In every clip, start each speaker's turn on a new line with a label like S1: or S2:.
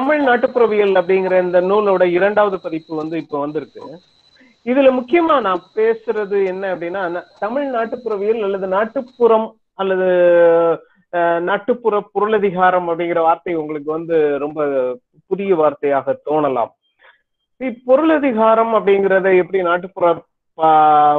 S1: தமிழ் நாட்டுப்புறவியல் அப்படிங்கிற இந்த நூலோட இரண்டாவது பதிப்பு வந்து இப்போ வந்திருக்கு. இதுல முக்கியமா நான் பேசுறது என்ன அப்படின்னா தமிழ் நாட்டுப்புறவியல் அல்லது நாட்டுப்புறம் அல்லது நாட்டுப்புற பொருளதிகாரம் அப்படிங்கிற வார்த்தை உங்களுக்கு வந்து ரொம்ப புதிய வார்த்தையாக தோணலாம். பொருளதிகாரம் அப்படிங்கறத எப்படி நாட்டுப்புற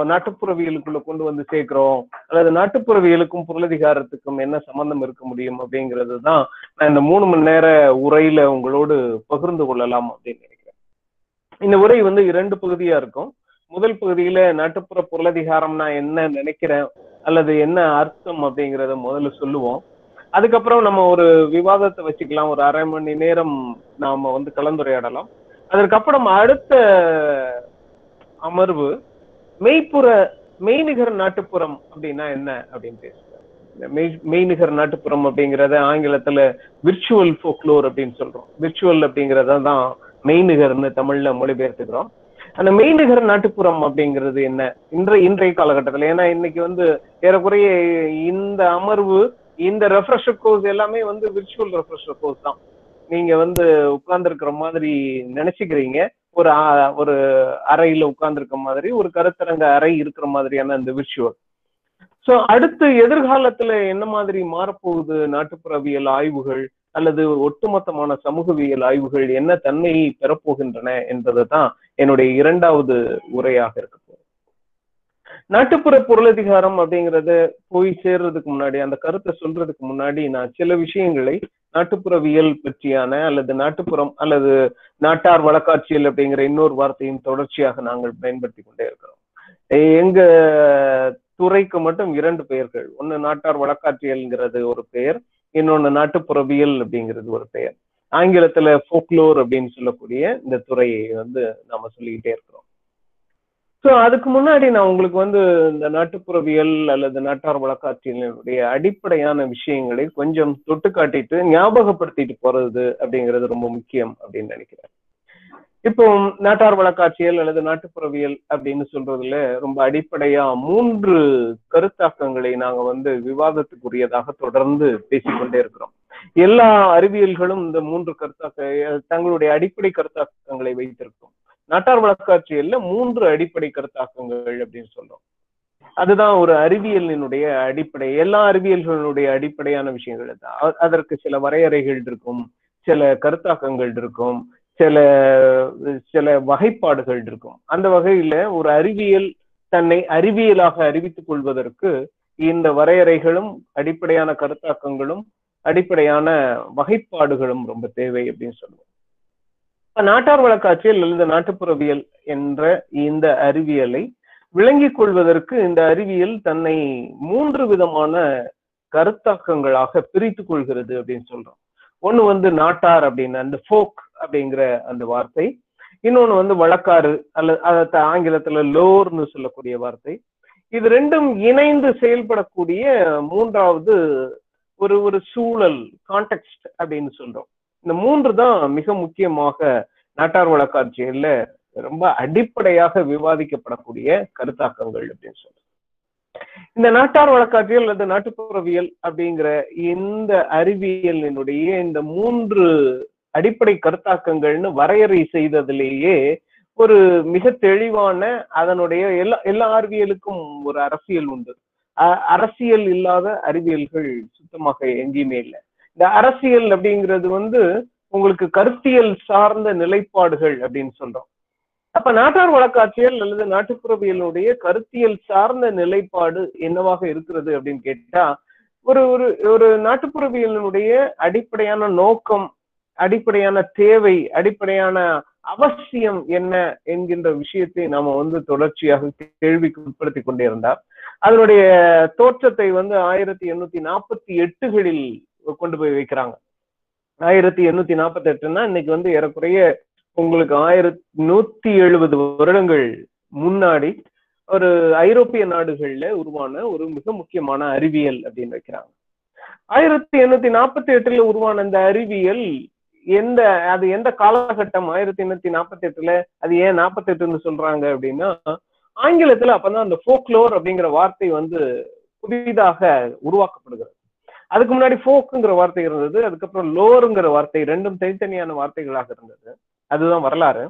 S1: நாட்டுப்புறவியலுக்குள்ள கொண்டு வந்து சேர்க்கிறோம். அல்லது நாட்டுப்புறவியலுக்கும் பொருளதிகாரத்துக்கும் என்ன சம்பந்தம் இருக்க முடியும் அப்படிங்கிறது தான் நான் இந்த மூணு மணி நேர உரையில உங்களோடு பகிர்ந்து கொள்ளலாம் அப்படின்னு நினைக்கிறேன். இந்த உரை வந்து இரண்டு பகுதியா இருக்கும். முதல் பகுதியில நாட்டுப்புற பொருளதிகாரம்னா என்ன நினைக்கிறேன் அல்லது என்ன அர்த்தம் அப்படிங்கிறத முதல்ல சொல்லுவோம். அதுக்கப்புறம் நம்ம ஒரு விவாதத்தை வச்சுக்கலாம். ஒரு அரை மணி நேரம் நாம வந்து கலந்துரையாடலாம். அதற்கப்புறம் அடுத்த அமர்வு மெய்ப்புற மெய்நிகர் நாட்டுப்புறம் அப்படின்னா என்ன அப்படின்னு பேசுறேன் இந்த மெய் மெய்நிகர் நாட்டுப்புறம் அப்படிங்கறத ஆங்கிலத்துல விர்ச்சுவல் ஃபோக்லோர் அப்படின்னு சொல்றோம். விர்ச்சுவல் அப்படிங்கறத தான் மெய்நிகர்னு தமிழ்ல மொழிபெயர்த்துக்கிறோம். அந்த மெய்நிகர் நாட்டுப்புறம் அப்படிங்கிறது என்ன? இன்றைய இன்றைய காலகட்டத்துல. ஏன்னா இன்னைக்கு வந்து ஏறக்குறைய இந்த அமர்வு இந்த ரெஃப்ரெஷர் கோர்ஸ் எல்லாமே வந்து விர்ச்சுவல் ரெஃப்ரெஷர் கோர்ஸ் தான். நீங்க வந்து உட்கார்ந்துருக்கிற மாதிரி நினைச்சுக்கிறீங்க. ஒரு ஒரு அறையில உட்கார்ந்துருக்க மாதிரி ஒரு கருத்தரங்க அறை இருக்கிற மாதிரியான அந்த விஷுவல் சோ அடுத்து எதிர்காலத்துல என்ன மாதிரி மாறப்போகுது? நாட்டுப்புறவியல் ஆய்வுகள் அல்லது ஒட்டுமொத்தமான சமூகவியல் ஆய்வுகள் என்ன தன்மையை பெறப்போகின்றன என்பதுதான் என்னுடைய இரண்டாவது உரையாக இருக்கு. நாட்டுப்புற பொருளதிகாரம் அப்படிங்கறது போய் சேர்றதுக்கு முன்னாடி அந்த கருத்தை சொல்றதுக்கு முன்னாடி நான் சில விஷயங்களை நாட்டுப்புறவியல் பற்றியான அல்லது நாட்டுப்புறம் அல்லது நாட்டார் வழக்காட்சியல் அப்படிங்கிற இன்னொரு வார்த்தையின் தொடர்ச்சியாக நாங்கள் பயன்படுத்தி கொண்டே இருக்கிறோம். எங்க துறைக்கு மட்டும் இரண்டு பெயர்கள். ஒன்னு நாட்டார் வழக்காட்சியல்ங்கிறது ஒரு பெயர் இன்னொன்னு நாட்டுப்புறவியல் அப்படிங்கிறது ஒரு பெயர். ஆங்கிலத்துல ஃபோக்லோர் அப்படின்னு சொல்லக்கூடிய இந்த துறையை வந்து நாம சொல்லிக்கிட்டே இருக்கிறோம். சோ அதுக்கு முன்னாடி நான் உங்களுக்கு வந்து இந்த நாட்டுப்புறவியல் அல்லது நாட்டார் வழக்காட்சியினுடைய அடிப்படையான விஷயங்களை கொஞ்சம் தொட்டு காட்டிட்டு ஞாபகப்படுத்திட்டு போறது அப்படிங்கிறது ரொம்ப முக்கியம் அப்படின்னு நினைக்கிறேன். இப்போ நாட்டார் வழக்காட்சியல் அல்லது நாட்டுப்புறவியல் அப்படின்னு சொல்றதுல ரொம்ப அடிப்படையா மூன்று கருத்தாக்கங்களை நாங்க வந்து விவாதத்துக்குரியதாக தொடர்ந்து பேசிக்கொண்டே இருக்கிறோம். எல்லா அறிவியல்களும் இந்த மூன்று கருத்தாக்க தங்களுடைய அடிப்படை கருத்தாக்கங்களை வைத்திருக்கும். நாட்டார் வழக்காட்சியல்ல மூன்று அடிப்படை கருத்தாக்கங்கள் அப்படின்னு சொல்றோம். அதுதான் ஒரு அறிவியலினுடைய அடிப்படை எல்லா அறிவியல்களுடைய அடிப்படையான விஷயங்கள் தான் அதற்கு சில வரையறைகள் இருக்கும் சில கருத்தாக்கங்கள் இருக்கும் சில சில வகைப்பாடுகள் இருக்கும். அந்த வகையில ஒரு அறிவியல் தன்னை அறிவியலாக அறிவித்துக் கொள்வதற்கு இந்த வரையறைகளும் அடிப்படையான கருத்தாக்கங்களும் அடிப்படையான வகைப்பாடுகளும் ரொம்ப தேவை அப்படின்னு சொல்லுவோம். நாட்டார் வழக்காட்சியல் அல்லது நாட்டுப்புறவியல் என்ற இந்த அறிவியலை விளங்கிக் கொள்வதற்கு இந்த அறிவியல் தன்னை மூன்று விதமான கருத்தாக்கங்களாக பிரித்துக் கொள்கிறது அப்படின்னு சொல்றோம். ஒண்ணு வந்து நாட்டார் அப்படின்னு அந்த ஃபோக் அப்படிங்கிற அந்த வார்த்தை. இன்னொன்னு வந்து வழக்காறு அல்லது அத ஆங்கிலத்துல லோர்னு சொல்லக்கூடிய வார்த்தை. இது ரெண்டும் இணைந்து செயல்படக்கூடிய மூன்றாவது ஒரு ஒரு சூழல் கான்டெக்ட் அப்படின்னு சொல்றோம். இந்த மூன்று தான் மிக முக்கியமாக நாட்டார் வழக்காட்சியில ரொம்ப அடிப்படையாக விவாதிக்கப்படக்கூடிய கருத்தாக்கங்கள் அப்படின்னு சொல்றோம். இந்த நாட்டார் வழக்காட்சியல் அல்லது நாட்டுப்புறவியல் அப்படிங்கிற இந்த அறிவியலினுடைய இந்த மூன்று அடிப்படை கருத்தாக்கங்கள்னு வரையறை செய்ததிலேயே ஒரு மிக தெளிவான அதனுடைய எல்லா எல்லா அறிவியலுக்கும் ஒரு அரசியல் உண்டு. அரசியல் இல்லாத அறிவியல்கள் சுத்தமாக எங்கேயுமே இல்லை. இந்த அரசியல் அப்படிங்கிறது வந்து உங்களுக்கு கருத்தியல் சார்ந்த நிலைப்பாடுகள் அப்படின்னு சொல்றோம். அப்ப நாட்டார் வழக்காட்சியல் அல்லது நாட்டுப்புறவியலுடைய கருத்தியல் சார்ந்த நிலைப்பாடு என்னவாக இருக்கிறது அப்படின்னு கேட்டா ஒரு ஒரு ஒரு நாட்டுப்புறவியலினுடைய அடிப்படையான நோக்கம் அடிப்படையான தேவை அடிப்படையான அவசியம் என்ன என்கின்ற விஷயத்தை நாம வந்து தொடர்ச்சியாக கேள்விக்கு உட்படுத்திக் கொண்டே இருந்தார் அதனுடைய தோற்றத்தை வந்து ஆயிரத்தி எண்ணூத்தி நாற்பத்தி எட்டுகளில் கொண்டு போய் வைக்கிறாங்க. ஆயிரத்தி எண்ணூத்தி நாற்பத்தி எட்டுன்னா இன்னைக்கு வந்து ஏறக்குறைய உங்களுக்கு ஆயிரத்தி நூத்தி எழுபது வருடங்கள் முன்னாடி ஒரு ஐரோப்பிய நாடுகள்ல உருவான ஒரு மிக முக்கியமான அறிவியல் அப்படின்னு வைக்கிறாங்க. ஆயிரத்தி எண்ணூத்தி நாற்பத்தி எட்டுல உருவான இந்த அறிவியல் எந்த அது எந்த காலகட்டம்? ஆயிரத்தி எண்ணூத்தி நாற்பத்தி எட்டுல அது ஏன் நாற்பத்தி எட்டுன்னு சொல்றாங்க அப்படின்னா ஆங்கிலத்துல அப்பதான் அந்த ஃபோக்லோர் அப்படிங்கிற வார்த்தை வந்து புதிதாக உருவாக்கப்படுகிறது. அதுக்கு முன்னாடி ஃபோக்குங்கிற வார்த்தை இருந்தது அதுக்கப்புறம் லோருங்கிற வார்த்தை ரெண்டும் தனித்தனியான வார்த்தைகளாக இருந்தது. அதுதான் வரலாறு.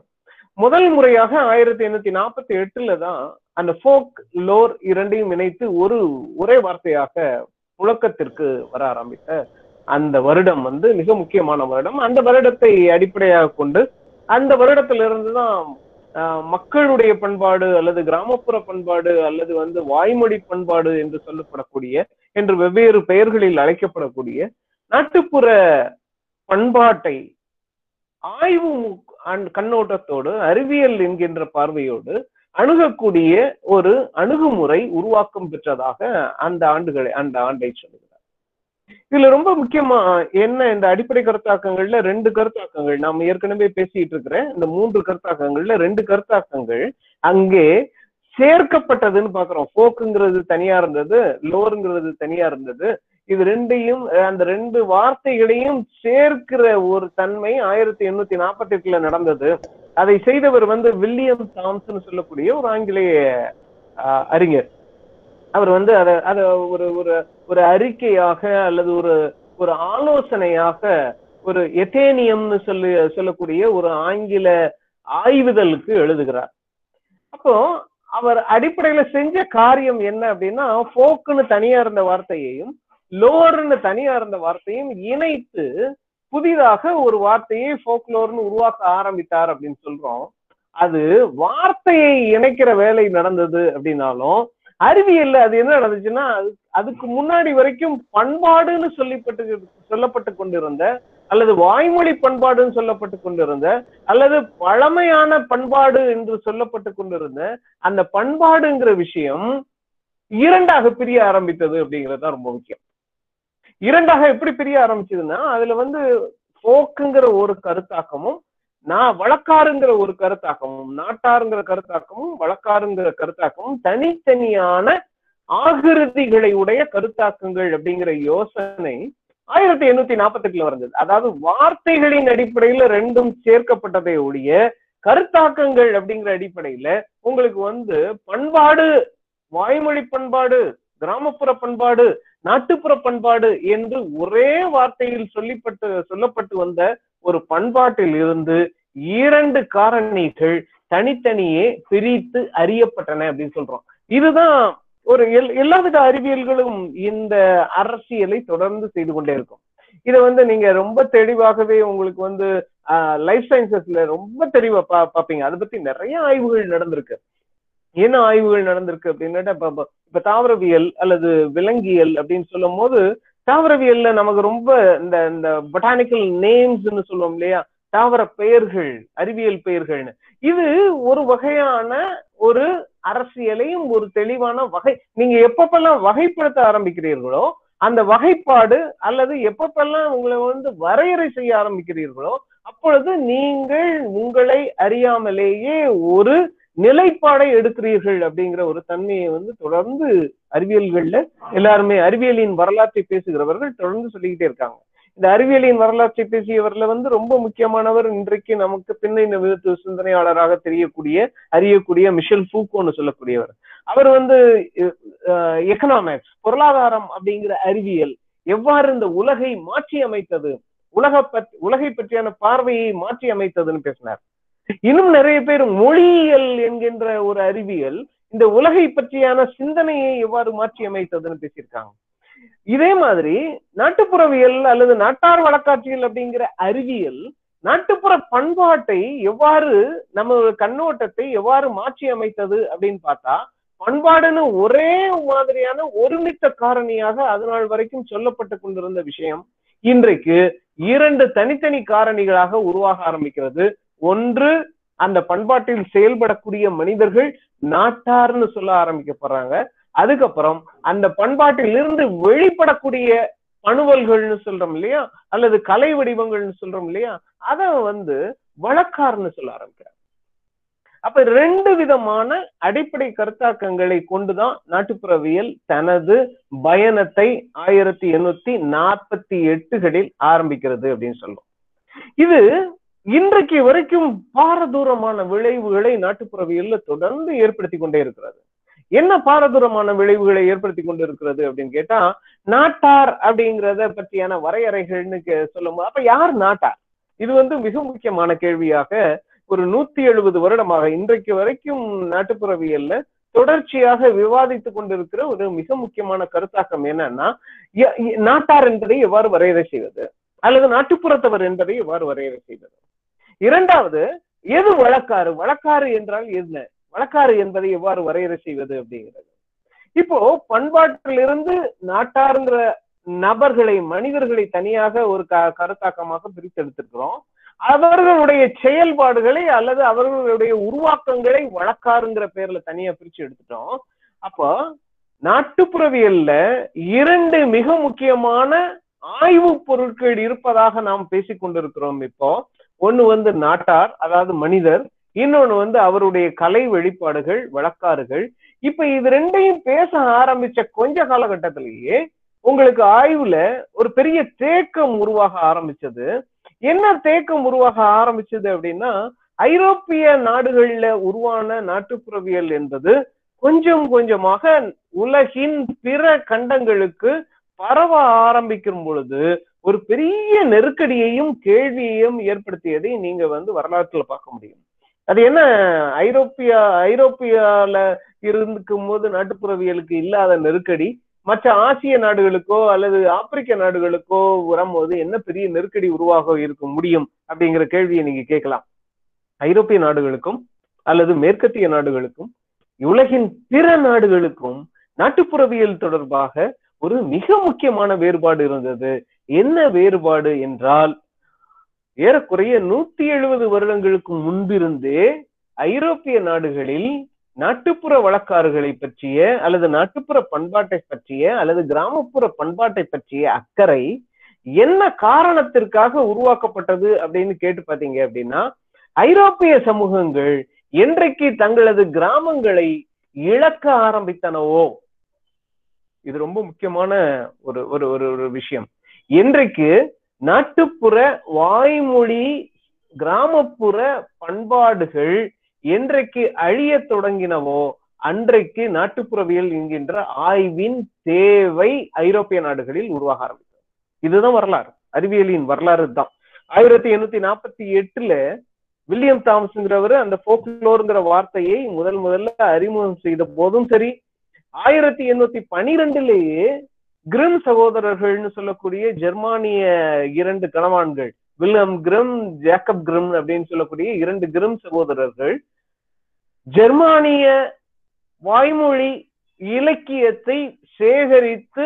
S1: முதல் முறையாக ஆயிரத்தி எண்ணூத்தி நாற்பத்தி எட்டுல தான் அந்த ஃபோக் லோர் இரண்டையும் இணைத்து ஒரு ஒரே வார்த்தையாக புழக்கத்திற்கு வர ஆரம்பித்த அந்த வருடம் வந்து மிக முக்கியமான வருடம். அந்த வருடத்தை அடிப்படையாக கொண்டு அந்த வருடத்திலிருந்து தான் மக்களுடைய பண்பாடு அல்லது கிராமப்புற பண்பாடு அல்லது வந்து வாய்மொழி பண்பாடு என்று சொல்லப்படக்கூடிய என்று வெவ்வேறு பெயர்களில் அழைக்கப்படக்கூடிய நாட்டுப்புற பண்பாட்டை ஆய்வு கண்ணோட்டத்தோடு அறிவியல் என்கின்ற பார்வையோடு அணுகக்கூடிய ஒரு அணுகுமுறை உருவாக்கம் பெற்றதாக அந்த ஆண்டுகளை அந்த ஆண்டை சொல்லுது. இதுல ரொம்ப முக்கியமா என்ன இந்த அடிப்படை கருத்தாக்கங்கள்ல ரெண்டு கருத்தாக்கங்கள். நாம ஏற்கனவே பேசிட்டு இருக்கிற இந்த மூன்று கருத்தாக்கங்கள்ல ரெண்டு கருத்தாக்கங்கள். அங்கே சேர்க்கப்பட்டதுன்னு பாக்குறோம் போக்குங்கிறது தனியா இருந்தது லோருங்கிறது தனியா இருந்தது. இது ரெண்டையும் அந்த ரெண்டு வார்த்தைகளையும் சேர்க்கிற ஒரு தன்மை ஆயிரத்தி எண்ணூத்தி நாற்பத்தி எட்டுல நடந்தது. அதை செய்தவர் வந்து வில்லியம் தாம்சன் சொல்லக்கூடிய ஒரு ஆங்கிலேய ஆஹ், அறிஞர். அவர் வந்து அதை அதை ஒரு ஒரு ஒரு அறிக்கையாக அல்லது ஒரு ஒரு ஆலோசனையாக ஒரு எத்தேனியம்னு சொல்லி சொல்லக்கூடிய ஒரு ஆங்கில ஆய்வுதலுக்கு எழுதுகிறார். அப்போ அவர் அடிப்படையில செஞ்ச காரியம் என்ன அப்படின்னா ஃபோக்குன்னு தனியா இருந்த வார்த்தையையும் லோர்னு தனியா இருந்த வார்த்தையும் இணைத்து புதிதாக ஒரு வார்த்தையை ஃபோக்லோர்னு உருவாக்க ஆரம்பித்தார் அப்படின்னு சொல்றோம். அது வார்த்தையை இணைக்கிற வேலை நடந்தது அப்படின்னாலும் அறிவியல்ல அது என்ன நடந்துச்சுன்னா அது- அதுக்கு முன்னாடி வரைக்கும் பண்பாடுன்னு சொல்லிப்பட்டு சொல்லப்பட்டு கொண்டிருந்த அல்லது வாய்மொழி பண்பாடுன்னு சொல்லப்பட்டு கொண்டிருந்த அல்லது பழமையான பண்பாடு என்று சொல்லப்பட்டு கொண்டிருந்த அந்த பண்பாடுங்கிற விஷயம் இரண்டாக பிரிய ஆரம்பித்தது அப்படிங்கிறது தான் ரொம்ப முக்கியம். இரண்டாக எப்படி பிரிய ஆரம்பிச்சதுன்னா அதுல வந்து போக்குங்கிற ஒரு கருத்தாக்கமும் நான் வழக்காருங்கிற ஒரு கருத்தாக்கமும் நாட்டாருங்கிற கருத்தாக்கமும் வழக்காருங்கிற கருத்தாக்கமும் தனித்தனியான ஆகிருதிகளை உடைய கருத்தாக்கங்கள் அப்படிங்கிற யோசனை ஆயிரத்தி எண்ணூத்தி நாற்பத்தி எட்டுல வந்தது. அதாவது வார்த்தைகளின் அடிப்படையில ரெண்டும் சேர்க்கப்பட்டதை ஒழிய கருத்தாக்கங்கள் அப்படிங்கிற அடிப்படையில உங்களுக்கு வந்து பண்பாடு வாய்மொழி பண்பாடு கிராமப்புற பண்பாடு நாட்டுப்புற பண்பாடு என்று ஒரே வார்த்தையில் சொல்லிப்பட்டு சொல்லப்பட்டு வந்த ஒரு பண்பாட்டில் இருந்து இரண்டு காரணிகள் தனித்தனியே பிரித்து அறியப்பட்டன அப்படின்னு சொல்றோம். இதுதான் ஒரு எல்- எல்லாவித அறிவியல்களும் இந்த அரசியலை தொடர்ந்து செய்து கொண்டே இருக்கும். இதை வந்து நீங்க ரொம்ப தெளிவாகவே உங்களுக்கு வந்து லைஃப் சயின்சஸ்ல ரொம்ப தெளிவா பா பாப்பீங்க. அதை பத்தி நிறைய ஆய்வுகள் நடந்திருக்கு. என்ன ஆய்வுகள் நடந்திருக்கு அப்படின்னா இப்ப இப்ப தாவரவியல் அல்லது விலங்கியல் அப்படின்னு சொல்லும் போது தாவரவியல்ல நமக்கு ரொம்ப இந்த இந்த பொட்டானிக்கல் நேம்ஸ்னு சொல்லுவோம் இல்லையா? தாவர பெயர்கள் அறிவியல் பெயர்கள்னு. இது ஒரு வகையான ஒரு அரசியலையும் ஒரு தெளிவான வகை நீங்க எப்பப்பெல்லாம் வகைப்படுத்த ஆரம்பிக்கிறீர்களோ அந்த வகைப்பாடு அல்லது எப்பப்பெல்லாம் உங்களை வந்து வரையறை செய்ய ஆரம்பிக்கிறீர்களோ அப்பொழுது நீங்கள் உங்களை அறியாமலேயே ஒரு நிலைப்பாடை எடுக்கிறீர்கள் அப்படிங்கிற ஒரு தன்மையை வந்து தொடர்ந்து அறிவியல்கள்ல எல்லாருமே அறிவியலின் வரலாற்றை பேசுகிறவர்கள் தொடர்ந்து சொல்லிக்கிட்டே இருக்காங்க. இந்த அறிவியலின் வரலாற்றை பேசியவர்ல வந்து ரொம்ப முக்கியமானவர் இன்றைக்கு நமக்கு பின்ன விதத்து சிந்தனையாளராக தெரியக்கூடிய அறியக்கூடிய மிஷல் ஃபூக்கோன்னு சொல்லக்கூடியவர். அவர் வந்து எக்கனாமிக்ஸ் பொருளாதாரம் அப்படிங்கிற அறிவியல் எவ்வாறு இந்த உலகை மாற்றி அமைத்தது உலக பத் உலகை பற்றியான பார்வையை மாற்றி அமைத்ததுன்னு பேசினார். இன்னும் நிறைய பேர் மொழியியல் என்கின்ற ஒரு அறிவியல் இந்த உலகை பற்றியான சிந்தனையை எவ்வாறு மாற்றி அமைத்ததுன்னு பேசியிருக்காங்க. இதே மாதிரி நாட்டுப்புறவியல் அல்லது நாட்டார் வழக்காட்சியல் அப்படிங்கிற அறிவியல் நாட்டுப்புற பண்பாட்டை எவ்வாறு நம்ம கண்ணோட்டத்தை எவ்வாறு மாற்றி அமைத்தது அப்படின்னு பார்த்தா பண்பாடுன்னு ஒரே மாதிரியான ஒருமித்த காரணியாக அதனால் வரைக்கும் சொல்லப்பட்டு கொண்டிருந்த விஷயம் இன்றைக்கு இரண்டு தனித்தனி காரணிகளாக உருவாக ஆரம்பிக்கிறது. ஒன்று அந்த பண்பாட்டில் செயல்படக்கூடிய மனிதர்கள் நாட்டார்னு சொல்ல ஆரம்பிக்கப்படுறாங்க. அதுக்கப்புறம் அந்த பண்பாட்டில் இருந்து வெளிப்படக்கூடிய பணுவல்கள்னு சொல்றோம் இல்லையா? அல்லது கலை வடிவங்கள்னு சொல்றோம் இல்லையா? அத வந்து வழக்கார்னு சொல்ல ஆரம்பிக்கிறாங்க. அப்ப ரெண்டு விதமான அடிப்படை கருத்தாக்கங்களை கொண்டுதான் நாட்டுப்புறவியல் தனது பயணத்தை ஆயிரத்தி எண்ணூத்தி நாற்பத்தி எட்டுகளில் ஆரம்பிக்கிறது அப்படின்னு சொல்றோம். இது இன்றைக்கு வரைக்கும் பாரதூரமான விளைவுகளை நாட்டுப்புறவியல்ல தொடர்ந்து ஏற்படுத்தி கொண்டே இருக்கிறது. என்ன பாரதூரமான விளைவுகளை ஏற்படுத்தி கொண்டு இருக்கிறது அப்படின்னு கேட்டா நாட்டார் அப்படிங்கிறத பற்றியான வரையறைகள்னு சொல்லும் அப்ப யார் நாட்டார்? இது வந்து மிக முக்கியமான கேள்வியாக ஒரு நூத்தி எழுபது வருடமாக இன்றைக்கு வரைக்கும் நாட்டுப்புறவியல்ல தொடர்ச்சியாக விவாதித்துக் கொண்டிருக்கிற ஒரு மிக முக்கியமான கருத்தாக்கம் என்னன்னா நாட்டார் என்பதை எவ்வாறு வரையறை செய்வது? அல்லது நாட்டுப்புறத்தவர் என்பதை எவ்வாறு வரையறை செய்வது? இரண்டாவது எது வழக்காறு? வழக்காறு என்றால் என்ன? வழக்காறு என்பதை எவ்வாறு வரையறை செய்வது அப்படிங்கிறது. இப்போ பண்பாட்டிலிருந்து நாட்டாருங்கிற நபர்களை மனிதர்களை தனியாக ஒரு க கருத்தாக்கமாக பிரித்தெடுத்திருக்கிறோம். அவர்களுடைய செயல்பாடுகளை அல்லது அவர்களுடைய உருவாக்கங்களை வழக்காருங்கிற பேர்ல தனியா பிரிச்சு எடுத்துட்டோம். அப்போ நாட்டுப்புறவியல்ல இரண்டு மிக முக்கியமான ஆய்வு பொருட்கள் இருப்பதாக நாம் பேசிக் கொண்டிருக்கிறோம் இப்போ. ஒன்னு வந்து நாட்டார் அதாவது மனிதர் இன்னொன்னு வந்து அவருடைய கலை வெளிப்பாடுகள் வழக்காறுகள். இப்ப இது ரெண்டையும் பேச ஆரம்பிச்ச கொஞ்ச காலகட்டத்திலேயே உங்களுக்கு ஆய்வுல ஒரு பெரிய தேக்கம் உருவாக ஆரம்பிச்சது. என்ன தேக்கம் உருவாக ஆரம்பிச்சது அப்படின்னா ஐரோப்பிய நாடுகள்ல உருவான நாட்டுப்புறவியல் என்பது கொஞ்சம் கொஞ்சமாக உலகின் பிற கண்டங்களுக்கு பரவ ஆரம்பிக்கும் பொழுது ஒரு பெரிய நெருக்கடியையும் கேள்வியையும் ஏற்படுத்தியதை நீங்க வந்து வரலாற்றுல பார்க்க முடியும். அது என்ன? ஐரோப்பிய ஐரோப்பியால இருக்கும் போது நாட்டுப்புறவியலுக்கு இல்லாத நெருக்கடி மற்ற ஆசிய நாடுகளுக்கோ அல்லது ஆப்பிரிக்க நாடுகளுக்கோ வரும்போது என்ன பெரிய நெருக்கடி உருவாக இருக்க முடியும் அப்படிங்கிற கேள்வியை நீங்க கேட்கலாம். ஐரோப்பிய நாடுகளுக்கும் அல்லது மேற்கத்திய நாடுகளுக்கும் உலகின் பிற நாடுகளுக்கும் நாட்டுப்புறவியல் தொடர்பாக ஒரு மிக முக்கியமான வேறுபாடு இருந்தது. என்ன வேறுபாடு என்றால் ஏறக்குறைய நூத்தி எழுபது வருடங்களுக்கு முன்பிருந்தே ஐரோப்பிய நாடுகளில் நாட்டுப்புற வழக்காறுகளை பற்றிய அல்லது நாட்டுப்புற பண்பாட்டை பற்றிய அல்லது கிராமப்புற பண்பாட்டை பற்றிய அக்கறை என்ன காரணத்திற்காக உருவாக்கப்பட்டது அப்படின்னு கேட்டு பாத்தீங்க அப்படின்னா ஐரோப்பிய சமூகங்கள் என்றைக்கு தங்களது கிராமங்களை இழக்க ஆரம்பித்தனவோ? இது ரொம்ப முக்கியமான ஒரு ஒரு ஒரு ஒரு விஷயம். என்றைக்கு நாட்டுப்புற வாய்மொழி கிராமப்புற பண்பாடுகள் என்றைக்கு அழிய தொடங்கினவோ அன்றைக்கு நாட்டுப்புறவியல் என்கின்ற ஆய்வின் தேவை ஐரோப்பிய நாடுகளில் உருவாக ஆரம்பித்தது. இதுதான் வரலாறு. அறிவியலின் வரலாறு தான். ஆயிரத்தி எண்ணூத்தி நாற்பத்தி எட்டுல வில்லியம் தாமஸ்ங்கிறவர் அந்த போக்லோருங்கிற வார்த்தையை முதல் முதல்ல அறிமுகம் செய்த போதும் சரி ஆயிரத்தி எண்ணூத்தி பனிரெண்டுலேயே கிரிம் சகோதரர்கள்னு சொல்லக்கூடிய ஜெர்மானிய இரண்டு கணவான்கள் வில்லம் கிரிம் ஜேக்கப் கிரிம் அப்படின்னு சொல்லக்கூடிய இரண்டு கிரிம் சகோதரர்கள் ஜெர்மானிய வாய்மொழி இலக்கியத்தை சேகரித்து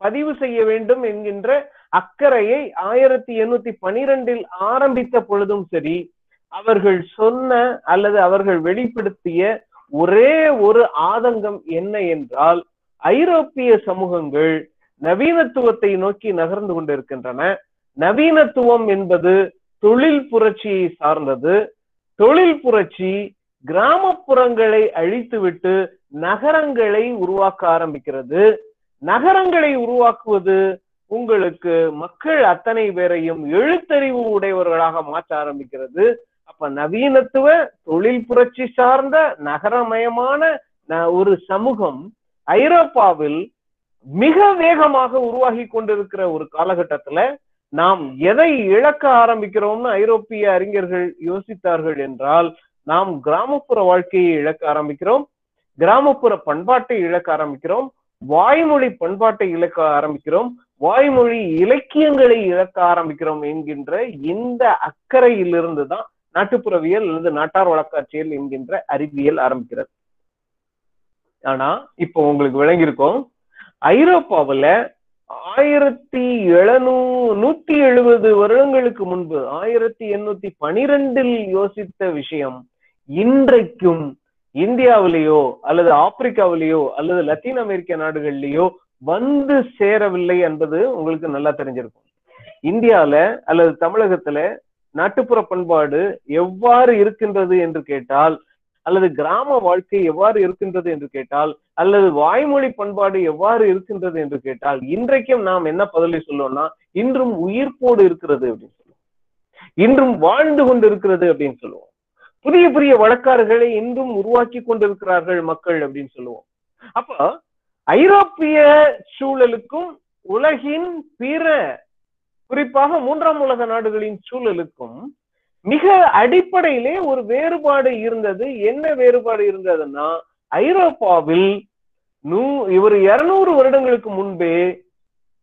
S1: பதிவு செய்ய வேண்டும் என்கின்ற அக்கறையை ஆயிரத்தி எண்ணூத்தி பனிரெண்டில் ஆரம்பித்த பொழுதும் சரி அவர்கள் சொன்ன அல்லது அவர்கள் வெளிப்படுத்திய ஒரே ஒரு ஆதங்கம் என்ன என்றால் ஐரோப்பிய சமூகங்கள் நவீனத்துவத்தை நோக்கி நகர்ந்து கொண்டிருக்கின்றன. நவீனத்துவம் என்பது தொழில் புரட்சியை சார்ந்தது. தொழில் புரட்சி கிராமப்புறங்களை அழித்துவிட்டு நகரங்களை உருவாக்க ஆரம்பிக்கிறது. நகரங்களை உருவாக்குவது உங்களுக்கு மக்கள் அத்தனை பேரையும் எழுத்தறிவு உடையவர்களாக மாற்ற ஆரம்பிக்கிறது. அப்ப நவீனத்துவ தொழில் புரட்சி சார்ந்த நகரமயமான ஒரு சமூகம் ஐரோப்பாவில் மிக வேகமாக உருவாகி கொண்டிருக்கிற ஒரு காலகட்டத்துல நாம் எதை இழக்க ஆரம்பிக்கிறோம்னு ஐரோப்பிய அறிஞர்கள் யோசித்தார்கள் என்றால் நாம் கிராமப்புற வாழ்க்கையை இழக்க ஆரம்பிக்கிறோம் கிராமப்புற பண்பாட்டை இழக்க ஆரம்பிக்கிறோம் வாய்மொழி பண்பாட்டை இழக்க ஆரம்பிக்கிறோம் வாய்மொழி இலக்கியங்களை இழக்க ஆரம்பிக்கிறோம் என்கின்ற இந்த அக்கறையிலிருந்து தான் நாட்டுப்புறவியல் அல்லது நாட்டார் வழக்காட்சியல் என்கின்ற அறிவியல் ஆரம்பிக்கிறது. ஆனா இப்போ உங்களுக்கு விளங்கியிருக்கும். ஐரோப்பாவுல ஆயிரத்தி எழுநூ நூத்தி எழுபது வருடங்களுக்கு முன்பு ஆயிரத்தி எண்ணூத்தி பனிரெண்டில் யோசித்த விஷயம் இன்றைக்கும் இந்தியாவிலேயோ அல்லது ஆப்பிரிக்காவிலேயோ அல்லது லத்தீன் அமெரிக்க நாடுகள்லேயோ வந்து சேரவில்லை என்பது உங்களுக்கு நல்லா தெரிஞ்சிருக்கும். இந்தியால அல்லது தமிழகத்துல நாட்டுப்புற பண்பாடு எவ்வாறு இருக்கின்றது என்று கேட்டால் அல்லது கிராம வாழ்க்கை எவ்வாறு இருக்கின்றது என்று கேட்டால் அல்லது வாய்மொழி பண்பாடு எவ்வாறு இருக்கின்றது என்று கேட்டால் இன்றைக்கும் நாம் என்ன பதிலை சொல்லுவோம்னா இன்றும் உயிர்ப்போடு இருக்கிறது அப்படின்னு சொல்லுவோம். இன்றும் வாழ்ந்து கொண்டு இருக்கிறது அப்படின்னு சொல்லுவோம். புதிய புதிய வழக்காறுகளை இன்றும் உருவாக்கி கொண்டிருக்கிறார்கள் மக்கள் அப்படின்னு சொல்லுவோம். அப்ப ஐரோப்பிய சூழலுக்கும் உலகின் பிற குறிப்பாக மூன்றாம் உலக நாடுகளின் சூழலுக்கும் மிக அடிப்படையிலே ஒரு வேறுபாடு இருந்தது. என்ன வேறுபாடு இருந்ததுன்னா ஐரோப்பாவில் நூ இவர் இருநூறு வருடங்களுக்கு முன்பே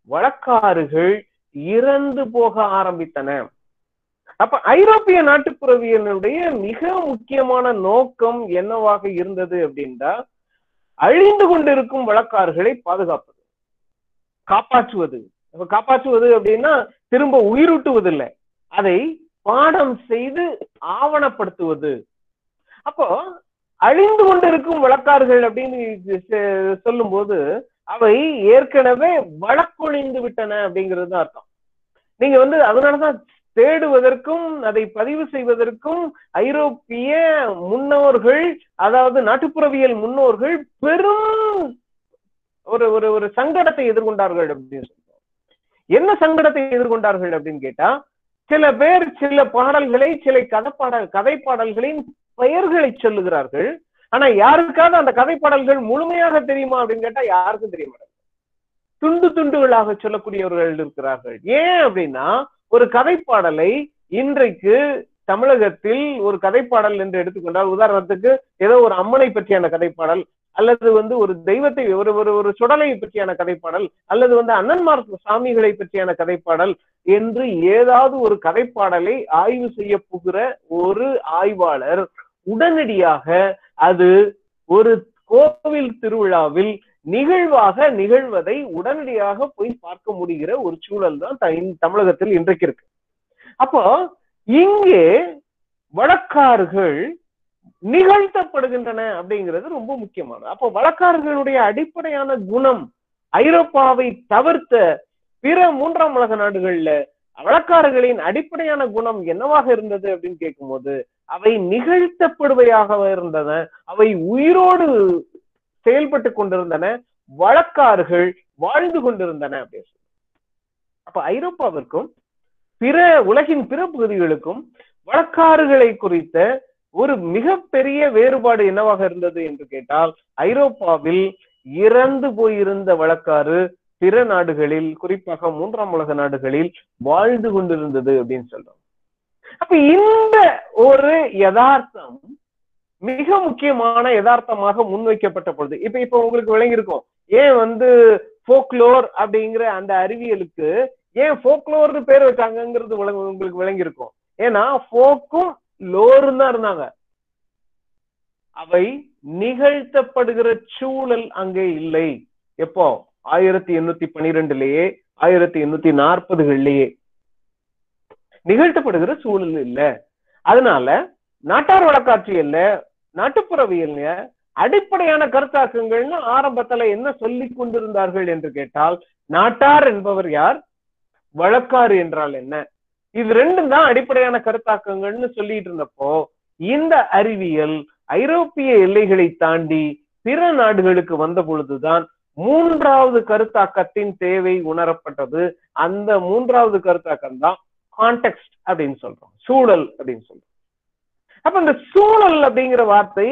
S1: வழக்காறுகள் இறந்து போக ஆரம்பித்தன. அப்ப ஐரோப்பிய நாட்டுப்புறவியனுடைய மிக முக்கியமான நோக்கம் என்னவாக இருந்தது அப்படின்னா அழிந்து கொண்டிருக்கும் வழக்காறுகளை பாதுகாப்பது. காப்பாற்றுவது. காப்பாற்றுவது அப்படின்னா திரும்ப உயிரூட்டுவதில்லை. அதை பாடம் செய்து ஆவணப்படுத்துவது. அப்போ அழிந்து கொண்டிருக்கும் வழக்காறுகள் அப்படின்னு சொல்லும் போது அவை ஏற்கனவே வழக்கொழிந்து விட்டன அப்படிங்கிறது தான் அர்த்தம். நீங்க வந்து அதனாலதான் தேடுவதற்கும் அதை பதிவு செய்வதற்கும் ஐரோப்பிய முன்னோர்கள் அதாவது நாட்டுப்புறவியல் முன்னோர்கள் பெரும் ஒரு ஒரு ஒரு சங்கடத்தை எதிர்கொண்டார்கள் அப்படின்னு சொல்றோம். என்ன சங்கடத்தை எதிர்கொண்டார்கள் அப்படின்னு கேட்டா சில பேர் சில பாடல்களை சில கதைப்பாடல் கதை பாடல்களின் பெயர்களை சொல்லுகிறார்கள். ஆனா யாருக்காவது அந்த கதை பாடல்கள் முழுமையாக தெரியுமா அப்படின்னு கேட்டா யாருக்கும் தெரிய மாட்டாங்க துண்டு துண்டுகளாக சொல்லக்கூடியவர்கள் இருக்கிறார்கள். ஏன் அப்படின்னா ஒரு கதைப்பாடலை இன்றைக்கு தமிழகத்தில் ஒரு கதைப்பாடல் என்று எடுத்துக்கொண்டால் உதாரணத்துக்கு ஏதோ ஒரு அம்மனை பற்றியான கதைப்பாடல் அல்லது வந்து ஒரு தெய்வத்தை ஒரு ஒரு ஒரு சுடலை பற்றியான கதைப்பாடல் அல்லது வந்து அண்ணன்மார் சாமிகளை பற்றியான கதைப்பாடல் என்று ஏதாவது ஒரு கதைப்பாடலை ஆய்வு செய்ய போகிற ஒரு ஆய்வாளர் உடனடியாக அது ஒரு கோவில் திருவிழாவில் நிகழ்வாக நிகழ்வதை உடனடியாக போய் பார்க்க முடிகிற ஒரு சூழல் தான் தமிழகத்தில் இன்றைக்கு இருக்கு. அப்போ இங்கே வழக்காறுகள் நிகழ்த்தப்படுகின்றன அப்படிங்கிறது ரொம்ப முக்கியமானது. அப்போ வழக்காரர்களுடைய அடிப்படையான குணம் ஐரோப்பாவை தவிர்த்த பிற மூன்றாம் உலக நாடுகள்ல வழக்காரர்களின் அடிப்படையான குணம் என்னவாக இருந்தது அப்படின்னு கேட்கும்போது அவை நிகழ்த்தப்படுவையாக இருந்தன அவை உயிரோடு செயல்பட்டு கொண்டிருந்தன வழக்காறுகள் வாழ்ந்து கொண்டிருந்தன அப்படின்னு அப்ப ஐரோப்பாவிற்கும் பிற உலகின் பிற பகுதிகளுக்கும் வழக்காறுகளை குறித்த ஒரு மிகப்பெரிய வேறுபாடு என்னவாக இருந்தது என்று கேட்டால் ஐரோப்பாவில் இறந்து போயிருந்த வழக்காறு பிற நாடுகளில் குறிப்பாக மூன்றாம் உலக நாடுகளில் வாழ்ந்து கொண்டிருந்தது அப்படின்னு சொல்றோம். அப்ப இந்த ஒரு யதார்த்தம் மிக முக்கியமான யதார்த்தமாக முன்வைக்கப்பட்ட பொழுது இப்ப இப்ப உங்களுக்கு விளங்கியிருக்கும் ஏன் வந்து போக்லோர் அப்படிங்கிற அந்த அறிவியலுக்கு ஏன் போக்லோர்னு பேர் வச்சாங்கிறது உங்களுக்கு விளங்கியிருக்கும். ஏன்னா போக்கும் லோரும் தான் இருந்தாங்க. அவை நிகழ்த்தப்படுகிற சூழல் அங்கே இல்லை. எப்போ? ஆயிரத்தி எண்ணூத்தி பனிரெண்டுலயே ஆயிரத்தி எண்ணூத்தி நாற்பதுகள்லயே. நிகழ்த்தப்படுகிற சூழல் இல்ல. அதனால நாட்டார் வழக்காட்சியல்ல நாட்டுப்புறவியல்ல அடிப்படையான கருத்தாக்கங்கள்னு ஆரம்பத்துல என்ன சொல்லி கொண்டிருந்தார்கள் என்று கேட்டால் நாட்டார் என்பவர் யார்? வழக்காறு என்றால் என்ன? இது ரெண்டும் தான் அடிப்படையான கருத்தாக்கங்கள்னு சொல்லிட்டு இருந்தப்போ இந்த அறிவியல் ஐரோப்பிய எல்லைகளை தாண்டி பிற நாடுகளுக்கு வந்த பொழுதுதான் மூன்றாவது கருத்தாக்கத்தின் தேவை உணரப்பட்டது. அந்த மூன்றாவது கருத்தாக்கம் தான் கான்டெக்ட் அப்படின்னு சொல்றோம். சூழல் அப்படின்னு சொல்றோம். அப்ப இந்த சூழல் அப்படிங்கிற வார்த்தை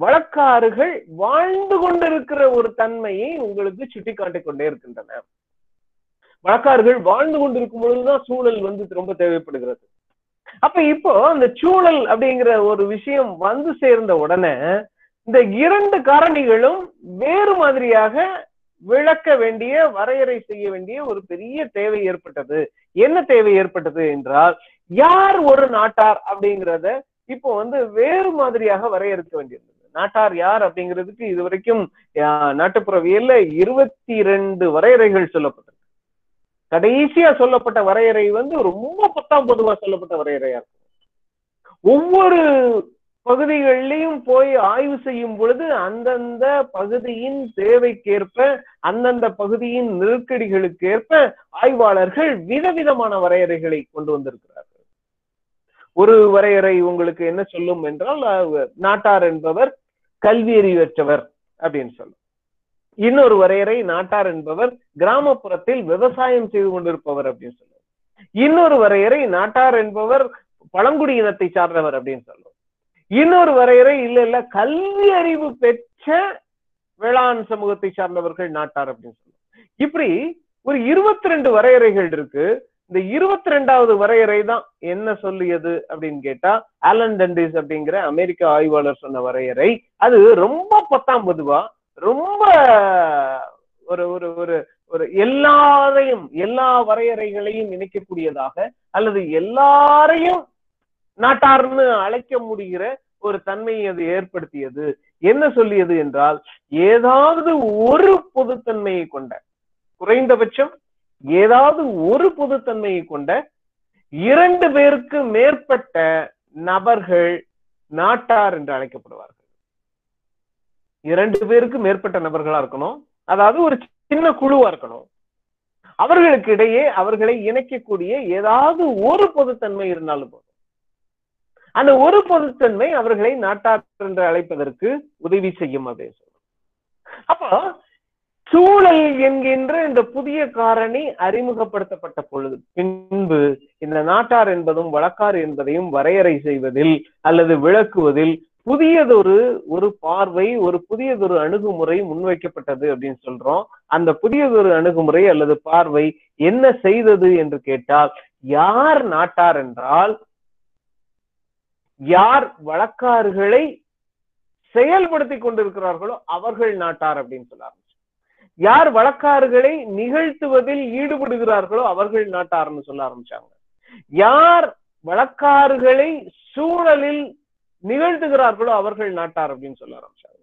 S1: வழக்காறுகள் வாழ்ந்து கொண்டிருக்கிற ஒரு தன்மையை உங்களுக்கு சுட்டி காட்டிக் கொண்டே இருக்கின்றன. வழக்காரர்கள் வாழ்ந்து கொண்டிருக்கும் பொழுதுதான் சூழல் வந்து ரொம்ப தேவைப்படுகிறது. அப்ப இப்போ அந்த சூழல் அப்படிங்கிற ஒரு விஷயம் வந்து சேர்ந்த உடனே இந்த இரண்டு காரணிகளும் வேறு மாதிரியாக விளக்க வேண்டிய வரையறை செய்ய வேண்டிய ஒரு பெரிய தேவை ஏற்பட்டது. என்ன தேவை ஏற்பட்டது என்றால் யார் ஒரு நாட்டார் அப்படிங்கிறத இப்போ வந்து வேறு மாதிரியாக வரையறுக்க வேண்டியிருந்தது. நாட்டார் யார் அப்படிங்கிறதுக்கு இது வரைக்கும் நாட்டுப்புறவியல்ல இருபத்தி ரெண்டு வரையறைகள் சொல்லப்பட்டது கடைசியா சொல்லப்பட்ட வரையறை வந்து ரொம்ப பத்தாம் பொதுவா சொல்லப்பட்ட வரையறையா இருக்கும். ஒவ்வொரு பகுதிகளிலையும் போய் ஆய்வு செய்யும் பொழுது அந்தந்த பகுதியின் தேவைக்கேற்ப அந்தந்த பகுதியின் நெருக்கடிகளுக்கேற்ப ஆய்வாளர்கள் விதவிதமான வரையறைகளை கொண்டு வந்திருக்கிறார்கள். ஒரு வரையறை உங்களுக்கு என்ன சொல்லும் என்றால் நாட்டார் என்பவர் கல்வி அறிவற்றவர் அப்படின்னு சொல்லும். இன்னொரு வரையறை நாட்டார் என்பவர் கிராமப்புறத்தில் விவசாயம் செய்து கொண்டிருப்பவர் அப்படின்னு சொல்லுவோம் இன்னொரு வரையறை நாட்டார் என்பவர் பழங்குடி இனத்தை சார்ந்தவர் அப்படின்னு சொல்லுவோம் இன்னொரு வரையறை இல்ல இல்ல கல்வி அறிவு பெற்ற வேளாண் சமூகத்தை சார்ந்தவர்கள் நாட்டார் அப்படின்னு சொல்லுவோம் இப்படி ஒரு இருபத்தி ரெண்டு வரையறைகள் இருக்கு. இந்த இருபத்தி ரெண்டாவது வரையறை தான் என்ன சொல்லியது அப்படின்னு கேட்டா ஆலன் டண்டிஸ் அப்படிங்கிற அமெரிக்க ஆய்வாளர் சொன்ன வரையறை. அது ரொம்ப பத்தாம் பொதுவா ரொம்ப ஒரு ஒரு ஒரு ஒரு எல்லாரையும் எல்லா வரையறைகளையும் இணைக்கக்கூடியதாக அல்லது எல்லாரையும் நாட்டார்னு அழைக்க முடிகிற ஒரு தன்மையை அது ஏற்படுத்தியது. என்ன சொல்லியது என்றால் ஏதாவது ஒரு பொதுத்தன்மையை கொண்ட குறைந்தபட்சம் ஏதாவது ஒரு பொதுத்தன்மையை கொண்ட இரண்டு பேருக்கு மேற்பட்ட நபர்கள் நாட்டார் என்று அழைக்கப்படுவார்கள். இரண்டு பேருக்கு மேற்பட்ட நபர்களா இருக்கணும். அதாவது ஒரு சின்ன குழுவா இருக்கணும். அவர்களுக்கு இடையே அவர்களை இணைக்கக்கூடிய ஏதாவது ஒரு பொதுத்தன்மை இருந்தாலும் போதும். அந்த ஒரு பொதுத்தன்மை அவர்களை நாட்டார் என்று அழைப்பதற்கு உதவி செய்யும் அப்படின்னு சொல்றோம் அப்போ சூழல் என்கின்ற இந்த புதிய காரணி அறிமுகப்படுத்தப்பட்ட பொழுது பின்பு இந்த நாட்டார் என்பதும் வழக்கார் என்பதையும் வரையறை செய்வதில் அல்லது விளக்குவதில் புதியதொரு ஒரு பார்வை ஒரு புதியதொரு அணுகுமுறை முன்வைக்கப்பட்டது அப்படின்னு சொல்றோம். அந்த புதியதொரு அணுகுமுறை அல்லது பார்வை என்ன செய்தது என்று கேட்டால் யார் நாட்டார் என்றால் யார் வழக்காறுகளை செயல்படுத்தி கொண்டிருக்கிறார்களோ அவர்கள் நாட்டார் அப்படின்னு சொல்ல ஆரம்பிச்சு. யார் வழக்காறுகளை நிகழ்த்துவதில் ஈடுபடுகிறார்களோ அவர்கள் நாட்டார்னு சொல்ல ஆரம்பிச்சாங்க. யார் வழக்காறுகளை சூழலில் நிகழ்த்துகிறார்களோ அவர்கள் நாட்டார் அப்படின்னு சொல்ல ஆரம்பிச்சாங்க.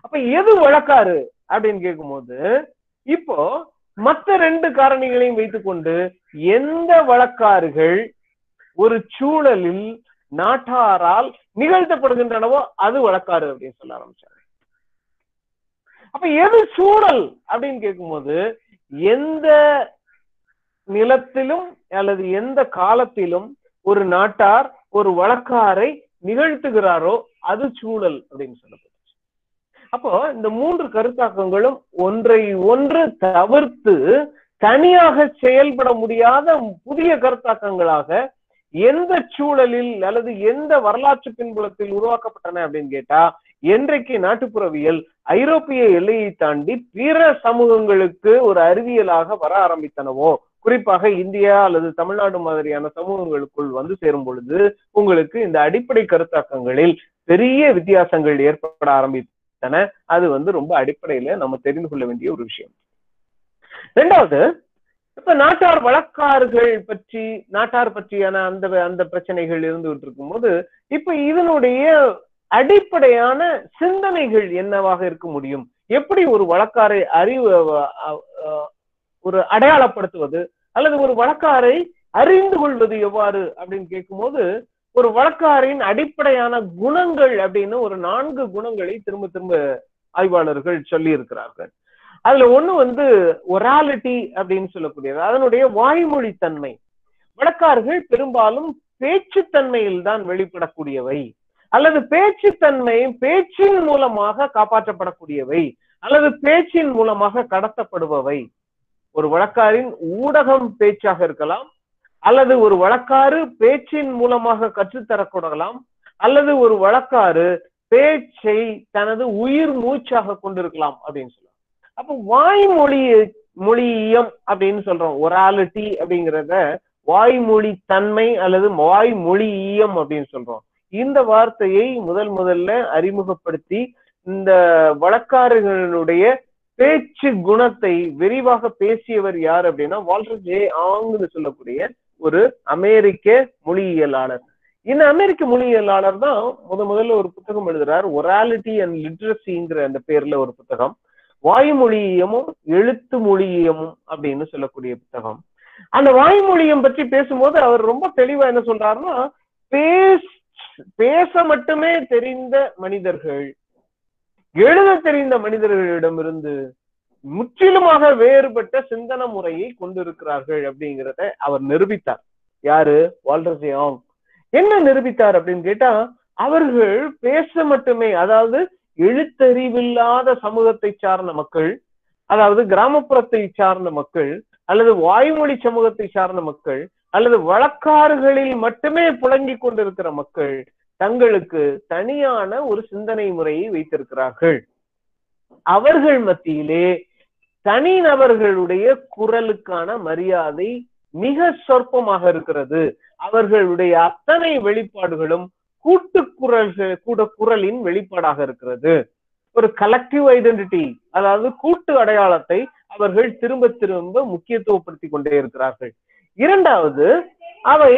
S1: அப்ப எது வழக்காறு அப்படின்னு கேட்கும்போது இப்போ மற்ற ரெண்டு காரணிகளையும் வைத்துக்கொண்டு எந்த வழக்காறுகள் ஒரு சூழலில் நாட்டாரால் நிகழ்த்தப்படுகின்றனவோ அது வழக்காறு அப்படின்னு சொல்ல ஆரம்பிச்சாங்க. அப்ப எது சூழல் அப்படின்னு கேட்கும்போது எந்த நிலத்திலும் அல்லது எந்த காலத்திலும் ஒரு நாட்டார் ஒரு வழக்காரை நிகழ்த்துகிறாரோ அது சூழல் அப்படின்னு சொல்லப்படுச்சு அப்போ இந்த மூன்று கருத்தாக்கங்களும் ஒன்றை ஒன்று தவிர்த்து தனியாக செயல்பட முடியாத புதிய கருத்தாக்கங்களாக எந்த சூழலில் அல்லது எந்த வரலாற்று பின்புலத்தில் உருவாக்கப்பட்டன அப்படின்னு கேட்டா என்றைக்கு நாட்டுப்புறவியல் ஐரோப்பிய எல்லையை தாண்டி பிற சமூகங்களுக்கு ஒரு அறிவியலாக வர ஆரம்பித்தனவோ குறிப்பாக இந்தியா அல்லது தமிழ்நாடு மாதிரியான சமூகங்களுக்குள் வந்து சேரும் பொழுது உங்களுக்கு இந்த அடிப்படை கருத்தாக்கங்களில் பெரிய வித்தியாசங்கள் ஏற்பட ஆரம்பித்தன. அது வந்து ரொம்ப அடிப்படையில நம்ம தெரிந்து கொள்ள வேண்டிய ஒரு விஷயம். ரெண்டாவது இப்ப நாட்டார் வழக்காறுகள் பற்றி நாட்டார் பற்றியான அந்த அந்த பிரச்சனைகள் இருந்துகிட்டு இருக்கும்போது இப்ப இதனுடைய அடிப்படையான சிந்தனைகள் என்னவாக இருக்க முடியும்? எப்படி ஒரு வழக்காரை அறிவு ஒரு அடையாளப்படுத்துவது அல்லது ஒரு வழக்காரை அறிந்து கொள்வது எவ்வாறு அப்படின்னு கேட்கும்போது ஒரு வழக்காரின் அடிப்படையான குணங்கள் அப்படின்னு ஒரு நான்கு குணங்களை திரும்ப திரும்ப ஆய்வாளர்கள் சொல்லி இருக்கிறார்கள் அதுல ஒண்ணு வந்து ஒராலிட்டி அப்படின்னு சொல்லக்கூடியது. அதனுடைய வாய்மொழி தன்மை வழக்கார்கள் பெரும்பாலும் பேச்சுத்தன்மையில் தான் வெளிப்படக்கூடியவை. அல்லது பேச்சுத்தன்மை பேச்சின் மூலமாக காப்பாற்றப்படக்கூடியவை. அல்லது பேச்சின் மூலமாக கடத்தப்படுபவை. ஒரு வழக்காரின் ஊடகம் பேச்சாக இருக்கலாம் அல்லது ஒரு வழக்காறு பேச்சின் மூலமாக கற்றுத்தரக்கூடலாம் அல்லது ஒரு வழக்காறு பேச்சை தனது உயிர் மூச்சாக கொண்டிருக்கலாம் அப்படின்னு சொல்லலாம். அப்ப வாய்மொழி மொழியம் அப்படின்னு சொல்றோம். ஒராலிட்டி அப்படிங்கிறத வாய்மொழி தன்மை அல்லது வாய்மொழியம் அப்படின்னு சொல்றோம். இந்த வார்த்தையை முதல் முதல்ல அறிமுகப்படுத்தி இந்த வழக்காறுகளுடைய பேச்சு குணத்தை விரிவாக பேசியவர் யார் அப்படின்னா வால்டர் ஜே ஆங்னு சொல்லக்கூடிய ஒரு அமெரிக்க மொழியியலாளர். இந்த அமெரிக்க மொழியியலாளர் தான் முத முதல்ல ஒரு புத்தகம் எழுதுறார். ஒராலிட்டி அண்ட் லிட்ரஸிங்கிற அந்த பேர்ல ஒரு புத்தகம். வாய்மொழியமும் எழுத்து மொழியமும் அப்படின்னு சொல்லக்கூடிய புத்தகம். அந்த வாய்மொழியம் பற்றி பேசும்போது அவர் ரொம்ப தெளிவா என்ன சொல்றாருன்னா பேச மட்டுமே தெரிந்த மனிதர்கள் எழுத தெரிந்த மனிதர்களிடமிருந்து முற்றிலுமாக வேறுபட்ட சிந்தன முறையை கொண்டிருக்கிறார்கள் அப்படிங்கிறத அவர் நிரூபித்தார். யாரு? வால்டர் ஜியாங் என்ன நிரூபித்தார் அப்படின்னு கேட்டா அவர்கள் பேச மட்டுமே அதாவது எழுத்தறிவில்லாத சமூகத்தை சார்ந்த மக்கள் அதாவது கிராமப்புறத்தை சார்ந்த மக்கள் அல்லது வாய்மொழி சமூகத்தை சார்ந்த மக்கள் அல்லது வழக்காறுகளில் மட்டுமே புழங்கி கொண்டிருக்கிற மக்கள் தங்களுக்கு தனியான ஒரு சிந்தனை முறையை வைத்திருக்கிறார்கள். அவர்கள் மத்தியிலே தனி நபர்களுடைய குரலுக்கான மரியாதை மிக சொற்பமாக இருக்கிறது. அவர்களுடைய அத்தனை வெளிப்பாடுகளும் கூட்டு குரல்கள் கூட குரலின் வெளிப்பாடாக இருக்கிறது. ஒரு கலெக்டிவ் ஐடென்டிட்டி அதாவது கூட்டு அடையாளத்தை அவர்கள் திரும்ப திரும்ப முக்கியத்துவப்படுத்தி கொண்டே இருக்கிறார்கள். இரண்டாவது அவை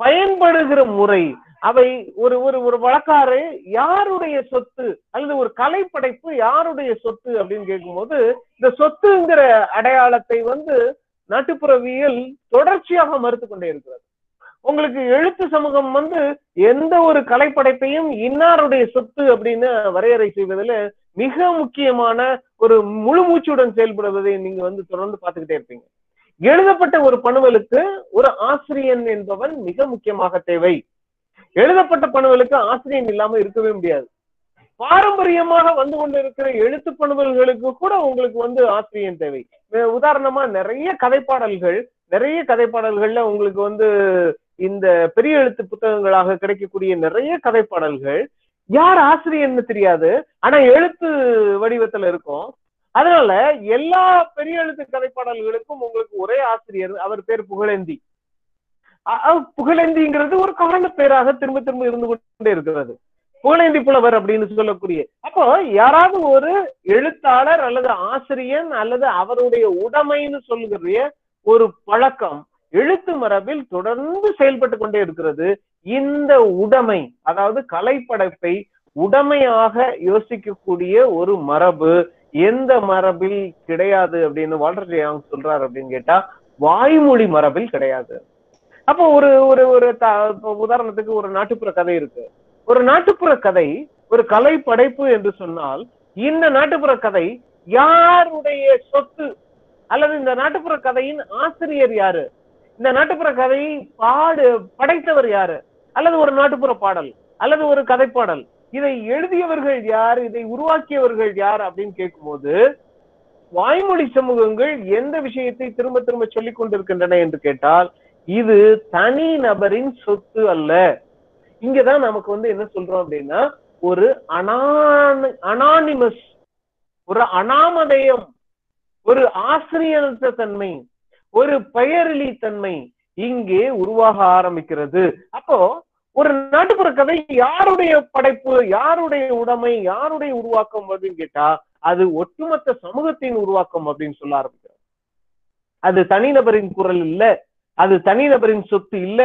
S1: பயன்படுகிற முறை அவை ஒரு ஒரு ஒரு வழக்காறு யாருடைய சொத்து அல்லது ஒரு கலைப்படைப்பு யாருடைய சொத்து அப்படின்னு கேட்கும்போது இந்த சொத்துங்கிற அடையாளத்தை வந்து நாட்டுப்புறவியல் தொடர்ச்சியாக மறுத்து கொண்டே இருக்கிறது. உங்களுக்கு எழுத்து சமூகம் வந்து எந்த ஒரு கலைப்படைப்பையும் இன்னாருடைய சொத்து அப்படின்னு வரையறை செய்வதில் மிக முக்கியமான ஒரு முழு மூச்சுடன் செயல்படுவதை நீங்க வந்து தொடர்ந்து பார்த்துக்கிட்டே இருப்பீங்க. எழுதப்பட்ட ஒரு பணுவலுக்கு ஒரு ஆசிரியன் என்பவன் மிக முக்கியமாக தேவை. எழுதப்பட்ட பணுவலுக்கு ஆசிரியன் இல்லாம இருக்கவே முடியாது. பாரம்பரியமாக வந்து கொண்டு இருக்கிற எழுத்து பணுவல்களுக்கு கூட உங்களுக்கு வந்து ஆசிரியன் தேவை. உதாரணமா நிறைய கதைப்பாடல்கள் நிறைய கதைப்பாடல்கள்ல உங்களுக்கு வந்து இந்த பெரிய எழுத்து புத்தகங்களாக கிடைக்கக்கூடிய நிறைய கதைப்பாடல்கள். யார் ஆசிரியர்னு தெரியாது. ஆனா எழுத்து வடிவத்துல இருக்கும். அதனால எல்லா பெரிய எழுத்து கதைப்பாடல்களுக்கும் உங்களுக்கு ஒரே ஆசிரியர் அவர் பேர் புகழேந்தி. புகழேந்திங்கிறது ஒரு காரண பேராக திரும்ப திரும்ப இருந்து கொண்டே இருக்கிறது. புகழேந்தி புலவர் அப்படின்னு சொல்லக்கூடிய. அப்போ யாராவது ஒரு எழுத்தாளர் அல்லது ஆசிரியன் அல்லது அவருடைய உடைமைன்னு சொல்கிற ஒரு பழக்கம் எழுத்து மரபில் தொடர்ந்து செயல்பட்டு கொண்டே இருக்கிறது. இந்த உடைமை அதாவது கலைப்படைப்பை உடைமையாக யோசிக்கக்கூடிய ஒரு மரபு எந்த மரபில் கிடையாது அப்படின்னு வால்டர் சொல்றாரு அப்படின்னு கேட்டா வாய்மொழி மரபில் கிடையாது. அப்போ ஒரு ஒரு ஒரு உதாரணத்துக்கு ஒரு நாட்டுப்புற கதை இருக்கு. ஒரு நாட்டுப்புற கதை ஒரு கலை படைப்பு என்று சொன்னால் இந்த நாட்டுப்புற கதை யாருடைய சொத்து? அல்லது இந்த நாட்டுப்புற கதையின் ஆசிரியர் யாரு? இந்த நாட்டுப்புற கதையை பாடு படைத்தவர் யாரு? அல்லது ஒரு நாட்டுப்புற பாடல் அல்லது ஒரு கதைப்பாடல். இதை எழுதியவர்கள் யார்? இதை உருவாக்கியவர்கள் யார்? அப்படின்னு கேட்கும்போது வாய்மொழி சமூகங்கள் எந்த விஷயத்தை திரும்ப திரும்ப சொல்லிக் கொண்டிருக்கின்றன என்று கேட்டால் இது தனி நபரின் சொத்து அல்ல. இங்கதான் நமக்கு வந்து என்ன சொல்றோம் அப்படின்னா ஒரு அனானி அனானிமஸ் ஒரு அனாமதயம் ஒரு ஆசிரியரற்ற தன்மை ஒரு பெயரிலி தன்மை இங்கே உருவாக ஆரம்பிக்கிறது. அப்போ ஒரு நாட்டுப்புற கதை யாருடைய படைப்பு யாருடைய உடைமை யாருடைய உருவாக்கம் அப்படின்னு கேட்டா அது ஒட்டுமொத்த சமூகத்தின் உருவாக்கம் அப்படின்னு சொல்ல ஆரம்பிக்கிறார். அது தனிநபரின் குரல் இல்ல அது தனிநபரின் சொத்து இல்ல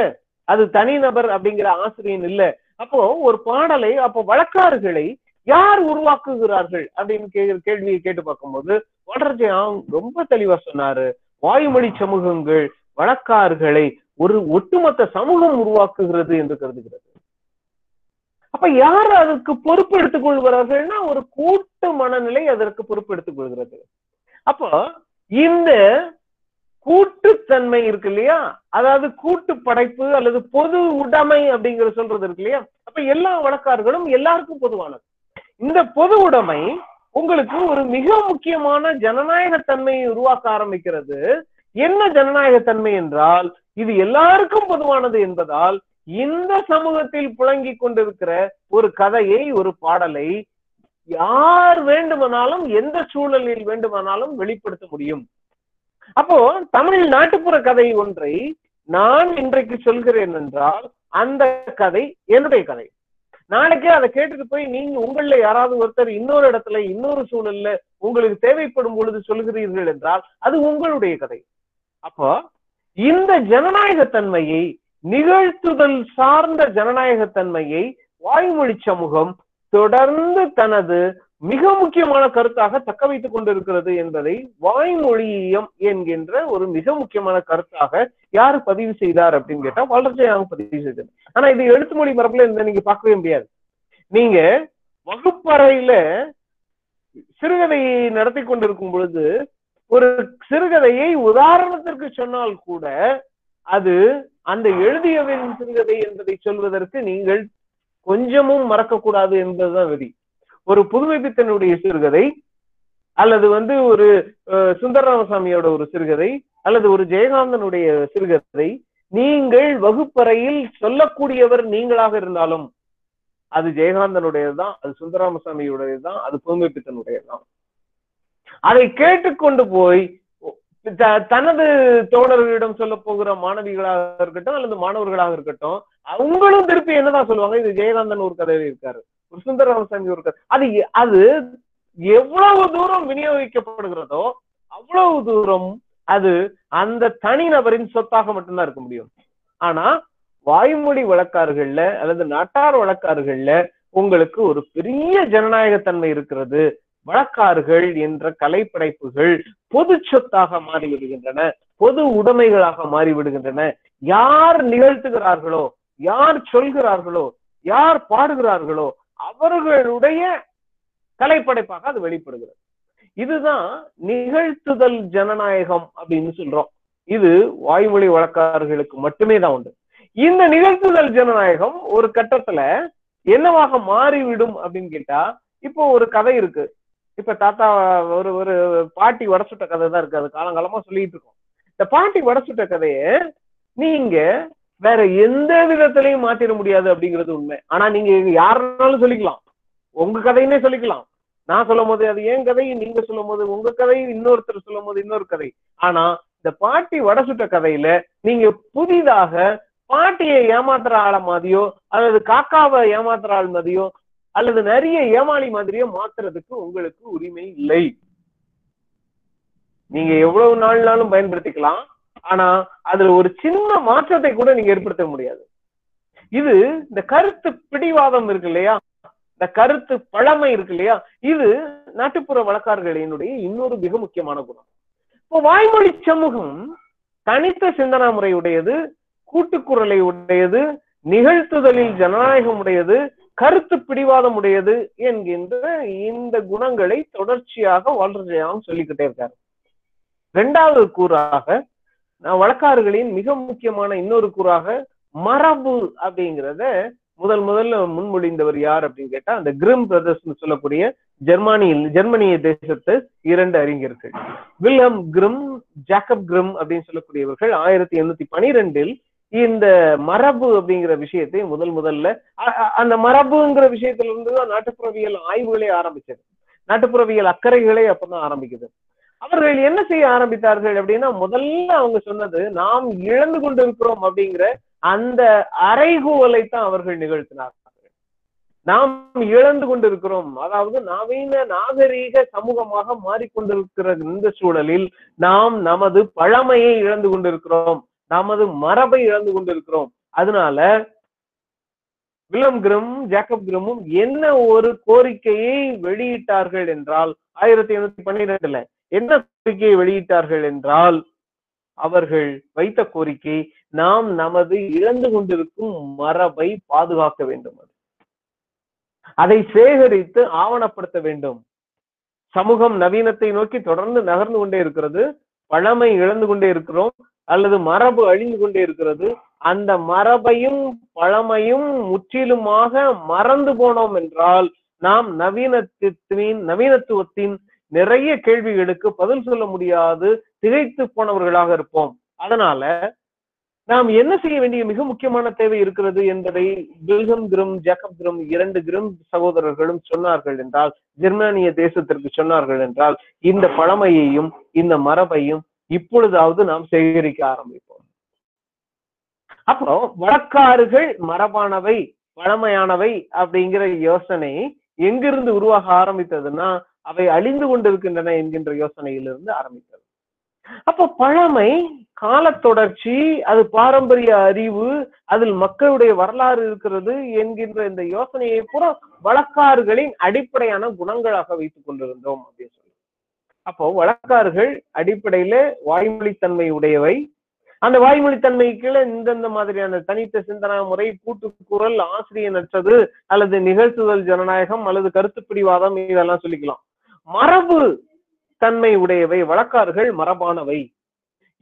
S1: அது தனிநபர் அப்படிங்கிற ஆசிரியன் இல்ல. அப்போ ஒரு பாடலை அப்போ வழக்காறுகளை யார் உருவாக்குகிறார்கள் அப்படின்னு கே கேள்வியை கேட்டு பார்க்கும்போது வளர்ச்சியாம் ரொம்ப தெளிவா சொன்னாரு. வாயுமொழி சமூகங்கள் வழக்காறுகளை ஒரு ஒட்டுமொத்த சமூகம் உருவாக்குகிறது என்று கருதுகிறது. அப்ப யார் அதற்கு பொறுப்பு எடுத்துக் கொள்கிறார்கள்னா ஒரு கூட்டு மனநிலை அதற்கு பொறுப்பு எடுத்துக் கொள்கிறது. அப்போ இந்த கூட்டுத்தன்மை இருக்கு இல்லையா? அதாவது கூட்டு படைப்பு அல்லது பொது உடைமை அப்படிங்கிற சொல்றது இருக்கு இல்லையா? அப்ப எல்லா வழக்காறுகளும் எல்லாருக்கும் பொதுவானது. இந்த பொது உடைமை உங்களுக்கு ஒரு மிக முக்கியமான ஜனநாயக தன்மையை உருவாக்க ஆரம்பிக்கிறது. என்ன ஜனநாயக தன்மை என்றால் இது எல்லாருக்கும் பொதுவானது என்பதால் இந்த சமூகத்தில் புழங்கி கொண்டிருக்கிற ஒரு கதையை ஒரு பாடலை யார் வேண்டுமானாலும் எந்த சூழலில் வேண்டுமானாலும் வெளிப்படுத்த முடியும். அப்போ தமிழ் நாட்டுப்புற கதை ஒன்றை நான் இன்றைக்கு சொல்கிறேன் என்றால் அந்த கதை என்னுடைய கதை. நாளைக்கே அதை கேட்டுட்டு போய் நீங்க உங்கள யாராவது ஒருத்தர் இன்னொரு இடத்துல இன்னொரு சூழல்ல உங்களுக்கு தேவைப்படும் பொழுது சொல்கிறீர்கள் என்றால் அது உங்களுடைய கதை. அப்போ இந்த ஜனநாயக தன்மையை நிகழ்த்துதல் சார்ந்த ஜனநாயக தன்மையை வாய்மொழி சமூகம் தொடர்ந்து தனது மிக முக்கியமான கருத்தாக தக்க வைத்துக் கொண்டிருக்கிறது என்பதை வாய்மொழியம் என்கின்ற ஒரு மிக முக்கியமான கருத்தாக யாரு பதிவு செய்தார் அப்படின்னு கேட்டா வளர்ச்சியாக பதிவு செய்தார். ஆனா இது எழுத்து மொழி மரபுல இந்த நீங்க பார்க்கவே முடியாது. நீங்க வகுப்பறையில சிறுகதையை நடத்தி கொண்டிருக்கும் பொழுது ஒரு சிறுகதையை உதாரணத்திற்கு சொன்னால் கூட அது அந்த எழுதியவரின் சிறுகதை என்பதை சொல்வதற்கு நீங்கள் கொஞ்சமும் மறக்கக்கூடாது என்பதுதான் விதி. ஒரு புதுமை பித்தனுடைய சிறுகதை அல்லது வந்து ஒரு சுந்தரராமசாமியோட ஒரு சிறுகதை அல்லது ஒரு ஜெயகாந்தனுடைய சிறுகதை நீங்கள் வகுப்பறையில் சொல்லக்கூடியவர் நீங்களாக இருந்தாலும் அது ஜெயகாந்தனுடையதுதான் அது சுந்தராமசாமியுடையதுதான் அது புதுமைப்பித்தனுடையதுதான். அதை கேட்டுக்கொண்டு போய் த- தனது தோழர்களிடம் சொல்ல போகிற மாணவிகளாக இருக்கட்டும் அல்லது மாணவர்களாக இருக்கட்டும் அவங்களும் திருப்பி என்னதான் சொல்லுவாங்க? இது ஜெயகாந்தன் ஒரு கதையில இருக்காரு. சுந்தர சுந்தரராமசாமி ஒரு அது அது எவ்வளவு தூரம் விநியோகிக்கப்படுகிறதோ அவ்வளவு தூரம் அது அந்த தனிநபரின் சொத்தாக மட்டும்தான் இருக்க முடியும். ஆனா வாய்மொழி வழக்காறுகள்ல அல்லது நாட்டார் வழக்காறுகள்ல உங்களுக்கு ஒரு பெரிய ஜனநாயகத்தன்மை இருக்கிறது. வழக்கார்கள் என்ற கலைப்படைப்புகள் பொது சொத்தாக மாறிவிடுகின்றன பொது உடைமைகளாக மாறிவிடுகின்றன யார் நிகழ்த்துகிறார்களோ யார் சொல்கிறார்களோ யார் பாடுகிறார்களோ அவர்களுடைய கலைப்படைப்பாக அது வெளிப்படுகிறது. இதுதான் நிகழ்த்துதல் ஜனநாயகம் அப்படின்னு சொல்றோம். இது வாய்மொழி வழக்காரர்களுக்கு மட்டுமே தான் உண்டு. இந்த நிகழ்த்துதல் ஜனநாயகம் ஒரு கட்டத்துல என்னவாக மாறிவிடும் அப்படின்னு கேட்டா இப்போ ஒரு கதை இருக்கு. இப்ப தாத்தா ஒரு ஒரு பாட்டி வடசுட்ட கதை தான் இருக்கு. அது காலங்காலமா சொல்லிட்டு இருக்கோம். இந்த பாட்டி வடசுட்ட கதைய நீங்க வேற எந்த விதத்திலையும் மாத்திர முடியாது அப்படிங்கிறது உண்மை. ஆனா நீங்க யாருனாலும் சொல்லிக்கலாம். உங்க கதைன்னே சொல்லிக்கலாம். நான் சொல்லும் போது அது ஏன் கதை நீங்க சொல்லும் போது உங்க கதை இன்னொருத்தர் சொல்லும் போது இன்னொரு கதை. ஆனா இந்த பாட்டி வடசுட்ட கதையில நீங்க புதிதாக பாட்டியை ஏமாத்துற ஆள மாதிரியோ அல்லது காக்காவை ஏமாத்துற ஆள் மாதிரியோ அல்லது நிறைய ஏமாளி மாதிரியோ மாத்துறதுக்கு உங்களுக்கு உரிமை இல்லை. நீங்க எவ்வளவு நாள்னாலும் பயன்படுத்திக்கலாம். ஆனா அதுல ஒரு சின்ன மாற்றத்தை கூட நீங்க ஏற்படுத்த முடியாது. இது இந்த கருத்து பிடிவாதம் இருக்கு இல்லையா? இந்த கருத்து பழமை இருக்கு இல்லையா? இது நாட்டுப்புற வழக்காரர்களினுடைய இன்னொரு மிக முக்கியமான குணம். இப்போ வாய்மொழி சமூகம் தனித்த சிந்தனா முறையுடையது கூட்டுக்குரலை உடையது நிகழ்த்துதலில் ஜனநாயகம் உடையது கருத்து பிடிவாதம் உடையது என்கின்ற இந்த குணங்களை தொடர்ச்சியாக வளர்ச்சியாகவும் சொல்லிக்கிட்டே இருக்காரு. இரண்டாவது கூறாக வழக்காறுகளின் மிக முக்கியமான இன்னொரு கூறாக மரபு அப்படிங்கிறத முதல் முதல்ல முன்மொழிந்தவர் யார் அப்படின்னு கேட்டா அந்த கிரிம் பிரதர்ஸ் சொல்லக்கூடிய ஜெர்மானியில் ஜெர்மனிய தேசத்து இரண்டு அறிஞர்கள். வில்ஹம் கிரிம் ஜாக்கப் கிரிம் அப்படின்னு சொல்லக்கூடியவர்கள் ஆயிரத்தி எண்ணூத்தி பனிரெண்டில் இந்த மரபு அப்படிங்கிற விஷயத்தை முதல் முதல்ல அந்த மரபுங்கிற விஷயத்துல இருந்து தான் நாட்டுப்புறவியல் ஆய்வுகளே ஆரம்பிச்சது. நாட்டுப்புறவியல் அக்கறைகளே அப்பதான் ஆரம்பிக்குது. அவர்கள் என்ன செய்ய ஆரம்பித்தார்கள் அப்படின்னா முதல்ல அவங்க சொன்னது நாம் இழந்து கொண்டிருக்கிறோம் அப்படிங்கிற அந்த அறைகூவலை தான் அவர்கள் நிகழ்த்தினார்கள். நாம் இழந்து கொண்டிருக்கிறோம். அதாவது நவீன நாகரீக சமூகமாக மாறிக்கொண்டிருக்கிற இந்த சூழலில் நாம் நமது பழமையை இழந்து கொண்டிருக்கிறோம். நமது மரபை இழந்து கொண்டிருக்கிறோம். அதனால வில்லம் கிரம் ஜேக்கப் கிரமும் என்ன ஒரு கோரிக்கையை வெளியிட்டார்கள் என்றால் ஆயிரத்தி எண்ணூத்தி பன்னிரெண்டுல என்ன கோரிக்கையை வெளியிட்டார்கள் என்றால் அவர்கள் வைத்த கோரிக்கை நாம் நமது இழந்து கொண்டிருக்கும் மரபை பாதுகாக்க வேண்டும் அது. அதை சேகரித்து ஆவணப்படுத்த வேண்டும். சமூகம் நவீனத்தை நோக்கி தொடர்ந்து நகர்ந்து கொண்டே இருக்கிறது. பழமை இழந்து கொண்டே இருக்கிறோம். அல்லது மரபு அழிந்து கொண்டே இருக்கிறது. அந்த மரபையும் பழமையும் முற்றிலுமாக மறந்து போனோம் என்றால் நாம் நவீனத்தின் நவீனத்துவத்தின் நிறைய கேள்விகளுக்கு பதில் சொல்ல முடியாது திகைத்து போனவர்களாக இருப்போம். அதனால நாம் என்ன செய்ய வேண்டிய மிக முக்கியமான தேவை இருக்கிறது என்பதை பில்கம் கிரம் ஜேக்கப் கிரம் இரண்டு கிரம் சகோதரர்களும் சொன்னார்கள் என்றால் ஜெர்மானிய தேசத்திற்கு சொன்னார்கள் என்றால் இந்த பழமையையும் இந்த மரபையும் இப்பொழுதாவது நாம் சேகரிக்க ஆரம்பிப்போம். அப்போ வழக்காறுகள் மரபானவை பழமையானவை அப்படிங்கிற யோசனை எங்கிருந்து உருவாக ஆரம்பித்ததுன்னா அவை அழிந்து கொண்டிருக்கின்றன என்கின்ற யோசனையிலிருந்து ஆரம்பித்தது. அப்போ பழமை கால தொடர்ச்சி அது பாரம்பரிய அறிவு அதில் மக்களுடைய வரலாறு இருக்கிறது என்கின்ற இந்த யோசனையை பூரா வழக்காறுகளின் அடிப்படையான குணங்களாக வைத்துக் கொண்டிருந்தோம் அப்படின்னு சொல்லி அப்போ வழக்காறுகள் அடிப்படையில வாய்மொழித்தன்மை உடையவை அந்த வாய்மொழித்தன்மை கீழே இந்தந்த மாதிரியான தனித்த சிந்தனா முறை கூட்டுக்குரல் ஆசிரியர் நற்றது அல்லது நிகழ்த்துதல் ஜனநாயகம் அல்லது கருத்து பிடிவாதம் இதெல்லாம் சொல்லிக்கலாம். மரபு தன்மை உடையவை வழக்காறுகள் மரபானவை.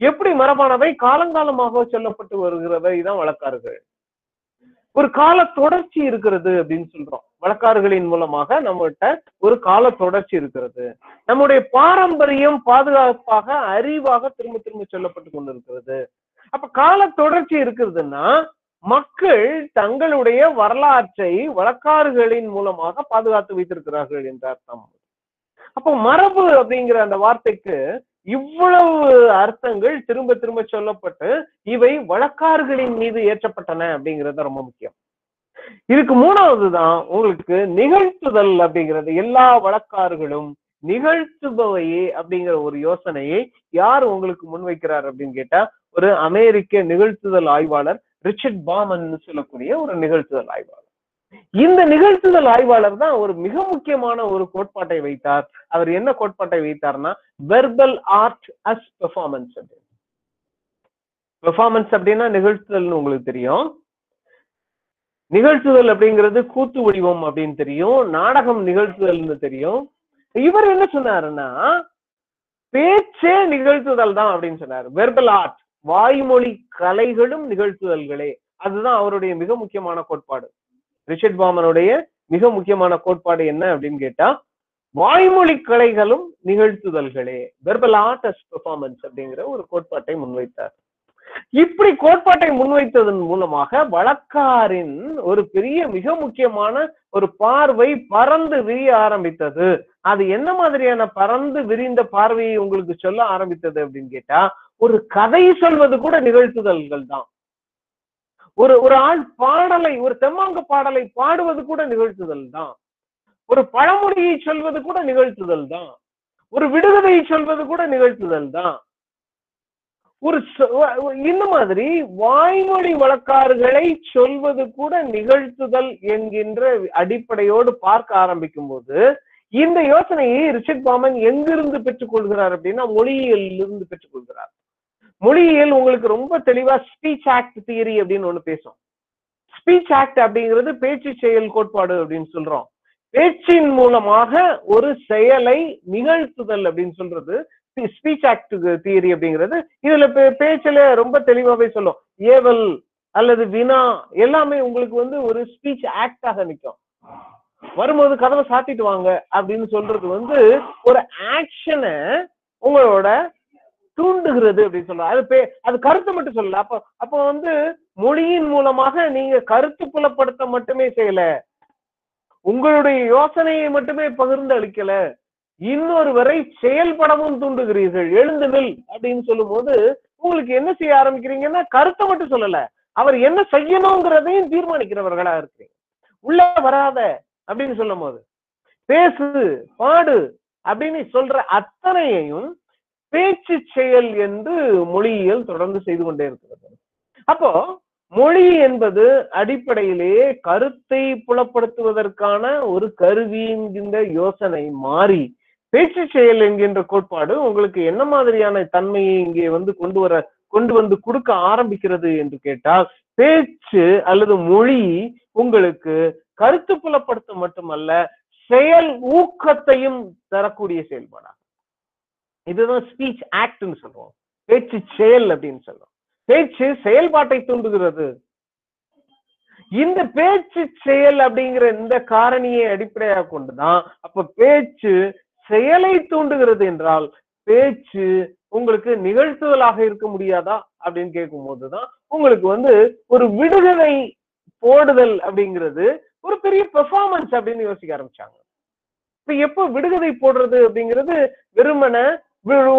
S1: எப்படி மரபானவை? காலங்காலமாக சொல்லப்பட்டு வருகிறவை தான் வழக்காறுகள். ஒரு கால தொடர்ச்சி இருக்கிறது அப்படின்னு சொல்றோம். வழக்காறுகளின் மூலமாக நம்மகிட்ட ஒரு கால தொடர்ச்சி இருக்கிறது. நம்முடைய பாரம்பரியம் பாதுகாப்பாக அறிவாக திரும்ப திரும்ப சொல்லப்பட்டு கொண்டிருக்கிறது. அப்ப கால தொடர்ச்சி இருக்கிறதுன்னா மக்கள் தங்களுடைய வரலாற்றை வழக்காறுகளின் மூலமாக பாதுகாத்து வைத்திருக்கிறார்கள் என்ற அர்த்தம். அப்போ மரபு அப்படிங்கிற அந்த வார்த்தைக்கு இவ்வளவு அர்த்தங்கள் திரும்ப திரும்ப சொல்லப்பட்டு இவை வழக்காறுகளின் மீது ஏற்றப்பட்டன அப்படிங்கிறது ரொம்ப முக்கியம். இதுக்கு மூணாவது தான் உங்களுக்கு நிகழ்த்துதல் அப்படிங்கிறது. எல்லா வழக்காறுகளும் நிகழ்த்துபவையே அப்படிங்கிற ஒரு யோசனையை யார் உங்களுக்கு முன்வைக்கிறார் அப்படின்னு கேட்டா ஒரு அமெரிக்க நிகழ்த்துதல் ஆய்வாளர் ரிச்சர்ட் பாமன் சொல்லக்கூடிய ஒரு நிகழ்த்துதல் ஆய்வாளர். இந்த நிகழ்த்துதல் ஆய்வாளர் தான் ஒரு மிக முக்கியமான ஒரு கோட்பாட்டை வைத்தார். அவர் என்ன கோட்பாட்டை வைத்தார்னா verbal art as performance performance அப்படின்னா நிகழ்த்துதல்னு உங்களுக்கு தெரியும். நிகழ்த்துதல் அப்படிங்கிறது கூத்து வடிவம் அப்படின்னு தெரியும். நாடகம் நிகழ்த்துதல்னு தெரியும். இவர் என்ன சொன்னாருன்னா பேச்சே நிகழ்த்துதல் தான் அப்படின்னு சொன்னார். வெர்பல் ஆர்ட் வாய்மொழி கலைகளும் நிகழ்த்துதல்களே. அதுதான் அவருடைய மிக முக்கியமான கோட்பாடு. ரிஷட் பாமனுடைய மிக முக்கியமான கோட்பாடு என்ன அப்படின்னு கேட்டா வாய்மொழி கலைகளும் நிகழ்த்துதல்களே வெர்பல் ஆர்டஸ்ட் பெர்ஃபார்மன்ஸ் அப்படிங்கிற ஒரு கோட்பாட்டை முன்வைத்தார். இப்படி கோட்பாட்டை முன்வைத்ததன் மூலமாக வழக்காரின் ஒரு பெரிய மிக முக்கியமான ஒரு பார்வை பறந்து விரிய ஆரம்பித்தது. அது என்ன மாதிரியான பறந்து விரிந்த பார்வையை உங்களுக்கு சொல்ல ஆரம்பித்தது அப்படின்னு கேட்டா ஒரு கதை சொல்வது கூட நிகழ்த்துதல்கள் தான். ஒரு ஒரு ஆள் பாடலை ஒரு தெம்மாங்க பாடலை பாடுவது கூட நிகழ்த்துதல் தான். ஒரு பழமொழியை சொல்வது கூட நிகழ்த்துதல் தான். ஒரு விடுகதையை சொல்வது கூட நிகழ்த்துதல் தான். ஒரு இந்த மாதிரி வாய்மொழி வழக்காறுகளை சொல்வது கூட நிகழ்த்துதல் என்கின்ற அடிப்படையோடு பார்க்க ஆரம்பிக்கும் போது இந்த யோசனையை ரிச்சர்ட் பாமன் எங்கிருந்து பெற்றுக் கொள்கிறார் அப்படின்னா மொழியியலில் இருந்து பெற்றுக்கொள்கிறார். மொழியியல் உங்களுக்கு ரொம்ப தெளிவா ஸ்பீச் ஆக்ட் தியரி அப்படின்னு ஒண்ணு பேசும். ஸ்பீச் ஆக்ட் அப்படிங்கிறது பேச்சு செயல் கோட்பாடு அப்படின்னு சொல்றோம். பேச்சின் மூலமாக ஒரு செயலை நிகழ்த்துதல் அப்படின்னு சொல்றது ஸ்பீச் ஆக்ட் தியரி அப்படிங்கிறது. இதுல பேச்சுல ரொம்ப தெளிவாவே சொல்லும். ஏவல் அல்லது வினா எல்லாமே உங்களுக்கு வந்து ஒரு ஸ்பீச் ஆக்டாக நிற்கும் வரும்போது கதவை சாத்திட்டு வாங்க அப்படின்னு சொல்றது வந்து ஒரு ஆக்ஷனை உங்களோட தூண்டுகிறது அப்படின்னு சொல்ற அது பே அது கருத்தை மட்டும் சொல்லல. அப்ப அப்ப வந்து மொழியின் மூலமாக நீங்க கருத்து புலப்படுத்த மட்டுமே செய்யல. உங்களுடைய யோசனையை மட்டுமே பகிர்ந்து அளிக்கல. இன்னொருவரை செயல்படவும் தூண்டுகிறீர்கள். எழுந்து நில் அப்படின்னு சொல்லும் போது உங்களுக்கு என்ன செய்ய ஆரம்பிக்கிறீங்கன்னா கருத்தை மட்டும் சொல்லல. அவர் என்ன செய்யணுங்கிறதையும் தீர்மானிக்கிறவர்களா இருக்கிறீங்க. உள்ள வராத அப்படின்னு சொல்லும் போது பேசு பாடு அப்படின்னு சொல்ற அத்தனையையும் பேச்சு செயல் என்று மொழியியல் தொடர்ந்து செய்து கொண்டே இருக்கிறது. அப்போ மொழி என்பது அடிப்படையிலேயே கருத்தை புலப்படுத்துவதற்கான ஒரு கருவி என்கின்ற யோசனை மாறி பேச்சு செயல் என்கின்ற கோட்பாடு உங்களுக்கு என்ன மாதிரியான தன்மையை இங்கே வந்து கொண்டு வர கொண்டு வந்து கொடுக்க ஆரம்பிக்கிறது என்று கேட்டால் பேச்சு அல்லது மொழி உங்களுக்கு கருத்து புலப்படுத்த மட்டுமல்ல செயல் ஊக்கத்தையும் தரக்கூடிய செயல்பாடாகும். இதுதான் ஸ்பீச் ஆக்ட்னு சொல்லுவோம் பேச்சு செயல் அப்படின்னு சொல்லுவோம் பேச்சு செயல்பாட்டை தூண்டுகிறது. இந்த பேச்சு செயல் அப்படிங்கிற இந்த காரணியை அடிப்படையாக கொண்டுதான் அப்ப பேச்சு செயலை தூண்டுகிறது என்றால் பேச்சு உங்களுக்கு நிகழ்த்துதலாக இருக்க முடியாதா அப்படின்னு கேட்கும் போதுதான் உங்களுக்கு வந்து ஒரு விடுதலை போடுதல் அப்படிங்கிறது ஒரு பெரிய பெர்ஃபார்மன்ஸ் அப்படின்னு யோசிக்க ஆரம்பிச்சாங்க. இப்ப எப்போ விடுகதை போடுறது அப்படிங்கிறது வெறுமன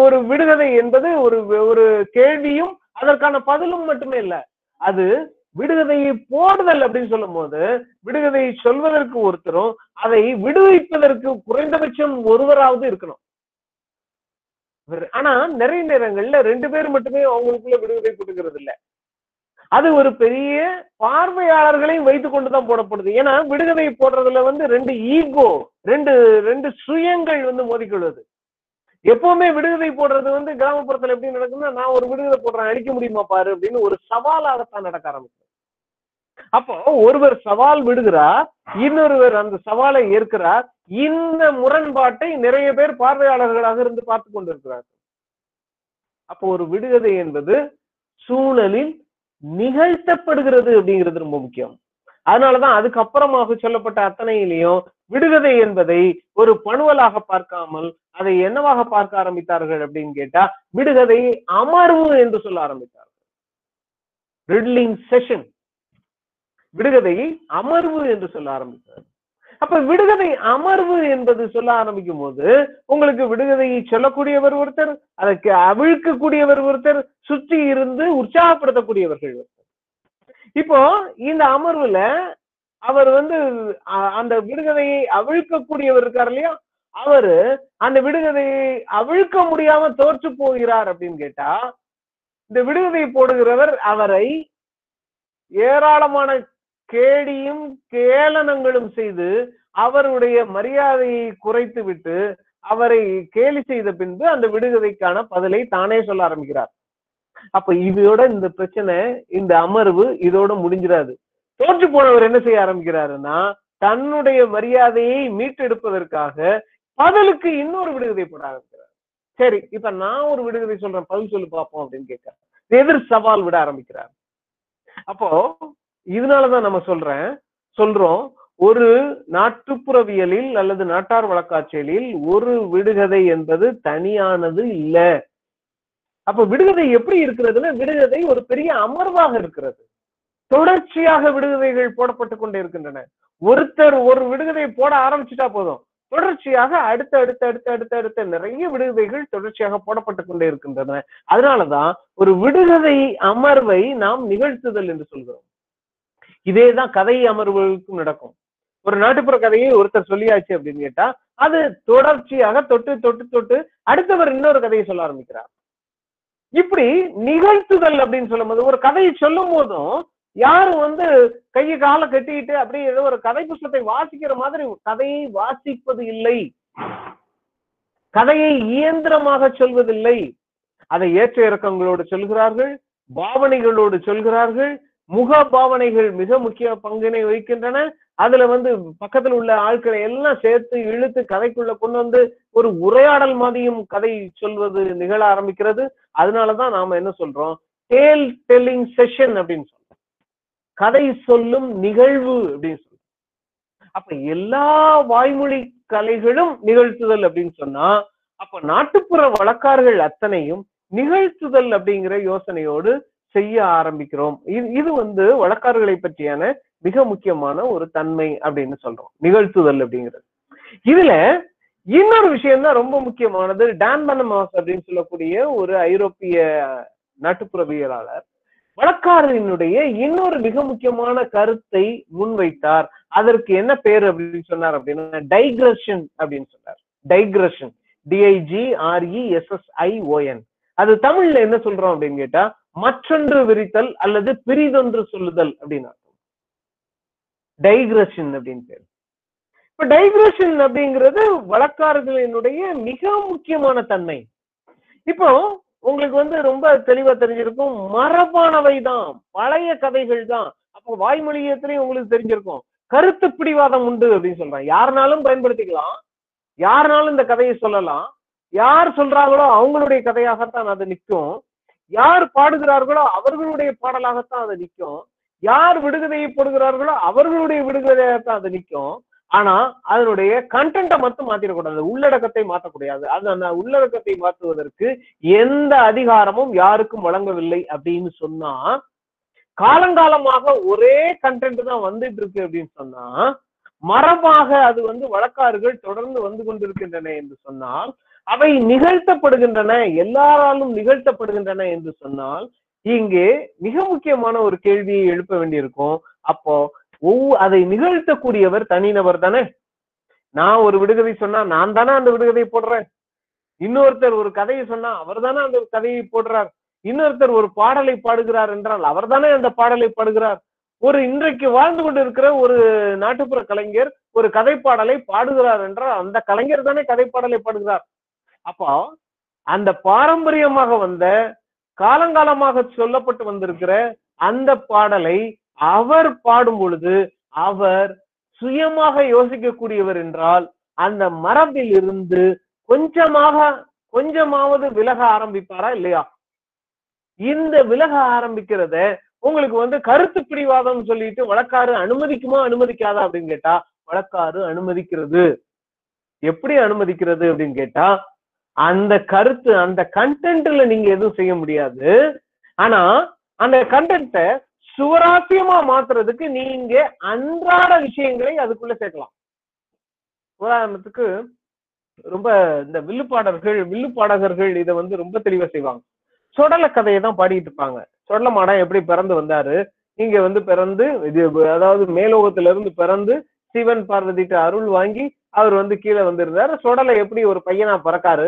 S1: ஒரு விடுகதை என்பது ஒரு ஒரு கேள்வியும் அதற்கான பதிலும் மட்டுமே இல்ல. அது விடுகதையை போடுதல் அப்படின்னு சொல்லும் போது விடுகதையை சொல்வதற்கு ஒருத்தரும் அதை விடுவிப்பதற்கு குறைந்தபட்சம் ஒருவராவது இருக்கணும். ஆனா நிறைய நேரங்கள்ல ரெண்டு பேர் மட்டுமே அவங்களுக்குள்ள விடுகதை கொடுக்கறது இல்ல. அது ஒரு பெரிய பார்வையாளர்களையும் வைத்து கொண்டுதான் போடப்படுது. ஏன்னா விடுகதை போடுறதுல வந்து ரெண்டு ஈகோ ரெண்டு ரெண்டு சுயங்கள் வந்து மோதிக்கொள்வது. எப்பவுமே விடுகதை போடுறது வந்து கிராமப்புறத்துல எப்படி நடக்கும்னா நான் ஒரு விடுகதை போடுறேன் அழிக்க முடியுமா பாரு அப்படின்னு ஒரு சவாலாகத்தான் நடக்க ஆரம்பிச்சு அப்போ ஒருவர் சவால் விடுகிறார் இன்னொருவர் அந்த சவாலை ஏற்கிறார். இந்த முரண்பாட்டை நிறைய பேர் பார்வையாளர்களாக இருந்து பார்த்து கொண்டிருக்கிறார்கள். அப்போ ஒரு விடுகதை என்பது சூழலில் நிகழ்த்தப்படுகிறது அப்படிங்கிறது ரொம்ப முக்கியம். அதனாலதான் அதுக்கப்புறமாக சொல்லப்பட்ட அத்தனையிலையும் விடுகதை என்பதை ஒரு பணுவலாக பார்க்காமல் அதை என்னவாக பார்க்க ஆரம்பித்தார்கள் அப்படின்னு கேட்டா விடுகதை அமர்வு என்று சொல்ல ஆரம்பித்தார்கள். ரிட்லிங் செஷன் விடுகதையை அமர்வு என்று சொல்ல ஆரம்பித்தார் அப்ப விடுகதை அமர்வு என்பது சொல்ல ஆரம்பிக்கும் போது உங்களுக்கு விடுகதையை சொல்லக்கூடியவர் ஒருத்தர் அதற்கு அவிழ்க்கக்கூடியவர் ஒருத்தர் சுற்றி இருந்து உற்சாகப்படுத்தக்கூடியவர்கள் ஒருத்தர். இப்போ இந்த அமர்வுல அவர் வந்து அந்த விடுகதையை அவிழ்க்கக்கூடியவர் இருக்கார் இல்லையா? அவரு அந்த விடுகதையை அவிழ்க்க முடியாம தோற்று போகிறார் அப்படின்னு கேட்டா இந்த விடுகதை போடுகிறவர் அவரை ஏராளமான கேடியும் கேளனங்களும் செய்து அவருடைய மரியாதையை குறைத்து விட்டு அவரை கேலி செய்த பின்பு அந்த விடுகதைக்கான பதிலை தானே சொல்ல ஆரம்பிக்கிறார். அப்ப இதோட இந்த பிரச்சனை இந்த அமர்வு இதோட முடிஞ்சிடாது. தோற்று போனவர் என்ன செய்ய ஆரம்பிக்கிறாருன்னா தன்னுடைய மரியாதையை மீட்டெடுப்பதற்காக பதிலுக்கு இன்னொரு விடுகதை போட ஆரம்பிக்கிறார். சரி இப்ப நான் ஒரு விடுகதை சொல்றேன் பதில் சொல்லி பார்ப்போம் அப்படின்னு கேட்கிறேன் எதிர் சவால் விட ஆரம்பிக்கிறார். அப்போ இதனாலதான் நம்ம சொல்றேன் சொல்றோம் ஒரு நாட்டுப்புறவியலில் அல்லது நாட்டார் வழக்காட்சியலில் ஒரு விடுகதை என்பது தனியானது இல்ல. அப்ப விடுகதை எப்படி இருக்கிறதுன்னா விடுகதை ஒரு பெரிய அமர்வாக இருக்கிறது. தொடர்ச்சியாக விடுகதைகள் போடப்பட்டு கொண்டே இருக்கின்றன. ஒருத்தர் ஒரு விடுகதையை போட ஆரம்பிச்சுட்டா போதும். தொடர்ச்சியாக அடுத்த அடுத்த அடுத்த அடுத்த அடுத்த நிறைய விடுகதைகள் தொடர்ச்சியாக போடப்பட்டு கொண்டே இருக்கின்றன. அதனாலதான் ஒரு விடுகதை அமர்வை நாம் நிகழ்த்துதல் என்று சொல்கிறோம். இதேதான் கதை அமர்வுகளுக்கும் நடக்கும். ஒரு நாட்டுப்புற கதையை ஒருத்தர் சொல்லியாச்சு அப்படின்னு கேட்டா அது தொடர்ச்சியாக தொட்டு தொட்டு தொட்டு அடுத்தவர் இன்னொரு கதையை சொல்ல ஆரம்பிக்கிறார். இப்படி நிகழ்த்துதல் அப்படின்னு சொல்லும் போது ஒரு கதையை சொல்லும் போதும் யாரும் வந்து கையை காலை கட்டிட்டு அப்படியே ஏதோ ஒரு கதை புஸ்தத்தை வாசிக்கிற மாதிரி கதையை வாசிப்பது இல்லை. கதையை இயந்திரமாக சொல்வதில்லை. அதை ஏற்ற இறக்கங்களோடு சொல்கிறார்கள் பாவனைகளோடு சொல்கிறார்கள் முக பாவனைகள் மிக முக்கிய பங்கினை வகிக்கின்றன. அதுல வந்து பக்கத்துல உள்ள ஆட்களை எல்லாம் சேர்த்து இழுத்து கதைக்குள்ள கொண்டு வந்து ஒரு உரையாடல் மாதிரியும் கதை சொல்வது நிகழ ஆரம்பிக்கிறது. அதனாலதான் நாம என்ன சொல்றோம்? டேல் டெல்லிங் செஷன் அப்படின்னு சொல்றோம். கதை சொல்லும் நிகழ்வு அப்படின்னு சொல்றோம். அப்ப எல்லா வாய்மொழி கலைகளும் நிகழ்த்துதல் அப்படின்னு சொன்னா அப்ப நாட்டுப்புற வழக்கார்கள் அத்தனையும் நிகழ்த்துதல் அப்படிங்கிற யோசனையோடு செய்ய ஆரம்பிக்கிறோம். இது வந்து வழக்காறுகளை பற்றியான மிக முக்கியமான ஒரு தன்மை அப்படின்னு சொல்றோம். நிகழ்த்துதல் அப்படிங்கிறது. இதுல இன்னொரு விஷயம் தான் ரொம்ப முக்கியமானது. டான் பனமாஸ் அப்படின்னு சொல்லக்கூடிய ஒரு ஐரோப்பிய நாட்டுப்புறவியலாளர் வழக்காரரினுடைய இன்னொரு மிக முக்கியமான கருத்தை முன்வைத்தார். அதற்கு என்ன பேர் அப்படின்னு சொன்னார் அப்படின்னா டைக்ரஷன் அப்படின்னு சொன்னார். Digression. D I G R E S S I O N அது தமிழ்ல என்ன சொல்றோம் அப்படின்னு கேட்டா மற்றொன்று விரித்தல் அல்லது பிரிதொன்று சொல்லுதல் அப்படின்னு அர்த்தம். டைக்ரஷன் அப்படின்னு பேர். இப்ப டைக்ரஷன் அப்படிங்கிறது வழக்காரர்களினுடைய மிக முக்கியமான தன்மை. இப்போ உங்களுக்கு வந்து ரொம்ப தெளிவா தெரிஞ்சிருக்கும் மரபானவை தான் பழைய கதைகள் தான். அப்போ வாய்மொழியத்திலையும் உங்களுக்கு தெரிஞ்சிருக்கும் கருத்து பிடிவாதம் உண்டு அப்படின்னு சொல்றாங்க. யாருனாலும் பயன்படுத்திக்கலாம் யாருனாலும் இந்த கதையை சொல்லலாம். யார் சொல்றாங்களோ அவங்களுடைய கதையாகத்தான் அது நிற்கும். யார் பாடுகிறார்களோ அவர்களுடைய பாடலாகத்தான் அது நிற்கும். யார் விடுகதையை போடுகிறார்களோ அவர்களுடைய விடுகதையாகத்தான் அது நிற்கும். ஆனா அதனுடைய கண்டென்ட்டை மட்டும் மாத்திடக்கூடாது. உள்ளடக்கத்தை மாற்றக்கூடாது. அது அந்த உள்ளடக்கத்தை மாற்றுவதற்கு எந்த அதிகாரமும் யாருக்கும் வழங்கவில்லை அப்படின்னு சொன்னா காலங்காலமாக ஒரே கண்டென்ட் தான் வந்துட்டு இருக்கு அப்படின்னு சொன்னா மரபாக அது வந்து வழக்காறுகள் தொடர்ந்து வந்து கொண்டிருக்கின்றன என்று சொன்னால் அவை நிகழ்த்தப்படுகின்றன எல்லாராலும் நிகழ்த்தப்படுகின்றன என்று சொன்னால் இங்கே மிக முக்கியமான ஒரு கேள்வியை எழுப்ப வேண்டியிருக்கும். அப்போ ஒவ்வொரு அதை நிகழ்த்தக்கூடியவர் தனிநபர் தானே? நான் ஒரு விடுகதை சொன்னா நான் தானே அந்த விடுகதை போடுறேன்? இன்னொருத்தர் ஒரு கதையை சொன்னா அவர் தானே அந்த கதையை போடுறார்? இன்னொருத்தர் ஒரு பாடலை பாடுகிறார் என்றால் அவர் தானே அந்த பாடலை பாடுகிறார்? ஒரு இன்றைக்கு வாழ்ந்து கொண்டிருக்கிற ஒரு நாட்டுப்புற கலைஞர் ஒரு கதை பாடலை பாடுகிறார் என்றால் அந்த கலைஞர் தானே கதை பாடலை பாடுகிறார்? அப்போ அந்த பாரம்பரியமாக வந்த காலங்காலமாக சொல்லப்பட்டு வந்திருக்கிற அந்த பாடலை அவர் பாடும் பொழுது அவர் சுயமாக யோசிக்கக்கூடியவர் என்றால் அந்த மரபில் இருந்து கொஞ்சமாக கொஞ்சமாவது விலக ஆரம்பிப்பாரா இல்லையா? இந்த விலக ஆரம்பிக்கிறத உங்களுக்கு வந்து கருத்து பிடிவாதம் சொல்லிட்டு வழக்காறு அனுமதிக்குமா அனுமதிக்காதா அப்படின்னு கேட்டா வழக்காறு அனுமதிக்கிறது. எப்படி அனுமதிக்கிறது அப்படின்னு கேட்டா அந்த கருத்து அந்த கண்டென்ட்ல நீங்க எதுவும் செய்ய முடியாது. ஆனா அந்த கண்டென்ட்டை சுவராசியமா மாத்துறதுக்கு நீங்க அன்றாட விஷயங்களை அதுக்குள்ள சேர்க்கலாம். உதாரணத்துக்கு ரொம்ப இந்த வில்லுப்பாடர்கள் வில்லுப்பாடகர்கள் இதை வந்து ரொம்ப தெளிவா செய்வாங்க. சொடல கதையை தான் பாடிட்டு இருப்பாங்க. சொடல மாடம் எப்படி பிறந்து வந்தாரு? இங்க வந்து பிறந்து இது அதாவது மேலோகத்துல இருந்து பிறந்து சிவன் பார்வதிட்டு அருள் வாங்கி அவர் வந்து கீழே வந்திருந்தாரு. சொடலை எப்படி ஒரு பையனா பிறக்காரு?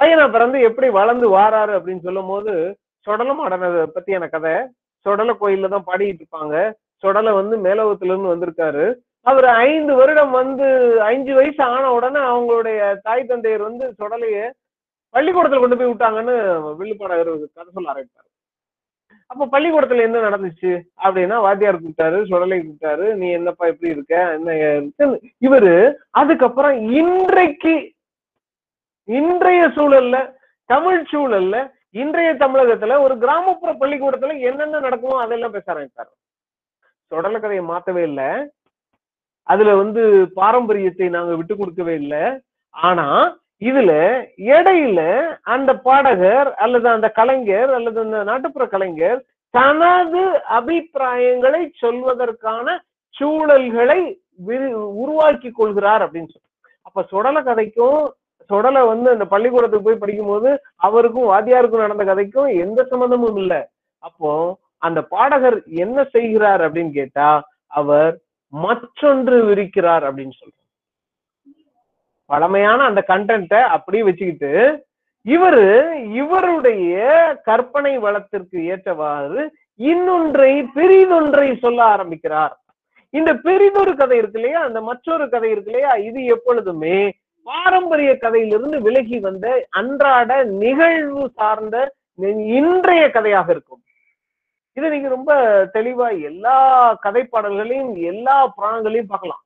S1: பையனை பிறந்து எப்படி வளர்ந்து வாராரு அப்படின்னு சொல்லும் போது சொடல மாடனை பத்தியான கதை. சொடல கோயில்ல தான் பாடிட்டு இருப்பாங்க. சொடலை வந்து மேலோகத்துல இருந்து வந்திருக்காரு. அவர் ஐந்து வருடம் வந்து அஞ்சு வயசு ஆன உடனே அவங்களுடைய தாய் தந்தையர் வந்து சொடலைய பள்ளிக்கூடத்துல கொண்டு போய் விட்டாங்கன்னு வில்லுப்பாடகர் கதை சொல்ல ஆரம்பித்தாரு அப்ப பள்ளிக்கூடத்துல என்ன நடந்துச்சு? அப்படின்னா வாத்தியார் கூப்பிட்டாரு சுடலை கூப்பிட்டாரு. நீ என்னப்பா எப்படி இருக்க? என்ன இவரு அதுக்கப்புறம் இன்றைக்கு இன்றைய சூழல்ல தமிழ் சூழல்ல இன்றைய தமிழகத்துல ஒரு கிராமப்புற பள்ளிக்கூடத்துல என்னென்ன நடக்குமோ அதெல்லாம் பேச ஆரம்பித்தார் சுடல கதையை மாத்தவே இல்லை. அதுல வந்து பாரம்பரியத்தை நாங்க விட்டு கொடுக்கவே இல்லை. ஆனா இதுல இடையில அந்த பாடகர் அல்லது அந்த கலைஞர் அல்லது அந்த நாட்டுப்புற கலைஞர் தனது அபிப்பிராயங்களை சொல்வதற்கான சூழல்களை விரி- உருவாக்கி கொள்கிறார் அப்படின்னு சொல்லி அப்ப சுடல கதைக்கும் தொடலை வந்து அந்த பள்ளிக்கூடத்துக்கு போய் படிக்கும்போது அவருக்கும் வாத்தியாருக்கும் நடந்த கதைக்கும் எந்த சம்மந்தமும் இல்லை. அப்போ அந்த பாடகர் என்ன செய்கிறார் அப்படின்னு கேட்டா அவர் மற்றொன்று விரிக்கிறார் அப்படின்னு சொல்றார். பழமையான அந்த கண்டென்ட்டை அப்படியே வச்சுக்கிட்டு இவரு இவருடைய கற்பனை வளத்திற்கு ஏற்றவாறு இன்னொன்றை பெரிதொன்றை சொல்ல ஆரம்பிக்கிறார். இந்த பெரிதொரு கதை இருக்கு இல்லையா? அந்த மற்றொரு கதை இருக்கு இல்லையா? இது எப்பொழுதுமே பாரம்பரிய கதையிலிருந்து விலகி வந்த அன்றாட நிகழ்வு சார்ந்த இன்றைய கதையாக இருக்கும். இது நீங்க ரொம்ப தெளிவா எல்லா கதை பாடல்களையும் எல்லா புராணங்களையும் பார்க்கலாம்.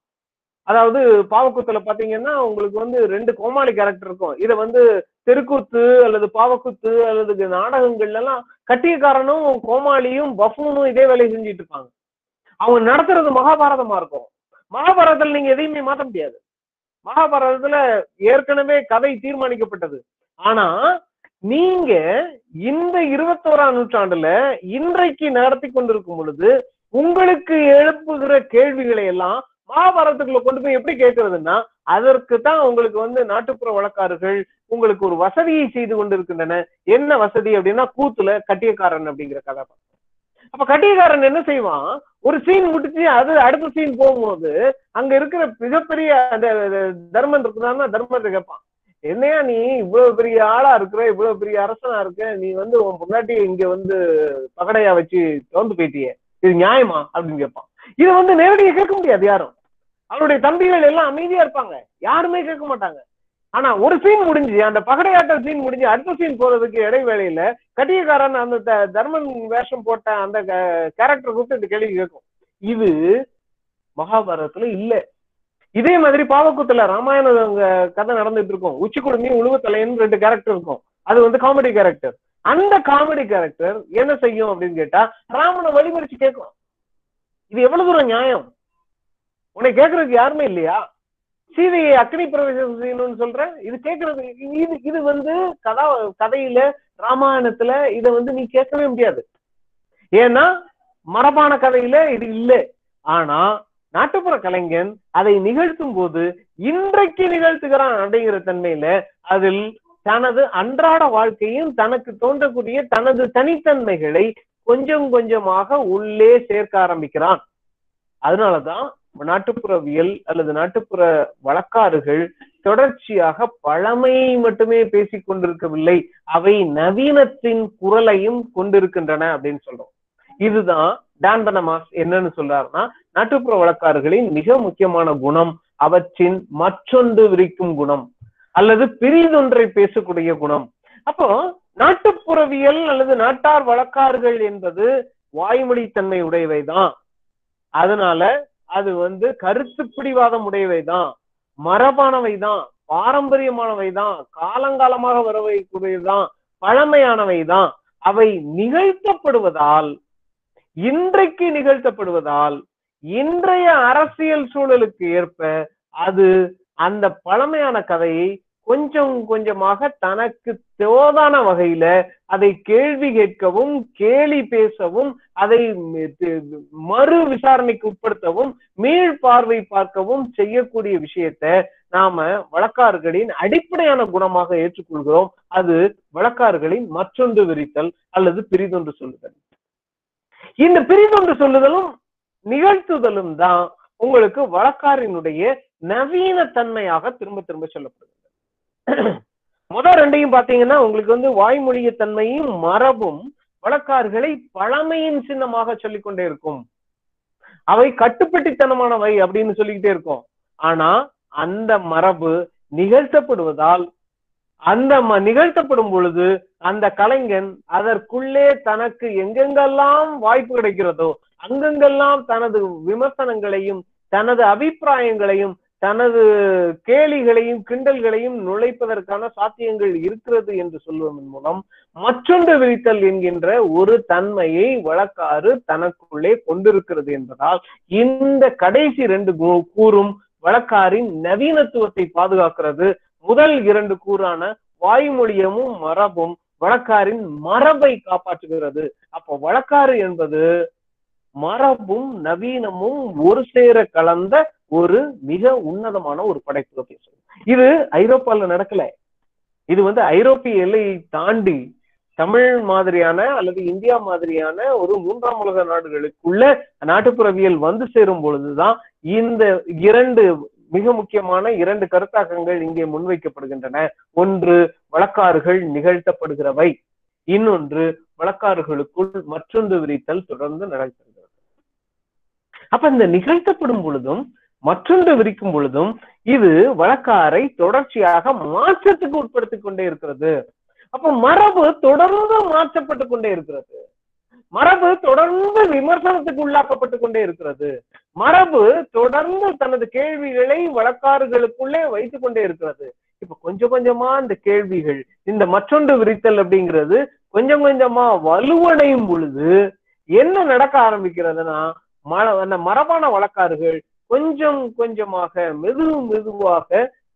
S1: அதாவது பாவக்கூத்துல பாத்தீங்கன்னா உங்களுக்கு வந்து ரெண்டு கோமாளி கேரக்டர் இருக்கும். இதை வந்து தெருக்கூத்து அல்லது பாவக்கூத்து அல்லது நாடகங்கள்ல எல்லாம் கட்டியக்காரனும் கோமாளியும் பஃபூனும் இதே வேலையை செஞ்சுட்டு இருப்பாங்க. அவங்க நடத்துறது மகாபாரதமா இருக்கும். மகாபாரதத்துல நீங்க எதையுமே மாத்த முடியாது. மகாபாரதத்துல ஏற்கனவே கதை தீர்மானிக்கப்பட்டது. ஆனா நீங்க இந்த இருபத்தோராம் நூற்றாண்டுல இன்றைக்கு நடத்தி கொண்டிருக்கும் பொழுது உங்களுக்கு எழுப்புகிற கேள்விகளை எல்லாம் மகாபாரதத்துக்குள்ள கொண்டு போய் எப்படி கேட்கறதுன்னா அதற்கு தான் உங்களுக்கு வந்து நாட்டுப்புற வழக்காறுகள் உங்களுக்கு ஒரு வசதியை செய்து கொண்டிருக்கின்றன. என்ன வசதி அப்படின்னா கூத்துல கட்டியக்காரன் அப்படிங்கிற கதாபாத்திரம் அப்ப கட்டியக்காரன் என்ன செய்வான்? ஒரு சீன் முடிச்சு அது அடுத்த சீன் போகும்போது அங்க இருக்கிற மிகப்பெரிய அந்த தர்மன் இருக்குதான்னா தர்மத்தை கேட்பான். என்னையா நீ இவ்வளவு பெரிய ஆளா இருக்கிற இவ்வளவு பெரிய அரசனா இருக்க நீ வந்து உன் பொண்டாட்டி இங்க வந்து பகடையா வச்சு தோந்து போயிட்டியே. இது நியாயமா? அப்படின்னு கேட்பான். இதை வந்து நேரடியா கேட்க முடியாது யாரும். அவருடைய தம்பிகள் எல்லாம் அமைதியா இருப்பாங்க. யாருமே கேட்க மாட்டாங்க. ஆனா ஒரு சீன் முடிஞ்சு அந்த பகடையாட்ட சீன் முடிஞ்சு அடுத்த சீன் போறதுக்கு இடைவேளையில கட்டியக்காரன் அந்த த- தர்மன் வேஷம் போட்ட அந்த கேரக்டர் கூப்பிட்டு இந்த கேள்வி கேட்கும். இது மகாபாரதத்துல இல்ல. இதே மாதிரி பாவக்கூத்துல ராமாயண அங்க கதை நடந்துட்டு இருக்கும். உச்சி குடுமி உழுவத்தலைன்னு ரெண்டு கேரக்டர் இருக்கும். அது வந்து காமெடி கேரக்டர் அந்த காமெடி கேரக்டர் என்ன செய்யும் அப்படின்னு கேட்டா ராமனை வழிமறிச்சு கேட்கும் இது எவ்வளவு தூரம் நியாயம்? உன்னை கேட்கறதுக்கு யாருமே இல்லையா? சீதையை அக்னி பிரவேசம் செய்யணும்னு சொல்றேன் இது கேட்கறது இது இது வந்து கதா கதையில ராமாயணத்துல இத வந்து நீ கேட்கவே முடியாது. ஏன்னா மரபான கதையில இது இல்லை. ஆனா நாட்டுப்புற கலைஞன் அதை நிகழ்த்தும் போது இன்றைக்கு நிகழ்த்துகிறான் அப்படிங்கிற தன்மையில அதில் தனது அன்றாட வாழ்க்கையும் தனக்கு தோன்றக்கூடிய தனது தனித்தன்மைகளை கொஞ்சம் கொஞ்சமாக உள்ளே சேர்க்க ஆரம்பிக்கிறான். அதனாலதான் நாட்டுப்புறவியல் அல்லது நாட்டுப்புற வழக்காறுகள் தொடர்ச்சியாக பழமையை மட்டுமே பேசிக் கொண்டிருக்கவில்லை அவை நவீனத்தின் குரலையும் கொண்டிருக்கின்றன அப்படின்னு சொல்றோம். இதுதான் டான் பனமாஸ் என்னன்னு சொல்றாருன்னா நாட்டுப்புற வழக்காறுகளின் மிக முக்கியமான குணம் அவற்றின் மற்றொன்று விரிக்கும் குணம் அல்லது பிரிதொன்றை பேசக்கூடிய குணம். அப்போ நாட்டுப்புறவியல் அல்லது நாட்டார் வழக்காறுகள் என்பது வாய்மொழித்தன்மை உடையவைதான். அதனால அது வந்து கருத்து பிடிவாதம் உடையவைதான். மரபானவைதான். பாரம்பரியமானவைதான். காலங்காலமாக வரவைக்கூடியதுதான். பழமையானவைதான். அவை நிகழ்த்தப்படுவதால் இன்றைக்கு நிகழ்த்தப்படுவதால் இன்றைய அரசியல் சூழலுக்கு ஏற்ப அது அந்த பழமையான கதையை கொஞ்சம் கொஞ்சமாக தனக்கு தோதான வகையில அதை கேள்வி கேட்கவும் கேலி பேசவும் அதை மறு விசாரணைக்கு உட்படுத்தவும் மீள் பார்வை பார்க்கவும் செய்யக்கூடிய விஷயத்த நாம வழக்காறுகளின் அடிப்படையான குணமாக ஏற்றுக்கொள்கிறோம். அது வழக்காறுகளின் மற்றொன்று விரித்தல் அல்லது பிரிதொன்று சொல்லுதல். இந்த பிரிதொன்று சொல்லுதலும் நிகழ்த்துதலும் தான் உங்களுக்கு வழக்காரினுடைய நவீன தன்மையாக திரும்ப திரும்ப சொல்லப்படுகிறது. முதல் ரெண்டையும் பாத்தீங்கன்னா உங்களுக்கு வந்து வாய்மொழிய தன்மையும் மரபும் வழக்கார்களை பழமையின் சின்னமாக சொல்லிக்கொண்டே இருக்கும். அவை கட்டுப்பட்டித்தனமானவை அப்படின்னு சொல்லிக்கிட்டே இருக்கும். ஆனா அந்த மரபு நிகழ்த்தப்படுவதால் அந்த நிகழ்த்தப்படும் பொழுது அந்த கலைஞன் அதற்குள்ளே தனக்கு எங்கெங்கெல்லாம் வாய்ப்பு கிடைக்கிறதோ அங்கெங்கெல்லாம் தனது விமர்சனங்களையும் தனது அபிப்பிராயங்களையும் தனது கேலிகளையும் கிண்டல்களையும் நுழைப்பதற்கான சாத்தியங்கள் இருக்கிறது என்று சொல்வதன் மூலம் மற்றொன்று விரித்தல் என்கின்ற ஒரு தன்மையை வழக்காறு தனக்குள்ளே கொண்டிருக்கிறது என்பதால் இந்த கடைசி ரெண்டு கூறும் வழக்காரின் நவீனத்துவத்தை பாதுகாக்கிறது. முதல் இரண்டு கூறான வாய்மொழியமும் மரபும் வழக்காரின் மரபை காப்பாற்றுகிறது. அப்ப வழக்காறு என்பது மரபும் நவீனமும் ஒரு சேர கலந்த ஒரு மிக உன்னதமான ஒரு படைப்பு பேசும் இது ஐரோப்பால நடக்கல. இது வந்து ஐரோப்பிய எல்லையை தாண்டி தமிழ் மாதிரியான அல்லது இந்தியா மாதிரியான ஒரு மூன்றாம் உலக நாடுகளுக்குள்ள நாட்டுப்புறவியல் வந்து சேரும் பொழுதுதான் இந்த இரண்டு மிக முக்கியமான இரண்டு கருத்தாக்கங்கள் இங்கே முன்வைக்கப்படுகின்றன. ஒன்று வழக்காறுகள் நிகழ்த்தப்படுகிறவை. இன்னொன்று வழக்காறுகளுக்குள் மற்றொன்று விரித்தல் தொடர்ந்து நடக்கிறது அப்ப இந்த நிகழ்த்தப்படும் பொழுதும் மற்றொன்று விரிக்கும் பொழுதும் இது வழக்காரை தொடர்ச்சியாக மாற்றத்துக்கு உட்படுத்திக் கொண்டே இருக்கிறது. அப்ப மரபு தொடர்ந்து மாற்றப்பட்டு கொண்டே இருக்கிறது. மரபு தொடர்ந்து விமர்சனத்துக்கு உள்ளாக்கப்பட்டு கொண்டே இருக்கிறது. மரபு தொடர்ந்து தனது கேள்விகளை வழக்காறுகளுக்குள்ளே வைத்துக் கொண்டே இருக்கிறது. இப்ப கொஞ்சம் கொஞ்சமா இந்த கேள்விகள் இந்த மற்றொன்று விரித்தல் அப்படிங்கிறது கொஞ்சம் கொஞ்சமா வலுவடையும் பொழுது என்ன நடக்க ஆரம்பிக்கிறதுனா அந்த மரபான வழக்காறுகள் கொஞ்சம் கொஞ்சமாக மெது மெதுவாக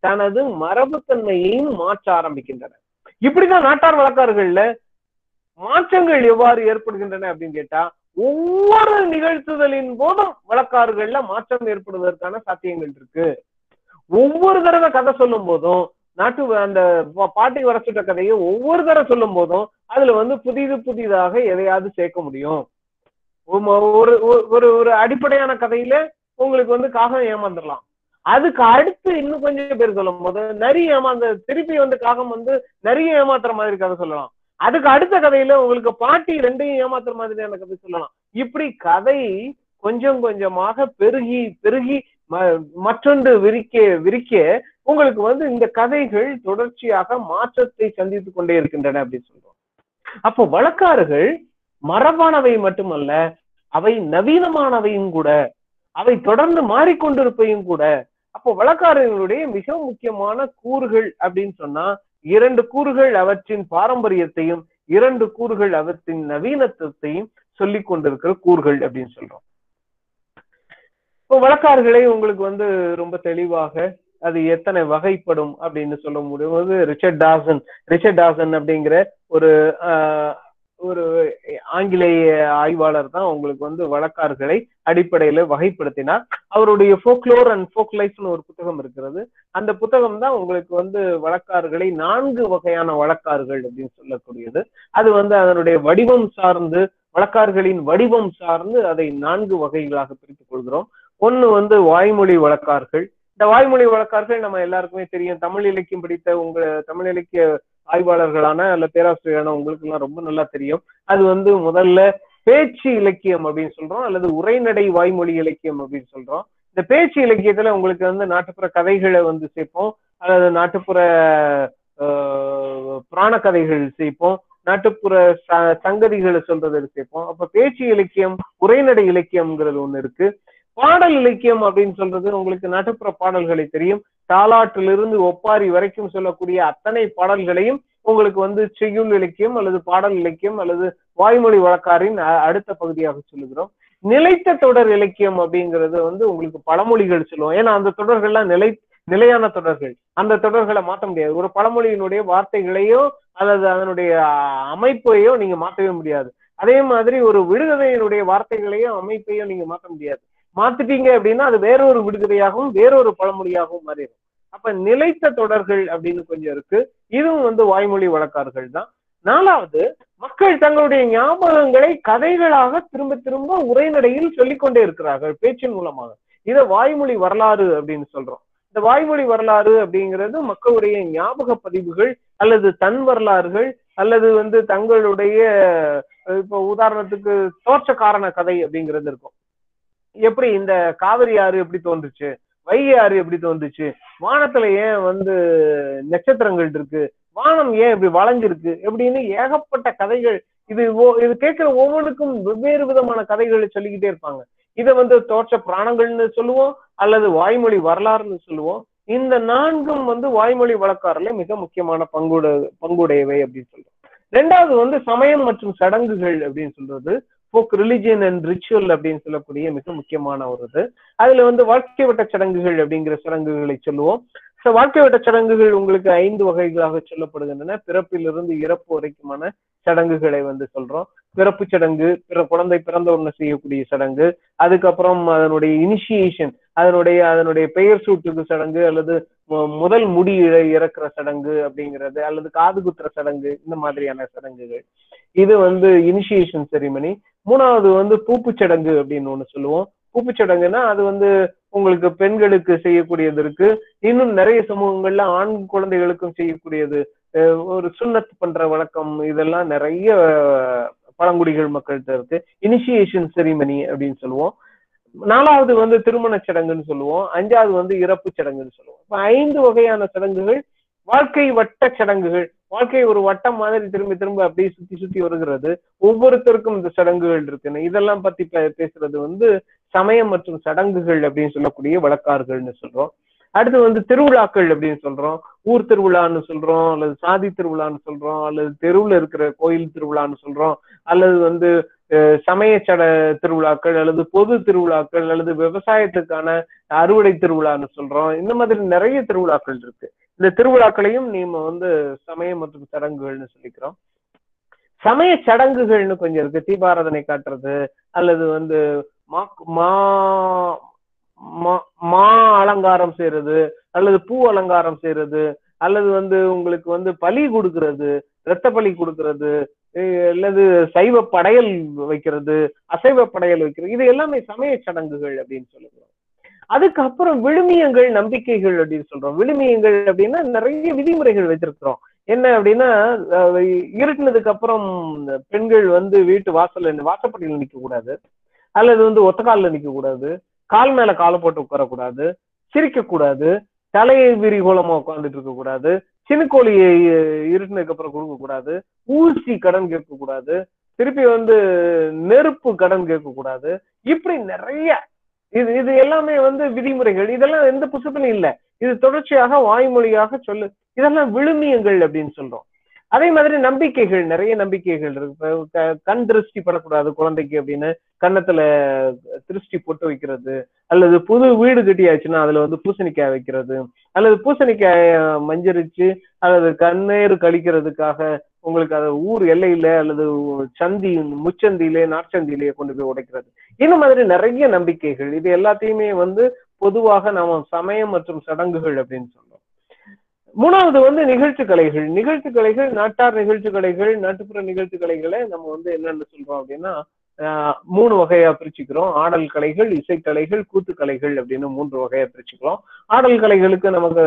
S1: தனது மரபுத்தன்மையையும் மாற்ற ஆரம்பிக்கின்றன. இப்படிதான் நாட்டார் வழக்காறுகள்ல மாற்றங்கள் எவ்வாறு ஏற்படுகின்றன அப்படின்னு கேட்டா ஒவ்வொரு நிகழ்த்துதலின் போதும் வழக்காறுகள்ல மாற்றம் ஏற்படுவதற்கான சாத்தியங்கள் இருக்கு. ஒவ்வொரு தடவை கதை சொல்லும் போதும் நாட்டு அந்த பாட்டி வர சுட்ட கதையை ஒவ்வொரு தடவை சொல்லும் போதும் அதுல வந்து புதிது புதிதாக எதையாவது சேர்க்க முடியும். ஒரு ஒரு ஒரு அடிப்படையான கதையில உங்களுக்கு வந்து காகம் ஏமாந்துடலாம். அதுக்கு அடுத்து இன்னும் கொஞ்சம் பேர் சொல்லும் போது நிறைய ஏமாந்த திருப்பி வந்து காகம் வந்து நிறைய ஏமாத்துற மாதிரி கதை சொல்லலாம். அதுக்கு அடுத்த கதையில உங்களுக்கு பாட்டி ரெண்டையும் ஏமாத்துற மாதிரியான கதை சொல்லலாம். இப்படி கதை கொஞ்சம் கொஞ்சமாக பெருகி பெருகி மற்றொன்று விரிக்க விரிக்க உங்களுக்கு வந்து இந்த கதைகள் தொடர்ச்சியாக மாற்றத்தை சந்தித்துக் கொண்டே இருக்கின்றன அப்படின்னு சொல்றோம். அப்போ வழக்காறுகள் மரபானவை மட்டுமல்ல அவை நவீனமானவையும் கூட அவை தொடர்ந்து மாறிக்கொண்டிருப்பையும் கூட அப்போ வழக்காரர்களுடைய மிக முக்கியமான கூறுகள் அப்படின்னு சொன்னா இரண்டு கூறுகள் அவற்றின் பாரம்பரியத்தையும் இரண்டு கூறுகள் அவற்றின் நவீனத்துவத்தையும் சொல்லிக் கொண்டிருக்கிற கூறுகள் அப்படின்னு சொல்றோம். இப்போ வழக்காறுகளை உங்களுக்கு வந்து ரொம்ப தெளிவாக அது எத்தனை வகைப்படும் அப்படின்னு சொல்ல முடியும். ரிச்சர்ட் டாசன் ரிச்சர்ட் டாசன் அப்படிங்கிற ஒரு ஒரு ஆங்கிலேய ஆய்வாளர் தான் உங்களுக்கு வந்து வழக்கார்களை அடிப்படையில வகைப்படுத்தினார். அவருடைய ஃபோக்லோர் அண்ட் ஃபோக் லைஃப்னு ஒரு புத்தகம் இருக்கிறது. அந்த புத்தகம் தான் உங்களுக்கு வந்து வழக்கார்களை நான்கு வகையான வழக்கார்கள் அப்படின்னு சொல்லக்கூடியது. அது வந்து அதனுடைய வடிவம் சார்ந்து வழக்கார்களின் வடிவம் சார்ந்து அதை நான்கு வகைகளாக பிரித்துக் கொள்கிறோம். ஒன்னு வந்து வாய்மொழி வழக்கார்கள் இந்த வாய்மொழி வழக்கார்கள் நம்ம எல்லாருக்குமே தெரியும். தமிழ் இலக்கியம் படித்த உங்க தமிழ் இலக்கிய ஆய்வாளர்களான அல்ல பேராசிரியரான உங்களுக்கு எல்லாம் ரொம்ப நல்லா தெரியும். அது வந்து முதல்ல பேச்சு இலக்கியம் அப்படின்னு சொல்றோம் அல்லது உரைநடை வாய்மொழி இலக்கியம் அப்படின்னு சொல்றோம். இந்த பேச்சு இலக்கியத்துல உங்களுக்கு வந்து நாட்டுப்புற கதைகளை வந்து சேர்ப்போம் அல்லது நாட்டுப்புற புராண கதைகள் சேர்ப்போம் நாட்டுப்புற சங்கதிகளை சொல்றது சேர்ப்போம். அப்ப பேச்சு இலக்கியம் உரைநடை இலக்கியம்ங்கிறது ஒண்ணு இருக்கு. பாடல் இலக்கியம் அப்படின்னு சொல்றது உங்களுக்கு நாட்டுப்புற பாடல்களை தெரியும். தாலாட்டிலிருந்து ஒப்பாரி வரைக்கும் சொல்லக்கூடிய அத்தனை பாடல்களையும் உங்களுக்கு வந்து செய்யுள் இலக்கியம் அல்லது பாடல் இலக்கியம் அல்லது வாய்மொழி வழக்காரின் அடுத்த பகுதியாக சொல்லுகிறோம். நிலைத்த தொடர் இலக்கியம் அப்படிங்கிறது வந்து உங்களுக்கு பழமொழிகள் சொல்லுவோம். ஏன்னா அந்த தொடர்கள்லாம் நிலை நிலையான தொடர்கள். அந்த தொடர்களை மாற்ற முடியாது. ஒரு பழமொழியினுடைய வார்த்தைகளையோ அல்லது அதனுடைய அமைப்பையோ நீங்க மாற்றவே முடியாது. அதே மாதிரி ஒரு விடுகதையினுடைய வார்த்தைகளையோ அமைப்பையோ நீங்க மாற்ற முடியாது. மாத்திட்டீங்க அப்படின்னா அது வேறொரு விடுகதையாகவும் வேறொரு பழமொழியாகவும் மாறிடும். அப்ப நிலைத்த தொடர்கள் அப்படின்னு கொஞ்சம் இருக்கு. இதுவும் வந்து வாய்மொழி வழக்கார்கள் தான். நாலாவது மக்கள் தங்களுடைய ஞாபகங்களை கதைகளாக திரும்ப திரும்ப உரைநடையில் சொல்லிக்கொண்டே இருக்கிறார்கள் பேச்சின் மூலமாக. இதை வாய்மொழி வரலாறு அப்படின்னு சொல்றோம். இந்த வாய்மொழி வரலாறு அப்படிங்கிறது மக்களுடைய ஞாபக பதிவுகள் அல்லது தன் வரலாறுகள் அல்லது வந்து தங்களுடைய இப்போ உதாரணத்துக்கு தோற்ற காரண கதை அப்படிங்கிறது இருக்கும். எப்படி இந்த காவிரி ஆறு எப்படி தோன்றுச்சு? வைகை ஆறு எப்படி தோன்றுச்சு? வானத்துல ஏன் வந்து நட்சத்திரங்கள் இருக்கு? வானம் ஏன் இப்படி வளைஞ்சிருக்கு? எப்படின்னு ஏகப்பட்ட கதைகள். இது இது கேட்கிற ஒவ்வொன்றுக்கும் வெவ்வேறு விதமான கதைகளை சொல்லிக்கிட்டே இருப்பாங்க. இதை வந்து தோற்ற பிராணங்கள்னு சொல்லுவோம் அல்லது வாய்மொழி வரலாறுன்னு சொல்லுவோம். இந்த நான்கும் வந்து வாய்மொழி வழக்காறுல மிக முக்கியமான பங்குட பங்குடையவை அப்படின்னு சொல்றோம். ரெண்டாவது வந்து சமயம் மற்றும் சடங்குகள் அப்படின்னு சொல்றது. ஃபோக் ரிலிஜியன் அண்ட் ரிச்சுவல் அப்படின்னு சொல்லக்கூடிய மிக முக்கியமான ஒரு இது. அதுல வந்து வாழ்க்கை வட்ட சடங்குகள் அப்படிங்கிற சடங்குகளை சொல்லுவோம். ஸோ வாழ்க்கை வட்ட சடங்குகள் உங்களுக்கு ஐந்து வகைகளாக சொல்லப்படுகின்றன. பிறப்பிலிருந்து இறப்பு வரைக்குமான சடங்குகளை வந்து சொல்றோம். பிறப்பு சடங்கு பிற குழந்தை பிறந்த உடனே செய்யக்கூடிய சடங்கு அதுக்கப்புறம் அதனுடைய இனிஷியேஷன் அதனுடைய அதனுடைய பெயர் சூட்டுக்கு சடங்கு அல்லது முதல் முடி இறக்குற சடங்கு அப்படிங்கிறது அல்லது காது குத்துற சடங்கு இந்த மாதிரியான சடங்குகள். இது வந்து இனிஷியேஷன் செரிமனி மூணாவது வந்து பூப்பு சடங்கு அப்படின்னு ஒண்ணு சொல்லுவோம். பூப்பு சடங்குன்னா அது வந்து உங்களுக்கு பெண்களுக்கு செய்யக்கூடியது இருக்கு. இன்னும் நிறைய சமூகங்கள்ல ஆண் குழந்தைகளுக்கும் செய்யக்கூடியது ஒரு சுண்ணத் பண்ற வழக்கம் இதெல்லாம் நிறைய பழங்குடிகள் மக்கள்கிட்ட இருக்கு. இனிஷியேஷன் செரிமனி அப்படின்னு சொல்லுவோம். நாலாவது வந்து திருமண சடங்குன்னு சொல்லுவோம். அஞ்சாவது வந்து இறப்பு சடங்குன்னு சொல்லுவோம். இப்ப ஐந்து வகையான சடங்குகள் வாழ்க்கை வட்ட சடங்குகள். வாழ்க்கை ஒரு வட்டம் மாதிரி திரும்ப திரும்ப அப்படியே சுத்தி சுத்தி வருகிறது. ஒவ்வொருத்தருக்கும் இந்த சடங்குகள் இருக்குன்னு. இதெல்லாம் பத்தி பேசுறது வந்து சமயம் மற்றும் சடங்குகள் அப்படின்னு சொல்லக்கூடிய வழக்கார்கள்னு சொல்றோம். அடுத்து வந்து திருவிழாக்கள் அப்படின்னு சொல்றோம். ஊர் திருவிழான்னு சொல்றோம் அல்லது சாதி திருவிழான்னு சொல்றோம் அல்லது தெருவுல இருக்கிற கோயில் திருவிழான்னு சொல்றோம் அல்லது வந்து சமய சட திருவிழாக்கள் அல்லது பொது திருவிழாக்கள் அல்லது விவசாயத்துக்கான அறுவடை திருவிழான்னு சொல்றோம். இந்த மாதிரி நிறைய திருவிழாக்கள் இருக்கு. இந்த திருவிழாக்களையும் நீங்க வந்து சமயம் மற்றும் சடங்குகள்னு சொல்லிக்கிறோம். சமய சடங்குகள்னு கொஞ்சம் இருக்கு. தீபாராதனை காட்டுறது அல்லது வந்து மா மா மா அலங்காரம் செய்யறது அல்லது பூ அலங்காரம் செய்யறது அல்லது வந்து உங்களுக்கு வந்து பலி கொடுக்கறது ரத்த பலி கொடுக்கறது அல்லது சைவ படையல் வைக்கிறது அசைவ படையல் வைக்கிறது இது எல்லாமே சமய சடங்குகள் அப்படின்னு சொல்லுவோம் அதுக்கப்புறம் விழுமியங்கள் நம்பிக்கைகள் அப்படின்னு சொல்றோம். விழுமியங்கள் அப்படின்னா நிறைய விதிமுறைகள் வச்சிருக்கிறோம். என்ன அப்படின்னா இருட்டினதுக்கு அப்புறம் பெண்கள் வந்து வீட்டு வாசல்ல வாசப்படியில் நிக்க கூடாது அல்லது வந்து ஒத்தக்காலில் நிக்க கூடாது கால் மேல காலை போட்டு உட்காரக்கூடாது சிரிக்க கூடாது தலையை விரிகோலமா உட்காந்துட்டு இருக்க கூடாது சினுக்கோழியை இருட்டினதுக்கு அப்புறம் கொடுக்க கூடாது ஊசி கடன் கேட்க கூடாது திருப்பி வந்து நெருப்பு கடன் கேட்க கூடாது இப்படி நிறைய இது இது எல்லாமே வந்து விதிமுறைகள். இதெல்லாம் எந்த புத்தகத்திலும் இல்லை. இது தொடர்ச்சியாக வாய்மொழியாக சொல்லு இதெல்லாம் விழுமியங்கள் அப்படின்னு சொல்றோம். அதே மாதிரி நம்பிக்கைகள் நிறைய நம்பிக்கைகள் இருக்கு. கண் திருஷ்டி படக்கூடாது குழந்தைக்கு அப்படின்னு கன்னத்துல திருஷ்டி போட்டு வைக்கிறது அல்லது புது வீடு கட்டியாச்சுன்னா அதுல வந்து பூசணிக்காய் வைக்கிறது அல்லது பூசணிக்காய மஞ்சரிச்சு அல்லது கண்ணேறு கழிக்கிறதுக்காக உங்களுக்கு அதை ஊர் எல்லையில அல்லது சந்தி முச்சந்தியிலே நாற்சந்தியிலே கொண்டு போய் உடைக்கிறது. இந்த மாதிரி நிறைய நம்பிக்கைகள். இது எல்லாத்தையுமே வந்து பொதுவாக நாம சமயம் மற்றும் சடங்குகள் அப்படின்னு சொல்லுவோம் மூணாவது வந்து நிகழ்ச்சி கலைகள். நிகழ்ச்சி கலைகள் நாட்டார் நிகழ்ச்சி கலைகள் நாட்டுப்புற நிகழ்ச்சி கலைகளை நம்ம வந்து என்னென்னு சொல்றோம் அப்படின்னா மூணு வகையா பிரிச்சுக்கிறோம். ஆடல் கலைகள் இசைக்கலைகள் கூத்துக்கலைகள் அப்படின்னு மூன்று வகையா பிரிச்சுக்கிறோம். ஆடல் கலைகளுக்கு நமக்கு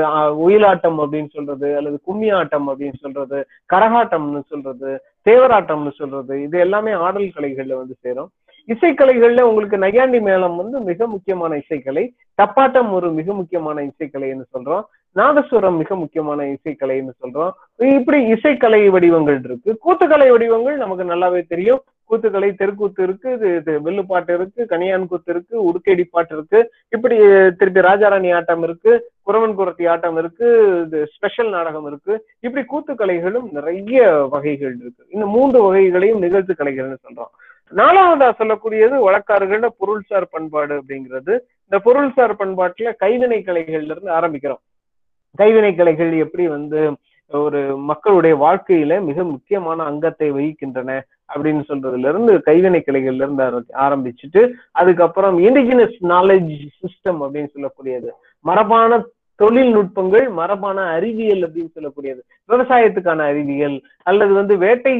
S1: ஒயிலாட்டம் அப்படின்னு சொல்றது அல்லது கும்மி ஆட்டம் அப்படின்னு சொல்றது கரகாட்டம்னு சொல்றது தேவராட்டம்னு சொல்றது இது எல்லாமே ஆடல் கலைகள்ல வந்து சேரும். இசைக்கலைகள்ல உங்களுக்கு நையாண்டி மேளம் வந்து மிக முக்கியமான இசைக்கலை தப்பாட்டம் ஒரு மிக முக்கியமான இசைக்கலைன்னு சொல்றோம் நாதஸ்வரம் மிக முக்கியமான இசைக்கலைன்னு சொல்றோம். இப்படி இசைக்கலை வடிவங்கள் இருக்கு. கூத்துக்கலை வடிவங்கள் நமக்கு நல்லாவே தெரியும். கூத்துக்கலை தெருக்கூத்து இருக்கு இது வெள்ளுப்பாட்டு இருக்கு கனியான் கூத்து இருக்கு உடுக்கேடி பாட்டு இருக்கு. இப்படி திருப்பி ராஜாராணி ஆட்டம் இருக்கு குரவன் குரத்தி ஆட்டம் இருக்கு இது ஸ்பெஷல் நாடகம் இருக்கு. இப்படி கூத்துக்கலைகளும் நிறைய வகைகள் இருக்கு. இந்த மூன்று வகைகளையும் நிகழ்த்து கலைகள்னு சொல்றோம். நாலாவதா சொல்லக்கூடியது வழக்காறுகள்ல பொருள்சார் பண்பாடு அப்படிங்கிறது. இந்த பொருள்சார் பண்பாட்டுல கைவினை கலைகள்ல இருந்து ஆரம்பிக்கிறோம். கைவினை கலைகள் எப்படி வந்து ஒரு மக்களுடைய வாழ்க்கையில மிக முக்கியமான அங்கத்தை வகிக்கின்றன அப்படின்னு சொல்றதுல இருந்து கைவினை கலைகள்ல இருந்து ஆரம்பிச்சுட்டு அதுக்கப்புறம் இண்டிஜினஸ் நாலேஜ் சிஸ்டம் அப்படின்னு சொல்லக்கூடியது. மரபான தொழில்நுட்பங்கள் மரபான அறிவியல் அப்படின்னு சொல்லக்கூடியது. விவசாயத்துக்கான அறிவியல் அல்லது வந்து வேட்டை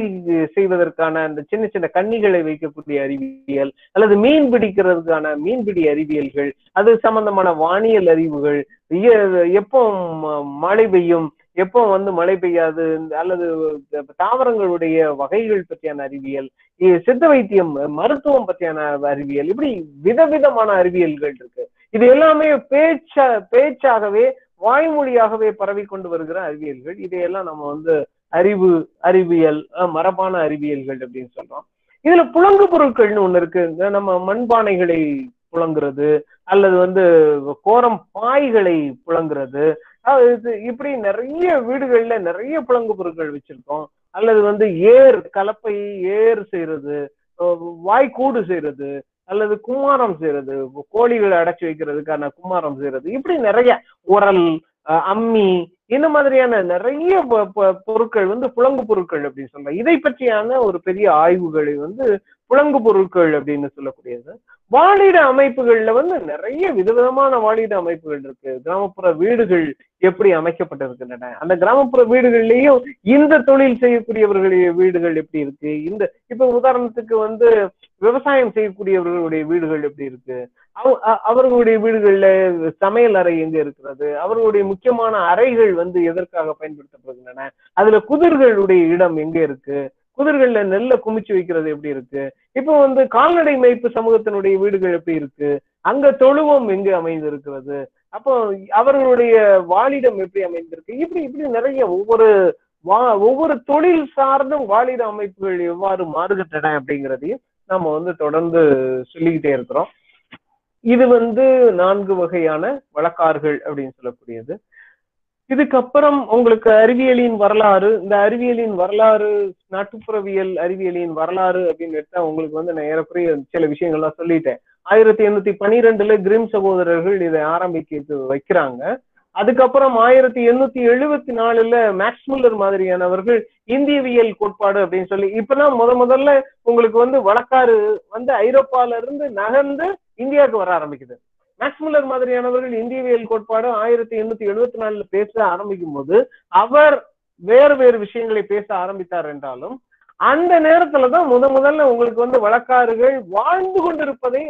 S1: செய்வதற்கான அந்த சின்ன சின்ன கன்னிகளை வைக்கக்கூடிய அறிவியல் அல்லது மீன் பிடிக்கிறதுக்கான மீன்பிடி அறிவியல்கள் அது சம்பந்தமான வானியல் அறிவுகள் எப்போ ம- மழை பெய்யும் எப்போ வந்து மழை பெய்யாது அல்லது தாவரங்களுடைய வகைகள் பற்றியான அறிவியல் சித்த வைத்தியம் மருத்துவம் பற்றியான அறிவியல் இப்படி விதவிதமான அறிவியல்கள் இருக்கு. இது எல்லாமே பேச்ச பேச்சாகவே வாய்மொழியாகவே பரவி கொண்டு வருகிற அறிவியல்கள். இதையெல்லாம் நம்ம வந்து அறிவு அறிவியல் மரபான அறிவியல்கள் அப்படின்னு சொல்றோம். இதுல புலங்கு பொருட்கள்னு ஒண்ணு இருக்கு இந்த நம்ம மண்பானைகளை புழங்குறது அல்லது வந்து கோரம் பாய்களை புழங்குறது இது இப்படி நிறைய வீடுகள்ல நிறைய புலங்கு பொருட்கள் வச்சிருக்கோம். அல்லது வந்து ஏர் கலப்பை ஏர் செய்யறது வாய்க்கூடு செய்யறது அல்லது கும்மாரம் செய்யறது கோழிகளை அடைச்சு வைக்கிறதுக்கான கும்மாரம் செய்யறது இப்படி நிறைய உரல் அஹ் அம்மி இந்த மாதிரியான நிறைய பொருட்கள் வந்து புலங்கு பொருட்கள் அப்படின்னு சொல்லலாம் இதை பற்றியான ஒரு பெரிய ஆய்வுகளை வந்து புலங்கு பொருட்கள் அப்படின்னு சொல்லக்கூடியது. வாழிட அமைப்புகள்ல வந்து நிறைய விதவிதமான வாழிட அமைப்புகள் இருக்கு. கிராமப்புற வீடுகள் எப்படி அமைக்கப்பட்டிருக்கின்றன? அந்த கிராமப்புற வீடுகள்லயும் இந்த தொழில் செய்யக்கூடியவர்களுடைய வீடுகள் எப்படி இருக்கு? இந்த இப்ப உதாரணத்துக்கு வந்து விவசாயம் செய்யக்கூடியவர்களுடைய வீடுகள் எப்படி இருக்கு? அவர்களுடைய வீடுகள்ல சமையல் அறை எங்க இருக்கிறது? அவர்களுடைய முக்கியமான அறைகள் வந்து எதற்காக பயன்படுத்தப்படுகின்றன? அதுல குதிர்களுடைய இடம் எங்க இருக்கு? குதிர்கள்ல நெல்லை குமிச்சு வைக்கிறது எப்படி இருக்கு? இப்போ வந்து கால்நடை மேய்ப்பு சமூகத்தினுடைய வீடுகள் எப்படி இருக்கு? அங்க தொழுவம் எங்க அமைந்திருக்கிறது? அப்போ அவர்களுடைய வாழிடம் எப்படி அமைந்திருக்கு? இப்படி இப்படி நிறைய ஒவ்வொரு வா ஒவ்வொரு தொழில் சார்ந்தும் வாழிட அமைப்புகள் எவ்வாறு மாறுகின்றன அப்படிங்கிறதையும் நம்ம வந்து தொடர்ந்து சொல்லிக்கிட்டே இருக்கிறோம். இது வந்து நான்கு வகையான வழக்கார்கள் அப்படின்னு சொல்லக்கூடியது. இதுக்கப்புறம் உங்களுக்கு அறிவியலின் வரலாறு இந்த அறிவியலின் வரலாறு நாட்டுப்புறவியல் அறிவியலின் வரலாறு அப்படின்னு எடுத்தா உங்களுக்கு வந்து நான் ஏறக்குறைய சில விஷயங்கள்லாம் சொல்லிட்டேன். ஆயிரத்தி எண்ணூத்தி பனிரெண்டுல கிரிம் சகோதரர்கள் இதை ஆரம்பிக்க வைக்கிறாங்க. அதுக்கப்புறம் ஆயிரத்தி எண்ணூத்தி எழுபத்தி நாலுல மேக்ஸ்முல்லர் மாதிரியானவர்கள் இந்தியவியல் கோட்பாடு அப்படின்னு சொல்லி இப்பதான் முத முதல்ல உங்களுக்கு வந்து வழக்காறு வந்து ஐரோப்பால இருந்து நகர்ந்து இந்தியாவுக்கு வர ஆரம்பிக்குது. மேக்ஸ்முல்லர் மாதிரியானவர்கள் இந்தியவியல் கோட்பாடு ஆயிரத்தி எண்ணூத்தி எழுபத்தி நாலுல பேச ஆரம்பிக்கும் போது அவர் வேறு வேறு விஷயங்களை பேச ஆரம்பித்தார் என்றாலும் அந்த நேரத்துலதான் முத முதல்ல உங்களுக்கு வந்து வழக்காறுகள் வாழ்ந்து கொண்டிருப்பதை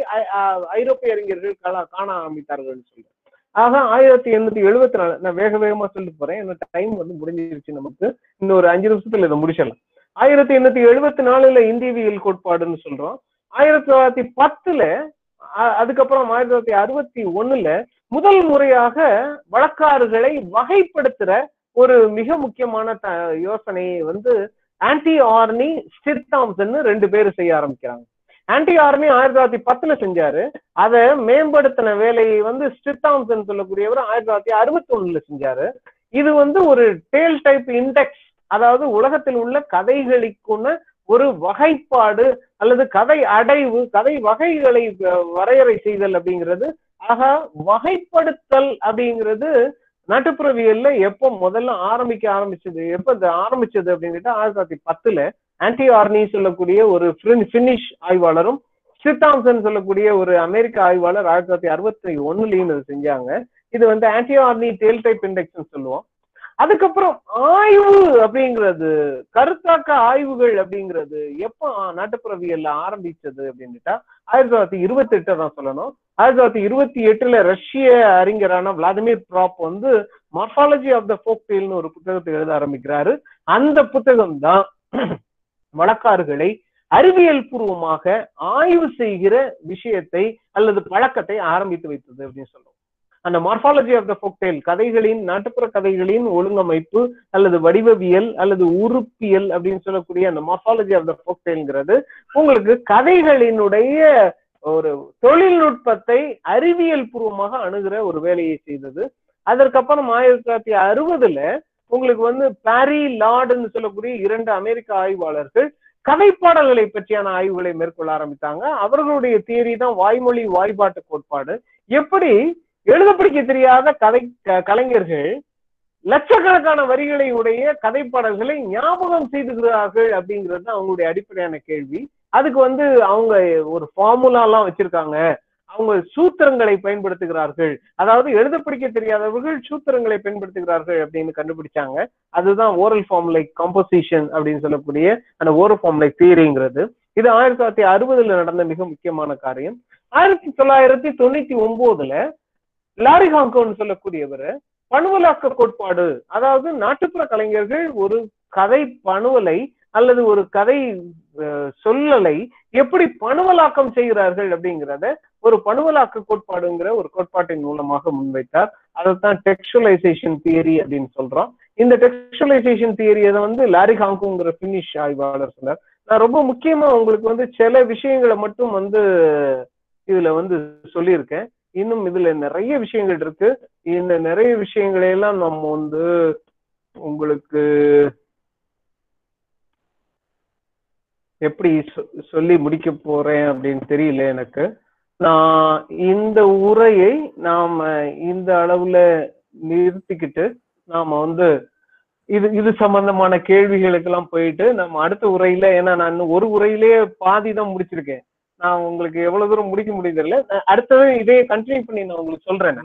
S1: ஐரோப்பிய அறிஞர்கள் காண- காண ஆரம்பித்தார்கள் சொல்லி ஆக ஆயிரத்தி எண்ணூத்தி எழுபத்தி நாலு நான் வேக வேகமா சொல்லிட்டு போறேன். என்னோட டைம் வந்து முடிஞ்சிருச்சு நமக்கு. இன்னும் ஒரு அஞ்சு நிமிஷத்துல இதை முடிச்சிடலாம். ஆயிரத்தி எண்ணூத்தி எழுபத்தி நாலுல இந்தியவியல் கோட்பாடுன்னு சொல்றோம். ஆயிரத்தி தொள்ளாயிரத்தி பத்துல அதுக்கப்புறம் ஆயிரத்தி தொள்ளாயிரத்தி அறுபத்தி ஒண்ணுல முதல் முறையாக வழக்காறுகளை வகைப்படுத்துற ஒரு மிக முக்கியமான த- யோசனையை வந்து ஆன்டி ஆர்னி ஸ்டித் ரெண்டு பேரும் செய்ய ஆரம்பிக்கிறாங்க. ஆன்டி ஆர்மி ஆயிரத்தி தொள்ளாயிரத்தி பத்துல செஞ்சாரு. அதை மேம்படுத்தின வேலையை வந்து ஸ்ட்ரித்தாம்சன் சொல்லக்கூடியவர் ஆயிரத்தி தொள்ளாயிரத்தி அறுபத்தி ஒண்ணுல செஞ்சாரு. இது வந்து ஒரு டேல் டைப் இண்டெக்ஸ் அதாவது உலகத்தில் உள்ள கதைகளுக்குன்னு ஒரு வகைப்பாடு அல்லது கதை அடைவு கதை வகைகளை வ- வரையறை செய்தல் அப்படிங்கிறது. ஆக வகைப்படுத்தல் அப்படிங்கிறது நாட்டுப்புறவியல்ல எப்போ முதல்ல ஆரம்பிக்க ஆரம்பிச்சது எப்ப இந்த ஆரம்பிச்சது அப்படின்னு கேட்டா ஆயிரத்தி தொள்ளாயிரத்தி பத்துல ஆன்டி ஆர்னி சொல்லக்கூடிய ஒரு பின்னிஷ் ஆய்வாளரும் ஸ்டித்தாம்சன் சொல்லக்கூடிய ஒரு அமெரிக்க ஆய்வாளர் ஆயிரத்தி தொள்ளாயிரத்தி அறுபத்தி ஒண்ணுலயும் இது செஞ்சாங்க. இது வந்து Antti Aarne tale type index சொல்லுவோம். அதுக்கப்புறம் ஆய்வு அப்படிங்கிறது கருத்தாக்க ஆய்வுகள் அப்படிங்கிறது எப்போ நாட்டுப்புறவியல்ல ஆரம்பிச்சது அப்படின்னுட்டா ஆயிரத்தி தொள்ளாயிரத்தி இருபத்தி எட்டு தான் சொல்லணும். ஆயிரத்தி தொள்ளாயிரத்தி இருபத்தி எட்டுல ரஷ்ய அறிஞரான விளாடிமிர் ப்ராப் வந்து மார்பாலஜி ஆஃப் த ஃபோக் டேல்னு ஒரு புத்தகத்தை எழுத ஆரம்பிக்கிறாரு. அந்த புத்தகம் தான் வழக்காறுகளை அறிவியல் பூர்வமாக ஆய்வு செய்கிற விஷயத்தை அல்லது பழக்கத்தை ஆரம்பித்து வைத்தது அப்படின்னு சொல்லுவோம் அந்த மார்பாலஜி ஆஃப் த ஃபோக்டைல் கதைகளின் நாட்டுப்புற கதைகளின் ஒழுங்கமைப்பு அல்லது வடிவவியல் அல்லது உறுப்பியல் அப்படின்னு சொல்லக்கூடிய அந்த மார்பாலஜி ஆஃப் த ஃபோக்டைல்ங்கிறது உங்களுக்கு கதைகளினுடைய ஒரு தொழில்நுட்பத்தை அறிவியல் பூர்வமாக அணுகிற ஒரு வேலையை செய்தது. அதற்கப்புறம் ஆயிரத்தி தொள்ளாயிரத்தி அறுபதுல உங்களுக்கு வந்து பாரி லார்டுன்னு சொல்லக்கூடிய இரண்டு அமெரிக்க ஆய்வாளர்கள் கதைப்பாடல்களை பற்றியான ஆய்வுகளை மேற்கொள்ள ஆரம்பித்தாங்க. அவர்களுடைய தியரி தான் வாய்மொழி வாய்ப்பாட்டு கோட்பாடு. எப்படி? எழுத படிக்க தெரியாத கதை கலைஞர்கள் லட்சக்கணக்கான வரிகளை உடைய கதைப்பாடல்களை ஞாபகம் செய்துகிறார்கள் அப்படிங்கிறது அவங்களுடைய அடிப்படையான கேள்வி. அதுக்கு வந்து அவங்க ஒரு ஃபார்முலா எல்லாம் வச்சிருக்காங்க. அவங்க சூத்திரங்களை பயன்படுத்துகிறார்கள். அதாவது எழுத படிக்க தெரியாதவர்கள் சூத்திரங்களை பயன்படுத்துகிறார்கள் அப்படின்னு கண்டுபிடிச்சாங்க. அதுதான் ஓரல் ஃபார்ம் லைக் காம்போசிஷன் அப்படின்னு சொல்லக்கூடிய அந்த ஓரல் ஃபார்ம் லைக் தியரிங்கிறது இது ஆயிரத்தி தொள்ளாயிரத்தி அறுபதுல நடந்த மிக முக்கியமான காரியம். ஆயிரத்தி தொள்ளாயிரத்தி தொண்ணூத்தி ஒன்பதுல லாரி ஹாங்கோன்னு சொல்லக்கூடியவர் பணுவலாக்க கோட்பாடு. அதாவது நாட்டுப்புற கலைஞர்கள் ஒரு கதை பணுவலை அல்லது ஒரு கதை சொல்லலை எப்படி பணுவலாக்கம் செய்கிறார்கள் அப்படிங்கிறத ஒரு பணுவலாக்க கோட்பாடுங்கிற ஒரு கோட்பாட்டின் மூலமாக முன்வைத்தார். அதைத்தான் டெக்ஸ்டுவலைசேஷன் தியரி அப்படின்னு சொல்றோம். இந்த டெக்ஸ்டுவலைசேஷன் தியரியை வந்து லாரி ஹாங்குங்கிற பினிஷ் ஆய்வாளர் சொன்னார். நான் ரொம்ப முக்கியமா உங்களுக்கு வந்து சில விஷயங்களை மட்டும் வந்து இதுல வந்து சொல்லியிருக்கேன். இன்னும் இதுல நிறைய விஷயங்கள் இருக்கு. இந்த நிறைய விஷயங்களை எல்லாம் நம்ம வந்து உங்களுக்கு எப்படி சொ- சொல்லி முடிக்க போறேன் அப்படின்னு தெரியல எனக்கு. நான் இந்த உரையை நாம இந்த அளவுல நிறுத்திக்கிட்டு நாம வந்து இது இது சம்பந்தமான கேள்விகளுக்கெல்லாம் போயிட்டு நம்ம அடுத்த உரையில ஏன்னா நான் இன்னும் ஒரு உரையிலேயே பாதி தான் முடிச்சிருக்கேன். நான் உங்களுக்கு எவ்வளவு தூரம் முடிக்க முடியதில்ல நான் அடுத்தது இதே கண்டினியூ பண்ணி நான் உங்களுக்கு சொல்றேன்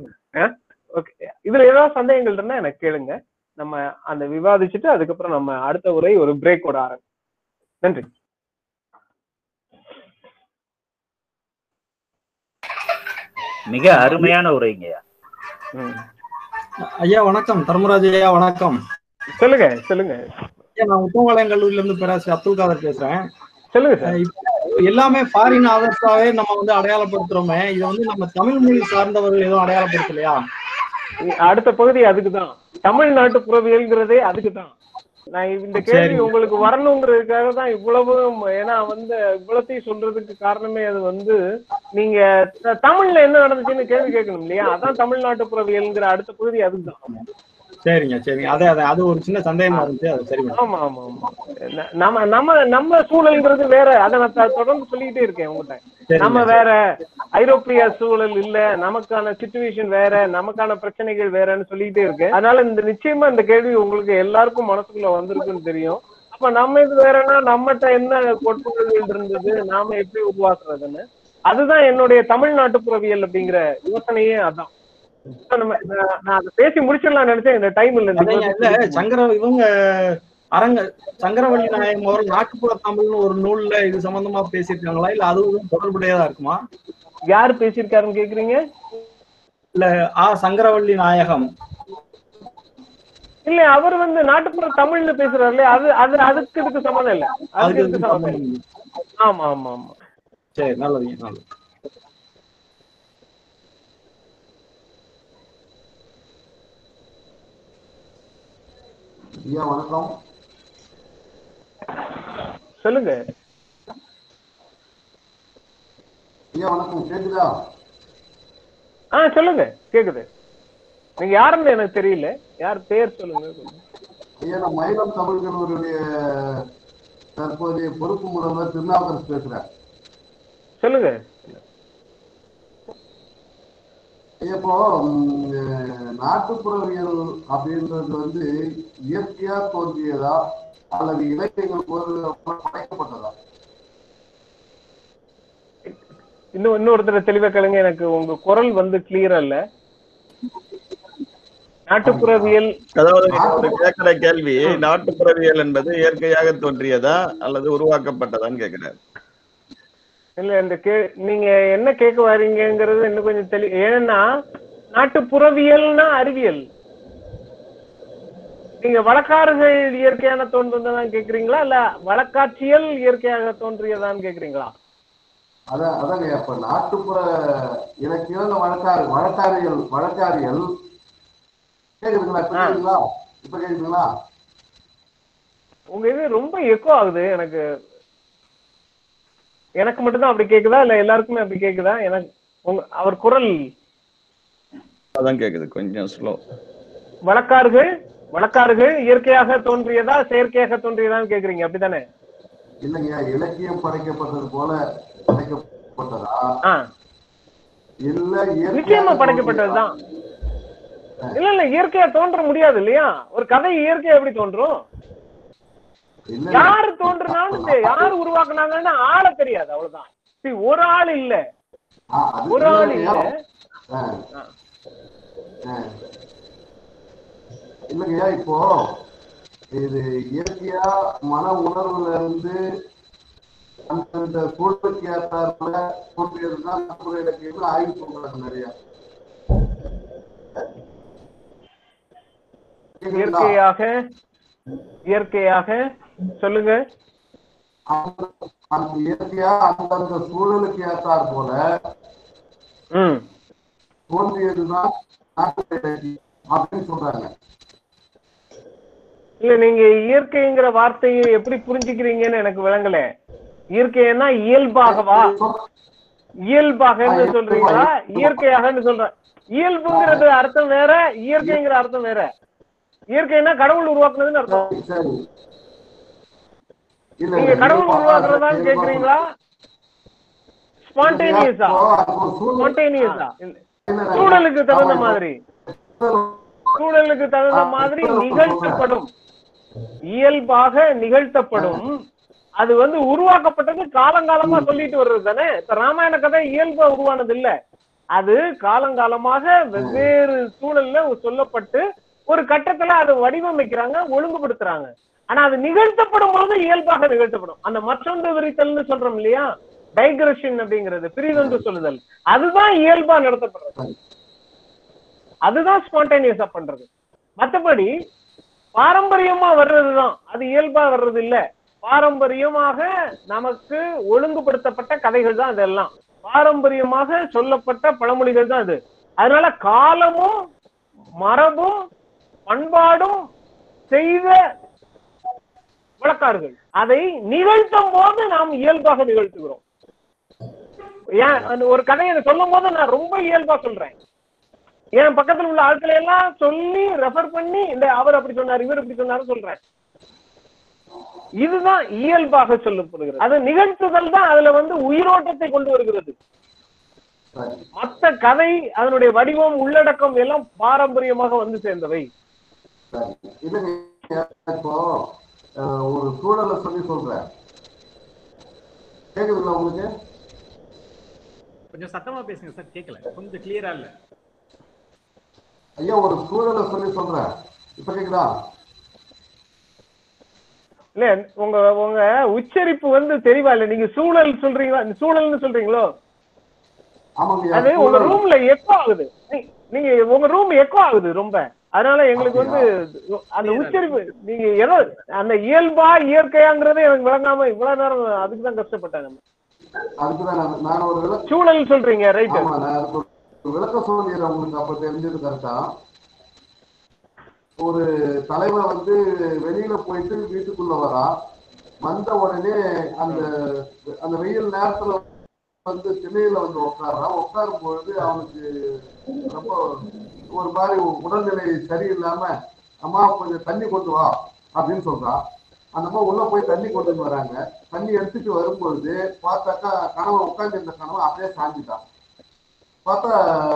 S1: ஓகே இதுல ஏதாவது சந்தேகங்கள் இருந்தா எனக்கு கேளுங்க. நம்ம அந்த விவாதிச்சுட்டு அதுக்கப்புறம் நம்ம அடுத்த உரை ஒரு பிரேக்கோட ஆரம்பி நன்றி.
S2: மிக அருமையான உரைங்கய்யா.
S3: ஐயா வணக்கம். தர்மராஜ் ஐயா வணக்கம்.
S1: சொல்லுங்க சொல்லுங்க.
S3: ஐயா நான் உத்தமபாளையம் கல்லூரியில இருந்து பேராசிரியர் அப்துல் காதர் பேசுறேன்.
S1: சொல்லுங்க
S3: எல்லாமே ஃபாரின் ஆதர்ஸாவே நம்ம வந்து அடையாளப்படுத்துறோமே. இதை வந்து நம்ம தமிழ் மொழி சார்ந்தவர்கள் எதுவும் அடையாளப்படுத்தலையா?
S1: அடுத்த பகுதி அதுக்குதான். தமிழ்நாட்டு புறவியல்ங்கிறதே அதுக்குதான். நான் இந்த கேள்வி. உங்களுக்கு வரணுங்கிறதுக்காக தான் இவ்வளவு ஏன்னா வந்து இவ்வளத்தையும் சொல்றதுக்கு காரணமே அது வந்து நீங்க தமிழ்ல என்ன நடந்துச்சுன்னு கேள்வி கேட்கணும் இல்லையா அதான் தமிழ்நாட்டு புறவியல்ங்கிற அடுத்த பகுதி அதுதான்
S3: சரிங்க சரிங்க. அதே அதே. அது ஒரு சின்ன சந்தேகமா இருந்துச்சு அது சரி.
S1: ஆமா ஆமா ஆமா. நம்ம நம்ம நம்ம சூழல்ங்கிறது வேற. அதை நான் தொடர்ந்து சொல்லிக்கிட்டே இருக்கேன் உங்ககிட்ட நம்ம வேற ஐரோப்பிய சூழல் இல்ல. நமக்கான சுச்சுவேஷன் வேற. நமக்கான பிரச்சனைகள் வேறன்னு சொல்லிக்கிட்டே இருக்கேன். அதனால இந்த நிச்சயமா இந்த கேள்வி உங்களுக்கு எல்லாருக்கும் மனசுக்குள்ள வந்திருக்குன்னு தெரியும். அப்ப நம்ம இது வேறனா நம்மகிட்ட என்ன கோட்பாடுகள் இருந்தது? நாம எப்படி உருவாக்குறதுன்னு. அதுதான் என்னுடைய தமிழ்நாட்டு புறவியல் அப்படிங்கிற யோசனையே அதான். நான் அதை பேசி முடிச்சிடலாம் நினைச்சேன். இந்த டைம் இல்ல
S3: இல்ல சங்கர இவங்க அரங்க சங்கரவள்ளி நாயகம் அவர்கள் நாட்டுப்புற தமிழ்னு ஒரு நூல்ல இது சம்பந்தமா பேசியிருக்காங்களா? இல்ல அதுவும் தொடர்புடையதா இருக்குமா?
S1: யார் பேசியிருக்காருன்னு கேக்குறீங்க?
S3: ஆ சங்கரவள்ளி நாயகம்.
S1: இல்ல அவர் வந்து நாட்டுப்புற தமிழ்ல பேசுறாருல அது அது அதுக்கு இதுக்கு சம்மந்தம் இல்ல. அதுக்கு இதுக்கு சம்மந்தம் இல்ல. ஆமா ஆமா ஆமா.
S3: சரி நல்லதுங்க நல்லது.
S4: ஐயா வணக்கம்.
S1: சொல்லுங்க.
S4: ஐயா வணக்கம். கேக்குதா?
S1: ஆ சொல்லுங்க. கேக்குது. நீங்க யாருன்னு எனக்கு தெரியல. யார் பேர் சொல்லுங்க.
S4: ஐயா நான் மயிலம் தமிழ் கல்லூரியுடைய தற்போதைய பொறுப்பு முதல்வர் திருநாவுக்கரசு பேசுறேன்.
S1: சொல்லுங்க.
S4: இப்போ நாட்டுப்புறவியல் அப்படின்றது வந்து இயற்கையா தோன்றியதா அல்லது இலக்கியங்கள் படைக்கப்பட்டதா?
S1: இன்னும் இன்னொருத்தர தெளிவா கேளுங்க எனக்கு உங்க குரல் வந்து கிளியரா இல்ல நாட்டுப்புறவியல்
S5: அதாவது கேட்கிற கேள்வி நாட்டுப்புறவியல் என்பது இயற்கையாக தோன்றியதா அல்லது உருவாக்கப்பட்டதான்னு கேட்கிறார்
S1: இல்ல இந்த கே நீங்க என்ன கேட்க வரீங்கங்கிறது இன்னும் கொஞ்சம் தெளி ஏன்னா நாட்டுப்புறவியல்னா அறிவியல். நீங்க வழக்காறுகள் இயற்கையான தோன்றுதான் கேக்குறீங்களா இல்ல வழக்காட்சியல் இயற்கையாக தோன்றியதான்னு கேக்குறீங்களா
S4: அதான் அதாங்க இப்ப நாட்டுப்புற இலக்கியம் வழக்காறு வழக்காரியல் வழக்காரியல் கேக்குதுங்களா? இப்ப
S1: ஆ.
S4: கேக்குதுங்களா? இப்ப கேக்குதுங்களா?
S1: உங்க இது ரொம்ப எக்கோ ஆகுது எனக்கு. எனக்கு மட்டும்தான் அப்படி கேக்குதா? இல்ல எல்லாருக்குமே அப்படி கேக்குதா? எனக்கு அவர் குரல்.
S5: அதான் கேக்குது கொஞ்சம் ஸ்லோ
S1: வழக்காறுகள் வழக்காறுகள் இயற்கையாக தோன்றியதா செயற்கையாக தோன்றியதான்னு கேக்குறீங்க அப்படிதானே
S4: இல்லைங்க இலக்கியம் படைக்கப்பட்டது போல படைக்கப்பட்டதா? இல்ல
S1: நிச்சயமா? படைக்கப்பட்டதுதான். இல்ல இல்ல இயற்கையா தோன்ற முடியாது இல்லையா? ஒரு கதை இயற்கையா எப்படி தோன்றும்? யாரு தோன்றுனாலும் யாரு உருவாக்குனாங்கன்னு ஆள தெரியாது அவ்வளவுதான். ஒரு ஆள் இல்ல. ஒரு ஆள்? இல்ல.
S4: இல்லைங்கய்யா இப்போ இது இயற்கையா மன உணர்வுல இருந்து அந்தந்த சூழலுக்கு ஏற்றாப்புல தோன்றியதுதான் நாட்டுப்புற இலக்கியங்கள் ஆய்வு பண்றாங்க நிறைய?
S1: இயற்கையாக இயற்கையாக சொல்லுங்க.
S4: அந்த- இயற்கையா அந்தந்த சூழலுக்கு ஏற்றாற் போல தோன்றியதுதான் அப்படின்னு சொல்றாங்க.
S1: இல்ல நீங்க இயற்கைங்கிற வார்த்தையை எப்படி புரிஞ்சுக்கிறீங்கன்னு எனக்கு விளங்கல. இயற்கைன்னா இயல்பாகவா? இயல்பாகன்னு சொல்றீங்களா? இயற்கையாகன்னு சொல்ற இயல்புங்கிறது அர்த்தம் வேற இயற்கைங்கிற அர்த்தம் வேற. இயற்கைன்னா கடவுள் உருவாக்குனதுன்னு அர்த்தம். நீங்க கடவுள் உருவாக்குறதான்னு கேக்குறீங்களா? ஸ்பான்டேனியஸா ஸ்பான்டேனியஸா சூழலுக்கு தகுந்த மாதிரி. சூழலுக்கு தகுந்த மாதிரி நிகழ்த்தப்படும். இயல்பாக நிகழ்த்தப்படும். அது வந்து உருவாக்கப்பட்டது காலங்காலமா சொல்லிட்டு வர்றது தானே? இப்ப ராமாயண கதை இயல்பா உருவானது இல்ல அது காலங்காலமாக வெவ்வேறு சூழல்ல சொல்லப்பட்டு ஒரு கட்டத்துல அதை வடிவமைக்கிறாங்க ஒழுங்குபடுத்துறாங்க. ஆனா அது நிகழ்த்தப்படும் போது இயல்பாக நிகழ்த்தப்படும். அந்த மற்றொன்று விரித்தல்னு சொல்றோம் இல்லையா? டைக்ரஷன் அப்படிங்கிறது பிரிதொன்று சொல்லுதல். அதுதான் இயல்பா நடத்தப்படுறது. அதுதான் ஸ்பான்டேனியஸா பண்றது. மற்றபடி பாரம்பரியமா வர்றதுதான். அது இயல்பா வர்றது இல்ல பாரம்பரியமாக நமக்கு ஒழுங்குபடுத்தப்பட்ட கதைகள் தான் அதெல்லாம் பாரம்பரியமாக சொல்லப்பட்ட பழமொழிகள் தான் அது அதனால காலமும் மரபும் பண்பாடும் செய்த வழக்காறுகள் அதை நிகழ்த்தும் போது நாம் இயல்பாக நிகழ்த்துகிறோம். ஏன் ஒரு கதையை சொல்லும் போது நான் ரொம்ப இயல்பா சொல்றேன். என் பக்கத்துல உள்ள ஆட்களை எல்லாம் சொல்லி ரெஃபர் பண்ணி இந்த அவர் அப்படி சொன்னார் இவர் இப்படி சொன்னாரு சொல்றேன். இதுதான் இயல்பாக சொல்லப்படுகிறது. அது நிகழ்த்துதல் தான் அதுல வந்து உயிரோட்டத்தை கொண்டு வருகிறது. மத்த கதை அதனுடைய வடிவம் உள்ளடக்கம் எல்லாம் பாரம்பரியமாக வந்து சேர்ந்தவை.
S4: இப்போ ஒரு சூழலை சொல்லி சொல்றேன். கேக்குதுங்களா உங்களுக்கு?
S6: கொஞ்சம் சத்தமா பேசுங்க சார் கேட்கல கொஞ்சம் கிளியரா இல்ல.
S4: ஐயா ஒரு சூழலை சொல்லி சொல்றேன். இப்ப கேக்குதா?
S1: இல்ல உங்க உங்க உச்சரிப்பு வந்து தெளிவா இல்ல. நீங்க சூழல் சொல்றீங்களா? சூழல்னு சொல்றீங்களோ?
S4: ஆமாங்க
S1: அது உங்க. ரூம்ல எக்கோ ஆகுது. நீங்க உங்க ரூம் எக்கோ ஆகுது ரொம்ப. அதனால எங்களுக்கு வந்து அந்த உச்சரிப்பு நீங்க ஏதோ அந்த இயல்பா இயற்கையாங்கிறது எனக்கு விளங்காம இவ்வளவு நேரம் அதுக்கு தான் கஷ்டப்பட்டாங்க சூழல் சொல்றீங்க ரைட்
S4: விளக்கம் சொல்லிடுறேன் உங்களுக்கு அப்ப தெரிஞ்சது கரெக்டா ஒரு தலைவர் வந்து வெளியில போயிட்டு வீட்டுக்குள்ள வரா. வந்த உடனே அந்த அந்த வெயில் நேரத்துல வந்து திண்ணையில வந்து உட்கார்றான் உட்காரும் பொழுது அவனுக்கு ரொம்ப ஒரு மாதிரி உடல்நிலை சரியில்லாம அம்மா கொஞ்சம் தண்ணி கொண்டு வா அப்படின்னு சொல்றான் அந்த அம்மா உள்ள போய் தண்ணி கொண்டு வராங்க. தண்ணி எடுத்துட்டு வரும்பொழுது பார்த்தாக்கா கனவை உட்கார்ந்து இருந்த அப்படியே சாஞ்சிட்டான் பார்த்தா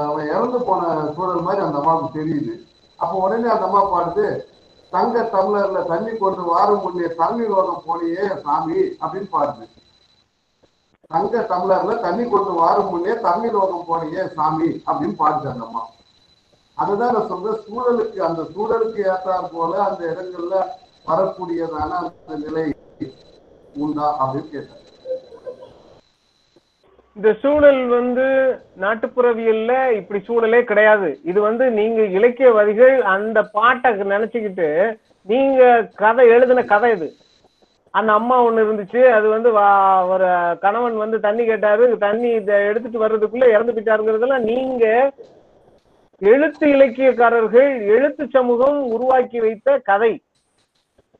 S4: அவன் இறந்து போன சூழல் மாதிரி அந்த அம்மாவுக்கு தெரியுது. அப்போ உடனே அந்த அம்மா பாடுது தங்க தமிழர்ல தண்ணி கொண்டு வாரும் முன்னே தண்ணி லோகம் போனியே சாமி அப்படின்னு பாடுது. தங்க தமிழர்ல தண்ணி கொண்டு வாரும் முன்னே தண்ணி லோகம் போனியே சாமி அப்படின்னு பாடுது அந்த அம்மா. அதுதான் நான் சொல்றேன் சூழலுக்கு அந்த சூழலுக்கு ஏற்றாற் போல அந்த இடங்கள்ல வரக்கூடியதான அந்த நிலை உண்டா அப்படின்னு கேட்டேன்.
S1: இந்த சூழல் வந்து நாட்டுப்புறவியல்ல இப்படி சூழலே கிடையாது. இது வந்து நீங்க இலக்கியவாதிகள் அந்த பாட்டை நினைச்சுக்கிட்டு நீங்க கதை எழுதின கதை இது. அந்த அம்மா ஒண்ணு இருந்துச்சு அது வந்து ஒரு கணவன் வந்து தண்ணி கேட்டாரு தண்ணி எடுத்துட்டு வர்றதுக்குள்ள இறந்து போயிட்டாருங்கிறதெல்லாம் நீங்க எழுத்து இலக்கியக்காரர்கள் எழுத்து சமூகம் உருவாக்கி வைத்த கதை.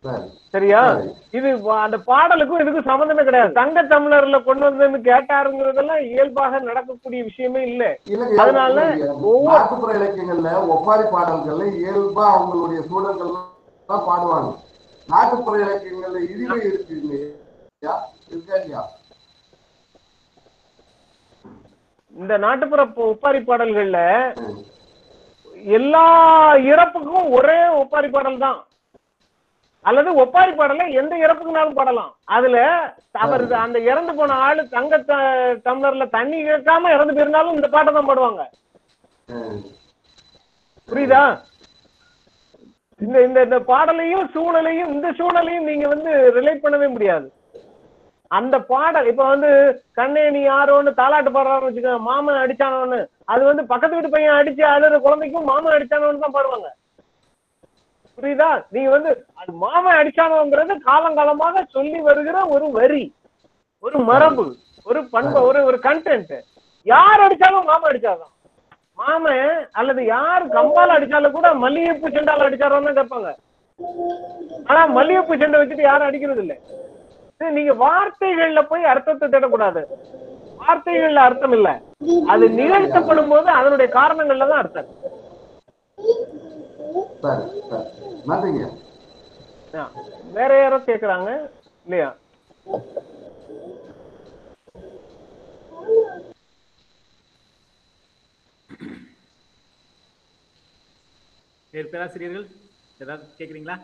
S4: சரி.
S1: சரியா?
S4: சரி.
S1: இது அந்த பாடலுக்கும் இதுக்கும் சம்மந்தமே கிடையாது. தங்க தமிழர்ல கொண்டு வந்ததுன்னு கேட்டாருங்கிறதெல்லாம் இயல்பாக நடக்கக்கூடிய விஷயமே இல்ல. அதனால. ஒவ்வொரு-
S4: இலக்கியங்கள்ல ஒப்பாரி பாடல்கள்ல இயல்பா அவங்களுடைய சூழல்கள் பாடுவாங்க. நாட்டுப்புற இலக்கியங்கள்ல இழிவு இருக்கு இல்லையா? இருக்கா இல்லையா?
S1: இந்த நாட்டுப்புற ஒப்பாரி பாடல்கள்ல எல்லா இறப்புக்கும் ஒரே ஒப்பாரி பாடல் தான். அல்லது ஒப்பாரி பாடல எந்த இறப்புக்குனாலும் பாடலாம். அதுல அவர் அந்த இறந்து போன ஆளு தங்க டம்ளர்ல தண்ணி கேட்காம இறந்து போயிருந்தாலும் இந்த பாட்டை தான் பாடுவாங்க. புரியுதா? இந்த இந்த இந்த பாடலையும் சூழலையும் இந்த சூழலையும் நீங்க வந்து ரிலேட் பண்ணவே முடியாது. அந்த பாடல் இப்ப வந்து கண்ணே நீ யாரோன்னு தாலாட்டு பாடுறான்னு வச்சுக்கோங்க மாமன் அடிச்சானோன்னு. அது வந்து பக்கத்து வீட்டு பையன் அடிச்சு அழுற குழந்தைக்கும் மாமன் அடிச்சானோன்னு தான் பாடுவாங்க. புரியுதா? நீங்க வந்து அது மாமன் அடிச்சானோங்கிறது காலங்காலமாக சொல்லி வருகிற ஒரு வரி ஒரு மரபு ஒரு பண்பு ஒரு ஒரு கண்டென்ட் யார் அடிச்சாலும் மாமன் அடிச்சாதான். மாமன் அல்லது யார் கம்பால அடிச்சாலும் கூட மல்லிகைப்பூ செண்டால அடிச்சாரோன்னு கேட்பாங்க. ஆனா மல்லிகைப்பூ செண்டை வச்சுட்டு யாரும் அடிக்கிறது இல்லை சரி, நீங்க வார்த்தைகள்ல போய் அர்த்தத்தை தேடக்கூடாது. வார்த்தைகள்ல அர்த்தம் இல்ல. அது நிகழ்த்தப்படும் போது அதனுடைய காரணங்கள்ல தான் அர்த்தம். வேற யாரோ கேக்குறாங்க? இல்லையா?
S6: பேராசிரியர்கள் ஏதாவது கேக்குறீங்களா?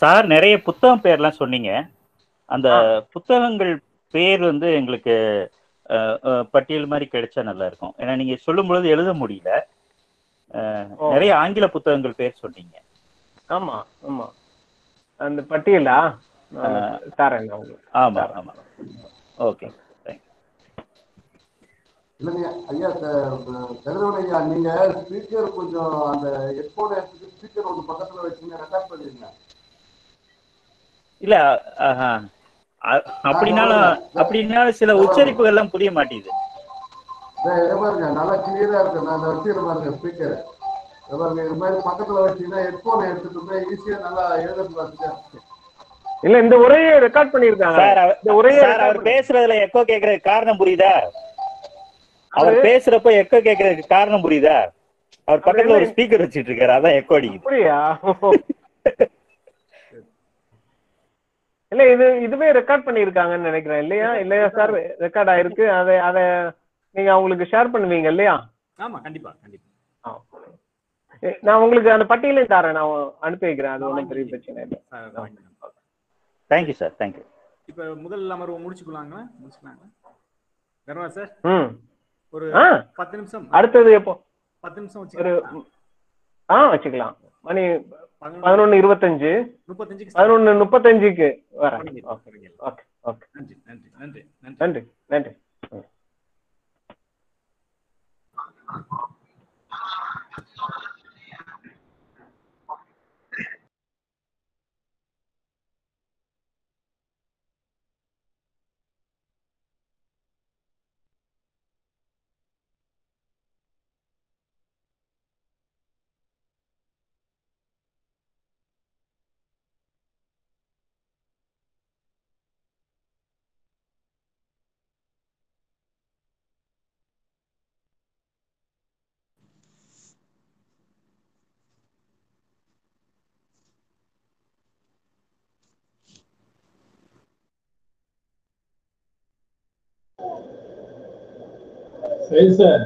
S2: சார் நிறைய புத்தகம் பேர்லாம் சொன்னீங்க. அந்த புத்தகங்கள் பேர் வந்து எங்களுக்கு பட்டியல் மாதிரி கிடைச்சா நல்லா இருக்கும். ஏன்னா நீங்க சொல்லும் பொழுது எழுத முடியல. நிறைய ஆங்கில புத்தகங்கள் பேர் சொன்னீங்க.
S1: ஆமா ஆமா. அந்த பட்டியலா? தரேன்
S2: ஆமா ஆமா. ஓகே.
S4: இல்லைங்க ஐயா கதிரவன் ஐயா நீங்க ஸ்பீக்கர் கொஞ்சம் அந்த ஹெட்போன் ஸ்பீக்கர் ஒன்று பக்கத்துல வச்சுங்க ரெக்கார்ட் பண்ணிருங்க.
S2: இல்ல அப்படின்னாலும் அப்படின்னாலும் சில உச்சரிப்புகள் எல்லாம் புரிய மாட்டேங்குது.
S4: பாருங்க நல்லா கிளியரா இருக்கு. நான் வச்சுக்கிற பாருங்க ஸ்பீக்கர் பாருங்க இது மாதிரி பக்கத்துல வச்சீங்கன்னா ஹெட்போன் எடுத்துட்டு ஈஸியா நல்லா வச்சுக்க
S1: இல்ல இந்த உரையை ரெக்கார்ட் பண்ணிருக்காங்க இந்த உரையை
S2: அவர் பேசுறதுல எக்கோ கேக்குறதுக்கு காரணம் புரியுதா? அவர் பேசுறப்ப எக்கோ கேக்குறதுக்கு காரணம் புரியுதா? அவர் பக்கத்துல ஒரு ஸ்பீக்கர் வச்சிட்டு இருக்காரு அதான் எக்கோ அடிக்குது.
S1: இல்ல இது இதுவே ரெக்கார்ட் பண்ணிருக்காங்கன்னு நினைக்கிறேன். இல்லையா? இல்லையா சார் ரெக்கார்ட் ஆயிருக்கு. அதை அதை நீங்க அவங்களுக்கு ஷேர் பண்ணுவீங்க இல்லையா?
S6: ஆமா கண்டிப்பா கண்டிப்பா.
S1: நான் உங்களுக்கு அந்த பட்டியலையும் தரேன். நான் அனுப்பி வைக்கிறேன். அது ஒன்றும் பெரிய பிரச்சனை இல்லை.
S2: தேங்க்யூ சார் தேங்க்யூ
S6: இப்ப முதல் அமர்வு முடிச்சுக்கலாங்களா? முடிச்சுக்கலாங்களா? தர்மா சார்
S1: ம்.
S6: ஒரு
S1: ஆ.
S6: பத்து நிமிஷம்.
S1: அடுத்தது எப்போ?
S6: பத்து நிமிஷம்
S1: ஒரு
S6: வச்சுக்கலாம்.
S1: ஆ வச்சுக்கலாம். மணி பதினொன்னு இருபத்தஞ்சு.
S6: முப்பத்தஞ்சுக்கு
S1: பதினொன்னு முப்பத்தஞ்சுக்கு வரேன். ஓகே
S6: தொடங்கிடலாம்.
S1: ஓகே ஓகே
S6: நன்றி நன்றி நன்றி நன்றி.
S1: நன்றி
S7: சரி சார்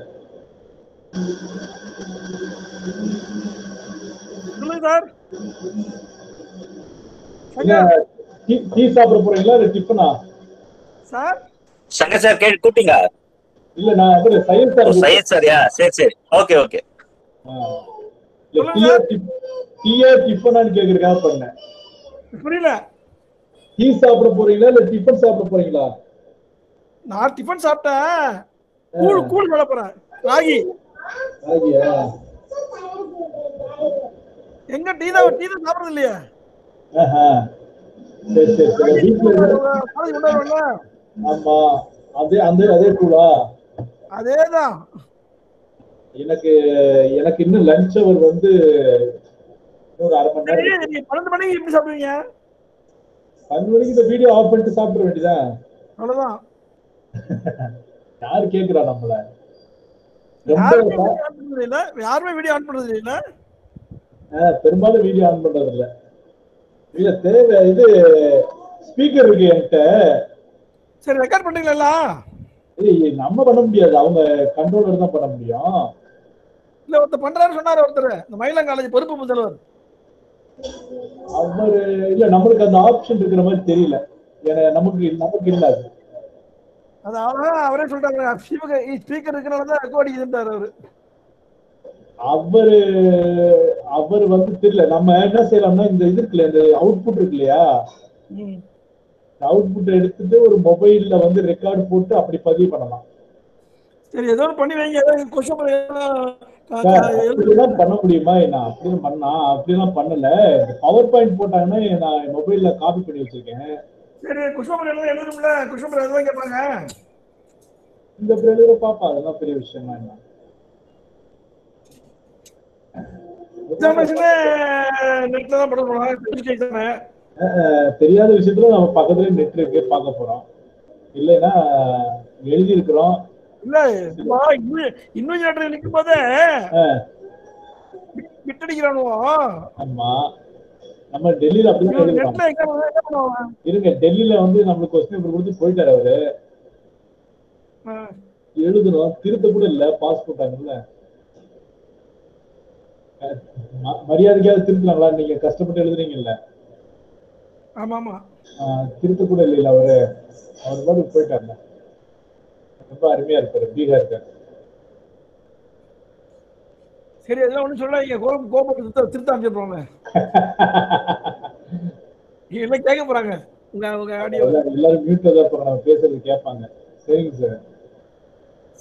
S8: சார்
S7: டீ டீ சாப்பிட போறீங்களா இல்ல டிஃபனா?
S8: சார்
S2: சங்க சார் கேட்டு கூப்பிட்டீங்க
S7: இல்ல நான் வந்து சையத் சார்
S2: சையத் சாரியா சரி சரி. Okay okay.
S7: இல்ல, டீயா டீயா டிஃபனான்னு கேக்குறதுக்காக பண்ணேன்.
S8: புரியல.
S7: டீ சாப்பிட போறீங்களா இல்ல டிஃபன் சாப்பிட போறீங்களா?
S8: நான் டிஃபன் சாப்பிட்டேன். கூழ் கூழ் சாப்பிட போறேன். ராகி. எங்க டீ தான் டீ தான் சாப்பிடுறது இல்லையா?
S7: ஆமா. அதே அந்த அதே கூடா
S8: அதேதான்.
S7: எனக்கு எனக்கு இன்னும் லஞ்ச் அவர் வந்து இன்னொரு அரை மணி நேரம்
S8: பன்னெண்டு மணிக்கு எப்படி சாப்பிடுவீங்க?
S7: பன்னெண்டு மணிக்கு இந்த வீடியோ ஆஃப் பண்ணிட்டு சாப்பிட வேண்டியதான்
S8: அவ்வளவுதான்.
S7: யாரு கேக்குறா நம்மள?
S8: யாருமே வீடியோ ஆன் பண்றது இல்ல யாருமே வீடியோ ஆன் பண்றது இல்ல
S7: ஆஹ் பெரும்பாலும் வீடியோ ஆன் பண்றது இல்ல இல்ல தேவை இது ஸ்பீக்கர் இருக்கு என்கிட்ட.
S8: சரி ரெக்கார்ட் பண்றீங்களா
S7: நம்ம பண்ண முடியாது. அவங்க கண்ட்ரோலர் தான் பண்ண முடியும்.
S8: இல்ல ஒருத்தர் பண்றாரு சொன்னாரு ஒருத்தர். இந்த மயிலம் காலேஜ் பொறுப்பு முதல்வர்.
S7: அவரு இல்ல நம்மளுக்கு அந்த ஆப்ஷன் இருக்கிற மாதிரி தெரியல. ஏன்னா நமக்கு நமக்கு இல்ல அது
S8: அது அதான் அவரே சொல்லிட்டாங்க ஸ்பீக்கர் இருக்கிறனால தான் ரெக்கார்ட் அடிக்குதுன்றாரு அவரு.
S7: அவரு அவர் வந்து தெரியல நம்ம என்ன செய்யலாம்னா இந்த இது இருக்குல்ல இந்த அவுட்புட் இருக்கு இல்லையா. அவுட்புட் எடுத்துட்டு ஒரு மொபைல்ல வந்து ரெக்கார்ட் போட்டு அப்படி பதிவு பண்ணலாம்.
S8: சரி ஏதோ பண்ணி வைங்க ஏதோ கொஸ்டின்
S7: பண்ண முடியுமா? நான் அப்படிலாம் பண்ணா அப்படிலாம் பண்ணல. பவர் பாயிண்ட் போட்டாங்கன்னா நான் மொபைல்ல காப்பி பண்ணி வச்சிருக்கேன்.
S8: சரி கொஸ்டின் எழுத எழுதும்ல கொஸ்டின் எழுத கேட்பாங்க
S7: இந்த பிறகு பாப்பா அதெல்லாம் பெரிய விஷயம் என்ன?
S8: நெட்ல தான்
S7: அஹ், தெரியாத விஷயத்துல நம்ம பக்கத்துல நெட் இருக்கு பார்க்க போறோம். இல்லைன்னா எழுதி இருக்கிறோம்
S8: இல்ல இன்னும் நிற்கும் போதே விட்டடிக்கிறானுவோ.
S7: ஆமா. நம்ம டெல்லியில
S8: பண்ணுவாங்க?
S7: இருங்க டெல்லியில வந்து நம்மளுக்கு கொஸ்டின் பேப்பர் கொடுத்து போயிட்டாரு அவரு. எழுதணும் திருத்த கூட இல்ல பாஸ் போட்டாங்கல்ல. அஹ், ம- மரியாதைக்காவது திருத்தலாங்களா? நீங்க கஷ்டப்பட்டு எழுதுறீங்கல்ல.
S8: ஆமா ஆமா
S7: ஆஹ், திருத்த கூட இல்லைல்ல அவரு. அவர் பாட்டு போயிட்டாருல. ரொம்ப அருமையா இருப்பாரு பீகார் இருக்காரு
S8: சரி அதெல்லாம் ஒண்ணும் சொல்லாதீங்க. கோபம் கோபம் திருத்த திருத்த அமைச்சிருப்பாங்க எல்லாம் கேட்க போறாங்க. உங்க உங்க ஆடியோ
S7: எல்லாரும் மியூட்ல தான் நம்ம பேசுறது கேட்பாங்க. சரிங்க சார்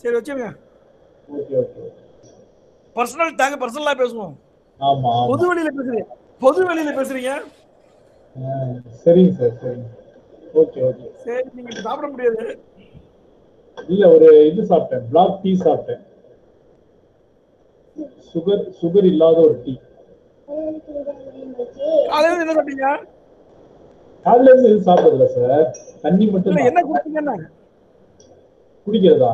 S8: சரி வச்சுங்க
S7: ஓகே ஓகே
S8: பர்சனல் தாங்க பர்சனலா பேசுவோம்.
S7: ஆமா
S8: பொது வெளியில பேசுறீங்க. பொது வெளியில பேசுறீங்க.
S7: சரிங்க சார் சரிங்க. ஓகே ஓகே
S8: சரி நீங்க சாப்பிட முடியாது.
S7: இல்ல ஒரு இது சாப்பிட்டேன். பிளாக் டீ சாப்பிட்டேன். சுகர் சுகர் இல்லாத ஒரு டீ.
S8: காலையில என்ன சாப்பிட்டீங்க?
S7: காலையில இருந்து எதுவும் சாப்பிடல சார். தண்ணி மட்டும்.
S8: என்ன குடிப்பீங்கன்னா
S7: குடிக்கிறதா?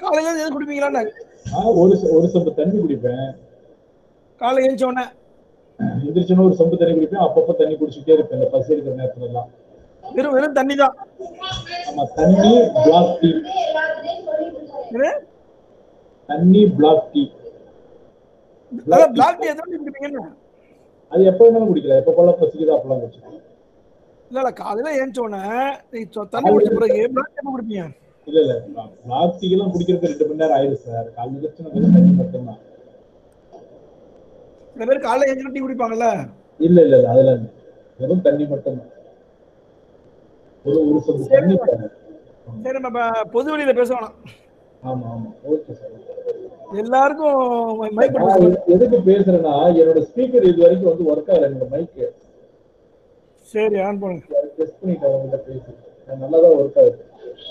S8: காலையில எது குடிப்பீங்களான்னு?
S7: ஆஹ், ஒரு ஒரு சொம்பு தண்ணி குடிப்பேன்.
S8: காலையில எழுந்த உடனே?
S7: எந்திரிச்சோன்னா ஒரு சொம்பு தண்ணி குடிப்பேன். அப்பப்போ தண்ணி குடிச்சுட்டே இருப்பேன் இந்த பசி இருக்கிற நேரத்துல எல்லாம்
S8: வெறும் வெறும் தண்ணி தான்?
S7: ஆமா தண்ணி பிளாக் டீ தண்ணி பிளாக் டீ
S8: அதான் பிளாக் டீ
S7: அது எப்ப வேணாலும் குடிக்கலாம் எப்ப போல பசிக்குதோ அப்பெல்லாம் குடிச்சுக்கலாம்
S8: இல்ல இல்ல காலையில சொ- தண்ணி குடிச்ச பிறகு பிளாக் டீ எப்ப குடிப்பீங்க?
S7: இல்ல இல்ல. பிளாக் டீ எல்லாம் குடிக்கிறதுக்கு ரெண்டு மணி நேரம் ஆயிடும் சார் காலையில தண்ணி மட்டும்தான்.
S8: சில பேர் காலையில எழுந்து டீ குடிப்பாங்கல்ல?
S7: இல்ல இல்ல இல்ல. அதெல்லாம். வெறும் தண்ணி மட்டும்தான். ஒரு ஒரு சொம்பு தண்ணி போதும்.
S8: சரி நம்ம பொது வெளியில பேச வேணாம்.
S7: ஆமா ஆமா. ஓகே சார்
S8: எல்லாருக்கும் மைக்
S7: எதுக்கு பேசுறேன்னா என்னோட ஸ்பீக்கர் இது வரைக்கும் வந்து ஒர்க் ஆகல என்னோட மைக்கு
S8: சரி ஆன் பண்ணுங்க.
S7: டெஸ்ட் பண்ணிட்டேன் உங்ககிட்ட பேசி நல்லா தான் ஒர்க் ஆகுது.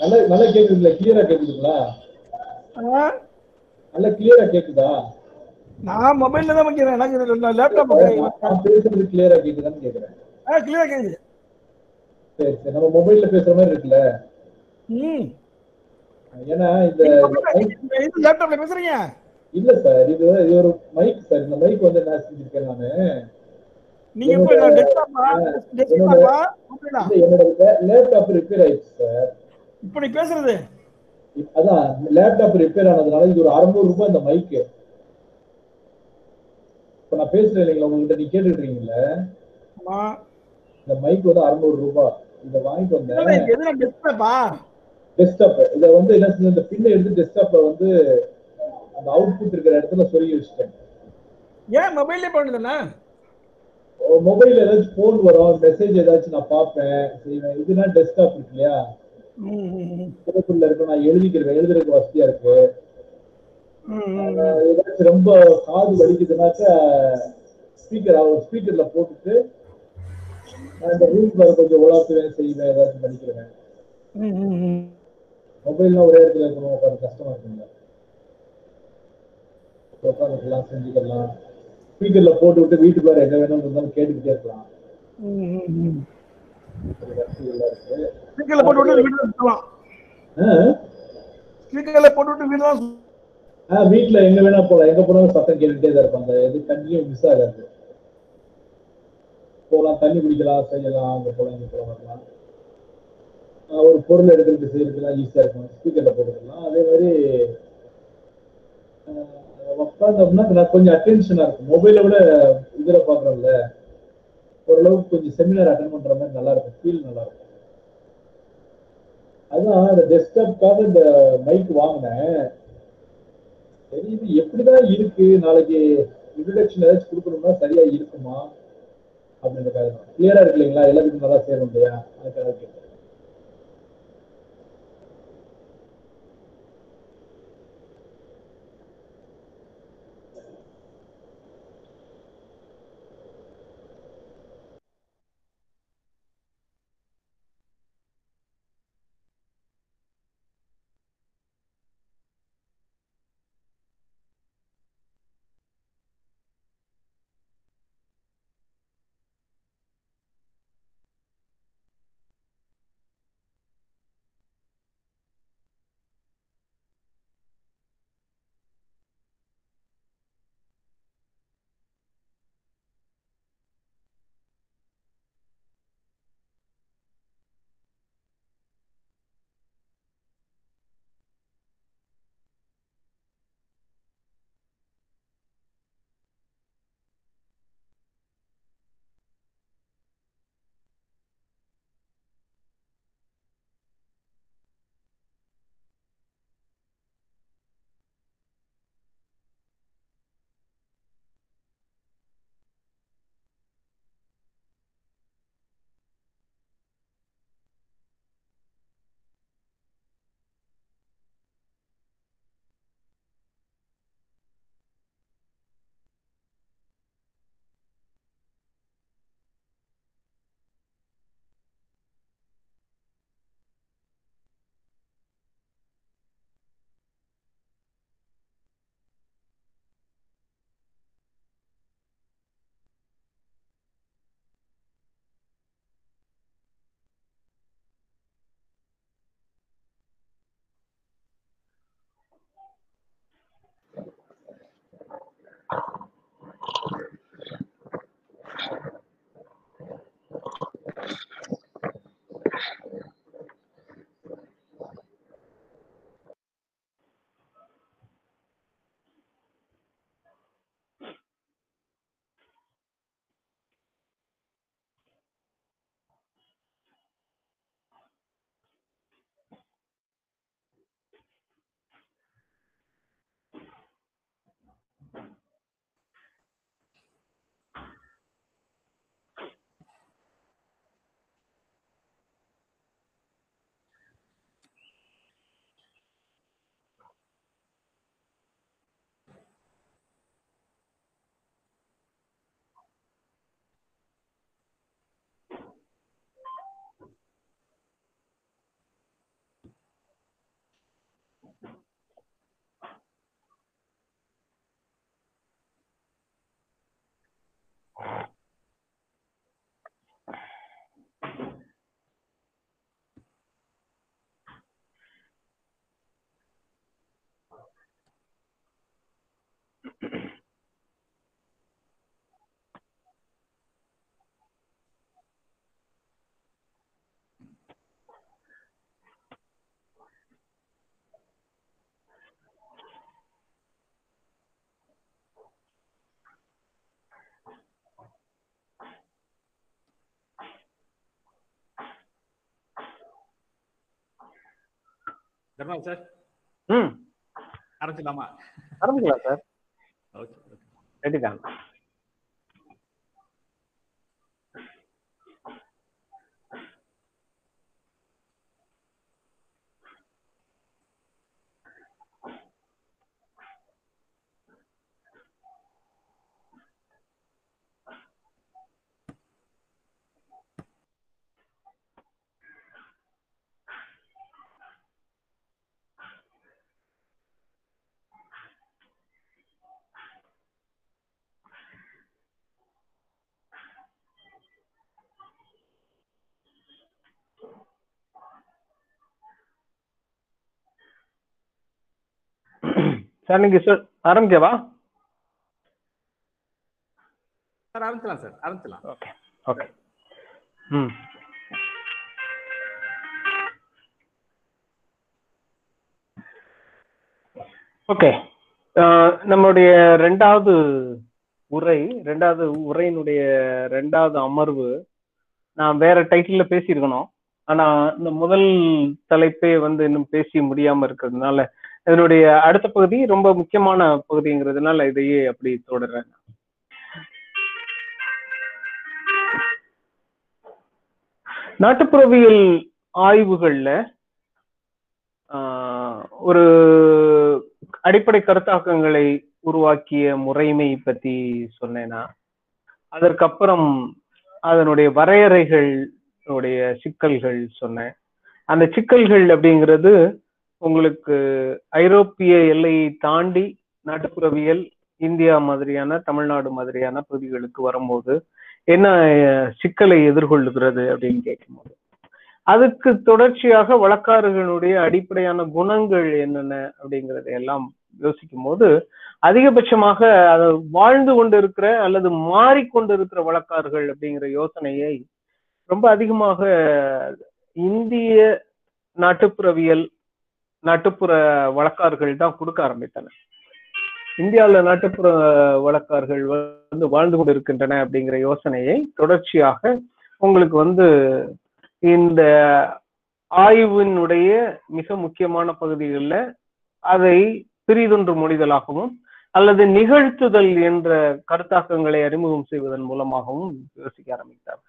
S7: நல்லா நல்லா கேக்குதுங்களா? கிளியரா கேக்குதுங்களா?
S8: ஆ?
S7: நல்லா கிளியரா கேக்குதா?
S8: நான் மொபைல்ல தான் வைக்கிறேன். எனக்கு லேப்டாப்
S7: நான் பேசுறது கிளியரா கேக்குதான்னு கேக்குறேன்.
S8: ஆ கிளியரா கேக்குது.
S7: சரி சரி. நம்ம மொபைல்ல பேசுற மாதிரி இருக்குல்ல?
S8: ம்.
S7: ஏன்னா இந்த
S8: லேப்டாப்ல பேசுறீங்க?
S7: இல்ல சார் இது இது ஒரு மைக் சார். இந்த மைக் வந்து என்ன செஞ்சிருக்கேன் நானு?
S8: நீங்க
S7: என்னோட லேப்டாப் ரிப்பேர் ஆயிடுச்சு சார்.
S8: இப்போ நீ பேசுறது.
S7: அதான் லேப்டாப் ரிப்பேர் ஆனதுனால இது ஒரு அறுநூறு ரூபாய் இந்த மைக்கு இப்ப நான் பேசுறேன் இல்லைங்களா? உங்ககிட்ட நீ கேட்டுட்டு இருக்கீங்கல்ல இந்த மைக் வந்து அறுநூறு ரூபாய். இதை வாங்கிட்டு வந்தேன். டெஸ்க்டாப் இதை வந்து என்ன செஞ்ச இந்த பின்னை எடுத்து டெஸ்க்டாப்ல வந்து அந்த அவுட்புட் இருக்கிற இடத்துல சொருகி வச்சுட்டேன்.
S8: ஏன் மொபைல்லே பண்ணுதுண்ணா
S7: மொபைல் ஏதாச்சும் ஃபோன் வரும் மெசேஜ் ஏதாச்சும் நான் பார்ப்பேன் செய்வேன். இதுனா டெஸ்க்டாப் இருக்கு இல்லையா? சிறப்புல இருக்கு நான் எழுதிக்கிறேன் எழுதுறதுக்கு வசதியா இருக்கு. ஏதாச்சும் ரொம்ப காது வலிக்குதுனாக்கா ஸ்பீக்கர் அவர் ஸ்பீக்கர்ல போட்டுட்டு நான் இந்த ரூம்ல கொஞ்சம் உலாத்துவேன் செய்வேன் ஏதாச்சும் படிக்கிறேன் மொபைல்னா ஒரே இடத்துல இருக்கணும் உட்காந்து கஷ்டமா இருக்குங்க உட்காந்துக்கலாம் செஞ்சுக்கலாம் ஸ்பீக்கர்ல போட்டு விட்டு வீட்டுக்குள்ள எங்க வேணும் இருந்தாலும் கேட்டுக்கிட்டே இருக்கலாம்.
S8: ஸ்பீக்கர்ல போட்டு விட்டு வீடு தான் சுத்தலாம்.
S7: ஆஹ்
S8: ஸ்பீக்கர்ல போட்டு விட்டு வீடு தான் சு-
S7: ஆஹ் வீட்டுல எங்க வேணா போலாம். எங்க போனாலும் சத்தம் கேட்டுட்டே தான் அந்த இது கண்டினியூ மிஸ் ஆகாது. போகலாம் தண்ணி குடிக்கலாம் செய்யலாம். அங்க போலாம் இங்க போலாம் வரலாம். ஒரு பொருள் எடுத்துக்கிட்டு செய்யறதுலாம் ஈஸியா இருக்கும். ஸ்பீக்கர்ல போட்டுக்கலாம். அதே மாதிரி உட்காந்தோம்னா நான் கொஞ்சம் அட்டென்ஷனா இருக்கும். மொபைலை விட இதுல பாக்குறோம்ல ஓரளவுக்கு கொஞ்சம் செமினார் அட்டன் பண்ற மாதிரி நல்லா இருக்கும். ஃபீல் நல்லா இருக்கும். அதான் இந்த டெஸ்க்டாப்காக இந்த மைக் வாங்கினேன். சரி இது எப்படிதான் இருக்கு? நாளைக்கு இன்ட்ரடக்ஷன் ஏதாச்சும் கொடுக்கணும்னா சரியா இருக்குமா? அப்படின்றக்காக தான். கிளியரா இருக்கு இல்லைங்களா? எல்லாத்துக்கும் நல்லா சேரும் இல்லையா? அதுக்காக
S6: தர்மா சார்?
S1: ம்.
S6: ஆரம்பிச்சிடலாமா?
S1: ஆரம்பிக்கலாம் சார்.
S6: ஓகே
S1: ரெடி தான் சார் நீங்க சொல் ஆரம்பிக்கவா?
S6: சார் ஆரம்பிச்சலாம் சார் ஆரம்பிச்சலாம்
S1: ஓகே ஓகே. ம். ஓகே. நம்மளுடைய ரெண்டாவது உரை ரெண்டாவது உரையினுடைய ரெண்டாவது அமர்வு நான் வேற டைட்டில்ல பேசியிருக்கணும். ஆனா இந்த முதல் தலைப்பே வந்து இன்னும் பேசி முடியாம இருக்கிறதுனால இதனுடைய அடுத்த பகுதி ரொம்ப முக்கியமான பகுதிங்கிறதுனால இதையே அப்படி தொடர்றேன் நாட்டுப்புறவியல் ஆய்வுகள்ல ஆஹ், ஒரு அடிப்படை கருத்தாக்கங்களை உருவாக்கிய முறைமை பத்தி சொன்னேன்னா அதற்கப்புறம் அதனுடைய வரையறைகள் உடைய சிக்கல்கள் சொன்னேன். அந்த சிக்கல்கள் அப்படிங்கிறது உங்களுக்கு ஐரோப்பிய எல்லையை தாண்டி நாட்டுப்புறவியல் இந்தியா மாதிரியான தமிழ்நாடு மாதிரியான பகுதிகளுக்கு வரும்போது என்ன சிக்கலை எதிர்கொள்ளுகிறது அப்படின்னு கேட்கும்போது அதுக்கு தொடர்ச்சியாக வழக்காறுகளுடைய அடிப்படையான குணங்கள் என்னென்ன அப்படிங்கறத எல்லாம் யோசிக்கும் போது அதிகபட்சமாக அது வாழ்ந்து கொண்டிருக்கிற அல்லது மாறிக்கொண்டிருக்கிற வழக்காறுகள் அப்படிங்கிற யோசனையை ரொம்ப அதிகமாக இந்திய நாட்டுப்புறவியல் நாட்டுப்புற வழக்கார்கள் தான் கொடுக்க ஆரம்பித்தனர். இந்தியாவில் நாட்டுப்புற வழக்கார்கள் வந்து வாழ்ந்து கொண்டிருக்கின்றன அப்படிங்கிற யோசனையை தொடர்ச்சியாக உங்களுக்கு வந்து இந்த ஆய்வினுடைய மிக முக்கியமான பகுதிகளில் அதை பிரிதொன்று மொழிதலாகவும் அல்லது நிகழ்த்துதல் என்ற கருத்தாக்கங்களை அறிமுகம் செய்வதன் மூலமாகவும் யோசிக்க ஆரம்பித்தார்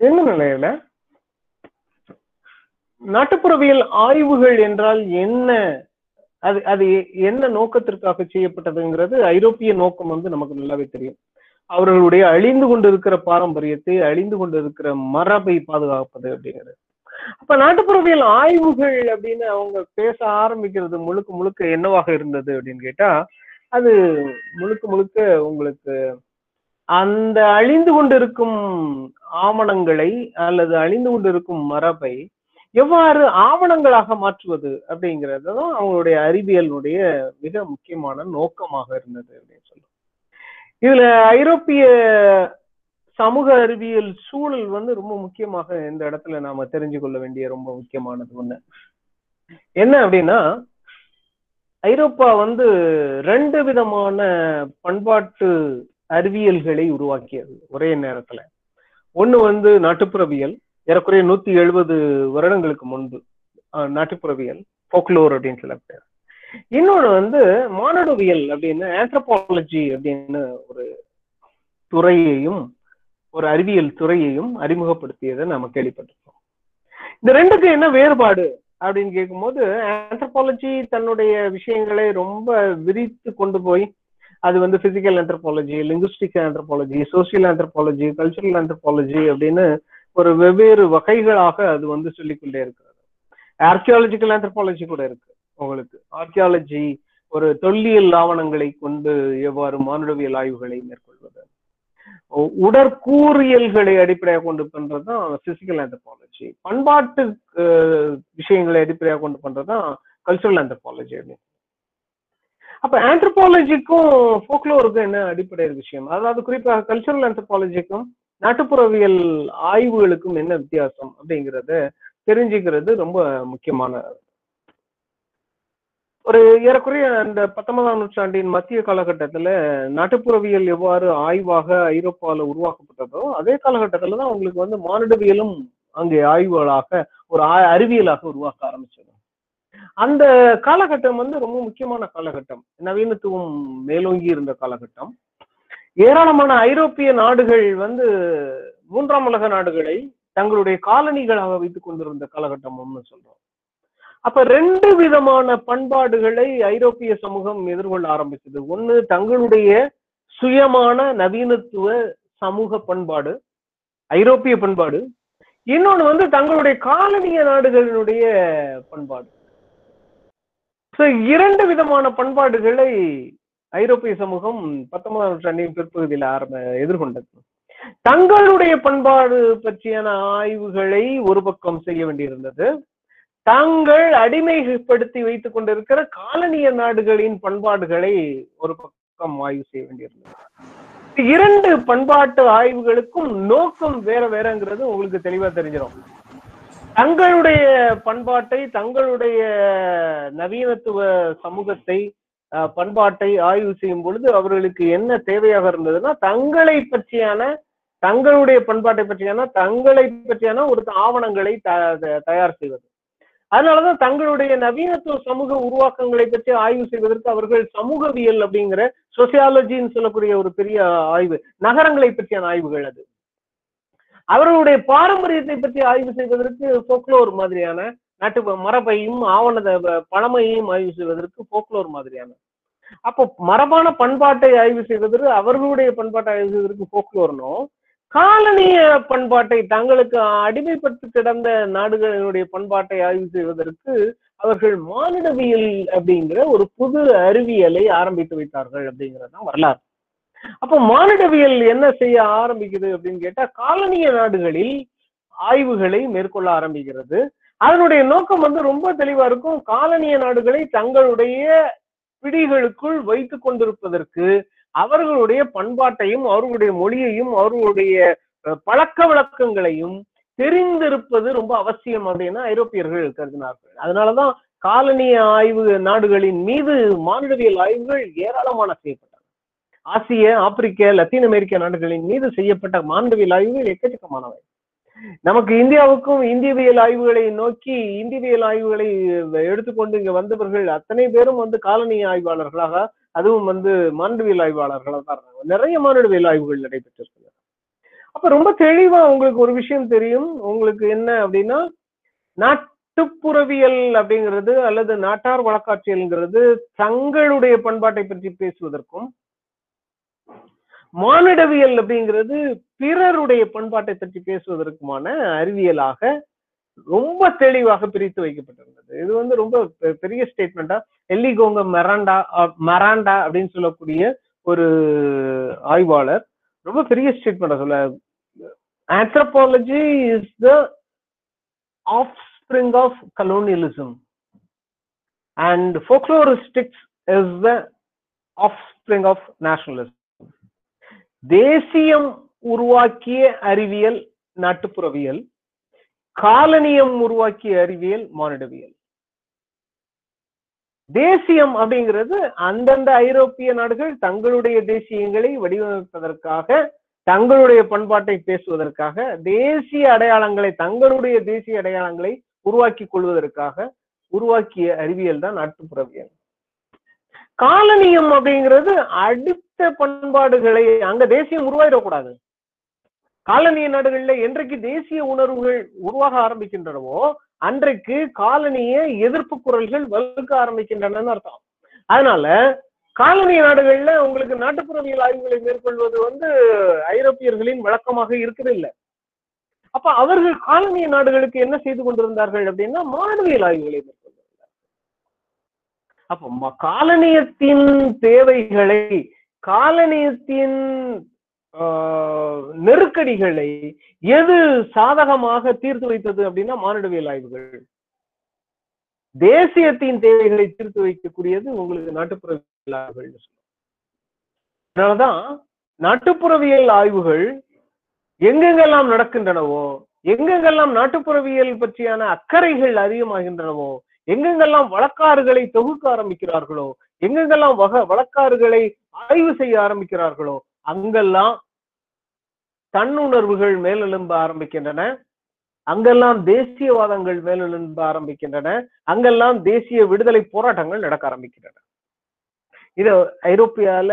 S1: என்ன நிலையில நாட்டுப்புறவியல் ஆய்வுகள் என்றால் என்ன? அது அது என்ன நோக்கத்திற்காக செய்யப்பட்டதுங்கிறது ஐரோப்பிய நோக்கம் வந்து நமக்கு நல்லாவே தெரியும். அவர்களுடைய அழிந்து கொண்டிருக்கிற பாரம்பரியத்தை அழிந்து கொண்டிருக்கிற மரபை பாதுகாப்பது அப்படிங்கிறது. அப்ப நாட்டுப்புறவியல் ஆய்வுகள் அப்படின்னு அவங்க பேச ஆரம்பிக்கிறது முழுக்க முழுக்க என்னவாக இருந்தது அப்படின்னு கேட்டா அது முழுக்க முழுக்க உங்களுக்கு அந்த அழிந்து கொண்டிருக்கும் ஆவணங்களை அல்லது அழிந்து கொண்டிருக்கும் மரபை எவ்வாறு ஆவணங்களாக மாற்றுவது அப்படிங்கிறது தான் அவங்களுடைய அறிவியலுடைய மிக முக்கியமான நோக்கமாக இருந்தது அப்படின்னு சொல்லுவோம் இதுல ஐரோப்பிய சமூக அறிவியல் சூழல் வந்து ரொம்ப முக்கியமாக இந்த இடத்துல நாம தெரிஞ்சு கொள்ள வேண்டிய ரொம்ப முக்கியமானது ஒண்ணு. என்ன அப்படின்னா ஐரோப்பா வந்து ரெண்டு விதமான பண்பாட்டு அறிவியல்களை உருவாக்கியது ஒரே நேரத்துல. ஒண்ணு வந்து நாட்டுப்புறவியல் ஏறக்குறைய நூத்தி எழுபது வருடங்களுக்கு முன்பு நாட்டுப்புறவியல் போக்லோர் அப்படின்னு சொல்ல இன்னொன்னு வந்து மானடவியல் அப்படின்னு ஆந்த்ரபாலஜி அப்படின்னு ஒரு துறையையும் ஒரு அறிவியல் துறையையும் அறிமுகப்படுத்தியதை நாம கேள்விப்பட்டிருக்கோம். இந்த ரெண்டுக்கும் என்ன வேறுபாடு அப்படின்னு கேட்கும்போது ஆந்த்ரபாலஜி தன்னுடைய விஷயங்களை ரொம்ப விரித்து கொண்டு போய் அது வந்து physical anthropology linguistic anthropology social anthropology cultural anthropology அப்படின்னு ஒரு வெவ்வேறு வகைகளாக அது வந்து சொல்லிக்கொண்டே இருக்கிறது. ஆர்கியாலஜிக்கல் ஆந்த்ரபாலஜி கூட இருக்கு உங்களுக்கு. ஆர்கியாலஜி ஒரு தொல்லியல் ஆவணங்களை கொண்டு எவ்வாறு மானுடவியல் ஆய்வுகளை மேற்கொள்வது? உடற்கூறியல்களை அடிப்படையாக கொண்டு பண்றதுதான் பிசிக்கல் ஆந்த்ரபாலஜி பண்பாட்டு விஷயங்களை அடிப்படையாக கொண்டு பண்றதுதான் கல்ச்சுரல் ஆந்த்ரபாலஜி அப்படின்னு. அப்ப ஆந்த்ரபாலஜிக்கும் ஃபோக்லோருக்கும் என்ன அடிப்படை விஷயம்? அதாவது குறிப்பாக கல்ச்சுரல் ஆந்த்ரபாலஜிக்கும் நாட்டுப்புறவியல் ஆய்வுகளுக்கும் என்ன வித்தியாசம் அப்படிங்கறத தெரிஞ்சுக்கிறது ரொம்ப முக்கியமான ஒரு ஏறக்குறைய அந்த பத்தொன்பதாம் நூற்றாண்டின் மத்திய காலகட்டத்துல நாட்டுப்புறவியல் எவ்வாறு ஆய்வாக ஐரோப்பால உருவாக்கப்பட்டதோ அதே காலகட்டத்துல தான் உங்களுக்கு வந்து மானிடவியலும் அங்கே ஆய்வுகளாக ஒரு ஆ- அறிவியலாக உருவாக்க ஆரம்பிச்சது. அந்த காலகட்டம் வந்து ரொம்ப முக்கியமான காலகட்டம். நவீனத்துவம் மேலோங்கி இருந்த காலகட்டம். ஏராளமான ஐரோப்பிய நாடுகள் வந்து மூன்றாம் உலக நாடுகளை தங்களுடைய காலனிகளாக வைத்துக் கொண்டிருந்த காலகட்டம்னு சொல்றோம். அப்ப ரெண்டு விதமான பண்பாடுகளை ஐரோப்பிய சமூகம் எதிர்கொள்ள ஆரம்பிச்சது. ஒண்ணு தங்களுடைய சுயமான நவீனத்துவ சமூக பண்பாடு ஐரோப்பிய பண்பாடு. இன்னொன்னு வந்து தங்களுடைய காலனிய நாடுகளினுடைய பண்பாடு. இரண்டு விதமான பண்பாடுகளை ஐரோப்பிய சமூகம் பத்தொன்பதாம் நூற்றாண்டின் பிற்பகுதியில் ஆரம்ப எதிர்கொண்டது. தங்களுடைய பண்பாடு பற்றியான ஆய்வுகளை ஒரு பக்கம் செய்ய வேண்டியிருந்தது. தாங்கள் அடிமைப்படுத்தி வைத்துக் கொண்டிருக்கிற காலனிய நாடுகளின் பண்பாடுகளை ஒரு பக்கம் ஆய்வு செய்ய வேண்டியிருந்தது. இரண்டு பண்பாட்டு ஆய்வுகளுக்கும் நோக்கம் வேற வேறங்கிறது உங்களுக்கு தெளிவா தெரிஞ்சிடும். தங்களுடைய பண்பாட்டை தங்களுடைய நவீனத்துவ சமூகத்தை பண்பாட்டை ஆய்வு செய்யும் பொழுது அவர்களுக்கு என்ன தேவையாக இருந்ததுன்னா தங்களை பற்றியான தங்களுடைய பண்பாட்டை பற்றியான தங்களை பற்றியான ஒரு ஆவணங்களை த- த- தயார் செய்வது. அதனாலதான் தங்களுடைய நவீனத்துவ சமூக உருவாக்கங்களை பற்றி ஆய்வு செய்வதற்கு அவர்கள் சமூகவியல் அப்படிங்கிற சொசியாலஜின்னு சொல்லக்கூடிய ஒரு பெரிய ஆய்வு நகரங்களை பற்றியான ஆய்வுகள் அது. அவர்களுடைய பாரம்பரியத்தை பற்றி ஆய்வு செய்வதற்கு ஃபோக்லோர் மாதிரியான நாட்டு மரபையும் ஆவண பழமையையும் ஆய்வு செய்வதற்கு போக்லோர் மாதிரியான. அப்போ மரபான பண்பாட்டை ஆய்வு செய்வதற்கு அவர்களுடைய பண்பாட்டை ஆய்வு செய்வதற்கு போக்லோர்னோ காலனிய பண்பாட்டை தங்களுக்கு அடிமைப்பட்டு கிடந்த நாடுகளினுடைய பண்பாட்டை ஆய்வு செய்வதற்கு அவர்கள் மானிடவியல் அப்படிங்கிற ஒரு புது அறிவியலை ஆரம்பித்து வைத்தார்கள் அப்படிங்கறதுதான் வரலாறு. அப்போ மானிடவியல் என்ன செய்ய ஆரம்பிக்குது அப்படின்னு கேட்டா காலனிய நாடுகளில் ஆய்வுகளை மேற்கொள்ள ஆரம்பிக்கிறது. அதனுடைய நோக்கம் வந்து ரொம்ப தெளிவா இருக்கும். காலனிய நாடுகளை தங்களுடைய பிடிகளுக்குள் வைத்துக் கொண்டிருப்பதற்கு அவர்களுடைய பண்பாட்டையும் அவர்களுடைய மொழியையும் அவர்களுடைய பழக்க வழக்கங்களையும் தெரிந்திருப்பது ரொம்ப அவசியம் அப்படின்னு ஐரோப்பியர்கள் கருதினார்கள். அதனாலதான் காலனிய ஆய்வு நாடுகளின் மீது மானுடவியல் ஆய்வுகள் ஏராளமான செய்யப்பட்டன. ஆசிய ஆப்பிரிக்க லத்தீன் அமெரிக்க நாடுகளின் மீது செய்யப்பட்ட மானுடவியல் ஆய்வுகள் எக்கச்சக்கமானவை. நமக்கு இந்தியாவுக்கும் இந்தியவியல் ஆய்வுகளை நோக்கி இந்தியவியல் ஆய்வுகளை எடுத்துக்கொண்டு இங்க வந்தவர்கள் அத்தனை பேரும் வந்து காலனி ஆய்வாளர்களாக அதுவும் வந்து மானிடவியல் ஆய்வாளர்களாக தான் இருந்தாங்க நிறைய மானிடவியல் ஆய்வுகள் நடைபெற்றிருக்கிறது அப்ப ரொம்ப தெளிவா உங்களுக்கு ஒரு விஷயம் தெரியும். உங்களுக்கு என்ன அப்படின்னா நாட்டுப்புறவியல் அப்படிங்கிறது அல்லது நாட்டார் வழக்காட்சியல்ங்கிறது தங்களுடைய பண்பாட்டை பற்றி பேசுவதற்கும் மானிடவியல் அப்படிங்கிறது பிறருடைய பண்பாட்டை பற்றி பேசுவதற்குமான அறிவியலாக ரொம்ப தெளிவாக பிரித்து வைக்கப்பட்டிருந்தது. இது வந்து ரொம்ப பெரிய ஸ்டேட்மெண்டா எல்லிகோங்க மெராண்டா மெராண்டா அப்படின்னு சொல்லக்கூடிய ஒரு ஆய்வாளர். ரொம்ப பெரிய ஸ்டேட்மெண்டா சொல்ல anthropology is the offspring of colonialism and folkloristics is the offspring of nationalism தேசியம் உருவாக்கிய அறிவியல் நாட்டுப்புறவியல் காலனியம் உருவாக்கிய அறிவியல் மானிடவியல். தேசியம் அப்படிங்கிறது அந்தந்த ஐரோப்பிய நாடுகள் தங்களுடைய தேசியங்களை வடிவமைப்பதற்காக தங்களுடைய பண்பாட்டை பேசுவதற்காக தேசிய அடையாளங்களை தங்களுடைய தேசிய அடையாளங்களை உருவாக்கி கொள்வதற்காக உருவாக்கிய அறிவியல் தான் நாட்டுப்புறவியல். காலனியம் அப்படிங்கிறது அடுத்த பண்பாடுகளை அங்க தேசியம் உருவாயிடக்கூடாது. காலனிய நாடுகள்ல என்றைக்கு தேசிய உணர்வுகள் உருவாக ஆரம்பிக்கின்றனவோ அன்றைக்கு காலனிய எதிர்ப்பு குரல்கள் வலுக்க ஆரம்பிக்கின்றன அர்த்தம். அதனால காலனிய நாடுகள்ல உங்களுக்கு நாட்டுப்புறவியல் ஆய்வுகளை மேற்கொள்வது வந்து ஐரோப்பியர்களின் வழக்கமாக இருக்கிறதில்லை. அப்ப அவர்கள் காலனிய நாடுகளுக்கு என்ன செய்து கொண்டிருந்தார்கள் அப்படின்னா மாணவியல் ஆய்வுகளை மேற்கொண்டிருந்தார்கள் அப்போ காலனியத்தின் தேவைகளை காலனியத்தின் ஆஹ், நெருக்கடிகளை எது சாதகமாக தீர்த்து வைத்தது அப்படின்னா மானுடவியல் ஆய்வுகள். தேசியத்தின் தேவைகளை தீர்த்து வைக்கக்கூடியது உங்களுக்கு நாட்டுப்புறவியல் ஆய்வுகள் அதனாலதான் நாட்டுப்புறவியல் ஆய்வுகள் எங்கெங்கெல்லாம் நடக்கின்றனவோ எங்கெங்கெல்லாம் நாட்டுப்புறவியல் பற்றியான அக்கறைகள் அதிகமாகின்றனவோ எங்கெங்கெல்லாம் வழக்காறுகளை தொகுக்க ஆரம்பிக்கிறார்களோ எங்கெங்கெல்லாம் வக வழக்காறுகளை ஆய்வு செய்ய ஆரம்பிக்கிறார்களோ அங்கெல்லாம் தன்னுணர்வுகள் மேலெழும்ப ஆரம்பிக்கின்றன. அங்கெல்லாம் தேசியவாதங்கள் மேலெழும்ப ஆரம்பிக்கின்றன. அங்கெல்லாம் தேசிய விடுதலை போராட்டங்கள் நடக்க ஆரம்பிக்கின்றன. இது ஐரோப்பியால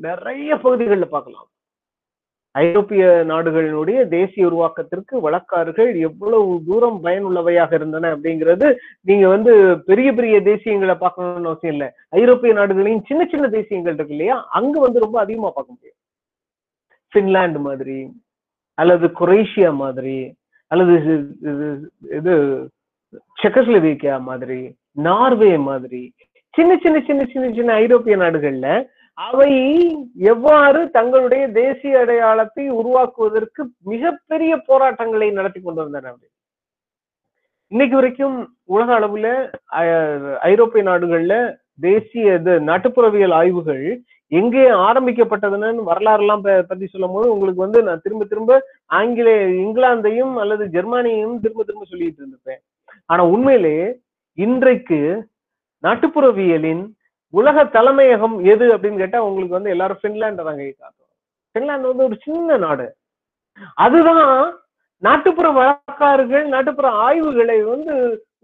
S1: நிறைய பகுதிகளில் பார்க்கலாம். ஐரோப்பிய நாடுகளினுடைய தேசிய உருவாக்கத்திற்கு வழக்காறுகள் எவ்வளவு தூரம் பயனுள்ளவையாக இருந்தன அப்படிங்கிறது நீங்க வந்து பெரிய பெரிய தேசியங்களை பார்க்கணும்னு அவசியம் இல்லை. ஐரோப்பிய நாடுகளையும் சின்ன சின்ன தேசியங்கள் இருக்கு இல்லையா? அங்க வந்து ரொம்ப அதிகமா பார்க்க முடியும். பின்லாந்து மாதிரி அல்லது குரேஷியா மாதிரி அல்லது இது- இது- இது செக்கஸ்லோவேக்கியா மாதிரி நார்வே மாதிரி சின்ன சின்ன சின்ன சின்ன சின்ன ஐரோப்பிய நாடுகள்ல அவை எவ்வாறு தங்களுடைய தேசிய அடையாளத்தை உருவாக்குவதற்கு மிகப்பெரிய போராட்டங்களை நடத்தி கொண்டு வந்தன அவர் இன்னைக்கு வரைக்கும் உலக அளவுல ஐரோப்பிய நாடுகள்ல தேசிய இது நாட்டுப்புறவியல் ஆய்வுகள் எங்கே ஆரம்பிக்கப்பட்டதுன்னு வரலாறுலாம் ப- பத்தி சொல்லும் போது உங்களுக்கு வந்து நான் திரும்ப திரும்ப ஆங்கிலேய இங்கிலாந்தையும் அல்லது ஜெர்மானியையும் திரும்ப திரும்ப சொல்லிட்டு இருந்திருப்பேன். ஆனா உண்மையிலேயே இன்றைக்கு நாட்டுப்புறவியலின் உலக தலைமையகம் எது அப்படின்னு கேட்டா உங்களுக்கு வந்து எல்லாரும் பின்லாண்டை தான் கை காட்டும் பின்லாந்து வந்து ஒரு சின்ன நாடு. அதுதான் நாட்டுப்புற வழக்காறுகள் நாட்டுப்புற ஆய்வுகளை வந்து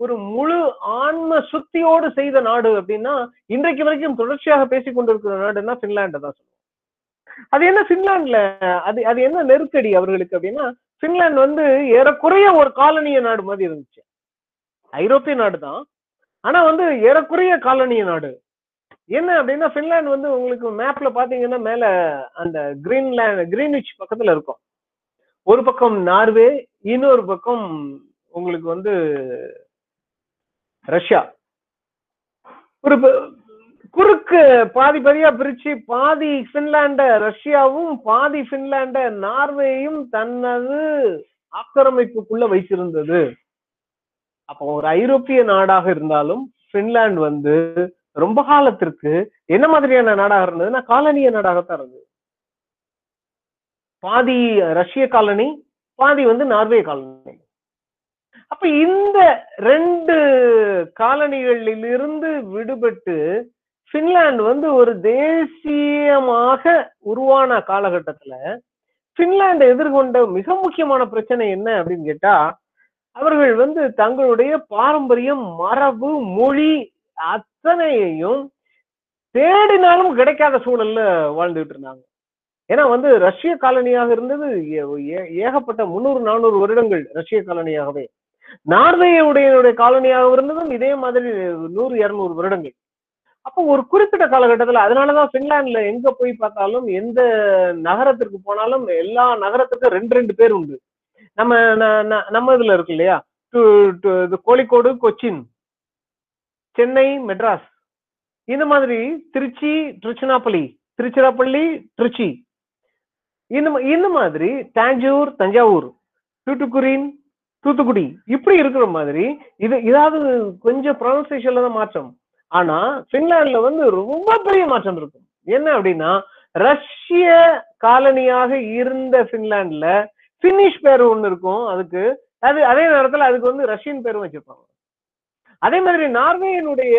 S1: ஒரு முழு ஆன்ம சுத்தியோடு செய்த நாடு அப்படின்னா இன்றைக்கு வரைக்கும் தொடர்ச்சியாக பேசிக் கொண்டிருக்கிற நாடுன்னா பின்லாண்டை தான் சொல்லுவோம். அது என்ன பின்லாண்ட்ல அது அது என்ன நெருக்கடி அவர்களுக்கு அப்படின்னா பின்லாண்ட் வந்து ஏறக்குறைய ஒரு காலனிய நாடு மாதிரி இருந்துச்சு. ஐரோப்பிய நாடு தான் ஆனா வந்து ஏறக்குறைய காலனிய நாடு. என்ன அப்படின்னா பின்லாந்து வந்து உங்களுக்கு மேப்ல பாத்தீங்கன்னா மேல அந்த கிரீன்லேண்ட் கிரீன்விச் பக்கத்துல இருக்கும். ஒரு பக்கம் நார்வே இன்னொரு பக்கம் உங்களுக்கு வந்து ரஷ்யா ஒரு குறுக்கு பாதி பாதியா பிரிச்சு பாதி பின்லாண்ட ரஷ்யாவும் பாதி பின்லாண்ட நார்வேயும் தனது ஆக்கிரமிப்புக்குள்ள வைத்திருந்தது. அப்போ ஒரு ஐரோப்பிய நாடாக இருந்தாலும் பின்லாந்து வந்து ரொம்ப காலத்திற்கு என்ன மாதிரியான நாடாக இருந்ததுன்னா காலனிய நாடாகத்தான் இருந்தது. பாதி ரஷ்ய காலனி பாதி வந்து நார்வே காலனி. அப்ப இந்த ரெண்டு காலனிகளிலிருந்து விடுபட்டு பின்லாந்து வந்து ஒரு தேசியமாக உருவான காலகட்டத்துல பின்லாந்து எதிர்கொண்ட மிக முக்கியமான பிரச்சனை என்ன அப்படின்னு கேட்டா அவர்கள் வந்து தங்களுடைய பாரம்பரியம் மரபு மொழி அத்தனையையும் தேடினாலும் கிடைக்காத சூழல்ல வாழ்ந்துட்டு இருந்தாங்க. ஏன்னா வந்து ரஷ்ய காலனியாக இருந்தது ஏ- ஏகப்பட்ட முந்நூறு நானூறு வருடங்கள் ரஷ்ய காலனியாகவே. நார்வேயுடைய காலனியாக இருந்ததும் இதே மாதிரி நூறு இருநூறு வருடங்கள். அப்போ ஒரு குறிப்பிட்ட காலகட்டத்துல அதனாலதான் பின்லாண்ட்ல எங்க போய் பார்த்தாலும் எந்த நகரத்திற்கு போனாலும் எல்லா நகரத்துக்கும் ரெண்டு ரெண்டு பேர் உண்டு. நம்ம ந- ந- நம்ம இதுல இருக்கு இல்லையா? டு- கோழிக்கோடு கொச்சின். சென்னை மெட்ராஸ். இந்த மாதிரி திருச்சி திருச்சினாப்பள்ளி திருச்சிராப்பள்ளி திருச்சி. இந்த இந்த மாதிரி தாஞ்சூர் தஞ்சாவூர் தூத்துக்குடின் தூத்துக்குடி இப்படி இருக்கிற மாதிரி இது இதாவது கொஞ்சம் ப்ரொனன்சியேஷன்ல தான் மாற்றம். ஆனா பின்லாண்ட்ல வந்து ரொம்ப பெரிய மாற்றம் இருக்கும். என்ன அப்படின்னா ரஷ்ய காலனியாக இருந்த பின்லாண்ட்ல பின்னிஷ் பேர் ஒண்ணு இருக்கும். அதுக்கு அது அதே நேரத்துல அதுக்கு வந்து ரஷ்யன் பேரும் வச்சிருப்பாங்க. அதே மாதிரி நார்வேயினுடைய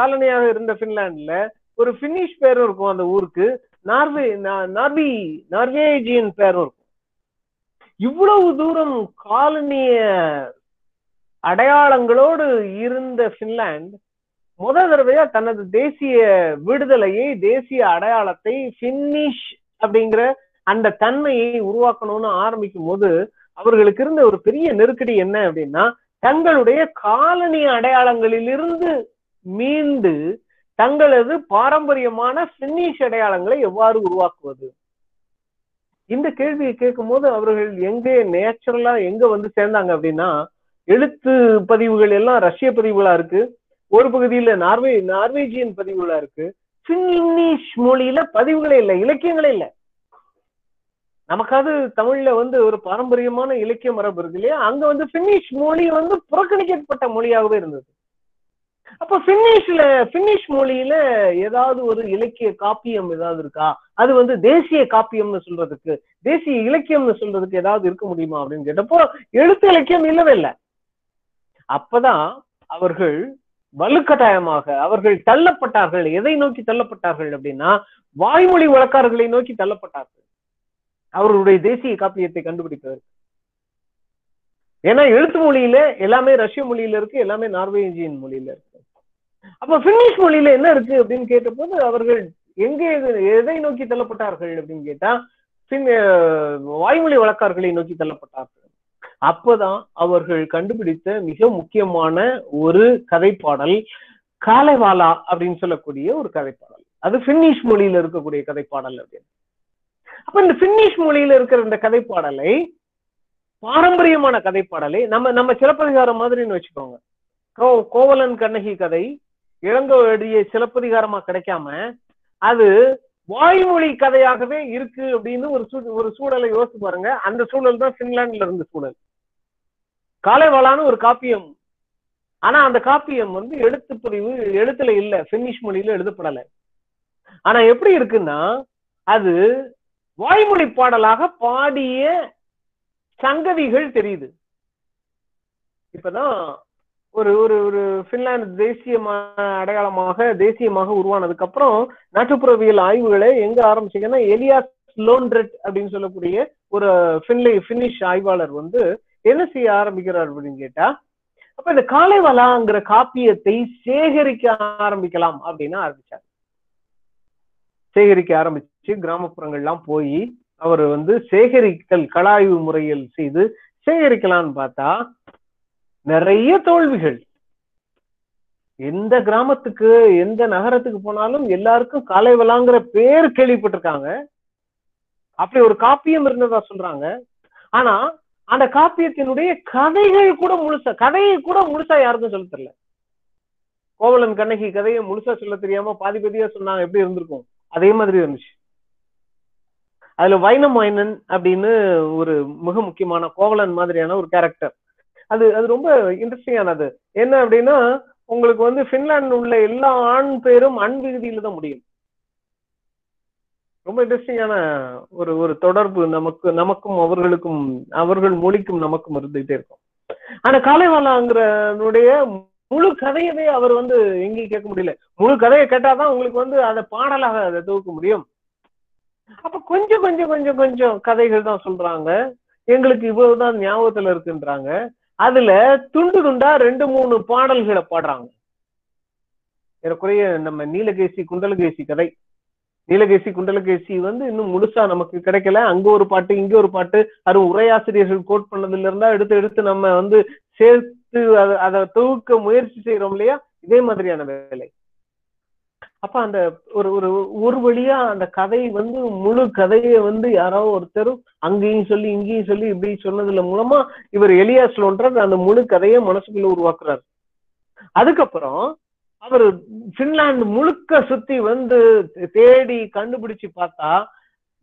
S1: காலனியாக இருந்த பின்லாண்ட்ல ஒரு பின்னிஷ் பேரும் இருக்கும் அந்த ஊருக்கு. நார்வே நார்வி நார்வேஜியன் பேரும் இருக்கும். இவ்வளவு தூரம் காலனிய அடையாளங்களோடு இருந்த பின்லாந்து முதல் தடவையா தனது தேசிய விடுதலையை தேசிய அடையாளத்தை பின்னிஷ் அப்படிங்கிற அந்த தன்மையை உருவாக்கணும்னு ஆரம்பிக்கும் போது அவர்களுக்கு இருந்த ஒரு பெரிய நெருக்கடி என்ன அப்படின்னா தங்களுடைய காலனி அடையாளங்களிலிருந்து மீண்டு தங்களது பாரம்பரியமான பின்னிஷ் அடையாளங்களை எவ்வாறு உருவாக்குவது? இந்த கேள்வியை கேட்கும் போது அவர்கள் எங்கே நேச்சுரலா எங்க வந்து சேர்ந்தாங்க அப்படின்னா எழுத்து பதிவுகள் எல்லாம் ரஷ்ய பதிவுகளா இருக்கு. ஒரு பகுதியில நார்வே நார்வேஜியன் பதிவுகளா இருக்கு. பின்னிஷ் மொழியில பதிவுகளே இல்லை இலக்கியங்களே இல்லை. நமக்காவது தமிழ்ல வந்து ஒரு பாரம்பரியமான இலக்கிய மரபு இருக்கு இல்லையா? அங்க வந்து பின்னிஷ் மொழி வந்து புறக்கணிக்கப்பட்ட மொழியாகவே இருந்தது. அப்ப பின்னிஷ்ல பின்னிஷ் மொழியில ஏதாவது ஒரு இலக்கிய காப்பியம் ஏதாவது இருக்கா? அது வந்து தேசிய காப்பியம்னு சொல்றதுக்கு தேசிய இலக்கியம்னு சொல்றதுக்கு ஏதாவது இருக்க முடியுமா அப்படின்னு கேட்டப்போ எழுத்து இலக்கியம் இல்லவே இல்லை. அப்பதான் அவர்கள் வலுக்கட்டாயமாக அவர்கள் தள்ளப்பட்டார்கள். எதை நோக்கி தள்ளப்பட்டார்கள் அப்படின்னா வாய்மொழி வழக்காரர்களை நோக்கி தள்ளப்பட்டார்கள். அவர்களுடைய தேசிய காப்பியத்தை கண்டுபிடிப்பதற்கு ஏன்னா எழுத்து மொழியில எல்லாமே ரஷ்ய மொழியில இருக்கு எல்லாமே நார்வேஜியன் மொழியில இருக்கு. அப்ப பின்னிஷ் மொழியில என்ன இருக்கு அப்படின்னு கேட்டபோது அவர்கள் எங்கே எதை நோக்கி தள்ளப்பட்டார்கள் அப்படின்னு கேட்டா பின் வாய்மொழி வழக்கார்களை நோக்கி தள்ளப்பட்டார்கள். அப்பதான் அவர்கள் கண்டுபிடித்த மிக முக்கியமான ஒரு கதைப்பாடல் காலைவாலா அப்படின்னு சொல்லக்கூடிய ஒரு கதைப்பாடல். அது பின்னிஷ் மொழியில இருக்கக்கூடிய கதைப்பாடல் அப்படின்னு. அப்ப இந்த பின்னிஷ் மொழியில இருக்கிற இந்த கதைப்பாடலை பாரம்பரியமான கதைப்பாடலை நம்ம நம்ம சிலப்பதிகாரம் மாதிரின்னு வச்சுக்கோங்க. கோ கோவலன் கண்ணகி கதை இளங்கோடிய சிலப்பதிகாரமா கிடைக்காம அது வாய்மொழி கதையாகவே இருக்கு அப்படின்னு ஒரு சூ ஒரு சூழலை யோசிச்சு பாருங்க. அந்த சூழல் தான் பின்லாண்ட்ல இருந்த சூழல். காலைவாளான்னு ஒரு காப்பியம். ஆனா அந்த காப்பியம் வந்து எழுத்து பிரிவு எழுத்துல இல்ல. பின்னிஷ் மொழியில எழுதப்படலை. ஆனா எப்படி இருக்குன்னா அது வாய்மொழி பாடலாக பாடிய சங்கதிகள் தெரியுது. இப்பதான் ஒரு ஒரு ஒரு பின்லாந்து தேசியமான அடையாளமாக தேசியமாக உருவானதுக்கு அப்புறம் நாட்டுப்புறவியல் ஆய்வுகளை எங்க ஆரம்பிச்சீங்கன்னா எலியா லோன்ரெட் அப்படின்னு சொல்லக்கூடிய ஒரு பின்லி பின்னிஷ் ஆய்வாளர் வந்து என்ன செய்ய ஆரம்பிக்கிறார் அப்படின்னு கேட்டா அப்ப இந்த காலைவலாங்கிற காப்பியத்தை சேகரிக்க ஆரம்பிக்கலாம் அப்படின்னு ஆரம்பிச்சார். சேகரிக்க ஆரம்பிச்சு கிராமப்புறங்கள்லாம் போய் அவர் வந்து சேகரித்தல் கலாய்வு முறையில் செய்து சேகரிக்கலாம்னு பார்த்தா நிறைய தோல்விகள். எந்த கிராமத்துக்கு எந்த நகரத்துக்கு போனாலும் எல்லாருக்கும் கலைவலாங்கிற பேர் கேள்விப்பட்டிருக்காங்க. அப்படி ஒரு காப்பியம் இருந்ததா சொல்றாங்க. ஆனா அந்த காப்பியத்தினுடைய கதைகள் கூட முழுசா கதையை கூட முழுசா யாருக்கும் சொல்ல தெரியல. கோவலன் கண்ணகி கதையை முழுசா சொல்ல தெரியாம பாதி பாதியா சொன்னாங்க எப்படி இருந்திருக்கும்? அதே மாதிரி இருந்துச்சு. அதுல வைனமாயினன் அப்படின்னு ஒரு மிக முக்கியமான கோவலன் மாதிரியான ஒரு கேரக்டர் அது அது ரொம்ப இன்ட்ரெஸ்டிங்கானது என்ன அப்படின்னா உங்களுக்கு வந்து பின்லாந்து உள்ள எல்லா ஆண் பேரும் அன்விகுதியில தான் முடியும். ரொம்ப இன்ட்ரெஸ்டிங்கான ஒரு ஒரு தொடர்பு நமக்கு நமக்கும் அவர்களுக்கும் அவர்கள் மொழிக்கும் நமக்கும் இருந்துகிட்டே இருக்கும். ஆனா காலைவாலாங்கிறனுடைய முழு கதையவே அவர் வந்து எங்கேயும் கேட்க முடியல. முழு கதையை கேட்டாதான் உங்களுக்கு வந்து அதை பாடலாக அதை தொகுக்க முடியும். அப்ப கொஞ்சம் கொஞ்சம் கொஞ்சம் கொஞ்சம் கதைகள் தான் சொல்றாங்க. எங்களுக்கு இவ்வளவுதான் ஞாபகத்துல இருக்குன்றாங்க. அதுல துண்டு துண்டா ரெண்டு மூணு பாடல்களை பாடுறாங்க. ஏறக்குறைய நம்ம நீலகேசி குண்டலகேசி கதை. நீலகேசி குண்டலகேசி வந்து இன்னும் முழுசா நமக்கு கிடைக்கல. அங்க ஒரு பாட்டு இங்க ஒரு பாட்டு. அது உரையாசிரியர்கள் கோட் பண்ணதுல இருந்தா எடுத்து எடுத்து நம்ம வந்து சேர்த்து அதை தொகுக்க முயற்சி செய்யறோம் இல்லையா? இதே மாதிரியான வேலை. அப்ப அந்த ஒரு ஒரு ஒரு வழியா அந்த கதை வந்து முழு கதையை வந்து யாரோ ஒருத்தர் அங்கேயும் சொல்லி இங்கேயும் சொல்லி இப்படி சொன்னதுல மூலமா இவர் எலியாஸ் லோன்றார் அந்த முழு கதையை மனசுக்குள்ள உருவாக்குறாரு. அதுக்கப்புறம் அவர் பின்லாந்து முழுக்க சுத்தி வந்து தேடி கண்டுபிடிச்சு பார்த்தா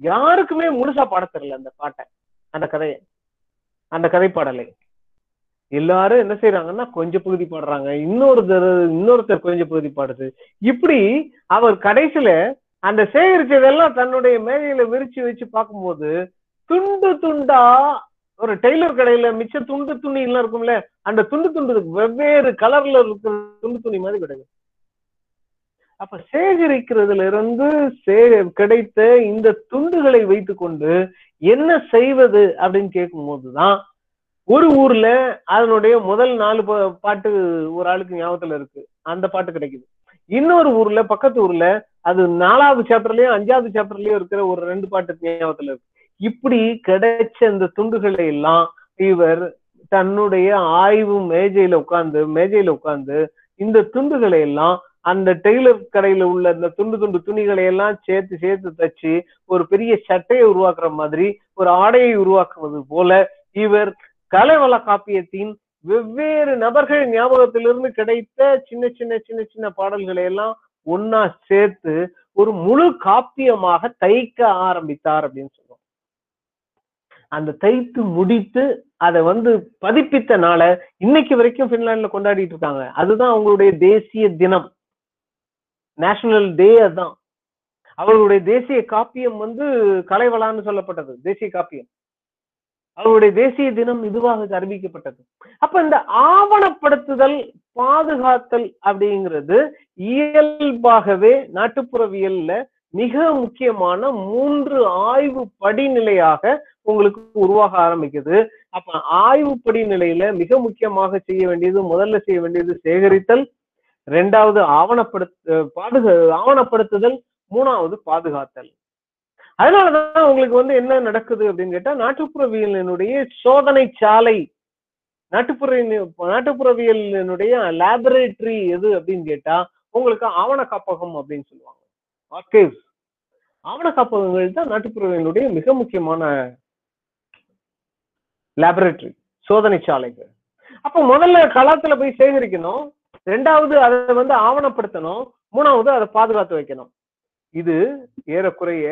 S1: யாருக்குமே முழுசா பாட தெரியல அந்த பாட்டை அந்த கதையை அந்த கதை பாடலை எல்லாரும் என்ன செய்யறாங்கன்னா கொஞ்சம் பகுதி பாடுறாங்க. இன்னொருத்தர் இன்னொருத்தர் கொஞ்சம் பகுதி பாடுது. இப்படி அவர் கடைசியில அந்த சேகரிச்சதெல்லாம் தன்னுடைய மேலையில விரிச்சு வச்சு பார்க்கும்போது துண்டு துண்டா ஒரு டெய்லர் கடையில மிச்ச துண்டு துணி எல்லாம் இருக்கும்ல அந்த துண்டு துண்டு வெவ்வேறு கலர்ல இருக்கிற துண்டு துணி மாதிரி கிடைக்கும் அப்ப சேகரிக்கிறதுல இருந்து சே கிடைத்த இந்த துண்டுகளை வைத்துக்கொண்டு என்ன செய்வது அப்படின்னு கேட்கும் போதுதான் ஒரு ஊர்ல அதனுடைய முதல் நாலு பாட்டு ஒரு ஆளுக்கு ஞாபகத்துல இருக்கு. அந்த பாட்டு கிடைக்குது. இன்னொரு ஊர்ல பக்கத்து ஊர்ல அது நாலாவது சாப்டர்லயும் அஞ்சாவது சாப்டர்லயும் இருக்கிற ஒரு ரெண்டு பாட்டு ஞாபகத்துல இருக்கு. இப்படி கிடைச்ச இந்த துண்டுகளை எல்லாம் இவர் தன்னுடைய ஆய்வு மேஜையில உட்கார்ந்து மேஜையில உட்கார்ந்து இந்த துண்டுகளை எல்லாம் அந்த டெய்லர் கடையில உள்ள இந்த துண்டு துண்டு துணிகளை எல்லாம் சேர்த்து சேர்த்து தச்சு ஒரு பெரிய சட்டையை உருவாக்குற மாதிரி ஒரு ஆடையை உருவாக்குவது போல இவர் கலைவள காப்பியத்தின் வெவ்வேறு நபர்கள் ஞாபகத்திலிருந்து கிடைத்த சின்ன சின்ன சின்ன சின்ன பாடல்களை எல்லாம் ஒன்னா சேர்த்து ஒரு முழு காப்பியமாக தைக்க ஆரம்பித்தார் அப்படின்னு சொல்லுவோம் அந்த தைத்து முடித்து அதை வந்து பதிப்பித்தனால இன்னைக்கு வரைக்கும் பின்லாண்ட்ல கொண்டாடிட்டு இருக்காங்க. அதுதான் அவங்களுடைய தேசிய தினம். நேஷனல் டே அதுதான் அவர்களுடைய தேசிய காப்பியம் வந்து கலைவளான்னு சொல்லப்பட்டது. தேசிய காப்பியம். அவருடைய தேசிய தினம் இதுவாக அறிவிக்கப்பட்டது. அப்ப இந்த ஆவணப்படுத்துதல் பாதுகாத்தல் அப்படிங்கிறது இயல்பாகவே நாட்டுப்புறவியல்ல மிக முக்கியமான மூன்று ஆய்வு படிநிலையாக உங்களுக்கு உருவாக ஆரம்பிக்குது. அப்ப ஆய்வு படிநிலையில மிக முக்கியமாக செய்ய வேண்டியது முதல்ல செய்ய வேண்டியது சேகரித்தல் ரெண்டாவது ஆவணப்படுத்த பாதுகா ஆவணப்படுத்துதல் மூணாவது பாதுகாத்தல். அதனாலதான் உங்களுக்கு வந்து என்ன நடக்குது அப்படின்னு கேட்டா நாட்டுப்புறவியலினுடைய சோதனை சாலை நாட்டுப்புற நாட்டுப்புறவியலினுடைய லேபரேட்டரி எது அப்படின்னு கேட்டா உங்களுக்கு ஆவண காப்பகம் அப்படின்னு சொல்லுவாங்க. ஆர்கைவ்ஸ் ஆவண காப்பகங்கள் தான் நாட்டுப்புறவியலுடைய மிக முக்கியமான லேபரேட்டரி சோதனை சாலைகள் அப்ப முதல்ல களத்துல போய் சேகரிக்கணும். ரெண்டாவது அதை வந்து ஆவணப்படுத்தணும். மூணாவது அதை பாதுகாத்து வைக்கணும். இது ஏறக்குறைய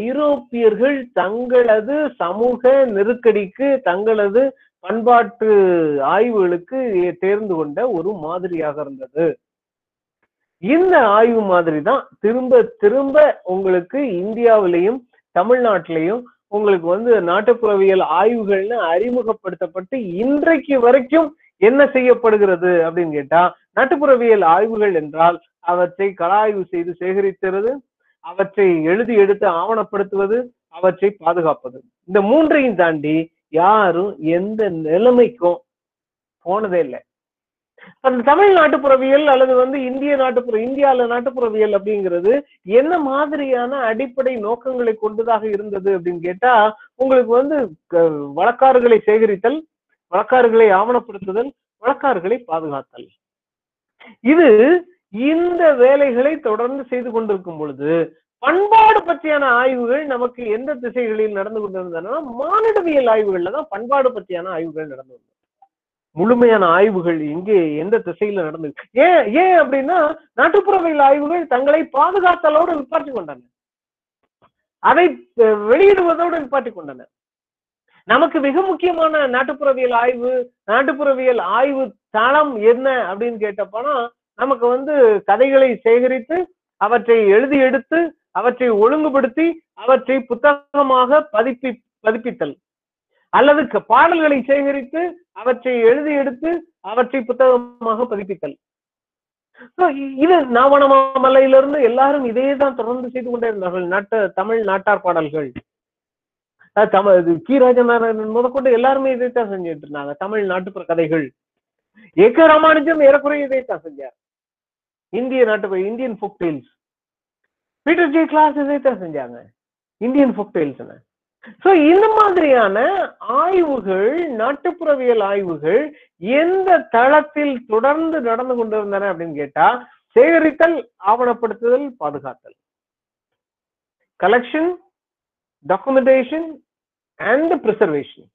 S1: ஐரோப்பியர்கள் தங்களது சமூக நெருக்கடிக்கு தங்களது பண்பாட்டு ஆய்வுகளுக்கு தேர்ந்து கொண்ட ஒரு மாதிரியாக இருந்தது. இந்த ஆய்வு மாதிரி தான் திரும்ப திரும்ப உங்களுக்கு இந்தியாவிலையும் தமிழ்நாட்டிலையும் உங்களுக்கு வந்து நாட்டுப்புறவியல் ஆய்வுகள்னு அறிமுகப்படுத்தப்பட்டு இன்றைக்கு வரைக்கும் என்ன செய்யப்படுகிறது அப்படின்னு கேட்டா நாட்டுப்புறவியல் ஆய்வுகள் என்றால் அவற்றை கலாய்வு செய்து சேகரிக்கிறது அவற்றை எழுதி எடுத்து ஆவணப்படுத்துவது அவற்றை பாதுகாப்பது. இந்த மூன்றையும் தாண்டி யாரும் எந்த நிலைமைக்கும் போனதே இல்லை. அந்த தமிழ் நாட்டுப்புறவியல் அல்லது வந்து இந்திய நாட்டுப்புற இந்தியால நாட்டுப்புறவியல் அப்படிங்கிறது என்ன மாதிரியான அடிப்படை நோக்கங்களை கொண்டதாக இருந்தது அப்படின்னு கேட்டா உங்களுக்கு வந்து க- வழக்காறுகளை சேகரித்தல் வழக்காறுகளை ஆவணப்படுத்துதல் வழக்காறுகளை பாதுகாத்தல். இது இந்த வேலைகளை தொடர்ந்து செய்து கொண்டிருக்கும் பொழுது பண்பாடு பற்றியான ஆய்வுகள் நமக்கு எந்த திசைகளில் நடந்து கொண்டிருந்தன? மானிடவியல் ஆய்வுகள்ல தான் பண்பாடு பற்றியான ஆய்வுகள் நடந்து முழுமையான ஆய்வுகள் எங்கே எந்த திசையில நடந்து ஏன் ஏன் அப்படின்னா நாட்டுப்புறவியல் ஆய்வுகள் தங்களை பாதுகாத்தலோடு நிப்பாட்டி கொண்டன. அதை வெளியிடுவதோடு நிப்பாட்டி கொண்டன. நமக்கு மிக முக்கியமான நாட்டுப்புறவியல் ஆய்வு நாட்டுப்புறவியல் ஆய்வு தளம் என்ன அப்படின்னு கேட்டப்போனா நமக்கு வந்து கதைகளை சேகரித்து அவற்றை எழுதி எடுத்து அவற்றை ஒழுங்குபடுத்தி அவற்றை புத்தகமாக பதிப்பி பதிப்பித்தல். அல்லது க- பாடல்களை சேகரித்து அவற்றை எழுதி எடுத்து அவற்றை புத்தகமாக பதிப்பித்தல். இது நாவணமாமலையிலிருந்து எல்லாரும் இதே தான் தொடர்ந்து செய்து கொண்டே இருந்தார்கள். நாட்டு தமிழ் நாட்டார் பாடல்கள். தமிழ் இது கி. ராஜநாராயணன் முதற்கொண்டு எல்லாருமே இதைத்தான் செஞ்சுட்டு இருந்தாங்க. தமிழ் நாட்டுப்புற கதைகள். ஏக ராமானுஜம் ஏறக்குறைய இதைத்தான் செஞ்சார். இந்திய நாட்டு Indian folk tales Peter J Claus இதைத்தான் செஞ்சாங்க. இந்தியன் ஃபோக் டெய்ல்ஸ் ஸோ இந்த மாதிரியான ஆய்வுகள் நாட்டுப்புறவியல் ஆய்வுகள் எந்த தளத்தில் தொடர்ந்து நடந்து கொண்டிருந்தன அப்படின்னு கேட்டா சேகரித்தல் ஆவணப்படுத்துதல் பாதுகாத்தல். கலெக்ஷன் டாக்குமெண்டேஷன் அண்ட் ப்ரிசர்வேஷன்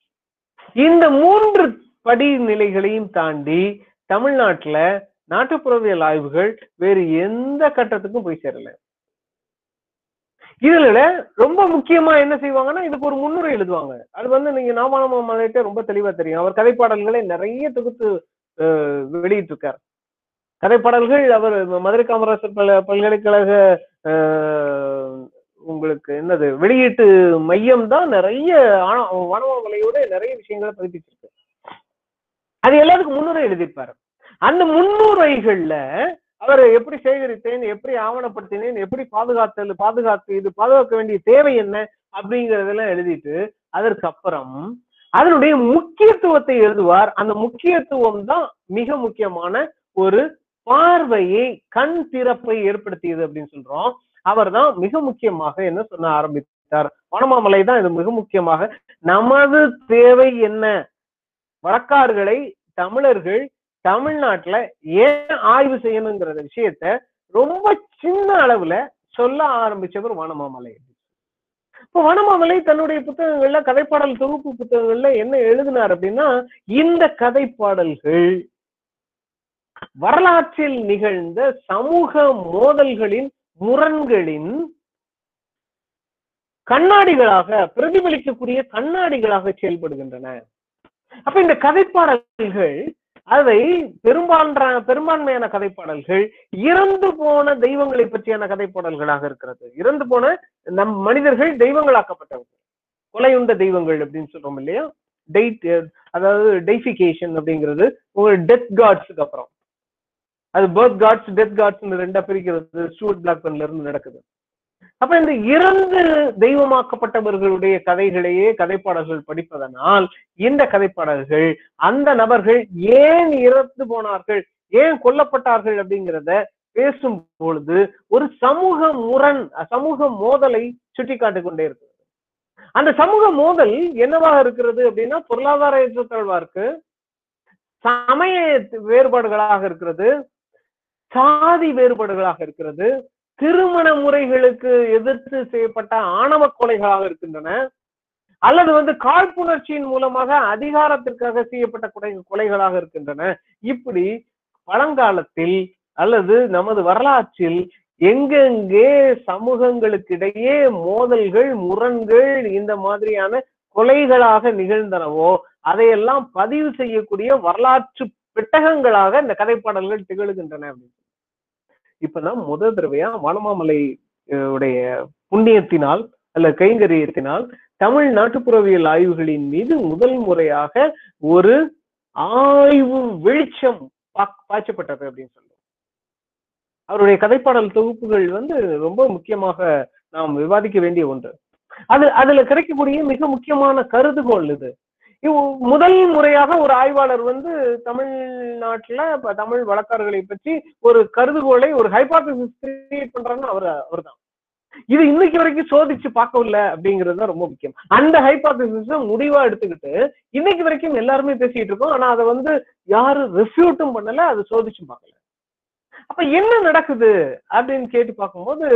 S1: இந்த மூன்று படிநிலைகளையும் தாண்டி தமிழ்நாட்டுல நாட்டுப்புறவியல் ஆய்வுகள் வேறு எந்த கட்டத்துக்கும் போய் சேரல. இதுல ரொம்ப முக்கியமா என்ன செய்வாங்கன்னா இதுக்கு ஒரு முன்னுரை எழுதுவாங்க. அது வந்து நீங்க நாமானமா மலையிட்ட ரொம்ப தெளிவா தெரியும். அவர் கதைப்பாடல்களை நிறைய தொகுத்து வெளியிட்டு இருக்கார் கதைப்பாடல்கள் அவர் மதுரை காமராசர் பல பல்கலைக்கழக உங்களுக்கு என்னது வெளியீட்டு மையம் தான் நிறைய வனமலையோட நிறைய விஷயங்களை பதிப்பிச்சிருக்கு. அது எல்லாத்துக்கும் முன்னுரை எழுதியிருப்பாரு. அந்த முன்னுரைகள்ல அவரை எப்படி சேகரித்தேன் எப்படி ஆவணப்படுத்தினேன் எப்படி பாதுகாத்தல் பாதுகாத்து இது பாதுகாக்க வேண்டிய தேவை என்ன அப்படிங்கறதெல்லாம் எழுதிட்டு அதற்கு அப்புறம் அதனுடைய முக்கியத்துவத்தை எழுதுவார். அந்த முக்கியத்துவம் தான் மிக முக்கியமான ஒரு பார்வையை கண் திறப்பை ஏற்படுத்தியது அப்படின்னு சொல்றோம். அவர் தான் மிக முக்கியமாக என்ன சொல்ல ஆரம்பித்தார்? வனமாமலை தான் இது மிக முக்கியமாக. நமது தேவை என்ன? வழக்காறுகளை தமிழர்கள் தமிழ்நாட்டுல ஏன் ஆய்வு செய்யணுங்கிற விஷயத்த ரொம்ப சின்ன அளவுல சொல்ல ஆரம்பிச்சவர் வனமாமலை. இப்போ வனமாமலை தன்னுடைய புத்தகங்கள்ல கதைப்பாடல் தொகுப்பு புத்தகங்கள்ல என்ன எழுதினார் அப்படின்னா இந்த கதைப்பாடல்கள் வரலாற்றில் நிகழ்ந்த சமூக மோதல்களின் முரண்களின் கண்ணாடிகளாக பிரதிபலிக்கக்கூடிய கண்ணாடிகளாக செயல்படுகின்றன. அப்ப இந்த கதைப்பாடல்கள் அதை பெரும்பான்ற பெரும்பான்மையான கதைப்பாடல்கள் இறந்து போன தெய்வங்களை பற்றியான கதைப்பாடல்களாக இருக்கிறது. இறந்து போன நம் மனிதர்கள் தெய்வங்களாக்கப்பட்டவர்கள் கொலையுண்ட தெய்வங்கள் அப்படின்னு சொல்றோம் இல்லையா? டெய்ட் அதாவது டெய்பிகேஷன் அப்படிங்கிறது ஒரு டெத் காட்ஸுக்கு அப்புறம். அது பர்த் காட்ஸ் டெத் காட்ஸ் ரெண்டா பிரிக்கிறது. ஸ்டூவர்ட் பிளாக்பன்ல இருந்து நடக்குது. அப்ப இந்த இறந்து தெய்வமாக்கப்பட்டவர்களுடைய கதைகளையே கதைப்பாடல்கள் படிப்பதனால் இந்த கதைப்பாடல்கள் அந்த நபர்கள் ஏன் இறந்து போனார்கள் ஏன் கொல்லப்பட்டார்கள் அப்படிங்கிறத பேசும் பொழுது ஒரு சமூக முரண் சமூக மோதலை சுட்டிக்காட்டிக் கொண்டே இருக்கிறது. அந்த சமூக மோதல் என்னவாக இருக்கிறது அப்படின்னா பொருளாதார ஏற்றத்தாழ்வா இருக்கு சமய வேறுபாடுகளாக இருக்கிறது சாதி வேறுபாடுகளாக இருக்கிறது திருமண முறைகளுக்கு எதிர்த்து செய்யப்பட்ட ஆணவ கொலைகளாக இருக்கின்றன அல்லது வந்து காழ்ப்புணர்ச்சியின் மூலமாக அதிகாரத்திற்காக செய்யப்பட்ட கொலை கொலைகளாக இருக்கின்றன. இப்படி பழங்காலத்தில் அல்லது நமது வரலாற்றில் எங்கெங்கே சமூகங்களுக்கிடையே மோதல்கள் முரண்கள் இந்த மாதிரியான கொலைகளாக நிகழ்ந்தனவோ அதையெல்லாம் பதிவு செய்யக்கூடிய வரலாற்று பெட்டகங்களாக இந்த கதைப்பாடல்கள் திகழ்கின்றன அப்படின்னு இப்பதான் முதல் தடவையா வானமாமலை உடைய புண்ணியத்தினால் அல்ல கைங்கரியத்தினால் தமிழ் நாட்டுப்புறவியல் ஆய்வுகளின் மீது முதல் முறையாக ஒரு ஆய்வு வெளிச்சம் பா- பாய்ச்சப்பட்டது அப்படின்னு சொல்லுவோம் அவருடைய கதைப்பாடல் தொகுப்புகள் வந்து ரொம்ப முக்கியமாக நாம் விவாதிக்க வேண்டிய ஒன்று. அது அதுல கிடைக்கக்கூடிய மிக முக்கியமான கருதுகோள் இது. முதல் முறையாக ஒரு ஆய்வாளர் வந்து தமிழ்நாட்டுல இப்ப தமிழ் வழக்காறுகளை பற்றி ஒரு கருதுகோளை ஒரு ஹைபாத்தசிஸ் கிரியேட் பண்றாருன்னு அவர் அவர்தான். இது இன்னைக்கு வரைக்கும் சோதிச்சு பார்க்கவில்ல அப்படிங்கிறது தான் ரொம்ப முக்கியம். அந்த ஹைபாத்தசிஸ முடிவா எடுத்துக்கிட்டு இன்னைக்கு வரைக்கும் எல்லாருமே பேசிட்டு இருக்கோம். ஆனா அதை வந்து யாரும் ரெஃப்யூட்டும் பண்ணல அதை சோதிச்சும் பார்க்கல. அப்ப என்ன நடக்குது அப்படின்னு கேட்டு பார்க்கும்போது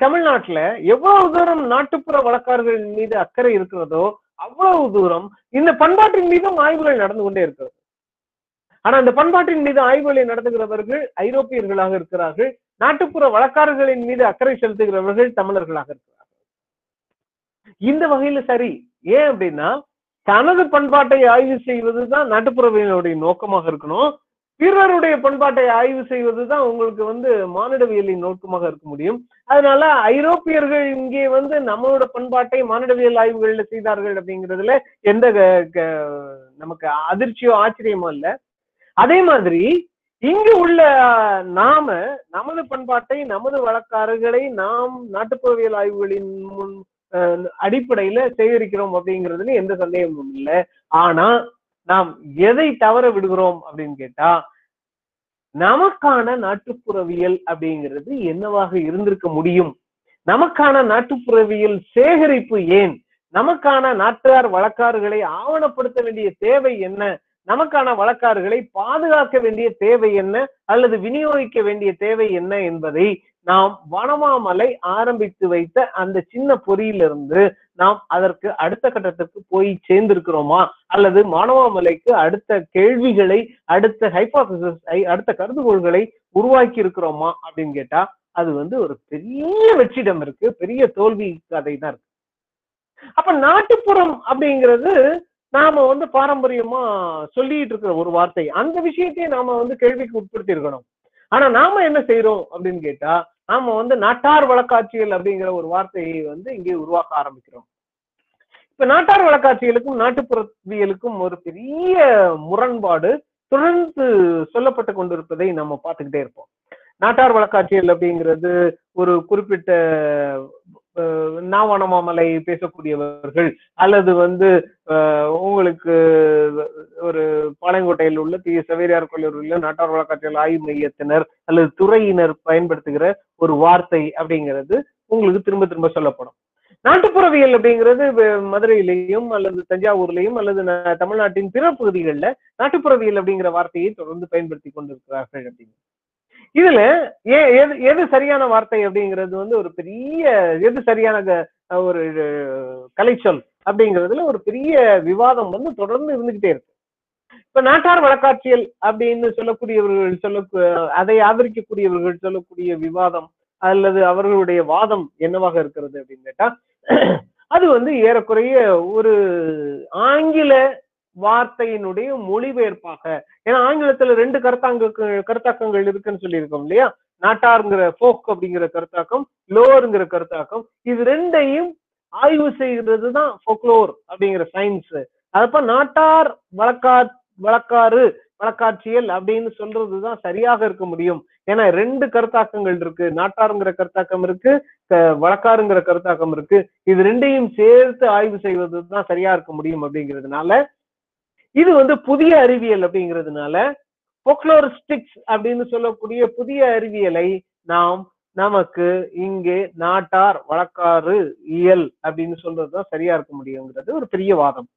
S1: தமிழ்நாட்டுல எவ்வளவு தூரம் நாட்டுப்புற வழக்காரர்கள் மீது அக்கறை இருக்கிறதோ அவ்வளவு தூரம் இந்த பண்பாட்டின் மீதும் ஆய்வுகள் நடந்து கொண்டே இருக்கிறது. ஆனா அந்த பண்பாட்டின் மீது ஆய்வுகளை நடத்துகிறவர்கள் ஐரோப்பியர்களாக இருக்கிறார்கள். நாட்டுப்புற வழக்காரர்களின் மீது அக்கறை செலுத்துகிறவர்கள் தமிழர்களாக இருக்கிறார்கள். இந்த வகையில சரி. ஏன் அப்படின்னா தனது பண்பாட்டை ஆய்வு செய்வதுதான் நாட்டுப்புறவியலுடைய நோக்கமாக இருக்கணும். பிறருடைய பண்பாட்டை ஆய்வு செய்வதுதான் உங்களுக்கு வந்து மானிடவியலின் நோக்கமாக இருக்க முடியும். அதனால ஐரோப்பியர்கள் இங்கே வந்து நம்மளோட பண்பாட்டை மானிடவியல் ஆய்வுகள்ல செய்தார்கள் அப்படிங்கிறதுல எந்த க- க- நமக்கு அதிர்ச்சியோ ஆச்சரியமோ இல்ல. அதே மாதிரி இங்கு உள்ள நாம நமது பண்பாட்டை நமது வழக்காறுகளை நாம் நாட்டுப்புறவியல் ஆய்வுகளின் முன் அஹ், அடிப்படையில சேகரிக்கிறோம் அப்படிங்கிறதுல எந்த சந்தேகமும் இல்லை. ஆனா நாம் எதை தவற விடுகிறோம் அப்படின்னு கேட்டா நமக்கான நாட்டுப்புறவியல் அப்படிங்கிறது என்னவாக இருந்திருக்க முடியும்? நமக்கான நாட்டுப்புறவியல் சேகரிப்பு ஏன்? நமக்கான நாட்டார் வழக்காறுகளை ஆவணப்படுத்த வேண்டிய தேவை என்ன? நமக்கான வழக்காறுகளை பாதுகாக்க வேண்டிய தேவை என்ன? அல்லது விநியோகிக்க வேண்டிய தேவை என்ன என்பதை நாம் வனமாமலை ஆரம்பித்து வைத்த அந்த சின்ன பொறியிலிருந்து நாம் அதற்கு அடுத்த கட்டத்திற்கு போய் சேர்ந்திருக்கிறோமா? அல்லது மாணவாமலைக்கு அடுத்த கேள்விகளை அடுத்த ஹைபாதசிஸ் அடுத்த கருதுகோள்களை உருவாக்கி இருக்கிறோமா அப்படின்னு கேட்டா அது வந்து ஒரு பெரிய வெற்றிடம் இருக்கு. பெரிய தோல்வி கதை தான் இருக்கு. அப்ப நாட்டுப்புறம் அப்படிங்கிறது நாம வந்து பாரம்பரியமா சொல்லிட்டு இருக்கிற ஒரு வார்த்தை. அந்த விஷயத்தையே நாம வந்து கேள்விக்கு உட்படுத்தி இருக்கணும் ஆனா நாம என்ன செய்யறோம் அப்படின்னு கேட்டா நாம வந்து நாட்டார் வழக்காட்சிகள் அப்படிங்கிற ஒரு வார்த்தையை வந்து இங்கே உருவாக்க ஆரம்பிக்கிறோம். இப்ப நாட்டார் வழக்காட்சிகளுக்கும் நாட்டுப்புறவியலுக்கும் ஒரு பெரிய முரண்பாடு தொடர்ந்து சொல்லப்பட்டு கொண்டிருப்பதை நம்ம பார்த்துக்கிட்டே இருப்போம். நாட்டார் வழக்காட்சியல் அப்படிங்கிறது ஒரு குறிப்பிட்ட நாவனமாமலை பேசக்கூடியவர்கள் அல்லது வந்து உங்களுக்கு ஒரு பாளையங்கோட்டையில் உள்ள தி. சவேரியார் கல்லூரியில் நாட்டார் வழக்காட்சியல் ஆய்வு மையத்தினர் அல்லது துறையினர் பயன்படுத்துகிற ஒரு வார்த்தை அப்படிங்கிறது உங்களுக்கு திரும்ப திரும்ப சொல்லப்படும். நாட்டுப்புறவியல் அப்படிங்கிறது மதுரையிலையும் அல்லது தஞ்சாவூர்லயும் அல்லது தமிழ்நாட்டின் பிற பகுதிகளில் நாட்டுப்புறவியல் அப்படிங்கிற வார்த்தையை தொடர்ந்து பயன்படுத்தி கொண்டிருக்கிறார்கள் அப்படின்னு இதுல ஏ- எது எது சரியான வார்த்தை அப்படிங்கிறது வந்து ஒரு பெரிய எது சரியான ஒரு கலைச்சொல் அப்படிங்கிறதுல ஒரு பெரிய விவாதம் வந்து தொடர்ந்து இருந்துகிட்டே இருக்கு. இப்ப நாட்டார் வழக்காட்சியல் அப்படின்னு சொல்லக்கூடியவர்கள் சொல்ல அதை ஆதரிக்கக்கூடியவர்கள் சொல்லக்கூடிய விவாதம் அல்லது அவர்களுடைய வாதம் என்னவாக இருக்கிறது அப்படின்னு கேட்டா அது வந்து ஏறக்குறைய ஒரு ஆங்கில வார்த்தையினுடைய மொழிபெயர்ப்பாக. ஏன்னா ஆங்கிலத்துல ரெண்டு கருத்தாங்க கருத்தாக்கங்கள் இருக்குன்னு சொல்லியிருக்கோம் இல்லையா? நாட்டாருங்கிற ஃபோக் அப்படிங்கிற கருத்தாக்கம் லோருங்கிற கருத்தாக்கம் இது ரெண்டையும் ஆய்வு செய்கிறது தான் ஃபோக்லோர் அப்படிங்கிற சயின்ஸ் அதப்ப நாட்டார் வழக்கா வழக்காறு வழக்காட்சியல் அப்படின்னு சொல்றதுதான் சரியாக இருக்க முடியும். ஏன்னா ரெண்டு கருத்தாக்கங்கள் இருக்கு. நாட்டாருங்கிற கருத்தாக்கம் இருக்கு வழக்காருங்கிற கருத்தாக்கம் இருக்கு. இது ரெண்டையும் சேர்த்து ஆய்வு செய்வது தான் சரியா இருக்க முடியும் அப்படிங்கிறதுனால இது வந்து புதிய அறிவியல் அப்படிங்கிறதுனால போக்லோரிஸ்டிக்ஸ் அப்படின்னு சொல்லக்கூடிய புதிய அறிவியலை நாம் நமக்கு இங்கே நாட்டார் வழக்காறு இயல் அப்படின்னு சொல்றதுதான் சரியா இருக்க முடியுங்கிறது ஒரு பெரிய வாதம்.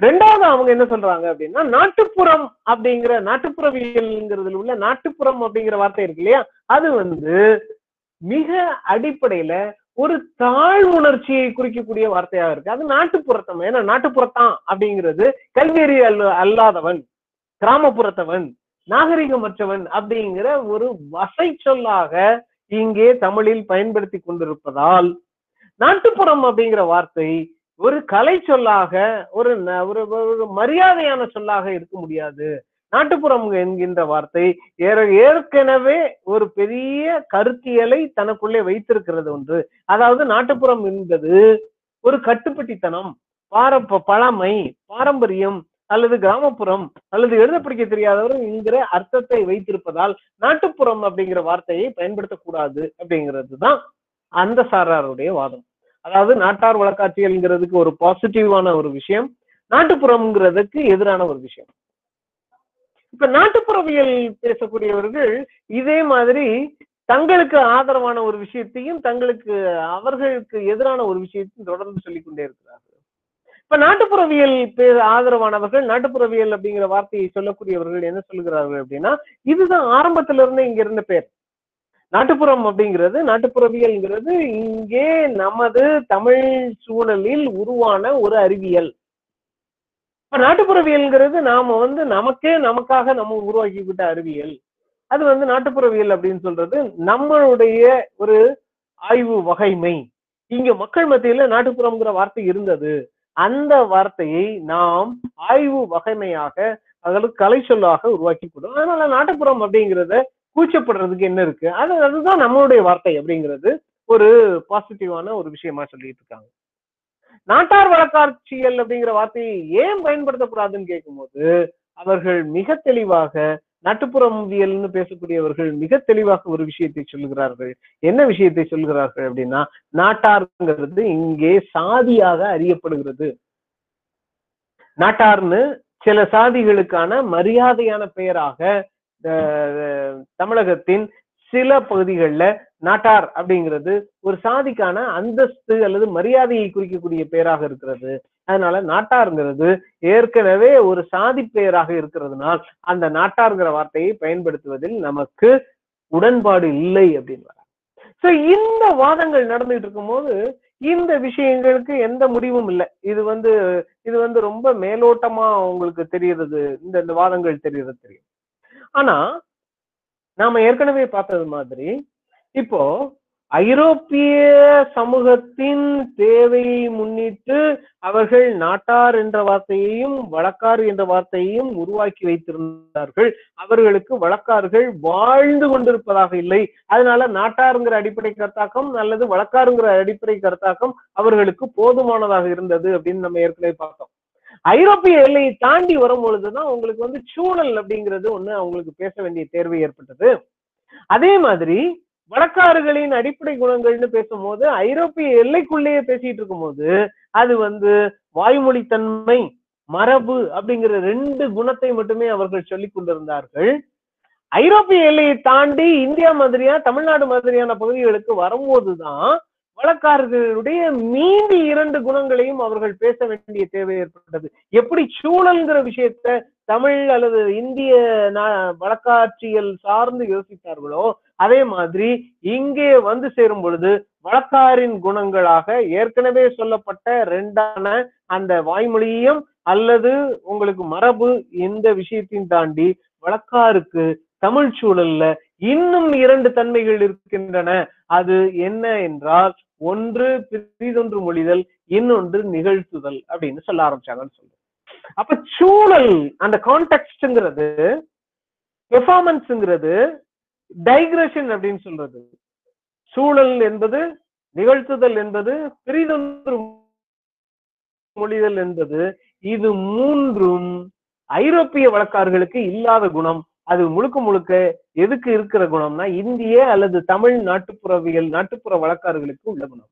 S1: ரெண்டாவது அவங்க என்ன சொல்றாங்க அப்படின்னா நாட்டுப்புறம் அப்படிங்கிற நாட்டுப்புறவியல்ங்கிறதுல உள்ள நாட்டுப்புறம் அப்படிங்கிற வார்த்தை இருக்கு இல்லையா? அது வந்து மிக அடிப்படையில ஒரு தாழ்வுணர்ச்சியை குறிக்கக்கூடிய வார்த்தையாக இருக்கு. அது நாட்டுப்புறத்தம். ஏன்னா நாட்டுப்புறத்தான் அப்படிங்கிறது கல்வியறி அல்ல அல்லாதவன் கிராமப்புறத்தவன் நாகரிகமற்றவன் அப்படிங்கிற ஒரு வசை சொல்லாக இங்கே தமிழில் பயன்படுத்தி கொண்டிருப்பதால் நாட்டுப்புறம் அப்படிங்கிற வார்த்தை ஒரு கலை சொல்லாக ஒரு ந- ஒரு ஒரு மரியாதையான சொல்லாக இருக்க முடியாது. நாட்டுப்புறம் என்கின்ற வார்த்தை ஏற- ஏற்கனவே ஒரு பெரிய கருத்தியலை தனக்குள்ளே வைத்திருக்கிறது ஒன்று. அதாவது நாட்டுப்புறம் என்பது ஒரு கட்டுப்பட்டித்தனம் பாரப்ப பழமை பாரம்பரியம் அல்லது கிராமப்புறம் அல்லது எழுத படிக்க தெரியாதவர் என்கிற அர்த்தத்தை வைத்திருப்பதால் நாட்டுப்புறம் அப்படிங்கிற வார்த்தையை பயன்படுத்தக்கூடாது அப்படிங்கிறது தான் அந்த சாராருடைய வாதம். அதாவது நாட்டார் வழக்காட்சியல்ங்கிறதுக்கு ஒரு பாசிட்டிவான ஒரு விஷயம் நாட்டுப்புறம்ங்கிறதுக்கு எதிரான ஒரு விஷயம். இப்ப நாட்டுப்புறவியல் பேசக்கூடியவர்கள் இதே மாதிரி தங்களுக்கு ஆதரவான ஒரு விஷயத்தையும் தங்களுக்கு அவர்களுக்கு எதிரான ஒரு விஷயத்தையும் தொடர்ந்து சொல்லிக் கொண்டே இருக்கிறார்கள். இப்ப நாட்டுப்புறவியல் ஆதரவானவர்கள் நாட்டுப்புறவியல் அப்படிங்கிற வார்த்தையை சொல்லக்கூடியவர்கள் என்ன சொல்லுகிறார்கள் அப்படின்னா இதுதான் ஆரம்பத்துல இருந்து இங்க இருந்த பேர். நாட்டுப்புறம் அப்படிங்கிறது நாட்டுப்புறவியல்ங்கிறது இங்கே நமது தமிழ் சூழலில் உருவான ஒரு அறிவியல். இப்ப நாட்டுப்புறவியல்ங்கிறது நாம வந்து நமக்கே நமக்காக நம்ம உருவாக்கிக்கிட்ட அறிவியல். அது வந்து நாட்டுப்புறவியல் அப்படின்னு சொல்றது நம்மளுடைய ஒரு ஆய்வு வகைமை. இங்க மக்கள் மத்தியில நாட்டுப்புறம்ங்கிற வார்த்தை இருந்தது. அந்த வார்த்தையை நாம் ஆய்வு வகைமையாக அதாவது கலை சொல்லாக உருவாக்கி கொடுக்கும் அதனால நாட்டுப்புறம் அப்படிங்கிறத கூச்சப்படுறதுக்கு என்ன இருக்கு? அது அதுதான் நம்மளுடைய வார்த்தை அப்படிங்கிறது ஒரு பாசிட்டிவான ஒரு விஷயமா சொல்லிட்டு இருக்காங்க. நாட்டார் வழக்காட்சியல் அப்படிங்கிற வார்த்தையை ஏன் பயன்படுத்தக்கூடாதுன்னு கேட்கும்போது அவர்கள் மிக தெளிவாக நாட்டுப்புறவியல்னு பேசக்கூடியவர்கள் மிக தெளிவாக ஒரு விஷயத்தை சொல்லுகிறார்கள். என்ன விஷயத்தை சொல்லுகிறார்கள் அப்படின்னா நாட்டார்ங்கிறது இங்கே சாதியாக அறியப்படுகிறது. நாட்டார்னு சில சாதிகளுக்கான மரியாதையான பெயராக அஹ், தமிழகத்தின் சில பகுதிகளில் நாட்டார் அப்படிங்கிறது ஒரு சாதிக்கான அந்தஸ்து அல்லது மரியாதையை குறிக்கக்கூடிய பெயராக இருக்கிறது. அதனால நாட்டாருங்கிறது ஏற்கனவே ஒரு சாதி பெயராக இருக்கிறதுனால் அந்த நாட்டார்ங்கிற வார்த்தையை பயன்படுத்துவதில் நமக்கு உடன்பாடு இல்லை அப்படின்னு சோ இந்த வாதங்கள் நடந்துட்டு இருக்கும்போது இந்த விஷயங்களுக்கு எந்த முடிவும் இல்லை. இது வந்து இது வந்து ரொம்ப மேலோட்டமா உங்களுக்கு தெரியறது இந்த இந்த வாதங்கள் தெரியறது தெரியும். ஆனா நாம ஏற்கனவே பார்த்தது மாதிரி இப்போ ஐரோப்பிய சமூகத்தின் தேவையை முன்னிட்டு அவர்கள் நாட்டார் என்ற வார்த்தையையும் வழக்காறு என்ற வார்த்தையையும் உருவாக்கி வைத்திருந்தார்கள். அவர்களுக்கு வழக்காறுகள் வாழ்ந்து கொண்டிருப்பதாக இல்லை. அதனால நாட்டாருங்கிற அடிப்படை கருத்தாக்கம் அல்லது வழக்காருங்கிற அடிப்படை கருத்தாக்கம் அவர்களுக்கு போதுமானதாக இருந்தது அப்படின்னு நம்ம ஏற்கனவே பார்த்தோம். ஐரோப்பிய எல்லையை தாண்டி வரும் பொழுதுதான் உங்களுக்கு வந்து சூழல் அப்படிங்கிறது ஒண்ணு அவங்களுக்கு பேச வேண்டிய தேர்வு ஏற்பட்டது. அதே மாதிரி வழக்காறுகளின் அடிப்படை குணங்கள்னு பேசும்போது ஐரோப்பிய எல்லைக்குள்ளேயே பேசிட்டு இருக்கும்போது அது வந்து வாய்மொழித்தன்மை மரபு அப்படிங்கிற ரெண்டு குணத்தை மட்டுமே அவர்கள் சொல்லிக் கொண்டிருந்தார்கள். ஐரோப்பிய எல்லையை தாண்டி இந்தியா மாதிரியா தமிழ்நாடு மாதிரியான பகுதிகளுக்கு வரும்போதுதான் வழக்காரர்களுடைய மீதி இரண்டு குணங்களையும் அவர்கள் பேச வேண்டிய தேவை ஏற்பட்டது. எப்படி சூழல்ங்கிற விஷயத்த தமிழ் அல்லது இந்திய நா- வழக்காட்சியல் சார்ந்து யோசித்தார்களோ அதே மாதிரி இங்கே வந்து சேரும் பொழுது வழக்காரின் குணங்களாக ஏற்கனவே சொல்லப்பட்ட ரெண்டான அந்த வாய்மொழியும் அல்லது உங்களுக்கு மரபு இந்த விஷயத்தையும் தாண்டி வழக்காருக்கு தமிழ் சூழல்ல இன்னும் இரண்டு தன்மைகள் இருக்கின்றன. அது என்ன என்றால் ஒன்று பிரிதொன்று மொழிதல் இன்னொன்று நிகழ்த்துதல் அப்படின்னு சொல்ல ஆரம்பிச்சாங்கன்னு சொல்றேன். அப்ப சூழல் அந்த கான்டெக்ட்ங்கிறது பெர்ஃபார்மன்ஸ்ங்கிறது டைக்ரஷன் அப்படின்னு சொல்றது. சூழல் என்பது நிகழ்த்துதல் என்பது பிரிதொன்று மொழிதல் என்பது இது மூன்றும் ஐரோப்பிய வழக்கார்களுக்கு இல்லாத குணம். அது முழுக்க முழுக்க எதுக்கு இருக்கிற குணம்னா இந்திய அல்லது தமிழ் நாட்டுப்புறவியல் நாட்டுப்புற வழக்காறுகளுக்கு உள்ள குணம்.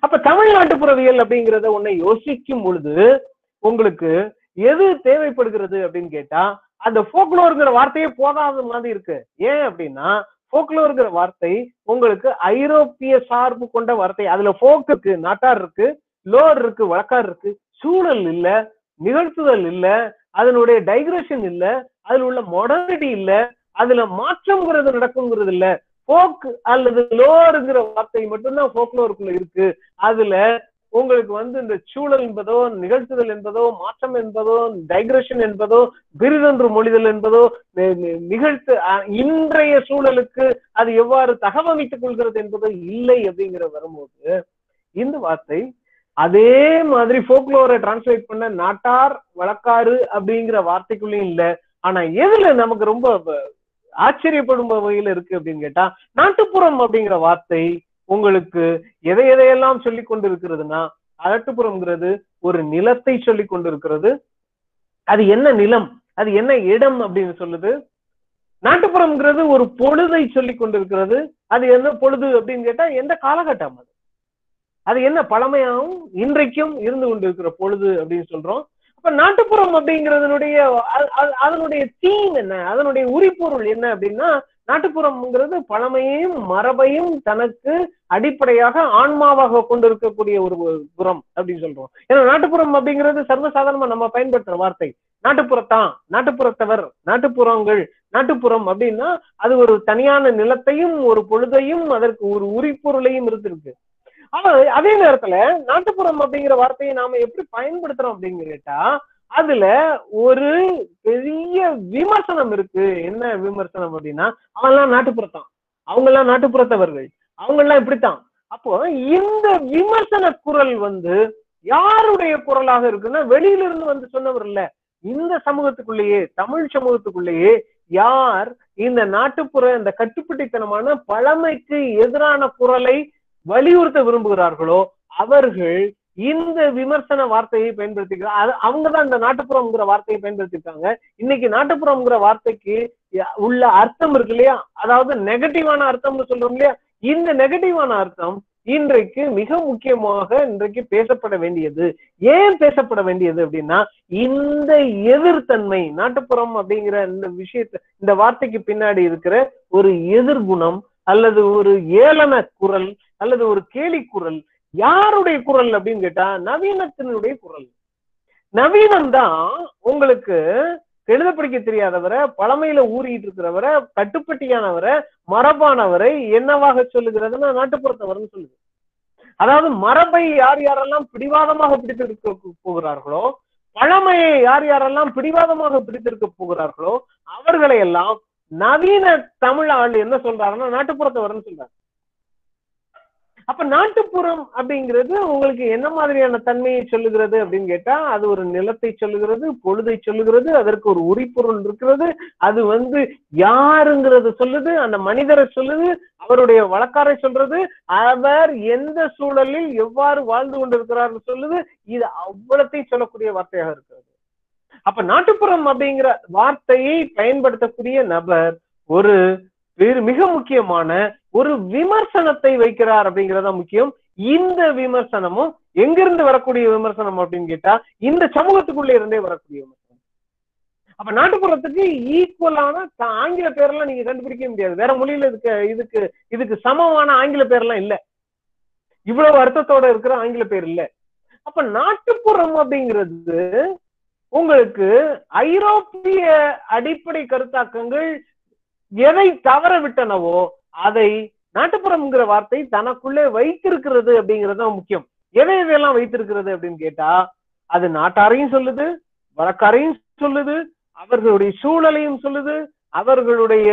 S1: அப்ப தமிழ் நாட்டுப்புறவியல் அப்படிங்கிறத உன்னை யோசிக்கும் பொழுது உங்களுக்கு எது தேவைப்படுகிறது அப்படின்னு கேட்டா அந்த ஃபோக்லோருங்கிற வார்த்தையே போதாத மாதிரி இருக்கு. ஏன் அப்படின்னா ஃபோக்லோருங்கிற வார்த்தை உங்களுக்கு ஐரோப்பிய சார்பு கொண்ட வார்த்தை. அதுல ஃபோக் இருக்கு நாட்டார் இருக்கு லோர் இருக்கு வழக்கார் இருக்கு. சூழல் இல்ல நிகழ்த்துதல் இல்ல அதனுடைய டைக்ரஷன் இல்ல அதுல உள்ள மொடர்னிட்டி இல்ல அதுல மாற்றம்ங்கிறது நடக்குங்கிறது இல்ல. ஃபோக் அல்லது லோருங்கிற வார்த்தை மட்டும்தான் ஃபோக்லோருக்குள்ள இருக்கு. அதுல உங்களுக்கு வந்து இந்த சூழல் என்பதோ நிகழ்த்துதல் என்பதோ மாற்றம் என்பதோ டைக்ரஷன் என்பதோ பிரிதொன்று மொழிதல் என்பதோ நிகழ்த்து அஹ், இன்றைய சூழலுக்கு அது எவ்வாறு தகவமைத்துக் கொள்கிறது என்பதோ இல்லை அப்படிங்கிற வரும்போது இந்த வார்த்தை அதே மாதிரி போக்லோரை டிரான்ஸ்லேட் பண்ண நாட்டார் வழக்காறு அப்படிங்கிற வார்த்தைக்குள்ளேயும் இல்ல. ஆனா எதுல நமக்கு ரொம்ப ஆச்சரியப்படும் வகையில இருக்கு அப்படின்னு கேட்டா நாட்டுப்புறம் அப்படிங்கிற வார்த்தை உங்களுக்கு எதை எதையெல்லாம் சொல்லி கொண்டிருக்கிறதுனா நாட்டுப்புறம்ங்கிறது ஒரு நிலத்தை சொல்லி கொண்டிருக்கிறது. அது என்ன நிலம்? அது என்ன இடம் அப்படின்னு சொல்லுது. நாட்டுப்புறம்ங்கிறது ஒரு பொழுதை சொல்லி கொண்டிருக்கிறது. அது என்ன பொழுது அப்படின்னு கேட்டா எந்த காலகட்டம் அது? அது என்ன பழமையாகவும் இன்றைக்கும் இருந்து கொண்டிருக்கிற பொழுது அப்படின்னு சொல்றோம். அப்ப நாட்டுப்புறம் அப்படிங்கிறதுனுடைய அதனுடைய தீம் என்ன? அதனுடைய உரிப்பொருள் என்ன அப்படின்னா நாட்டுப்புறம்ங்கிறது பழமையும் மரபையும் தனக்கு அடிப்படையாக ஆன்மாவாக கொண்டிருக்கக்கூடிய ஒரு புறம் அப்படின்னு சொல்றோம். ஏன்னா நாட்டுப்புறம் அப்படிங்கிறது சர்வசாதாரணமா நம்ம பயன்படுத்துற வார்த்தை. நாட்டுப்புறத்தான் நாட்டுப்புறத்தவர் நாட்டுப்புறங்கள் நாட்டுப்புறம் அப்படின்னா அது ஒரு தனியான நிலத்தையும் ஒரு பொழுதையும் அதற்கு ஒரு உரிப்பொருளையும் இருந்திருக்கு. ஆனா அதே நேரத்துல நாட்டுப்புறம் அப்படிங்கிற வார்த்தையை நாம எப்படி பயன்படுத்துறோம் அப்படின்னு கேட்டா அதுல ஒரு பெரிய விமர்சனம் இருக்கு. என்ன விமர்சனம் அப்படின்னா அவங்கெல்லாம் நாட்டுப்புறத்தான். அவங்க எல்லாம் நாட்டுப்புறத்தவர்கள். அவங்க எல்லாம் இப்படித்தான். அப்போ இந்த விமர்சன குரல் வந்து யாருடைய குரலாக இருக்குன்னா வெளியில இருந்து வந்து சொன்னவர் இல்ல. இந்த சமூகத்துக்குள்ளேயே தமிழ் சமூகத்துக்குள்ளேயே யார் இந்த நாட்டுப்புற இந்த கட்டுப்பட்டித்தனமான பழமைக்கு எதிரான குரலை வலியுறுத்த விரும்புகிறார்களோ அவர்கள் இந்த விமர்சன வார்த்தையை பயன்படுத்திக்கிறார் அது அவங்கதான் இந்த நாட்டுப்புறம்ங்கிற வார்த்தையை பயன்படுத்திருக்காங்க. இன்னைக்கு நாட்டுப்புறம்ங்கிற வார்த்தைக்கு உள்ள அர்த்தம் இருக்கு இல்லையா? அதாவது நெகட்டிவான அர்த்தம்னு சொல்றோம் இல்லையா? இந்த நெகட்டிவான அர்த்தம் இன்றைக்கு மிக முக்கியமாக இன்றைக்கு பேசப்பட வேண்டியது. ஏன் பேசப்பட வேண்டியது அப்படின்னா இந்த எதிர்த்தன்மை நாட்டுப்புறம் அப்படிங்கிற இந்த விஷயத்தை இந்த வார்த்தைக்கு பின்னாடி இருக்கிற ஒரு எதிர்குணம் அல்லது ஒரு ஏளன குரல் அல்லது ஒரு கேலி குரல் யாருடைய குரல் அப்படின்னு கேட்டா நவீனத்தினுடைய குரல். நவீனம் தான் உங்களுக்கு எழுத படிக்க தெரியாதவரை பழமையில ஊறிட்டு இருக்கிறவரை கட்டுப்பட்டியானவரை மரபானவரை என்னவாக சொல்லுகிறதுன்னா நாட்டுப்புறத்தவர்னு சொல்லுது. அதாவது மரபை யார் யாரெல்லாம் பிடிவாதமாக பிடித்திருக்க போகிறார்களோ பழமையை யார் யாரெல்லாம் பிடிவாதமாக பிடித்திருக்க போகிறார்களோ அவர்களை எல்லாம் நவீன தமிழ் ஆள் என்ன சொல்றாருன்னா நாட்டுப்புறத்தவர்னு சொல்றாரு. அப்ப நாட்டுப்புறம் அப்படிங்கிறது உங்களுக்கு என்ன மாதிரியான தன்மையை சொல்லுகிறது அப்படின்னு கேட்டா அது ஒரு நிலத்தை சொல்லுகிறது பொழுதை சொல்லுகிறது அதற்கு ஒரு உரிப்பொருள் இருக்கிறது. அது வந்து யாருங்கிறது சொல்லுது அந்த மனிதரை சொல்லுது அவருடைய வழக்காரை சொல்றது அவர் எந்த சூழலில் எவ்வாறு வாழ்ந்து கொண்டிருக்கிறார் சொல்லுது இது அவ்வளத்தையும் சொல்லக்கூடிய வார்த்தையாக இருக்கிறது. அப்ப நாட்டுப்புறம் அப்படிங்கிற வார்த்தையை பயன்படுத்தக்கூடிய நபர் ஒரு வேறு மிக முக்கியமான ஒரு விமர்சனத்தை வைக்கிறார் அப்படிங்கறத முக்கியம். இந்த விமர்சனமும் எங்கிருந்து வரக்கூடிய விமர்சனம் அப்படின்னு கேட்டா இந்த சமூகத்துக்குள்ள இருந்தே வரக்கூடிய விமர்சனம். அப்ப நாட்டுப்புறத்துக்கு ஈக்குவலான ஆங்கில பேரெல்லாம் நீங்க கண்டுபிடிக்க முடியாது. வேற மொழியில இதுக்கு இதுக்கு இதுக்கு சமமான ஆங்கில பேர்லாம் இல்ல. இவ்வளவு அர்த்தத்தோட இருக்கிற ஆங்கில பேர் இல்ல. அப்ப நாட்டுப்புறம் அப்படிங்கிறது உங்களுக்கு ஐரோப்பிய அடிப்படை கருத்தாக்கங்கள் எதை தவற விட்டனவோ அதை நாட்டுப்புறம்ங்கிற வார்த்தை தனக்குள்ளே வைத்திருக்கிறது அப்படிங்கிறது முக்கியம். எதை எதையெல்லாம் வைத்திருக்கிறது அப்படின்னு கேட்டா அது நாட்டாரையும் சொல்லுது வழக்காரையும் சொல்லுது அவர்களுடைய சூழலையும் சொல்லுது அவர்களுடைய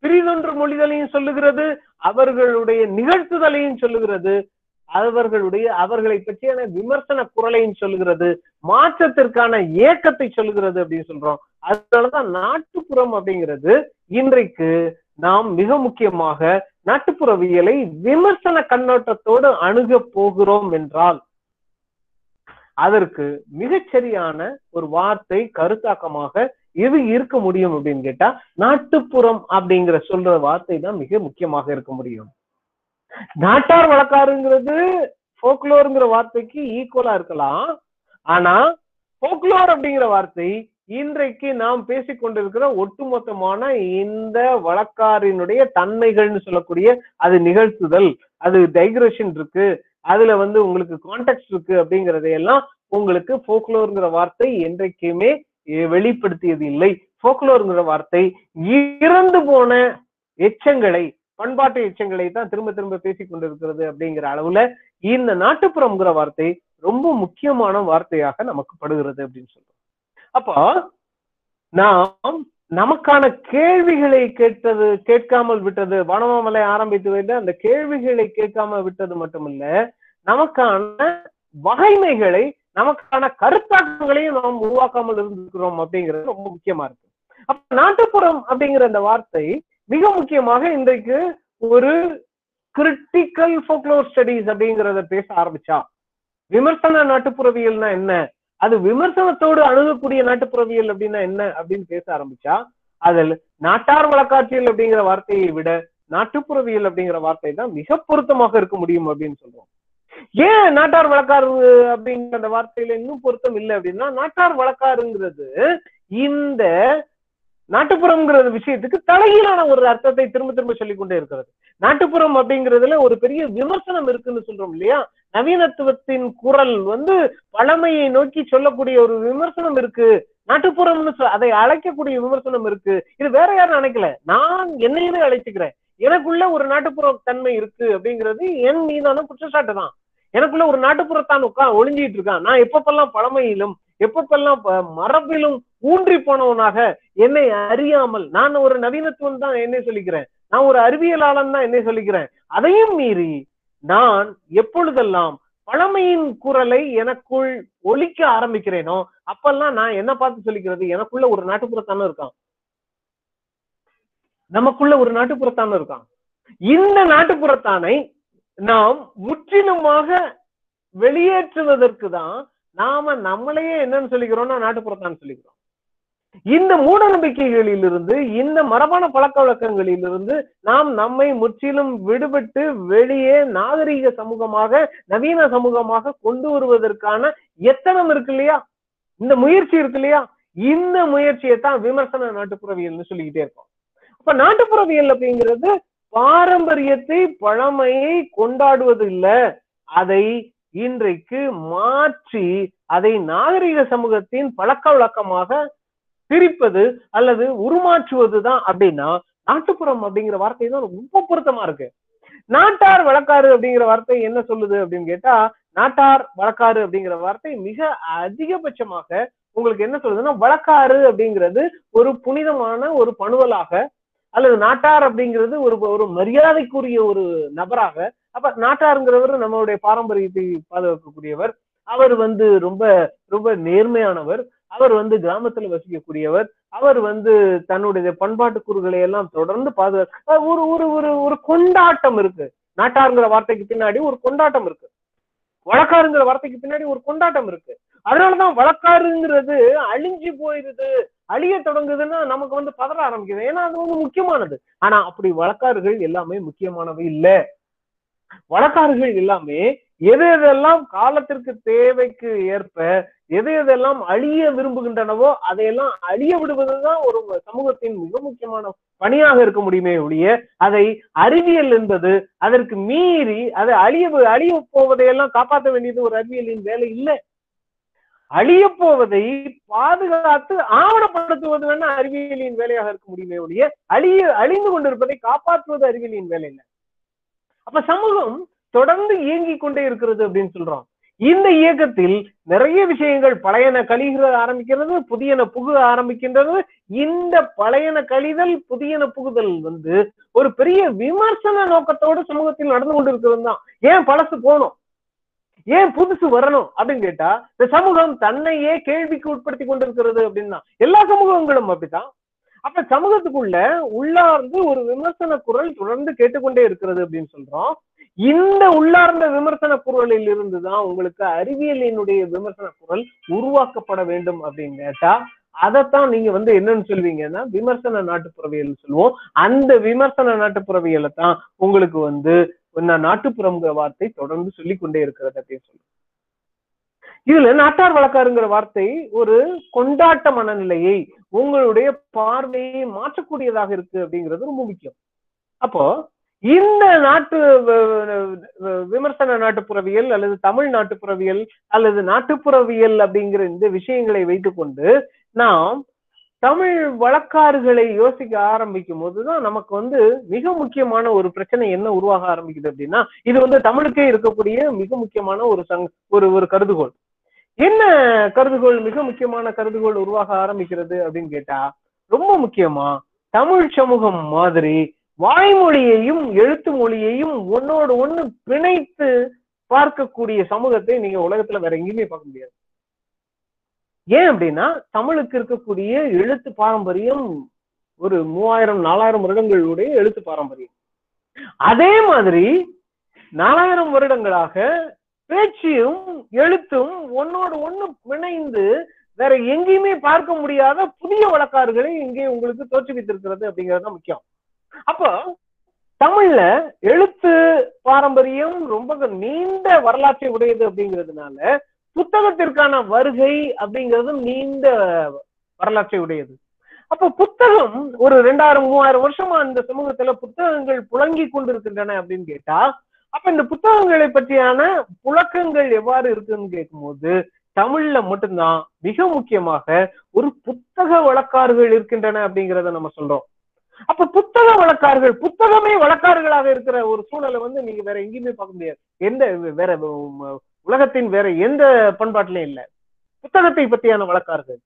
S1: பிரிதொன்று மொழிதலையும் சொல்லுகிறது அவர்களுடைய நிகழ்த்துதலையும் சொல்லுகிறது. அவர்களுடைய அவர்களை பற்றியான விமர்சன குரலையும் சொல்லுகிறது மாற்றத்திற்கான ஏக்கத்தை சொல்லுகிறது அப்படின்னு சொல்றோம். அதனாலதான் நாட்டுப்புறம் அப்படிங்கிறது இன்றைக்கு நாம் மிக முக்கியமாக நாட்டுப்புறவியலை விமர்சன கண்ணோட்டத்தோடு அணுக போகிறோம் என்றால் அதற்கு மிகச்சரியான ஒரு வார்த்தை கருத்தாக்கமாக எது இருக்க முடியும் அப்படின்னு கேட்டா நாட்டுப்புறம் அப்படிங்கிற சொல்ற வார்த்தை தான் மிக முக்கியமாக இருக்க முடியும். நாட்டார் வழக்காருங்கிறது ஃபோக்லோருங்கிற வார்த்தைக்கு ஈக்குவலா இருக்கலாம். ஆனா ஃபோக்லோர் அப்படிங்கிற வார்த்தை இன்றைக்கு நாம் பேசிக்கொண்டிருக்கிற ஒட்டுமொத்தமான இந்த வழக்காரினுடைய தன்மைகள்னு சொல்லக்கூடிய அது நிகழ்த்துதல் அது டைக்ரஷன் இருக்கு. அதுல வந்து உங்களுக்கு கான்டெக்ட் இருக்கு அப்படிங்கறதையெல்லாம் உங்களுக்கு ஃபோக்லோருங்கிற வார்த்தை என்றைக்குமே வெளிப்படுத்தியது இல்லை ஃபோக்லோருங்கிற வார்த்தை இறந்து போன எச்சங்களை பண்பாட்டு எச்சங்களை தான் திரும்ப திரும்ப பேசிக் கொண்டிருக்கிறது அப்படிங்கிற அளவுல இந்த நாட்டுப்புறம்ங்கிற வார்த்தை ரொம்ப முக்கியமான வார்த்தையாக நமக்கு படுகிறது அப்படின்னு சொல்றோம். அப்போ நாம் நமக்கான கேள்விகளை கேட்டது கேட்காமல் விட்டது வனமாமலை ஆரம்பித்து வைத்து அந்த கேள்விகளை கேட்காம விட்டது மட்டுமல்ல நமக்கான வகைமைகளை நமக்கான கருத்தாக்கங்களையும் நாம் உருவாக்காமல் இருந்திருக்கிறோம் அப்படிங்கிறது ரொம்ப முக்கியமா இருக்கு. அப்ப நாட்டுப்புறம் அப்படிங்கிற அந்த வார்த்தை மிக முக்கியமாக இன்றைக்கு ஒரு கிரிட்டிக்கல் ஃபோக்லோர் ஸ்டடீஸ் அப்படிங்கிறத பேச ஆரம்பிச்சா. விமர்சன நாட்டுப்புறவியல்னா என்ன? அது விமர்சனத்தோடு அணுகக்கூடிய நாட்டுப்புறவியல் அப்படின்னா என்ன அப்படின்னு பேச ஆரம்பிச்சா அதில் நாட்டார் வழக்காட்சியல் அப்படிங்கிற வார்த்தையை விட நாட்டுப்புறவியல் அப்படிங்கிற வார்த்தை தான் மிக பொருத்தமாக இருக்க முடியும் அப்படின்னு சொல்றோம். ஏன் நாட்டார் வழக்காறு அப்படிங்கிற அந்த வார்த்தையில இன்னும் பொருத்தம் இல்லை அப்படின்னா நாட்டார் வழக்காறுங்கிறது இந்த நாட்டுப்புறம்ங்கிற விஷயத்துக்கு தலைகீழான ஒரு அர்த்தத்தை திரும்ப திரும்ப சொல்லிக் கொண்டே இருக்கிறது. நாட்டுப்புறம் அப்படிங்கிறதுல ஒரு பெரிய விமர்சனம் இருக்குன்னு சொல்றோம் இல்லையா? நவீனத்துவத்தின் குரல் வந்து பழமையை நோக்கி சொல்லக்கூடிய ஒரு விமர்சனம் இருக்கு. நாட்டுப்புறம்னு அதை அழைக்கக்கூடிய விமர்சனம் இருக்கு. இது வேற யாரும் நினைக்கல நான் என்னையுமே அழைச்சுக்கிறேன். எனக்குள்ள ஒரு நாட்டுப்புற தன்மை இருக்கு அப்படிங்கிறது என் மீதான குற்றச்சாட்டு தான் எனக்குள்ள ஒரு நாட்டுப்புறத்தான் உட்கா ஒளிஞ்சிட்டு இருக்கான். நான் எப்பப்பெல்லாம் பழமையிலும் எப்பப்பெல்லாம் மரபிலும் ஊன்றி போனவனாக என்னை அறியாமல் நான் ஒரு நவீனத்துவம் தான் என்னை சொல்லிக்கிறேன். நான் ஒரு அறிவியலாளன் தான் என்னை சொல்லிக்கிறேன். அதையும் மீறி நான் எப்பொழுதெல்லாம் பழமையின் குரலை எனக்குள் ஒலிக்க ஆரம்பிக்கிறேனோ அப்பெல்லாம் நான் என்ன பார்த்து சொல்லிக்கிறது எனக்குள்ள ஒரு நாட்டுப்புறத்தான இருக்கான். நமக்குள்ள ஒரு நாட்டுப்புறத்தான இருக்கான். இந்த நாட்டுப்புறத்தானை நாம் முற்றிலுமாக வெளியேற்றுவதற்கு தான் நாம நம்மளையே என்னன்னு சொல்லிக்கிறோம்னா நாட்டுப்புறத்தான் சொல்லிக்கிறோம். இந்த மூட நம்பிக்கைகளிலிருந்து இந்த மரபான பழக்க வழக்கங்களிலிருந்து நாம் நம்மை முற்றிலும் விடுபட்டு வெளியே நாகரீக சமூகமாக நவீன சமூகமாக கொண்டு வருவதற்கான எத்தனம் இருக்கு இல்லையா? இந்த முயற்சி இருக்கு இல்லையா? இந்த முயற்சியை தான் விமர்சன நாட்டுப்புறவியல்னு சொல்லிக்கிட்டே இருக்கோம். அப்ப நாட்டுப்புறவியல் அப்படிங்கிறது பாரம்பரியத்தை பழமையை கொண்டாடுவது இல்ல அதை இன்றைக்கு மாற்றி அதை நாகரிக சமூகத்தின் பழக்க வழக்கமாக பிரிப்பது அல்லது உருமாற்றுவது தான் அப்படின்னா நாட்டுப்புறம் அப்படிங்கிற வார்த்தை தான் ரொம்ப பொருத்தமா இருக்கு. நாட்டார் வழக்காறு அப்படிங்கிற வார்த்தை என்ன சொல்லுது அப்படின்னு கேட்டா நாட்டார் வழக்காறு அப்படிங்கிற வார்த்தை மிக அதிகபட்சமாக உங்களுக்கு என்ன சொல்லுதுன்னா வழக்காறு அப்படிங்கிறது ஒரு புனிதமான ஒரு பணுவலாக அல்லது நாட்டார் அப்படிங்கிறது ஒரு ஒரு மரியாதைக்குரிய ஒரு நபராக அப்ப நாட்டாருங்கிறவர் நம்மளுடைய பாரம்பரியத்தை பாதுகாக்கக்கூடியவர். அவர் வந்து ரொம்ப ரொம்ப நேர்மையானவர். அவர் வந்து கிராமத்துல வசிக்கக்கூடியவர். அவர் வந்து தன்னுடைய பண்பாட்டு கூறுகளை எல்லாம் தொடர்ந்து பாதுகா ஒரு ஒரு ஒரு ஒரு கொண்டாட்டம் இருக்கு. நாட்டாருங்கிற வார்த்தைக்கு பின்னாடி ஒரு கொண்டாட்டம் இருக்கு. வழக்காருங்கிற வார்த்தைக்கு பின்னாடி ஒரு கொண்டாட்டம் இருக்கு. அதனாலதான் வழக்காருங்கிறது அழிஞ்சு போயிருது. அழிய தொடங்குதுன்னா நமக்கு வந்து பதற ஆரம்பிக்குது. ஏன்னா அது வந்து முக்கியமானது. ஆனா அப்படி வழக்காறுகள் எல்லாமே முக்கியமானவை இல்ல. வழக்காறுகள் எல்லாமே எது எதெல்லாம் காலத்திற்கு தேவைக்கு ஏற்ப எது எதெல்லாம் அழிய விரும்புகின்றனவோ அதையெல்லாம் அழிய விடுவதுதான் ஒரு சமூகத்தின் மிக முக்கியமான பணியாக இருக்க முடியுமே ஒழிய அதை அறிவியல் என்பது அதற்கு மீறி அதை அழிய அழிய போவதையெல்லாம் காப்பாற்ற வேண்டியது ஒரு அறிவியலின் வேலை இல்லை. அழிய போவதை பாதுகாத்து ஆவணப்படுத்துவது வேணா அறிவியலின் வேலையாக இருக்க முடியுமே ஒழிய அழிய அழிந்து கொண்டிருப்பதை காப்பாற்றுவது அறிவியலின் வேலை இல்லை. அப்ப சமூகம் தொடர்ந்து இயங்கிக் கொண்டே இருக்கிறது அப்படின்னு சொல்றோம் இந்த இயக்கத்தில் நிறைய விஷயங்கள் பழையன கழிகிற ஆரம்பிக்கிறது புதியன புகு ஆரம்பிக்கின்றது. இந்த பழையன கழிதல் புதியன புகுதல் வந்து ஒரு பெரிய விமர்சன நோக்கத்தோடு சமூகத்தில் நடந்து கொண்டிருக்கிறது தான். ஏன் பழசு போகணும்? ஏன் புதுசு வரணும் அப்படின்னு கேட்டா இந்த சமூகம் தன்னையே கேள்விக்கு உட்படுத்தி கொண்டிருக்கிறது அப்படின்னா எல்லா சமூகங்களும் அப்படித்தான். அப்ப சமூகத்துக்குள்ள உள்ளார்ந்து ஒரு விமர்சன குரல் தொடர்ந்து கேட்டுக்கொண்டே இருக்கிறது அப்படின்னு சொல்றோம். இந்த உள்ளார்ந்த விமர்சன குரலில் இருந்துதான் உங்களுக்கு அறிவியலினுடைய விமர்சன குரல் உருவாக்கப்பட வேண்டும் அப்படின்னு கேட்டா அதைத்தான் நீங்க வந்து என்னன்னு சொல்வீங்கன்னா விமர்சன நாட்டுப்புறவியல் சொல்லுவோம். அந்த விமர்சன நாட்டுப்புறவியலை தான் உங்களுக்கு வந்து நாட்டுப்புறங்கிற வார்த்தை தொடர்ந்து சொல்லிக்கொண்டே இருக்கிறது அப்படின்னு சொல்லுவோம். இதுல நாட்டார் வழக்காருங்கிற வார்த்தை ஒரு கொண்டாட்ட மனநிலையை உங்களுடைய பார்வையை மாற்றக்கூடியதாக இருக்கு அப்படிங்கிறது ரொம்ப முக்கியம். அப்போ இந்த நாட்டு விமர்சன நாட்டுப்புறவியல் அல்லது தமிழ் நாட்டுப்புறவியல் அல்லது நாட்டுப்புறவியல் அப்படிங்கிற இந்த விஷயங்களை வைத்துக்கொண்டு நாம் தமிழ் வழக்காறுகளை யோசிக்க ஆரம்பிக்கும் போதுதான் நமக்கு வந்து மிக முக்கியமான ஒரு பிரச்சனை என்ன உருவாக ஆரம்பிக்குது அப்படின்னா இது வந்து தமிழுக்கே இருக்கக்கூடிய மிக முக்கியமான ஒரு சங் ஒரு ஒரு கருதுகோள். என்ன கருதுகோள் மிக முக்கியமான கருதுகோள் உருவாக ஆரம்பிக்கிறது அப்படின்னு கேட்டா ரொம்ப முக்கியமா தமிழ் சமூகம் மாதிரி வாய்மொழியையும் எழுத்து மொழியையும் ஒன்னோடு ஒண்ணு பிணைத்து பார்க்கக்கூடிய சமூகத்தை நீங்க உலகத்துல வேற எங்கேயுமே பார்க்க முடியாது. ஏன் அப்படின்னா தமிழுக்கு இருக்கக்கூடிய எழுத்து பாரம்பரியம் ஒரு மூவாயிரம் நாலாயிரம் வருடங்களுடைய எழுத்து பாரம்பரியம். அதே மாதிரி நாலாயிரம் வருடங்களாக பேச்சியும் எழுத்தும் ஒன்னோடு ஒண்ணு பிணைந்து வேற எங்கேயுமே பார்க்க முடியாத புதிய வழக்காறுகளை இங்கே உங்களுக்கு தோற்றுவித்திருக்கிறது அப்படிங்கிறது தான் முக்கியம். அப்போ தமிழ்ல எழுத்து பாரம்பரியம் ரொம்ப நீண்ட வரலாற்றை உடையது அப்படிங்கிறதுனால புத்தகத்திற்கான வருகை அப்படிங்கிறது நீண்ட வரலாற்றை உடையது. அப்ப புத்தகம் ஒரு ரெண்டாயிரம் மூவாயிரம் வருஷமா இந்த சமூகத்துல புத்தகங்கள் புழங்கி கொண்டிருக்கின்றன அப்படின்னு கேட்டா அப்ப இந்த புத்தகங்களை பற்றியான புழக்கங்கள் எவ்வாறு இருக்குன்னு கேட்கும்போது தமிழ்ல மட்டும்தான் மிக முக்கியமாக ஒரு புத்தக வழக்காறுகள் இருக்கின்றன அப்படிங்கிறத நம்ம சொல்றோம். அப்ப புத்தக வழக்காறுகள் புத்தகமே வழக்காறுகளாக இருக்கிற ஒரு சூழலை வந்து நீங்க வேற எங்கேயுமே பார்க்க முடியாது. எந்த வேற உலகத்தின் வேற எந்த பண்பாட்டிலையும் இல்ல. புத்தகத்தை பற்றியான வழக்காறுகள்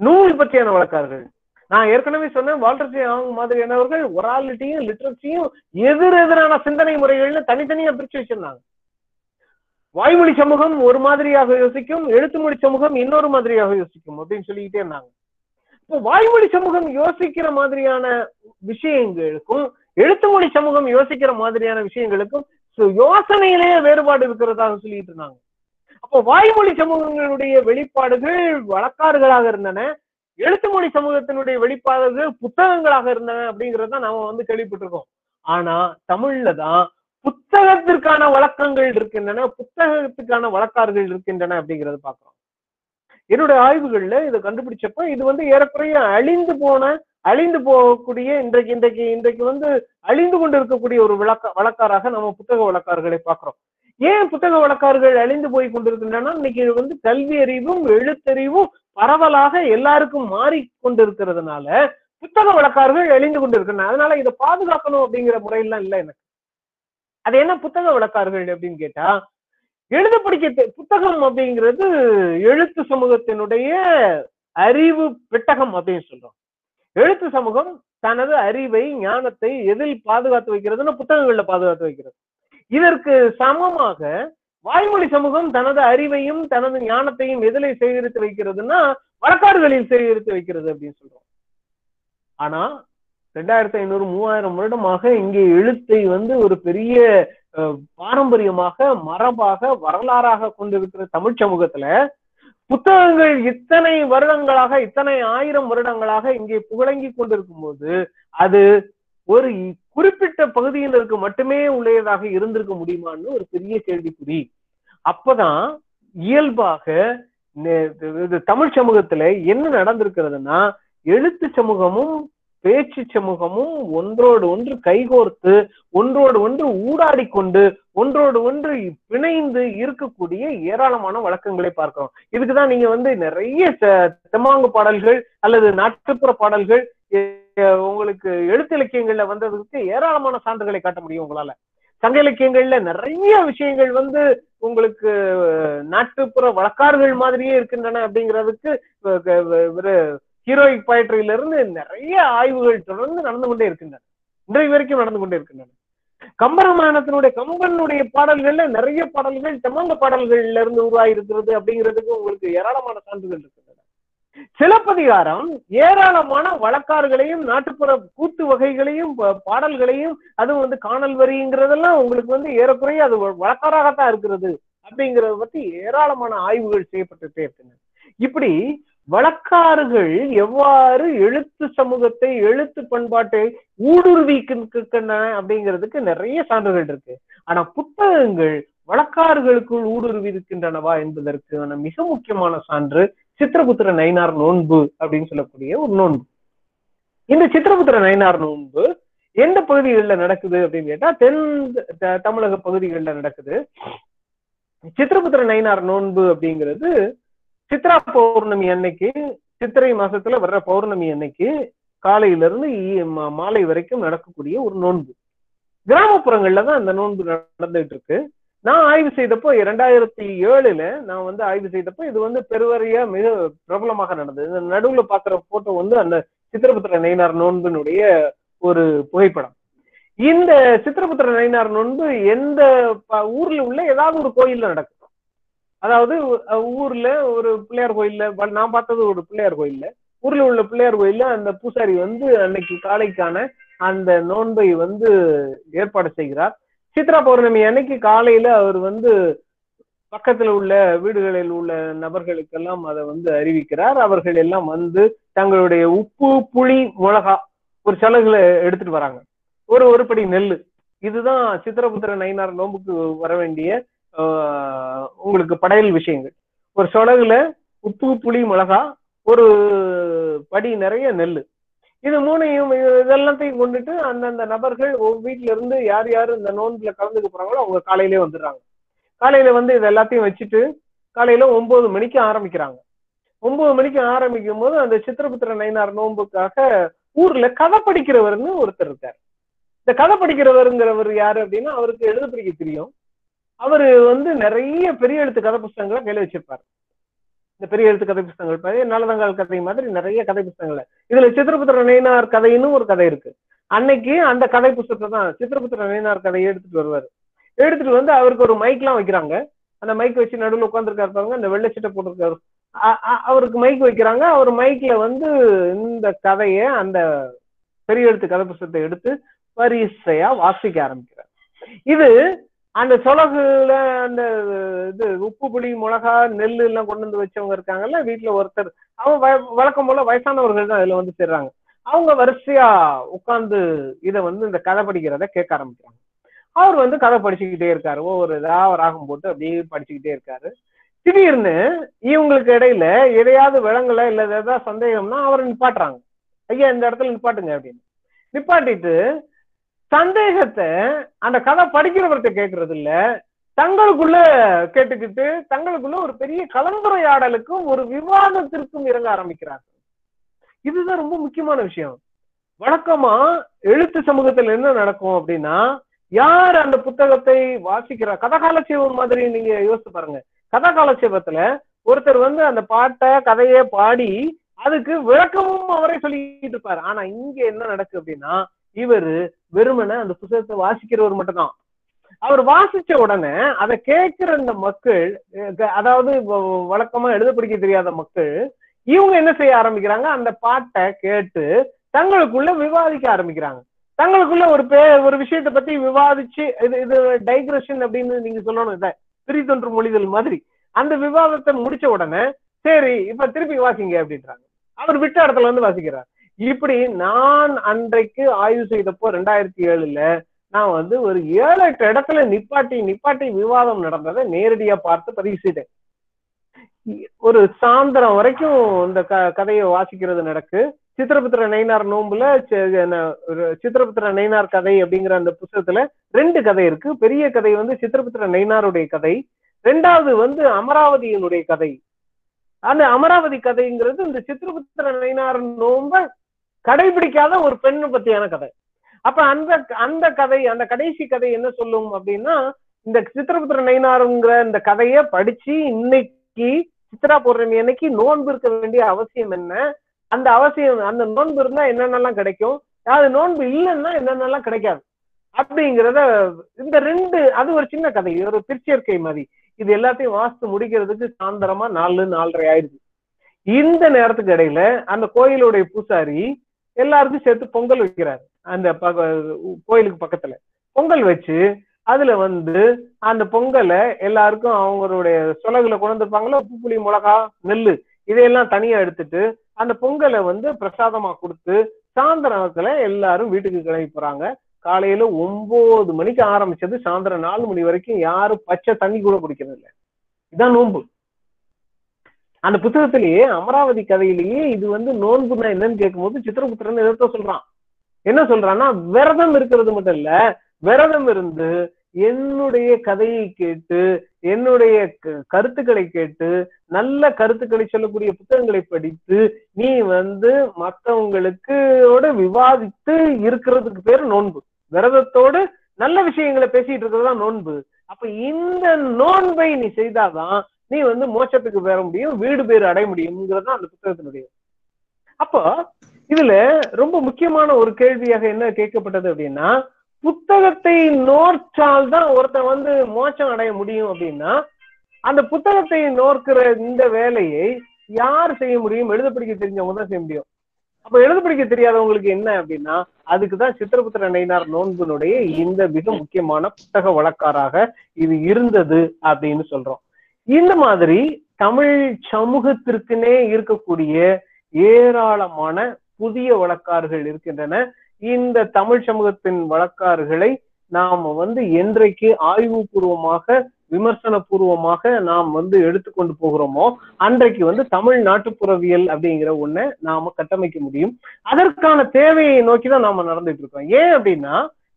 S1: நூல் பற்றியான வழக்காறுகள் நான் ஏற்கனவே சொன்னேன் வால்டர் அவங்க மாதிரியானவர்கள் ஒராலிட்டியும் லிட்ரஸியும் எதிர் எதிரான சிந்தனை முறைகள்னு தனித்தனியா பிரிச்சு வச்சிருந்தாங்க. வாய்மொழி சமூகம் ஒரு மாதிரியாக யோசிக்கும் எழுத்து மொழி சமூகம் இன்னொரு மாதிரியாக யோசிக்கும் அப்படின்னு சொல்லிக்கிட்டே இருந்தாங்க. இப்போ வாய்மொழி சமூகம் யோசிக்கிற மாதிரியான விஷயங்களுக்கும் எழுத்து மொழி சமூகம் யோசிக்கிற மாதிரியான விஷயங்களுக்கும் யோசனையிலேயே வேறுபாடு இருக்கிறதாக சொல்லிட்டு இருந்தாங்க. அப்போ வாய்மொழி சமூகங்களுடைய வெளிப்பாடுகள் வழக்காறுகளாக இருந்தன. எழுத்து மொழி சமூகத்தினுடைய வெளிப்பாடுகள் புத்தகங்களாக இருந்தன அப்படிங்கறத நாம வந்து கேள்விப்பட்டிருக்கோம். ஆனா தமிழ்ல தான் புத்தகத்திற்கான வழக்கங்கள் இருக்கின்றன புத்தகத்துக்கான வழக்கார்கள் இருக்கின்றன அப்படிங்கறத பாக்குறோம் என்னுடைய ஆய்வுகள்ல இதை கண்டுபிடிச்சப்ப இது வந்து ஏறக்குறைய அழிந்து போன அழிந்து போகக்கூடிய இன்றைக்கு இன்றைக்கு இன்றைக்கு வந்து அழிந்து கொண்டு இருக்கக்கூடிய ஒரு விளக்க வழக்காராக நம்ம புத்தக வழக்காரர்களை பார்க்கிறோம். ஏன் புத்தக வழக்காரர்கள் அழிந்து போய் கொண்டிருக்கின்றன? இன்னைக்கு வந்து கல்வி அறிவும் எழுத்தறிவும் பரவலாக எல்லாருக்கும் மாறி கொண்டிருக்கிறதுனால புத்தக வழக்காரர்கள் அழிந்து கொண்டிருக்கின்றன. அதனால இதை பாதுகாக்கணும் அப்படிங்கிற முறையெல்லாம் இல்லை எனக்கு. அது என்ன புத்தக வழக்கார்கள் அப்படின்னு கேட்டா எழுத படிக்க புத்தகம் அப்படிங்கிறது எழுத்து சமூகத்தினுடைய அறிவு பெட்டகம் அப்படின்னு சொல்றோம். எழுத்து சமூகம் தனது அறிவை ஞானத்தை எதில் பாதுகாத்து வைக்கிறதுன்னா புத்தகங்கள்ல பாதுகாத்து வைக்கிறது. இதற்கு சமமாக வாய்மொழி சமூகம் தனது அறிவையும் தனது ஞானத்தையும் எதிலே சேகரித்து வைக்கிறதுன்னா வழக்காடுகளில் சேகரித்து வைக்கிறது அப்படின்னு சொல்றோம். ஆனா ரெண்டாயிரத்தி ஐநூறு மூவாயிரம் வருடமாக இங்கே எழுத்தை வந்து ஒரு பெரிய அஹ், பாரம்பரியமாக மரபாக வரலாறாக கொண்டிருக்கிற தமிழ் சமூகத்துல புத்தகங்கள் இத்தனை வருடங்களாக இத்தனை ஆயிரம் வருடங்களாக இங்கே புகழங்கி கொண்டிருக்கும் போது அது ஒரு குறிப்பிட்ட பகுதியினருக்கு மட்டுமே உடையதாக இருந்திருக்க முடியுமான்னு ஒரு பெரிய கேள்விக்குறி. அப்பதான் இயல்பாக இது தமிழ் சமூகத்துல என்ன நடந்திருக்கிறதுனா எழுத்து சமூகமும் பேச்சு சமூகமும் ஒன்றோடு ஒன்று கைகோர்த்து ஒன்றோடு ஒன்று ஊடாடி கொண்டு ஒன்றோடு ஒன்று பிணைந்து இருக்கக்கூடிய ஏராளமான வழக்கங்களை பார்க்கிறோம். இதுக்குதான் நீங்க வந்து நிறைய தெமாங்கு தெம்மாங்கு பாடல்கள் அல்லது நாட்டுப்புற பாடல்கள் உங்களுக்கு எழுத்து இலக்கியங்கள்ல வந்ததுக்கு ஏராளமான சான்றுகளை காட்ட முடியும் உங்களால. சங்க இலக்கியங்கள்ல நிறைய விஷயங்கள் வந்து உங்களுக்கு நாட்டுப்புற வழக்காறுகள் மாதிரியே இருக்கின்றன அப்படிங்கிறதுக்கு ஒரு ஹீரோயிக் poetryல இருந்து நிறைய ஆய்வுகள் தொடர்ந்து நடந்து கொண்டே இருக்கின்றன. இன்றைய வரைக்கும் நடந்து கொண்டே இருக்கின்றன. கம்பராமாயணத்தினுடைய கம்பனுடைய பாடல்கள்ல நிறைய பாடல்கள் தெம்மாங்க பாடல்கள்ல இருந்து உருவாகி இருக்கிறது அப்படிங்கிறதுக்கு உங்களுக்கு ஏராளமான சான்றுகள் இருக்கின்றன. சிலப்பதிகாரம் ஏராளமான வழக்காறுகளையும் நாட்டுப்புற கூத்து வகைகளையும் பாடல்களையும் அதுவும் வந்து காணல் வரிங்கிறதெல்லாம் உங்களுக்கு வந்து ஏறக்குறைய அது வழக்காராகத்தான் இருக்கிறது அப்படிங்கறத பத்தி ஏராளமான ஆய்வுகள் செய்யப்பட்டுட்டே இருக்கின்றன இப்படி வழக்காறுகள் எவ்வாறு எழுத்து சமூகத்தை எழுத்து பண்பாட்டை ஊடுருவிக்கின்றன அப்படிங்கிறதுக்கு நிறைய சான்றுகள் இருக்கு. ஆனா புத்தகங்கள் வழக்காறுகளுக்குள் ஊடுருவி இருக்கின்றனவா என்பதற்கான மிக முக்கியமான சான்று சித்திரபுத்திர நயினார் நோன்பு அப்படின்னு சொல்லக்கூடிய ஒரு நோன்பு. இந்த சித்திரபுத்திர நயினார் நோன்பு எந்த பகுதிகளில் நடக்குது அப்படின்னு கேட்டா தென் தமிழக பகுதிகளில் நடக்குது. சித்திரபுத்திர நயினார் நோன்பு அப்படிங்கிறது சித்ரா பௌர்ணமி அன்னைக்கு சித்திரை மாசத்துல வர்ற பௌர்ணமி அன்னைக்கு காலையில இருந்து மா- மாலை வரைக்கும் நடக்கக்கூடிய ஒரு நோன்பு. கிராமப்புறங்கள்ல தான் அந்த நோன்பு நடந்துட்டு இருக்கு. நான் ஆய்வு செய்தப்போ இரண்டாயிரத்தி ஏழுல நான் வந்து ஆய்வு செய்தப்போ இது வந்து பெருவரையா மிக பிரபலமாக நடந்தது. இந்த நடுவுல பாக்குற போட்டோ வந்து அந்த சித்திரபுத்திர நயினார் நோன்பினுடைய ஒரு புகைப்படம். இந்த சித்திரபுத்திர நயினார் நோன்பு எந்த ஊர்ல உள்ள ஏதாவது ஒரு கோயில்ல நடக்கும். அதாவது ஊர்ல ஒரு பிள்ளையார் கோயில்ல நான் பார்த்தது ஒரு பிள்ளையார் கோயில்ல. ஊர்ல உள்ள பிள்ளையார் கோயில்ல அந்த பூசாரி வந்து அன்னைக்கு காலைக்கான அந்த நோன்பை வந்து ஏற்பாடு செய்கிறார். சித்ரா பௌர்ணமி அன்னைக்கு காலையில அவர் வந்து பக்கத்துல உள்ள வீடுகளில் உள்ள நபர்களுக்கெல்லாம் அதை வந்து அறிவிக்கிறார். அவர்கள் எல்லாம் வந்து தங்களுடைய உப்பு புளி மிளகா ஒரு சலகுல எடுத்துட்டு வராங்க. ஒரு ஒரு படி நெல். இதுதான் சித்திரபுத்திர நயினார் நோம்புக்கு வர வேண்டிய உங்களுக்கு படையல் விஷயங்கள். ஒரு சொலகுல உப்பு புளி மிளகா ஒரு படி நிறைய நெல். இது மூணையும் இதெல்லாத்தையும் கொண்டுட்டு அந்தந்த நபர்கள் வீட்டுல இருந்து யார் யார் இந்த நோன்புல கலந்துக்க போறாங்களோ அவங்க காலையிலே வந்துடுறாங்க. காலையில வந்து இது எல்லாத்தையும் வச்சுட்டு காலையில ஒன்பது மணிக்கு ஆரம்பிக்கிறாங்க. ஒன்பது மணிக்கு ஆரம்பிக்கும் போது அந்த சித்திரபுத்திர நயினார் நோன்புக்காக ஊர்ல கதை படிக்கிறவர்னு ஒருத்தர் இருக்கார். இந்த கதை படிக்கிறவருங்கிறவர் யாரு அப்படின்னா அவருக்கு எழுத படிக்க தெரியும். அவரு வந்து நிறைய பெரிய எழுத்து கதை புஸ்தகங்களை கையில வச்சிருப்பாரு. இந்த பெரிய எழுத்து கதை புஸ்தகங்கள் பழைய கதை மாதிரி நிறைய கதை புஸ்தகங்கள் இதுல சித்திரபுத்திர நயினார் கதைன்னு ஒரு கதை இருக்கு. அன்னைக்கு அந்த கதை புஸ்தகத்தை தான் சித்திரபுத்திர நயினார் கதையை எடுத்துட்டு வருவாரு. எடுத்துட்டு வந்து அவருக்கு ஒரு மைக்லாம் வைக்கிறாங்க. அந்த மைக் வச்சு நடுவில் உட்காந்துருக்காரு பாருங்க அந்த வெள்ளை சட்டை போட்டிருக்காரு. அ- அ- அவருக்கு மைக் வைக்கிறாங்க. அவர் மைக்ல வந்து இந்த கதைய அந்த பெரிய எழுத்து கதை புஸ்தகத்தை எடுத்து வரிசையா வாசிக்க ஆரம்பிக்கிறார். இது அந்த சொலகுல அந்த இது உப்பு புளி மிளகா நெல் எல்லாம் கொண்டு வந்து வச்சவங்க இருக்காங்கல்ல வீட்டுல ஒருத்தர். அவங்க வ- வழக்கம் போல வயசானவர்கள் தான் இதுல வந்து சேர்றாங்க. அவங்க வரிசையா உட்கார்ந்து இதை வந்து இந்த கதை படிக்கிறத கேட்க ஆரம்பிக்கிறாங்க. அவர் வந்து கதை படிச்சுக்கிட்டே இருக்காரு. ஒவ்வொரு இதா ராகம் போட்டு அப்படியே படிச்சுக்கிட்டே இருக்காரு. திடீர்னு இவங்களுக்கு இடையில எதையாவது விலங்குல இல்ல ஏதாவது சந்தேகம்னா அவரை நிப்பாட்டுறாங்க. ஐயா இந்த இடத்துல நிப்பாட்டுங்க அப்படின்னு. நிப்பாட்டிட்டு சந்தேகத்தை அந்த கதை படிக்கிறவர்கிட்ட கேட்கறது இல்ல தங்களுக்குள்ள கேட்டுக்கிட்டு தங்களுக்குள்ள ஒரு பெரிய கலந்துரையாடலுக்கும் ஒரு விவாதத்திற்கும் இறங்க ஆரம்பிக்கிறாங்க இதுதான் ரொம்ப முக்கியமான விஷயம். வழக்கமா எழுத்து சமூகத்துல என்ன நடக்கும் அப்படின்னா யார் அந்த புத்தகத்தை வாசிக்கிறா? கதகாலட்சேபம் மாதிரி நீங்க யோசிச்சு பாருங்க. கதகாலட்சேபத்துல ஒருத்தர் வந்து அந்த பாட்டை கதையை பாடி அதுக்கு விளக்கமும் அவரே சொல்லிட்டு இருப்பாரு. ஆனா இங்க என்ன நடக்கு அப்படின்னா இவரு வெறுமனை அந்த புத்தகத்தை வாசிக்கிறவர் மட்டும்தான். அவர் வாசிச்ச உடனே அதை கேட்கிற இந்த மக்கள் அதாவது வ- வழக்கமா எழுத படிக்க தெரியாத மக்கள் இவங்க என்ன செய்ய ஆரம்பிக்கிறாங்க? அந்த பாட்டை கேட்டு தங்களுக்குள்ள விவாதிக்க ஆரம்பிக்கிறாங்க. தங்களுக்குள்ள ஒரு பே ஒரு விஷயத்தை பத்தி விவாதிச்சு இது இது டைக்ரஷன் அப்படின்னு நீங்க சொல்லணும் இதை பிரித்தொன்று மொழிதல் மாதிரி. அந்த விவாதத்தை முடிச்ச உடனே சரி இப்ப திருப்பி வாசிங்க அப்படின்றாங்க. அவர் விட்ட இடத்துல வந்து வாசிக்கிறார். இப்படி நான் அன்றைக்கு ஆய்வு செய்தப்போ ரெண்டாயிரத்தி ஏழுல நான் வந்து ஒரு ஏழு எட்டு இடத்துல நிப்பாட்டி நிப்பாட்டி விவாதம் நடந்ததை நேரடியா பார்த்து பதிவு செய்தேன். ஒரு சாயந்தரம் வரைக்கும் இந்த க கதையை வாசிக்கிறது நடக்கு. சித்திரபுத்திர நயினார் நோம்புல சித்திரபுத்திர நயினார் கதை அப்படிங்கிற அந்த புத்தகத்துல ரெண்டு கதை இருக்கு. பெரிய கதை வந்து சித்திரபுத்திர நயினாருடைய கதை. ரெண்டாவது வந்து அமராவதியினுடைய கதை. அந்த அமராவதி கதைங்கிறது இந்த சித்திரபுத்திர நயினார் நோம்ப கடைபிடிக்காத ஒரு பெண்ணை பத்தியான கதை. அப்ப அந்த அந்த கதை அந்த கடைசி கதை என்ன சொல்லும் அப்படின்னா இந்த சித்திரபுத்திர நயினாருங்கிற இந்த கதையை படிச்சு இன்னைக்கு சித்ரா பௌர்ணமி அன்னைக்கு நோன்பு இருக்க வேண்டிய அவசியம் என்ன? அந்த அவசியம் அந்த நோன்பு இருந்தா என்னென்னலாம் கிடைக்கும்? அது நோன்பு இல்லைன்னா என்னென்னலாம் கிடைக்காது? அப்படிங்கிறத இந்த ரெண்டு அது ஒரு சின்ன கதை ஒரு பிற்சேர்க்கை மாதிரி இது எல்லாத்தையும் வாசித்து முடிக்கிறதுக்கு சாயந்தரமா நாலு நாலரை ஆயிடுது. இந்த நேரத்துக்கு இடையில அந்த கோயிலுடைய பூசாரி எல்லாருக்கும் சேர்த்து பொங்கல் வைக்கிறாரு. அந்த பக- கோயிலுக்கு பக்கத்துல. பொங்கல் வச்சு அதுல வந்து அந்த பொங்கலை எல்லாருக்கும் அவங்களுடைய சுலகுல கொண்டு வந்திருப்பாங்களோ உப்பு புளி மிளகா நெல்லு இதையெல்லாம் தனியா எடுத்துட்டு அந்த பொங்கலை வந்து பிரசாதமா கொடுத்து சாயந்தரத்துல எல்லாரும் வீட்டுக்கு கிளம்பி போறாங்க. காலையில ஒன்பது மணிக்கு ஆரம்பிச்சது சாயந்தரம் நாலு மணி வரைக்கும் யாரும் பச்சை தண்ணி கூட குடிக்கிறது இல்லை. இதான் நோன்பு. அந்த புத்தகத்திலேயே அமராவதி கதையிலேயே இது வந்து நோன்புனா என்னன்னு கேட்கும்போது சித்திரபுத்திரன் எதிர்த்த சொல்றான். என்ன சொல்றான்னா விரதம் இருக்கிறது மட்டும் இல்ல விரதம் இருந்து என்னுடைய கதையை கேட்டு என்னுடைய க- கருத்துக்களை கேட்டு நல்ல கருத்துக்களை சொல்லக்கூடிய புத்தகங்களை படித்து நீ வந்து மற்றவங்களுக்கு விவாதித்து இருக்கிறதுக்கு பேர் நோன்பு. விரதத்தோடு நல்ல விஷயங்களை பேசிட்டு இருக்கிறது தான் நோன்பு. அப்ப இந்த நோன்பை நீ செய்தாதான் நீ வந்து மோட்சத்துக்கு பெற முடியும் வீடு பேர் அடைய முடியும்ங்கிறது அந்த புத்தகத்தினுடைய அப்போ இதுல ரொம்ப முக்கியமான ஒரு கேள்வியாக என்ன கேட்கப்பட்டது அப்படின்னா புத்தகத்தை நோற்றால் தான் ஒருத்தன் வந்து மோட்சம் அடைய முடியும் அப்படின்னா அந்த புத்தகத்தை நோக்கிற இந்த வேலையை யார் செய்ய முடியும்? எழுத படிக்க தெரிஞ்சவங்க தான் செய்ய முடியும். அப்ப எழுத படிக்க தெரியாதவங்களுக்கு என்ன அப்படின்னா அதுக்குதான் சித்திரபுத்திர நயினார் நோன்பினுடைய இந்த மிக முக்கியமான புத்தக வழக்காராக இது இருந்தது அப்படின்னு சொல்றோம். இந்த மாதிரி தமிழ் சமூகத்திற்குனே இருக்கக்கூடிய ஏராளமான புதிய வழக்காறுகள் இருக்கின்றன. இந்த தமிழ் சமூகத்தின் வழக்காறுகளை நாம வந்து என்றைக்கு ஆய்வுபூர்வமாக விமர்சன பூர்வமாக நாம் வந்து எடுத்துக்கொண்டு போகிறோமோ அன்றைக்கு வந்து தமிழ் நாட்டுப்புறவியல் அப்படிங்கிற ஒண்ண நாம கட்டமைக்க முடியும். அதற்கான தேவையை நோக்கி தான் நாம நடந்துட்டு இருக்கோம். ஏன் அப்படின்னா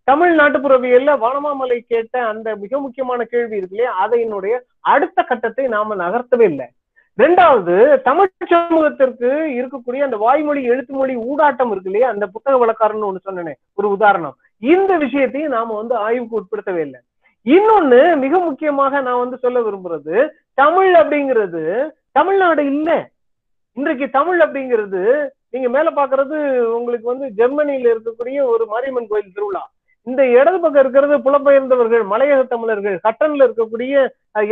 S1: தமிழ் நாட்டுப்புறவியல்ல வானமாமலை கேட்ட அந்த மிக முக்கியமான கேள்வி இருக்கு இல்லையா? அதனுடைய அடுத்த கட்டத்தை நாம நகர்த்தவே இல்லை. ரெண்டாவது தமிழ் சமூகத்திற்கு இருக்கக்கூடிய அந்த வாய்மொழி எழுத்து மொழி ஊடாட்டம் இருக்கு இல்லையா? அந்த புத்தக வழக்காரன்னு ஒண்ணு சொன்னேனே ஒரு உதாரணம். இந்த விஷயத்தையும் நாம வந்து ஆய்வுக்கு உட்படுத்தவே இல்லை. இன்னொன்னு மிக முக்கியமாக நான் வந்து சொல்ல விரும்புறது தமிழ் அப்படிங்கிறது தமிழ்நாடு இல்ல. இன்றைக்கு தமிழ் அப்படிங்கிறது நீங்க மேல பாக்குறது உங்களுக்கு வந்து ஜெர்மனியில இருக்கக்கூடிய ஒரு மாரியம்மன் கோயில் திருவிழா. இந்த இடது பக்கம் இருக்கிறது புலம்பெயர்ந்தவர்கள் மலையக தமிழர்கள் கட்டன்ல இருக்கக்கூடிய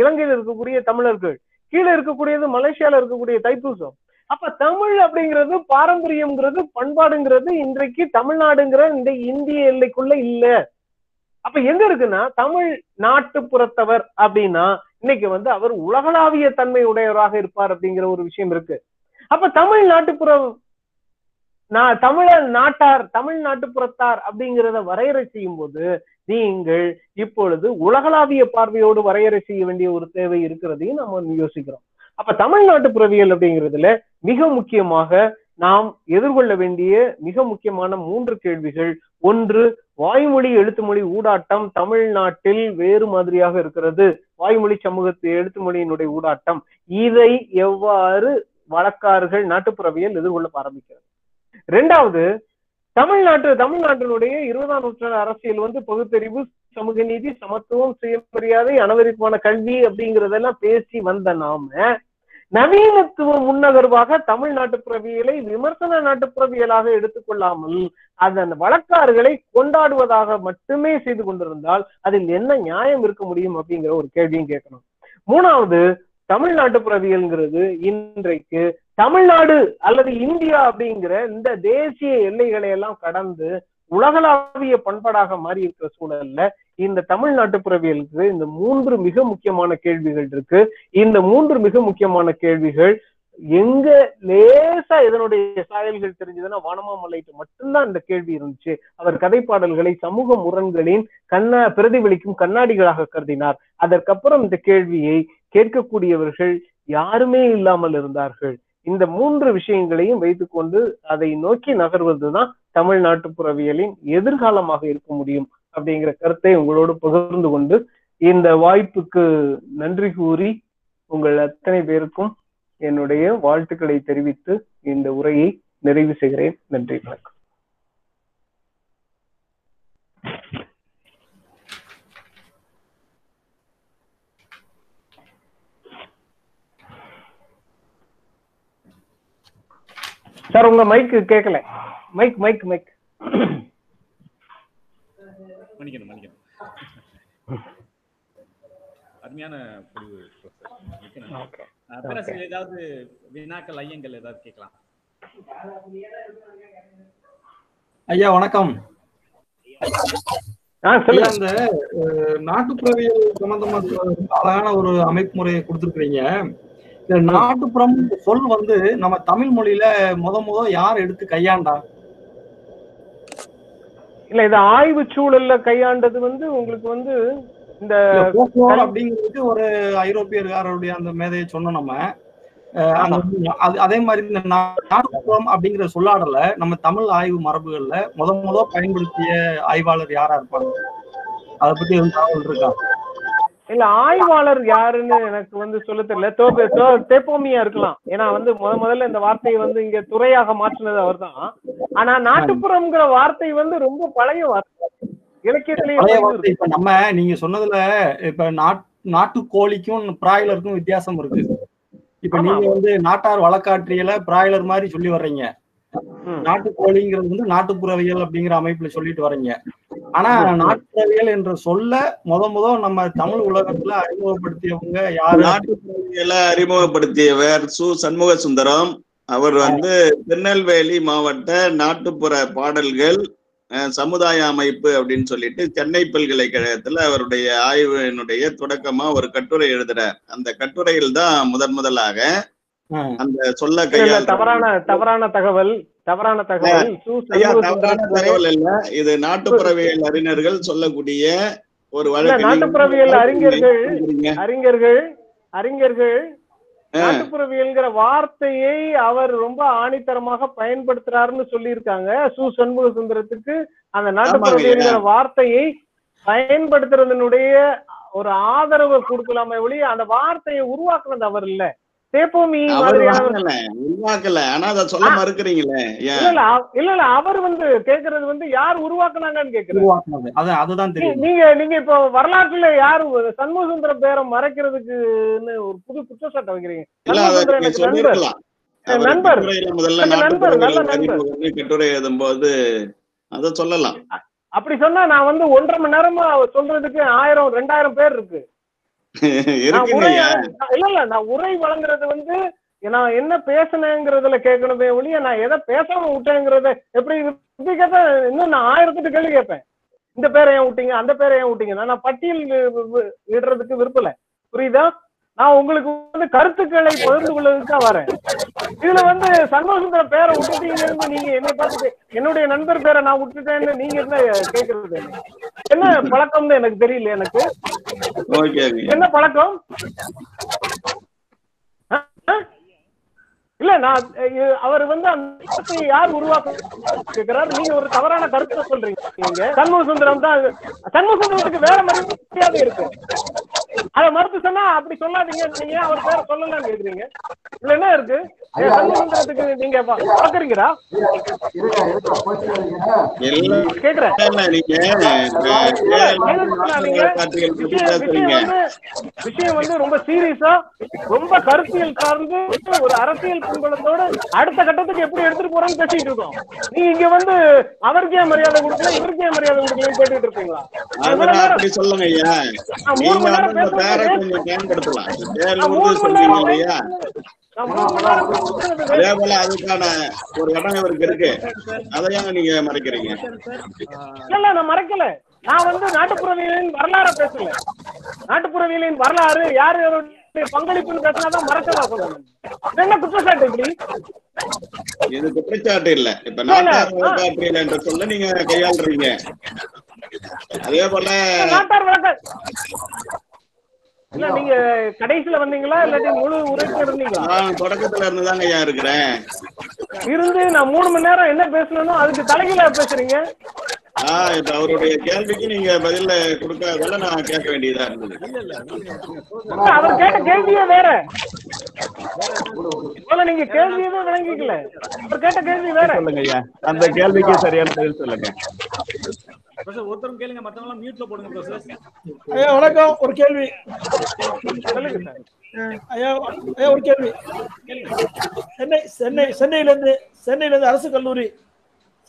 S1: இலங்கையில் இலங்கையில இருக்கக்கூடிய தமிழர்கள். கீழே இருக்கக்கூடியது மலேசியால இருக்கக்கூடிய தைப்பூசம். அப்ப தமிழ் அப்படிங்கிறது பாரம்பரியம்ங்கிறது பண்பாடுங்கிறது இன்றைக்கு தமிழ்நாடுங்கிற இந்த இந்திய எல்லைக்குள்ள இல்ல. அப்ப எங்க இருக்குன்னா தமிழ் நாட்டுப்புறத்தவர் அப்படின்னா இன்னைக்கு வந்து அவர் உலகளாவிய தன்மை உடையவராக இருப்பார் அப்படிங்கிற ஒரு விஷயம் இருக்கு. அப்ப தமிழ் நாட்டுப்புற நான் தமிழ நாட்டார் தமிழ் நாட்டுப்புறத்தார் அப்படிங்கிறத வரையறை செய்யும் போது நீங்கள் இப்பொழுது உலகளாவிய பார்வையோடு வரையறை செய்ய வேண்டிய ஒரு தேவை இருக்கிறதையும் நம்ம யோசிக்கிறோம். அப்ப தமிழ்நாட்டு புறவியல் அப்படிங்கிறதுல மிக முக்கியமாக நாம் எதிர்கொள்ள வேண்டிய மிக முக்கியமான மூன்று கேள்விகள். ஒன்று வாய்மொழி எழுத்துமொழி ஊடாட்டம் தமிழ்நாட்டில் வேறு மாதிரியாக இருக்கிறது. வாய்மொழி சமூகத்து எழுத்துமொழியினுடைய ஊடாட்டம். இதை எவ்வாறு வழக்காறுகள் நாட்டுப்புறவியல் எதிர்கொள்ள ஆரம்பிக்கிறது? ரெண்டாவது தமிழ்நாட்டு தமிழ்நாட்டினுடைய இருபதாம் நூற்றாண்டு அரசியல் வந்து பகுத்தறிவு சமூக நீதி சமத்துவம் சுயமரியாதை அனவரிப்பான கல்வி அப்படிங்கறதெல்லாம் பேசி வந்த நாம நவீனத்துவ முன்னகர்வாக தமிழ் நாட்டுப்புறவியலை விமர்சன நாட்டுப்புறவியலாக எடுத்துக்கொள்ளாமல் அதன் வழக்காறுகளை கொண்டாடுவதாக மட்டுமே செய்து கொண்டிருந்தால் அதில் என்ன நியாயம் இருக்க முடியும் அப்படிங்கிற ஒரு கேள்வியும் கேட்கணும். மூணாவது தமிழ்நாட்டு பிரவியல்ங்கிறது இன்றைக்கு தமிழ்நாடு அல்லது இந்தியா அப்படிங்கிற இந்த தேசிய எல்லைகளை எல்லாம் கடந்து உலகளாவிய பண்பாடாக மாறி இருக்கிற சூழல்ல இந்த தமிழ்நாட்டு பிறவியலுக்கு இந்த மூன்று மிக முக்கியமான கேள்விகள் இருக்கு. இந்த மூன்று மிக முக்கியமான கேள்விகள் எங்க லேசா இதனுடைய சாயல்கள் தெரிஞ்சதுன்னா வானமாமலைக்கு மட்டும்தான் இந்த கேள்வி இருந்துச்சு. அவர் கதைப்பாடல்களை சமூக முரண்களின் கண்ணா பிரதிபலிக்கும் கண்ணாடிகளாக கருதினார். அதற்கப்புறம் இந்த கேள்வியை கேட்கக்கூடியவர்கள் யாருமே இல்லாமல் இருந்தார்கள். இந்த மூன்று விஷயங்களையும் வைத்துக்கொண்டு அதை நோக்கி நகர்வதுதான் தமிழ்நாட்டு புறவியலின் எதிர்காலமாக இருக்க முடியும் அப்படிங்கிற கருத்தை உங்களோடு பகிர்ந்து கொண்டு இந்த வாய்ப்புக்கு நன்றி கூறி உங்கள் அத்தனை பேருக்கும் என்னுடைய வாழ்த்துக்களை தெரிவித்து இந்த உரையை நிறைவு செய்கிறேன். நன்றி வணக்கம். சார் உங்க மைக் கேட்கல மைக் மைக் மைக்
S6: மன்னிக்கணும் மன்னிக்கணும். அருமையான முடிவு பேராசிரியர் ஏதாவது வினாக்கள் ஐயங்கள் ஏதாவது கேட்கலாம்?
S3: ஐயா வணக்கம். அஹ், நாட்டுப்புறவியல் சம்பந்தமா அழகான ஒரு அமைப்பு முறையை கொடுத்துருக்கீங்க இந்த நாட்டுப்புறம் சொல் வந்து நம்ம தமிழ் மொழியில முத முத யார் எடுத்து கையாண்டா?
S1: இல்ல இது ஆய்வு சூழல்ல கையாண்டது வந்து உங்களுக்கு வந்து இந்த
S3: அப்படிங்கிறது ஒரு ஐரோப்பியர்களுடைய அந்த மேதையை சொன்னோம் நம்ம. அது- அதே மாதிரி இந்த நாட்டுப்புறம் அப்படிங்கிற சொல்லாடல நம்ம தமிழ் ஆய்வு மரபுகள்ல முத முத பயன்படுத்திய ஆய்வாளர் யாரா இருப்பாங்க? அதை பத்தி எதுவும் தகவல் இருக்கா?
S1: இல்ல ஆய்வாளர் யாருன்னு எனக்கு வந்து சொல்ல தெரியல. தேப்போமியா இருக்கலாம். ஏன்னா வந்து முத முதல்ல இந்த வார்த்தையை வந்து இங்க துறையாக மாற்றினது அவர்தான். ஆனா நாட்டுப்புறம்ங்கிற வார்த்தை வந்து ரொம்ப பழைய வார்த்தை. இலக்கியத்திலேயே
S3: நம்ம நீங்க சொன்னதுல இப்ப நாட் நாட்டு கோழிக்கும் பிராய்லருக்கும் வித்தியாசம் இருக்கு. இப்ப. நீங்க வந்து நாட்டார் வழக்காற்றியல பிராய்லர் மாதிரி சொல்லி வர்றீங்க. நாட்டுக்கோழிங்கிறது வந்து நாட்டுப்புறவியல் அப்படிங்கிற அமைப்புல சொல்லிட்டு வர்றீங்க. ஆனா நாட்டுப்புறவியல் என்ற சொல்ல முத முத நம்ம தமிழ் உலகத்துல அறிமுகப்படுத்தியவங்க யாரு?
S5: நாட்டுப்புறவியலை அறிமுகப்படுத்தியவர் சு. சண்முக சுந்தரம் அவர் வந்து திருநெல்வேலி மாவட்ட நாட்டுப்புற பாடல்கள் சமுதாய அமைப்பு அப்படின்னு சொல்லிட்டு சென்னை பல்கலைக்கழகத்துல அவருடைய ஆய்வினுடைய தொடக்கமா ஒரு கட்டுரை எழுதுறார். அந்த கட்டுரையில் தான் முதன் முதலாக அந்த சொல்ல கையால்
S1: தவறான தவறான தகவல் தவறான தகவல்
S5: தவறான இல்ல. இது நாட்டுப்புறவியல் அறிஞர்கள் சொல்லக்கூடிய ஒரு வழக்கு
S1: நாட்டுப்புறவியல் அறிஞர்கள். அறிஞர்கள் அறிஞர்கள். நாட்டுப்புறவியல்ங்கிற வார்த்தையை அவர் ரொம்ப ஆணித்தரமாக பயன்படுத்துறாருன்னு சொல்லியிருக்காங்க. சு. சண்முக சுந்தரத்துக்கு அந்த நாட்டுப்புறவியல்ங்கிற வார்த்தையை பயன்படுத்துறதனுடைய ஒரு ஆதரவை கொடுக்கலாமே ஒழிய அந்த வார்த்தையை உருவாக்குனது அவர் இல்ல. தேப்போமி
S5: அவர்
S1: மாதிரியான
S5: வாங்கல உருவாக்கல. ஆனா அதை சொல்ல மறுக்கிறீங்களே? ஏன்?
S1: இல்ல இல்ல அவ- இல்ல இல்ல அவர் வந்து கேக்குறது வந்து யார் உருவாக்குனாங்கன்னு கேக்குறாரு
S3: உருவாக்குனது. அது அதுதான்
S1: நீ-
S3: தெரியும்
S1: நீங்க நீங்க இப்போ வரலாற்றுல யாரு சண்முக சுந்தரம் பேரை மறைக்கிறதுக்குன்னு ஒரு புது குற்றச்சாட்டை வைக்கிறீங்க. நண்பர். நண்பர். நண்பர், நல்ல
S5: கட்டுரை எழுதும்போது அதை சொல்லலாம்.
S1: அப்படி சொன்னா நான் வந்து ஒன்றரை மணி நேரமா சொல்றதுக்கு ஆயிரம் ரெண்டாயிரம் பேர் இருக்கு. இல்ல இல்ல நான் உரை வழங்குறது வந்து நான் என்ன பேசுனேங்கிறதுல கேட்கணுமே ஒழிய நான் எதை பேசாம விட்டேங்கிறத எப்படி இப்படி கேட்டா இன்னும் நான் ஆயிரத்தெட்டு கேள்வி கேட்பேன். இந்த பேரை ஏன் விட்டீங்க? அந்த பேரை ஏன் விட்டீங்க நான் பட்டியல் இடுறதுக்கு விருப்பல. புரியுதா? நான் உங்களுக்கு வந்து கருத்துக்களை பகிர்ந்து கொள்வதற்கு தான் வரேன். இதுல வந்து சண்முகசுந்தர பேரை விட்டுட்டீங்கன்னு நீங்க என்னை பார்த்துட்டு என்னுடைய நண்பர் பேரை நான் விட்டுட்டேன்னு நீங்க என்ன கேக்குறது? என்ன? பழக்கம்னு எனக்கு தெரியல எனக்கு. என்ன பழக்கம்? இல்ல நான் அவர் வந்து அந்த யார் உருவாக்குறாரு நீங்க ஒரு தவறான கருத்தை சொல்றீங்க. நீங்க சண்முக சுந்தரம் தான் சண்முக சுந்தரத்துக்கு வேற மரியாதை இருக்கு. அதை மறுத்து சொன்னா அப்படி சொல்லாதீங்க. நீங்க அவர் பேரை சொல்லலாம்னு கேக்குறீங்க? இதுல என்ன இருக்கு? ஏன் சண்முக சுந்தரத்துக்கு நீங்க பாக்குறீங்களா? கேக்குறேன்.
S5: நீங்க
S1: நீங்க விஷயம் வந்து ரொம்ப சீரியஸா ரொம்ப கருத்தியல் சார்ந்து ஒரு அரசியல் பின்புலத்தோட அடுத்த கட்டத்துக்கு எப்படி எடுத்துட்டு போறோம்னு பேசிட்டு இருக்கோம். நீ இங்க வந்து அவருக்கே மரியாதை கொடுக்கல இவருக்கே மரியாதை கொடுக்கலன்னு கேட்டுட்டு இருக்கீங்களா? மூணு
S5: நீங்க
S1: மணி நேரம்
S5: பேரை கொஞ்சம் சொல்றீங்க இல்லையா? அதே போல அதுக்கான ஒரு இடம் இவருக்கு இருக்கு. அதையும் நீங்க மறைக்கிறீங்க.
S1: இல்ல நான் மறைக்கல. நான் வந்து நாட்டுப்புறவியலின் வரலாற பேசல. நாட்டுப்புறவியலின் வரலாறு யார் பங்களிப்புன்னு பேசினாதான் மறைச்சதா சொல்லணும் என்ன குற்றச்சாட்டு இப்படி?
S5: இது குற்றச்சாட்டு இல்ல. இப்ப. நாட்டார் என்ற சொல்ல நீங்க கையாளுறீங்க. அதே போல
S1: நாட்டார் நீங்க கடைசியில வந்தீங்களா இல்லாட்டி முழு உரைக்கு இருந்தீங்களா?
S5: நான் தொடக்கத்துல இருந்து தாங்க ஐயா இருக்கிறேன்.
S1: இருந்து நான் மூணு மணி நேரம் என்ன பேசணும் அதுக்கு தலைகீழா பேசுறீங்க.
S5: ஆஹ் இப்ப அவருடைய கேள்விக்கு நீங்க பதில கொடுக்காததால நான் கேட்க வேண்டியதா இருந்தது.
S1: அவர் கேட்ட கேள்வியே வேற. முதல்ல நீங்க கேள்வியவே விளங்கிக்கல. அவர் கேட்ட கேள்வி வேற.
S5: சொல்லுங்க ஐயா. அந்த கேள்விக்கு சரியான பதில் சொல்லுங்க.
S6: ஒருத்தரும் கேளுங்க மத்தவங்க மியூட்ல போடுங்க
S8: ஐயா வணக்கம். ஒரு கேள்வி.
S1: சொல்லுங்க
S8: ஐயா ஐயா ஒரு கேள்வி. சென்னை சென்னை சென்னையில இருந்து சென்னையில இருந்து அரசு கல்லூரி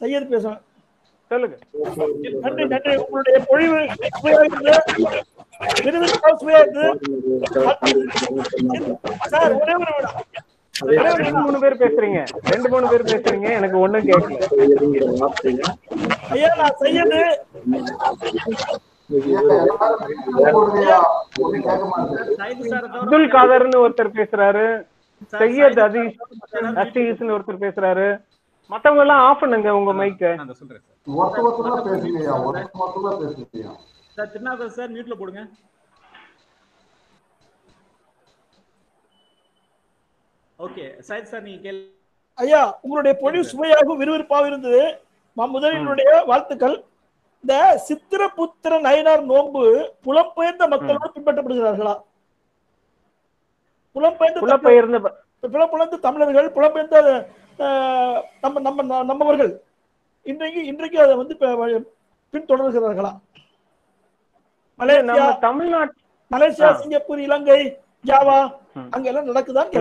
S8: சையத் பேசுறேன்
S1: சொல்லுங்க.
S8: நன்றி நன்றி. உங்களுடைய பொழிவு சுவையா இருக்குது சுவையா இருக்குது சார் ஒரே ஒரு விடம்
S1: ரெண்டு மூணு பேர் பேசுறீங்க. ரெண்டு மூணு பேர் பேசுறீங்க. எனக்கு ஒண்ணும் கேட்கல
S8: ஐயா நான் செய்யது
S1: அப்துல் காதர்னு ஒருத்தர் பேசுறாரு. சையத் அதீஸ் அஸ்டீஸ்னு ஒருத்தர் பேசுறாரு. மத்தவங்க எல்லாம் ஆஃப் பண்ணுங்க உங்க மைக்க
S6: நான் சொல்றேன் சார் சார் மியூட்ல போடுங்க. ஓகே சைத் சார் நீங்க
S8: ஐயா உங்களுடைய பொழிவு சுவையாகவும் விறுவிறுப்பாக இருந்தது. மா- முதலில் என்னுடைய வாழ்த்துக்கள். இந்த சித்திரபுத்திர நயனார் நோன்பு புலம்பெயர்ந்த மக்களோடு பின்பற்றப்படுகிறார்களா? புலம்பெயர்ந்த தமிழர்-
S1: புலப்பெயர்ந்த ப-
S8: புலம்பெயர்ந்த தமிழர்கள் புலம்பெயர்ந்த நம்ம நம்ம நம்மவர்கள் இன்றைக்கு இன்றைக்கு அதை வந்து பின்தொடர்கிறார்களா? மலேசியா
S1: நம்ம தமிழ்நாட்டு
S8: மலேசியா. சிங்கப்பூர் இலங்கை ஜாவா
S1: ம்.
S8: அங்க எல்லாம் நடக்குதான்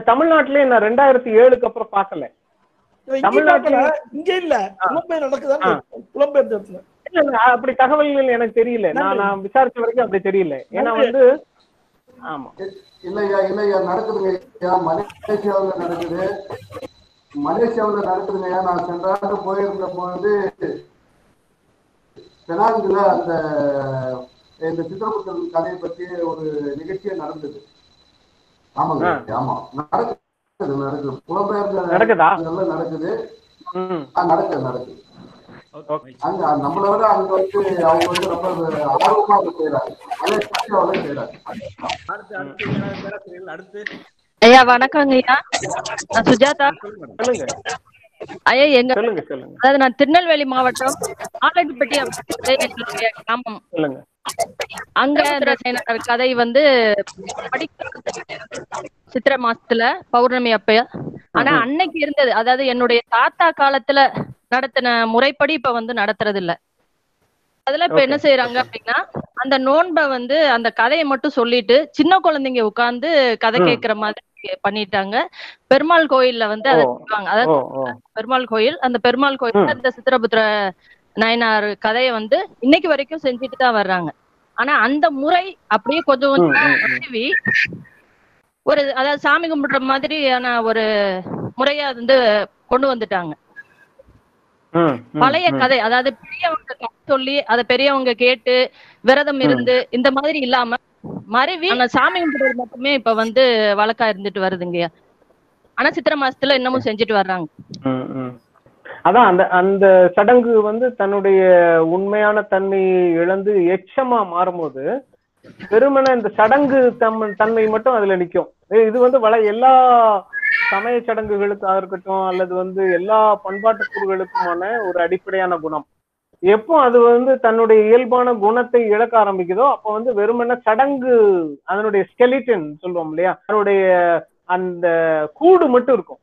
S1: தமிழ்நாட்டிலே நான் ரெண்டாயிரத்தி ஏழுக்கு அப்புறம் பார்க்கல.
S8: இங்க
S1: தமிழ்நாட்டுல-
S8: இங்க இல்ல. புலம்பெயர்
S1: அப்படி தகவல்கள் எனக்கு தெரியல. நான். நான் விசாரிச்ச வரைக்கும் அப்படி தெரியல. ஏன்னா. வந்து ஆமா.
S4: இல்லையா இல்லையா நடக்குதுங்க மலேசியாவுல நடக்குது. மலேசியாவுல நடக்குதுங்க நான் சென்ற ஆண்டு போயிருந்த பொழுது பெனாங்குல அந்த இந்த சித்திரபுத்திரன் கதையை பத்தி ஒரு நிகழ்ச்சியே நடந்தது. ஆமாங்க. ஆமா. நடக்குது நடக்குது. புலம்பெயர்ந்த
S1: நடக்குதா?
S4: நடக்குது. நடக்குது நடக்குது. அங்க நம்மளை விட அங்க வந்து அவங்க வந்து ரொம்ப ஆர்வமா செய்யறாங்க செய்யறாங்க
S9: ஐயா வணக்கங்க ஐயா. நான் சுஜாதா.
S1: சொல்லுங்க.
S9: ஐயா எங்க அதாவது நான் திருநெல்வேலி மாவட்டம் எங்களுடைய கிராமம். அங்க இந்த கதை வந்து சித்திரை மாசத்துல பௌர்ணமி அப்ப ஆனா அன்னைக்கு இருந்தது. அதாவது என்னுடைய தாத்தா காலத்துல நடத்தின முறைப்படி இப்ப வந்து நடத்துறது இல்ல அதுல இப்ப என்ன. செய்யறாங்க அப்படின்னா அந்த நோன்பை வந்து அந்த கதையை மட்டும் சொல்லிட்டு சின்ன குழந்தைங்க உட்கார்ந்து கதை
S1: ம்.
S9: கேட்கிற மாதிரி பண்ணிட்டாங்க. பெருமாள் கோயில்ல வந்து அதை அதாவது பெருமாள் கோயில் அந்த பெருமாள் கோயில்
S1: ம்.
S9: இந்த சித்திரபுத்திர நயனார் கதையை வந்து இன்னைக்கு வரைக்கும் செஞ்சுட்டு தான் வர்றாங்க. ஆனா அந்த முறை அப்படியே கொஞ்சம் கொஞ்சம் ஒரு அதாவது சாமி கும்பிடுற மாதிரியான ஒரு முறையா வந்து கொண்டு வந்துட்டாங்க. பழைய. கதை அதாவது பெரியவங்க சொல்லி அதை பெரியவங்க கேட்டு விரதம் இருந்து இந்த மாதிரி இல்லாம மறைவி ஆனா சாமி கும்பிடுறது மட்டுமே இப்ப வந்து வழக்கா இருந்துட்டு வருதுங்கய்யா ஆனா சித்திரை மாசத்துல இன்னமும் செஞ்சுட்டு வர்றாங்க.
S1: அதான் அந்த அந்த சடங்கு வந்து தன்னுடைய உண்மையான தன்மையை இழந்து எச்சமா மாறும்போது வெறுமனே இந்த சடங்கு தம் தன்மை மட்டும் அதுல நிக்கும். இது வந்து வள எல்லா சமய சடங்குகளுக்காக இருக்கட்டும் அல்லது வந்து எல்லா பண்பாட்டு கூறுகளுக்குமான ஒரு அடிப்படையான குணம். எப்போ அது வந்து தன்னுடைய இயல்பான குணத்தை இழக்க ஆரம்பிக்குதோ அப்போ வந்து வெறுமனே சடங்கு அதனுடைய ஸ்கெலிட்டன் சொல்லுவோம் இல்லையா? அதனுடைய அந்த கூடு மட்டும் இருக்கும்.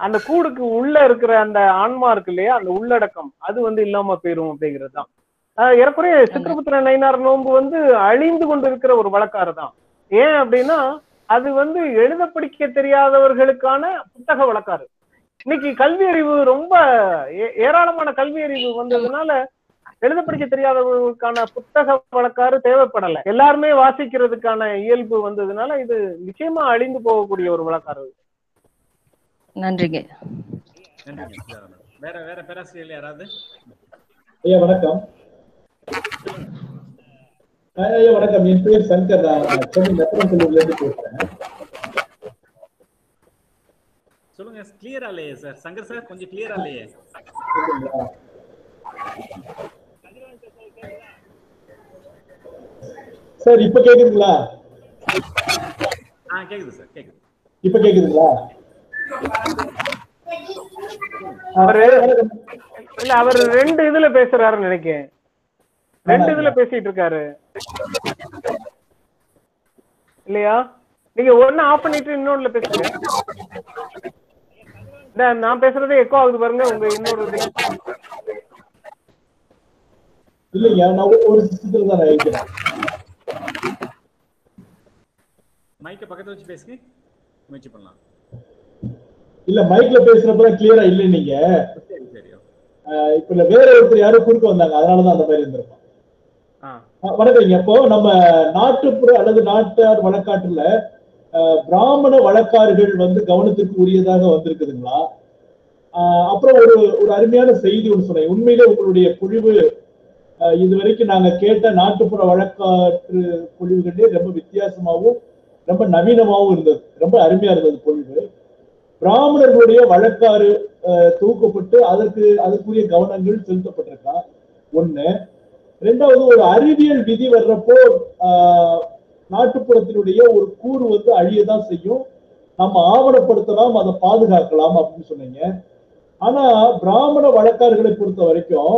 S1: அந்த கூடுக்கு உள்ள இருக்கிற அந்த ஆன்மா இருக்கு இல்லையா? அந்த உள்ளடக்கம் அது வந்து இல்லாம போயிரும் அப்படிங்கிறது தான் ஆஹ் ஏறக்குறைய சித்திரபுத்திர நயினார் நோன்பு வந்து அழிந்து கொண்டு இருக்கிற ஒரு வழக்காறு தான் ஏன் அப்படின்னா அது வந்து எழுத படிக்க தெரியாதவர்களுக்கான புத்தக வழக்காறு. இன்னைக்கு கல்வி அறிவு ரொம்ப ஏ- ஏராளமான கல்வி அறிவு வந்ததுனால எழுத படிக்க தெரியாதவர்களுக்கான புத்தக வழக்காறு தேவைப்படல. எல்லாருமே வாசிக்கிறதுக்கான இயல்பு வந்ததுனால இது நிச்சயமா அழிந்து போகக்கூடிய ஒரு வழக்காறு
S9: நன்றிங்க.
S6: வேற வேற பேராசிரியர்கள் யாராவது?
S7: ஐயா வணக்கம். ஐயா வணக்கம். என் பேர் சங்கர் நான் சென்னை நத்தனத்தூர்ல இருந்து பேசுறேன்.
S6: சொல்லுங்க கிளியரா இல்லையே சார் சங்கர் சார் கொஞ்சம் கிளியரா இல்லையே?
S7: சார் இப்ப கேக்குதுங்களா?
S6: ஆ கேக்குது சார் கேக்குது.
S7: இப்ப கேக்குதுங்களா?
S1: அவரு இல்ல அவர் ரெண்டு இதுல பேசுறாருன்னு நினைக்கிறேன். ரெண்டு இதுல பேசிட்டு இருக்காரு. இல்லையா? நீங்க ஒண்ணு ஆஃப் பண்ணிட்டு இன்னொன்னுல பேசுங்க. இந்த நான் பேசுறதே எக்கோ ஆகுது பாருங்க உங்க இன்னொரு
S7: இல்லைங்க நான் ஒரு- சிஸ்டத்துல தான்
S6: மைக்கை பக்கத்துல வச்சு பேசுங்க. முயற்சி பண்ணலாம்.
S7: இல்ல மைக்ல பேசுறப்பதான் கிளியரா இல்லை நீங்க.
S6: சரி சரி
S7: இப்ப இல்ல வேற ஒருத்தர் யாரும் குறுக்க வந்தாங்க. அதனாலதான் அந்த மாதிரி. அஹ் வணக்கங்க இப்போ நம்ம நாட்டுப்புற அல்லது நாட்டார் வழக்காட்டுல அஹ், பிராமண வழக்காறுகள் வந்து கவனத்துக்கு உரியதாக வந்திருக்குதுங்களா? அப்புறம் ஒரு ஒரு அருமையான செய்தி ஒன்று சொன்னேன். உண்மையிலே உங்களுடைய குழிவு இது வரைக்கும் நாங்க கேட்ட நாட்டுப்புற வழக்காற்று பொழிவுகளே ரொம்ப வித்தியாசமாகவும் ரொம்ப நவீனமாகவும் இருந்தது. ரொம்ப அருமையா இருந்தது பொழிவு. பிராமணர்களுடைய வழக்காறு தூக்கப்பட்டு அதற்கு அதற்குரிய கவனங்கள் செலுத்தப்பட்டிருக்கா? ஒண்ணு. ரெண்டாவது ஒரு அறிவியல் விதி வர்றப்போ ஆஹ், நாட்டுப்புறத்தினுடைய ஒரு கூறு வந்து அழியதான் செய்யும். நம்ம ஆவணப்படுத்தலாம் அதை பாதுகாக்கலாம் அப்படின்னு சொன்னீங்க. ஆனா பிராமண வழக்காறுகளை பொறுத்த வரைக்கும்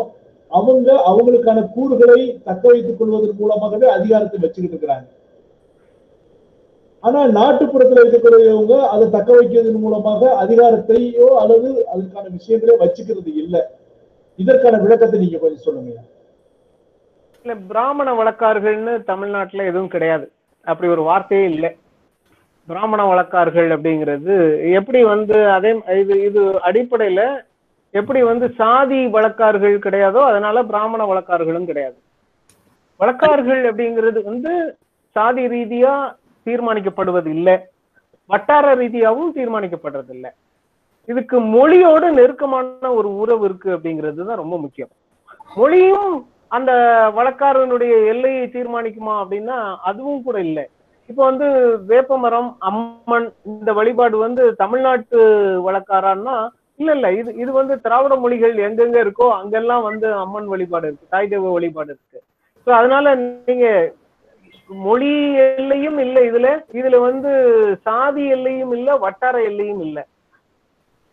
S7: அவங்க அவங்களுக்கான கூறுகளை தக்க வைத்துக் கொள்வதன் மூலமாகவே அதிகாரத்தை வச்சுக்கிட்டு இருக்கிறாங்க ஆனா நாட்டுப்புறத்துல இருக்கக்கூடியவங்க அதை தக்க வைக்கிறதன் மூலமாக அதிகாரத்தையோ அல்லது அதுக்கான விஷயங்களே வச்சுக்கிறது இல்லை. இதற்கான விளக்கத்தை நீங்க கொஞ்சம் சொல்லுங்க.
S1: இல்ல பிராமண வழக்கார்கள்னு தமிழ்நாட்டுல எதுவும் கிடையாது. அப்படி ஒரு வார்த்தையே இல்லை. பிராமண வழக்கார்கள் அப்படிங்கிறது எப்படி வந்து அதே இது இது அடிப்படையில எப்படி வந்து சாதி வழக்கார்கள் கிடையாதோ அதனால பிராமண வழக்கார்களும் கிடையாது. வழக்கார்கள் அப்படிங்கிறது வந்து சாதி ரீதியா தீர்மானிக்கப்படுவது இல்லை வட்டார ரீதியாகவும் தீர்மானிக்கப்படுறது இல்லை இதுக்கு மொழியோடு நெருக்கமான ஒரு உறவு இருக்கு அப்படிங்கிறது தான் ரொம்ப முக்கியம். மொழியும் அந்த வழக்காரனுடைய எல்லையை தீர்மானிக்குமா அப்படின்னா அதுவும் கூட இல்லை. இப்ப வந்து வேப்பமரம் அம்மன் இந்த வழிபாடு வந்து தமிழ்நாட்டு வழக்காரான்னா இல்ல இல்ல. இது இது வந்து திராவிட மொழிகள் எங்கெங்க இருக்கோ அங்கெல்லாம் வந்து அம்மன் வழிபாடு இருக்கு. தாய் தெய்வ வழிபாடு இருக்கு. ஸோ அதனால நீங்க மொழி எல்லையும் இல்லை இதுல. இதுல வந்து சாதி எல்லையும் இல்ல வட்டார எல்லையும் இல்ல.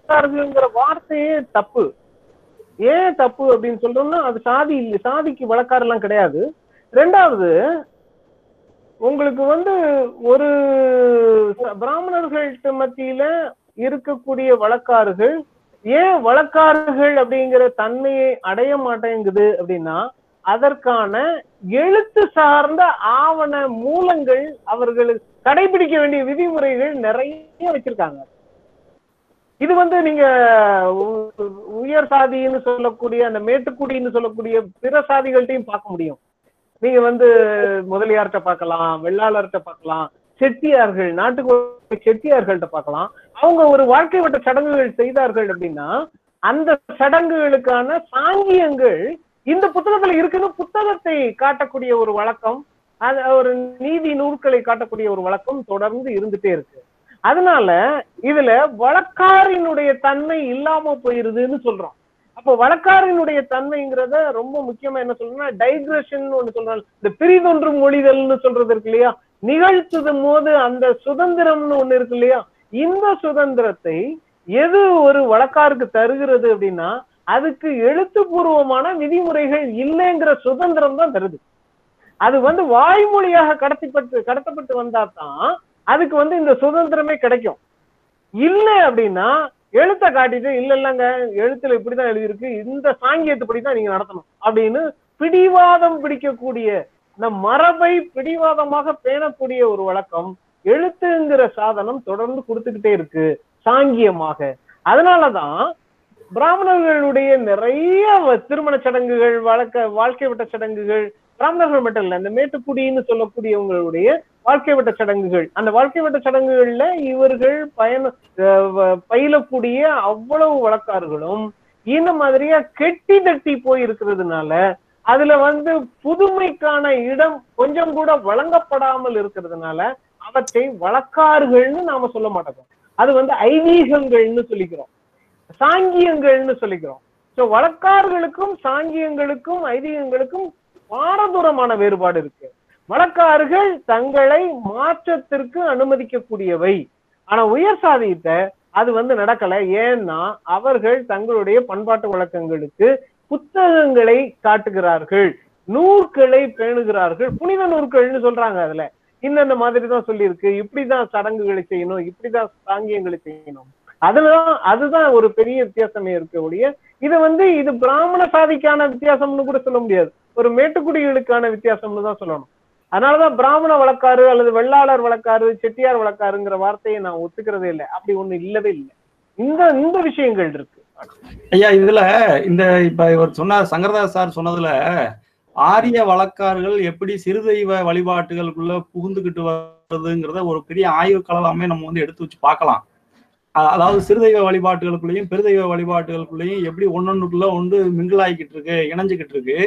S1: வழக்காறுங்கிற வார்த்தையே தப்பு. ஏன் தப்பு அப்படின்னு சொல்றோம்னா அது சாதி இல்லை. சாதிக்கு வழக்காரெல்லாம் கிடையாது. ரெண்டாவது உங்களுக்கு வந்து ஒரு பிராமணர்கள்ட்ட மத்தியில இருக்கக்கூடிய வழக்காறுகள் ஏன் வழக்காறுகள் அப்படிங்கிற தன்மையை அடைய மாட்டேங்குது அப்படின்னா அதற்கான எழுத்து சார்ந்த ஆவண மூலங்கள் அவர்களுக்கு கடைபிடிக்க வேண்டிய விதிமுறைகள் நிறைய வச்சிருக்காங்க. இது வந்து நீங்க உ- உயர் சாதின்னு சொல்லக்கூடிய அந்த மேட்டுக்குடின்னு சொல்லக்கூடிய பிற சாதிகள்ட்டையும் பார்க்க முடியும். நீங்க வந்து முதலியார்கிட்ட பார்க்கலாம் வெள்ளாளர்கிட்ட பார்க்கலாம் செட்டியார்கள் நாட்டுக்கு செட்டியார்கள்ட்ட பார்க்கலாம். அவங்க ஒரு வாழ்க்கை வட்ட சடங்குகள் செய்தார்கள் அப்படின்னா அந்த சடங்குகளுக்கான சாங்கியங்கள் இந்த புத்தகத்துல இருக்குன்னு புத்தகத்தை காட்டக்கூடிய ஒரு வழக்கம் அது ஒரு நீதி நூல்களை காட்டக்கூடிய ஒரு வழக்கம் தொடர்ந்து இருந்துட்டே இருக்கு. அதனால இதுல வழக்காரினுடைய தன்மை இல்லாம போயிருதுன்னு சொல்றோம். அப்போ வழக்காரினுடைய தன்மைங்கிறத ரொம்ப முக்கியமா என்ன சொல்லணும்னா டைக்ரஷன் ஒண்ணு சொல்றாங்க. இந்த பிரிதொன்று மொழிதல்னு சொல்றது இருக்கு இல்லையா? நிகழ்த்துதும் போது அந்த சுதந்திரம்னு ஒண்ணு இருக்கு இல்லையா? இந்த சுதந்திரத்தை எது ஒரு வழக்காருக்கு தருகிறது அப்படின்னா அதுக்கு எழுத்துப்பூர்வமான விதிமுறைகள் இல்லைங்கிற சுதந்திரம் தான் தருது. அது வந்து வாய்மொழியாக கடத்திப்பட்டு கடத்தப்பட்டு வந்தா தான் அதுக்கு வந்து இந்த சுதந்திரமே கிடைக்கும். இல்லை அப்படின்னா எழுத்த காட்டிட்டு இல்ல இல்லங்க எழுத்துல இப்படிதான் எழுதியிருக்கு இந்த சாங்கியத்துப்படி தான் நீங்க நடத்தணும் அப்படின்னு பிடிவாதம் பிடிக்கக்கூடிய இந்த மரபை பிடிவாதமாக பேணக்கூடிய ஒரு வழக்கம் எழுத்துங்கிற சாதனம் தொடர்ந்து கொடுத்துக்கிட்டே இருக்கு சாங்கியமாக. அதனாலதான் பிராமணர்களுடைய நிறைய திருமண சடங்குகள் வழக்க வாழ்க்கை வட்ட சடங்குகள் பிராமணர்கள் மட்டும் இல்ல இந்த மேட்டுக்குடின்னு சொல்லக்கூடியவங்களுடைய வாழ்க்கை வட்ட சடங்குகள். அந்த வாழ்க்கை வட்ட சடங்குகள்ல இவர்கள் பயண பயிலக்கூடிய அவ்வளவு வழக்காறுகளும் இந்த மாதிரியா கெட்டி தட்டி போய் இருக்கிறதுனால அதுல வந்து புதுமைக்கான இடம் கொஞ்சம் கூட வழங்கப்படாமல் இருக்கிறதுனால அவற்றை வழக்காறுகள்னு நாம சொல்ல மாட்டோம். அது வந்து ஐதீகங்கள்னு சொல்லிக்கிறோம். சாங்கியங்கள்னு சொல்லிக்கிறோம். சோ வழக்காறுகளுக்கும் சாங்கியங்களுக்கும் ஐதீகங்களுக்கும் பாரதூரமான வேறுபாடு இருக்கு. வழக்காறுகள் தங்களை மாற்றத்திற்கு அனுமதிக்கக்கூடியவை. ஆனா உயர் சாதியத்தை அது வந்து நடக்கல. ஏன்னா அவர்கள் தங்களுடைய பண்பாட்டு வழக்கங்களுக்கு புத்தகங்களை காட்டுகிறார்கள். நூற்களை பேணுகிறார்கள். புனித நூற்கள்னு சொல்றாங்க அதுல. இந்தந்த மாதிரி தான் சொல்லியிருக்கு? இப்படிதான் சடங்குகளை செய்யணும் இப்படிதான் சாங்கியங்களை செய்யணும். அதுலதான் அதுதான் ஒரு பெரிய வித்தியாசமே இருக்க ஒழிய இது வந்து இது பிராமண சாதிக்கான வித்தியாசம்னு கூட சொல்ல முடியாது. ஒரு மேட்டுக்குடிகளுக்கான வித்தியாசம்னு தான் சொல்லணும். அதனாலதான் பிராமண வழக்காறு அல்லது வெள்ளாளர் வழக்காறு செட்டியார் வழக்காருங்கிற வார்த்தையை நான் ஒத்துக்கிறதே இல்லை. அப்படி ஒண்ணு இல்லவே இல்லை. இந்த இந்த விஷயங்கள் இருக்கு.
S3: ஐயா இதுல இந்த இப்ப இவர் சொன்னார் சங்கரதாஸ் சார் சொன்னதுல ஆரிய வழக்காறுகள் எப்படி சிறுதெய்வ வழிபாட்டுகளுக்குள்ள புகுந்துகிட்டு வருதுங்கிறத ஒரு பெரிய ஆய்வு களமே நம்ம வந்து எடுத்து வச்சு பார்க்கலாம். அதாவது சிறுதெய்வ வழிபாட்டுகளுக்குள்ளேயும் பெருதெய்வ வழிபாட்டுகளுக்குள்ளேயும் எப்படி ஒன்னொன்னுக்குள்ள ஒன்று மிங்கிளாகிக்கிட்டு இருக்கு இணைஞ்சுக்கிட்டு இருக்கு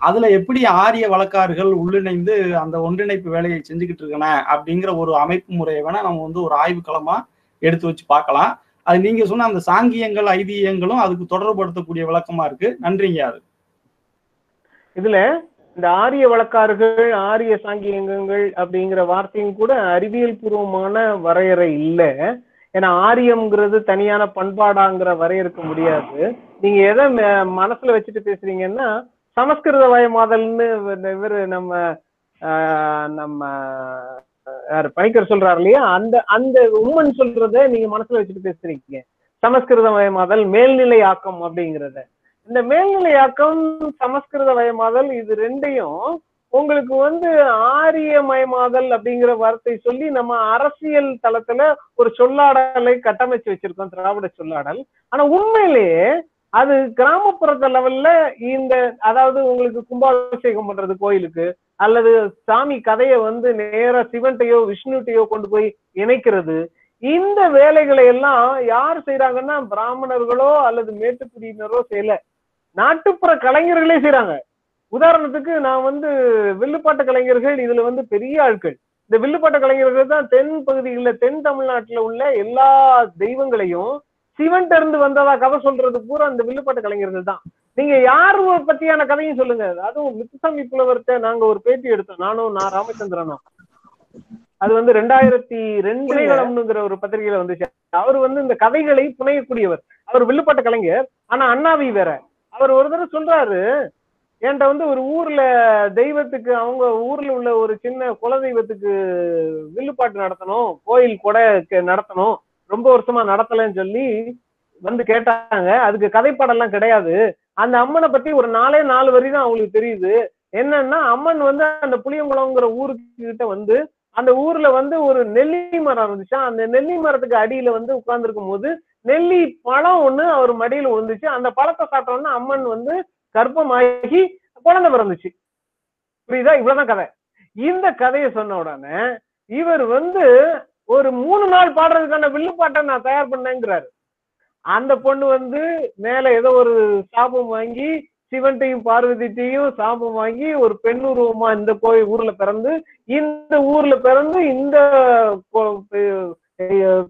S3: அதுல எப்படி ஆரிய வழக்காறுகள் உள்ளிணைந்து அந்த ஒன்றிணைப்பு வேலையை செஞ்சுக்கிட்டு இருக்கன அப்படிங்கிற ஒரு அமைப்பு முறையை வேணா நம்ம வந்து ஒரு ஆய்வு களமா எடுத்து வச்சு பார்க்கலாம். அது நீங்க சொன்ன அந்த சாங்கியங்கள் ஐதீகங்களும் அதுக்கு தொடர்புபடுத்தக்கூடிய விளக்கமா இருக்கு. நன்றிங்க அது
S1: இதுல இந்த ஆரிய வழக்காறுகள் ஆரிய சாங்கியங்கள் அப்படிங்கிற வார்த்தையும் கூட அறிவியல் பூர்வமான வரையறை இல்ல. ஏன்னா ஆரியம்ங்கிறது தனியான பண்பாடாங்கிற வரையறுக்க முடியாது. நீங்க எதை மனசுல வச்சுட்டு பேசுறீங்கன்னா சமஸ்கிருத வயமாதல்னு இவர் நம்ம ஆஹ், நம்ம பணிக்கர் சொல்றாரு இல்லையா? அந்த அந்த உம்மன் சொல்றத நீங்க மனசுல வச்சுட்டு பேசுறீங்க. சமஸ்கிருத வயமாதல் மேல்நிலை ஆக்கம் அப்படிங்கறத. இந்த மேல்நிலை ஆக்கம் சமஸ்கிருத வயமாதல் இது ரெண்டையும் உங்களுக்கு வந்து ஆரியமயமாதல் அப்படிங்கிற வார்த்தை சொல்லி நம்ம அரசியல் தளத்துல ஒரு சொல்லாடலை கட்டமைச்சு வச்சிருக்கோம் திராவிட சொல்லாடல். ஆனா உண்மையிலேயே அது கிராமப்புறத்த லெவல்ல இந்த அதாவது உங்களுக்கு கும்பாபிஷேகம் பண்றது கோயிலுக்கு அல்லது சாமி கதையை வந்து நேரா சிவன்ட்டையோ விஷ்ணுட்டையோ கொண்டு போய் இணைக்கிறது. இந்த வேலைகளை எல்லாம் யார் செய்யறாங்கன்னா பிராமணர்களோ அல்லது மேட்டுக்குடியினரோ செய்யல. நாட்டுப்புற கலைஞர்களே செய்யறாங்க உதாரணத்துக்கு நான் வந்து வில்லுப்பாட்டு கலைஞர்கள் இதுல வந்து பெரிய ஆட்கள். இந்த வில்லுப்பாட்டு கலைஞர்கள் தான் தென் பகுதிகளில் தென் தமிழ்நாட்டில் உள்ள எல்லா தெய்வங்களையும் சிவன்ட்ட இருந்து வந்ததா கதை சொல்றது பூரா அந்த வில்லுப்பாட்டு கலைஞர்கள் தான். நீங்க யார் பத்தியான கதையும் சொல்லுங்க. அதுவும் முத்துசாமி புலவர்கிட்ட நாங்க ஒரு பேட்டி எடுத்தோம். நானும் நான் ராமச்சந்திரனும். அது வந்து ரெண்டாயிரத்தி ரெண்டுங்கிற ஒரு பத்திரிகையில வந்துச்சு. அவர் வந்து இந்த கதைகளை புனையக்கூடியவர். அவர் வில்லுப்பாட்டு கலைஞர். ஆனா அண்ணாவி வேற. அவர் ஒரு தடவை சொல்றாரு என்கிட்ட வந்து ஒரு ஊர்ல தெய்வத்துக்கு அவங்க ஊர்ல உள்ள ஒரு சின்ன குல தெய்வத்துக்கு வில்லுப்பாட்டு நடத்தணும். கோயில் கொடை நடத்தணும். ரொம்ப வருஷமா நடத்தலைன்னு சொல்லி வந்து கேட்டாங்க. அதுக்கு கதைப்பாடெல்லாம் கிடையாது. அந்த அம்மனை பத்தி ஒரு நாலே நாலு வரி தான் அவங்களுக்கு தெரியுது. என்னன்னா அம்மன் வந்து அந்த புளியங்குளம்ங்கிற ஊருக்கு கிட்ட வந்து அந்த ஊர்ல வந்து ஒரு நெல்லி மரம் இருந்துச்சா. அந்த நெல்லி மரத்துக்கு அடியில வந்து உட்கார்ந்துருக்கும் போது நெல்லி பழம் ஒண்ணு அவர் மடியில விழுந்துச்சு அந்த பழத்தை சாப்பிட்ட உடனே அம்மன் வந்து கர்ப்பமாகி குழந்தை பிறந்துச்சு. புரியுதா? இவ்வளவுதான் கதை. இந்த கதையை சொன்ன உடனே இவர் வந்து ஒரு மூணு நாள் பாடுறதுக்கான வில்லுப்பாட்டை நான் தயார் பண்ணேங்கிறாரு. அந்த பொண்ணு வந்து மேல ஏதோ ஒரு சாபம் வாங்கி சிவன்ட்டையும் பார்வதிட்டையும் சாபம் வாங்கி ஒரு பெண் உருவமா இந்த கோயில் ஊர்ல பிறந்து இந்த ஊர்ல பிறந்து இந்த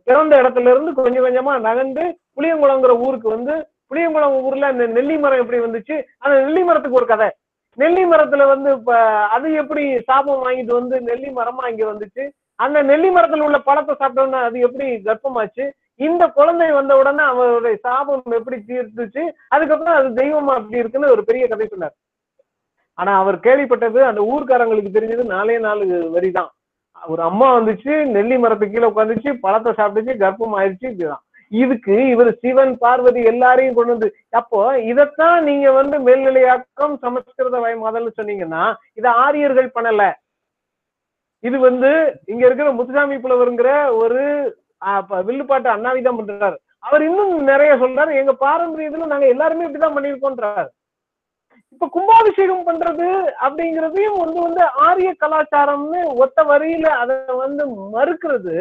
S1: பிறந்த இடத்துல இருந்து கொஞ்சம் கொஞ்சமா நகர்ந்து புளியங்குளங்கிற ஊருக்கு வந்து புளியங்குளம் ஊர்ல அந்த நெல்லி மரம் எப்படி வந்துச்சு? அந்த நெல்லி மரத்துக்கு ஒரு கதை. நெல்லி மரத்துல வந்து இப்ப அது எப்படி சாபம் வாங்கிட்டு வந்து நெல்லி மரமா இங்க வந்துச்சு? அந்த நெல்லி மரத்துல உள்ள பழத்தை சாப்பிட்டோன்னா அது எப்படி கர்ப்பமாச்சு? இந்த குழந்தை வந்த உடனே அவருடைய சாபம் எப்படி தீர்த்துச்சு? அதுக்கப்புறம் அது தெய்வமா அப்படி இருக்குன்னு ஒரு பெரிய கதை சொன்னார். ஆனா அவர் கேள்விப்பட்டது அந்த ஊர்க்காரங்களுக்கு தெரிஞ்சது நாலே நாலு வரிதான். ஒரு அம்மா வந்துச்சு நெல்லி மரத்துக்கு கீழே உட்காந்துச்சு பழத்தை சாப்பிட்டுச்சு கர்ப்பம் ஆயிடுச்சு இதுதான் இதுக்கு இவர் சிவன் பார்வதி எல்லாரையும் கொண்டு வந்து அப்போ இதைத்தான் நீங்க வந்து மேல்நிலையாக்கம் சமஸ்கிருத வயமாதல்னு சொன்னீங்கன்னா இதை ஆரியர்கள் பண்ணல. இது வந்து இங்க இருக்கிற முத்துசாமி புலவருங்கிற ஒரு ஆஹ், வில்லுப்பாட்டு அண்ணாவிதான் பண்றாரு. அவர் இன்னும் நிறைய சொல்றாரு. எங்க பாரம்பரியத்துல நாங்க எல்லாருமே இப்படிதான் பண்ணிருக்கோன்றாரு இப்ப கும்பாபிஷேகம் பண்றது அப்படிங்கறதையும் வந்து வந்து ஆரிய கலாச்சாரம்னு ஒத்த வரியில அதை வந்து மறுக்கிறது.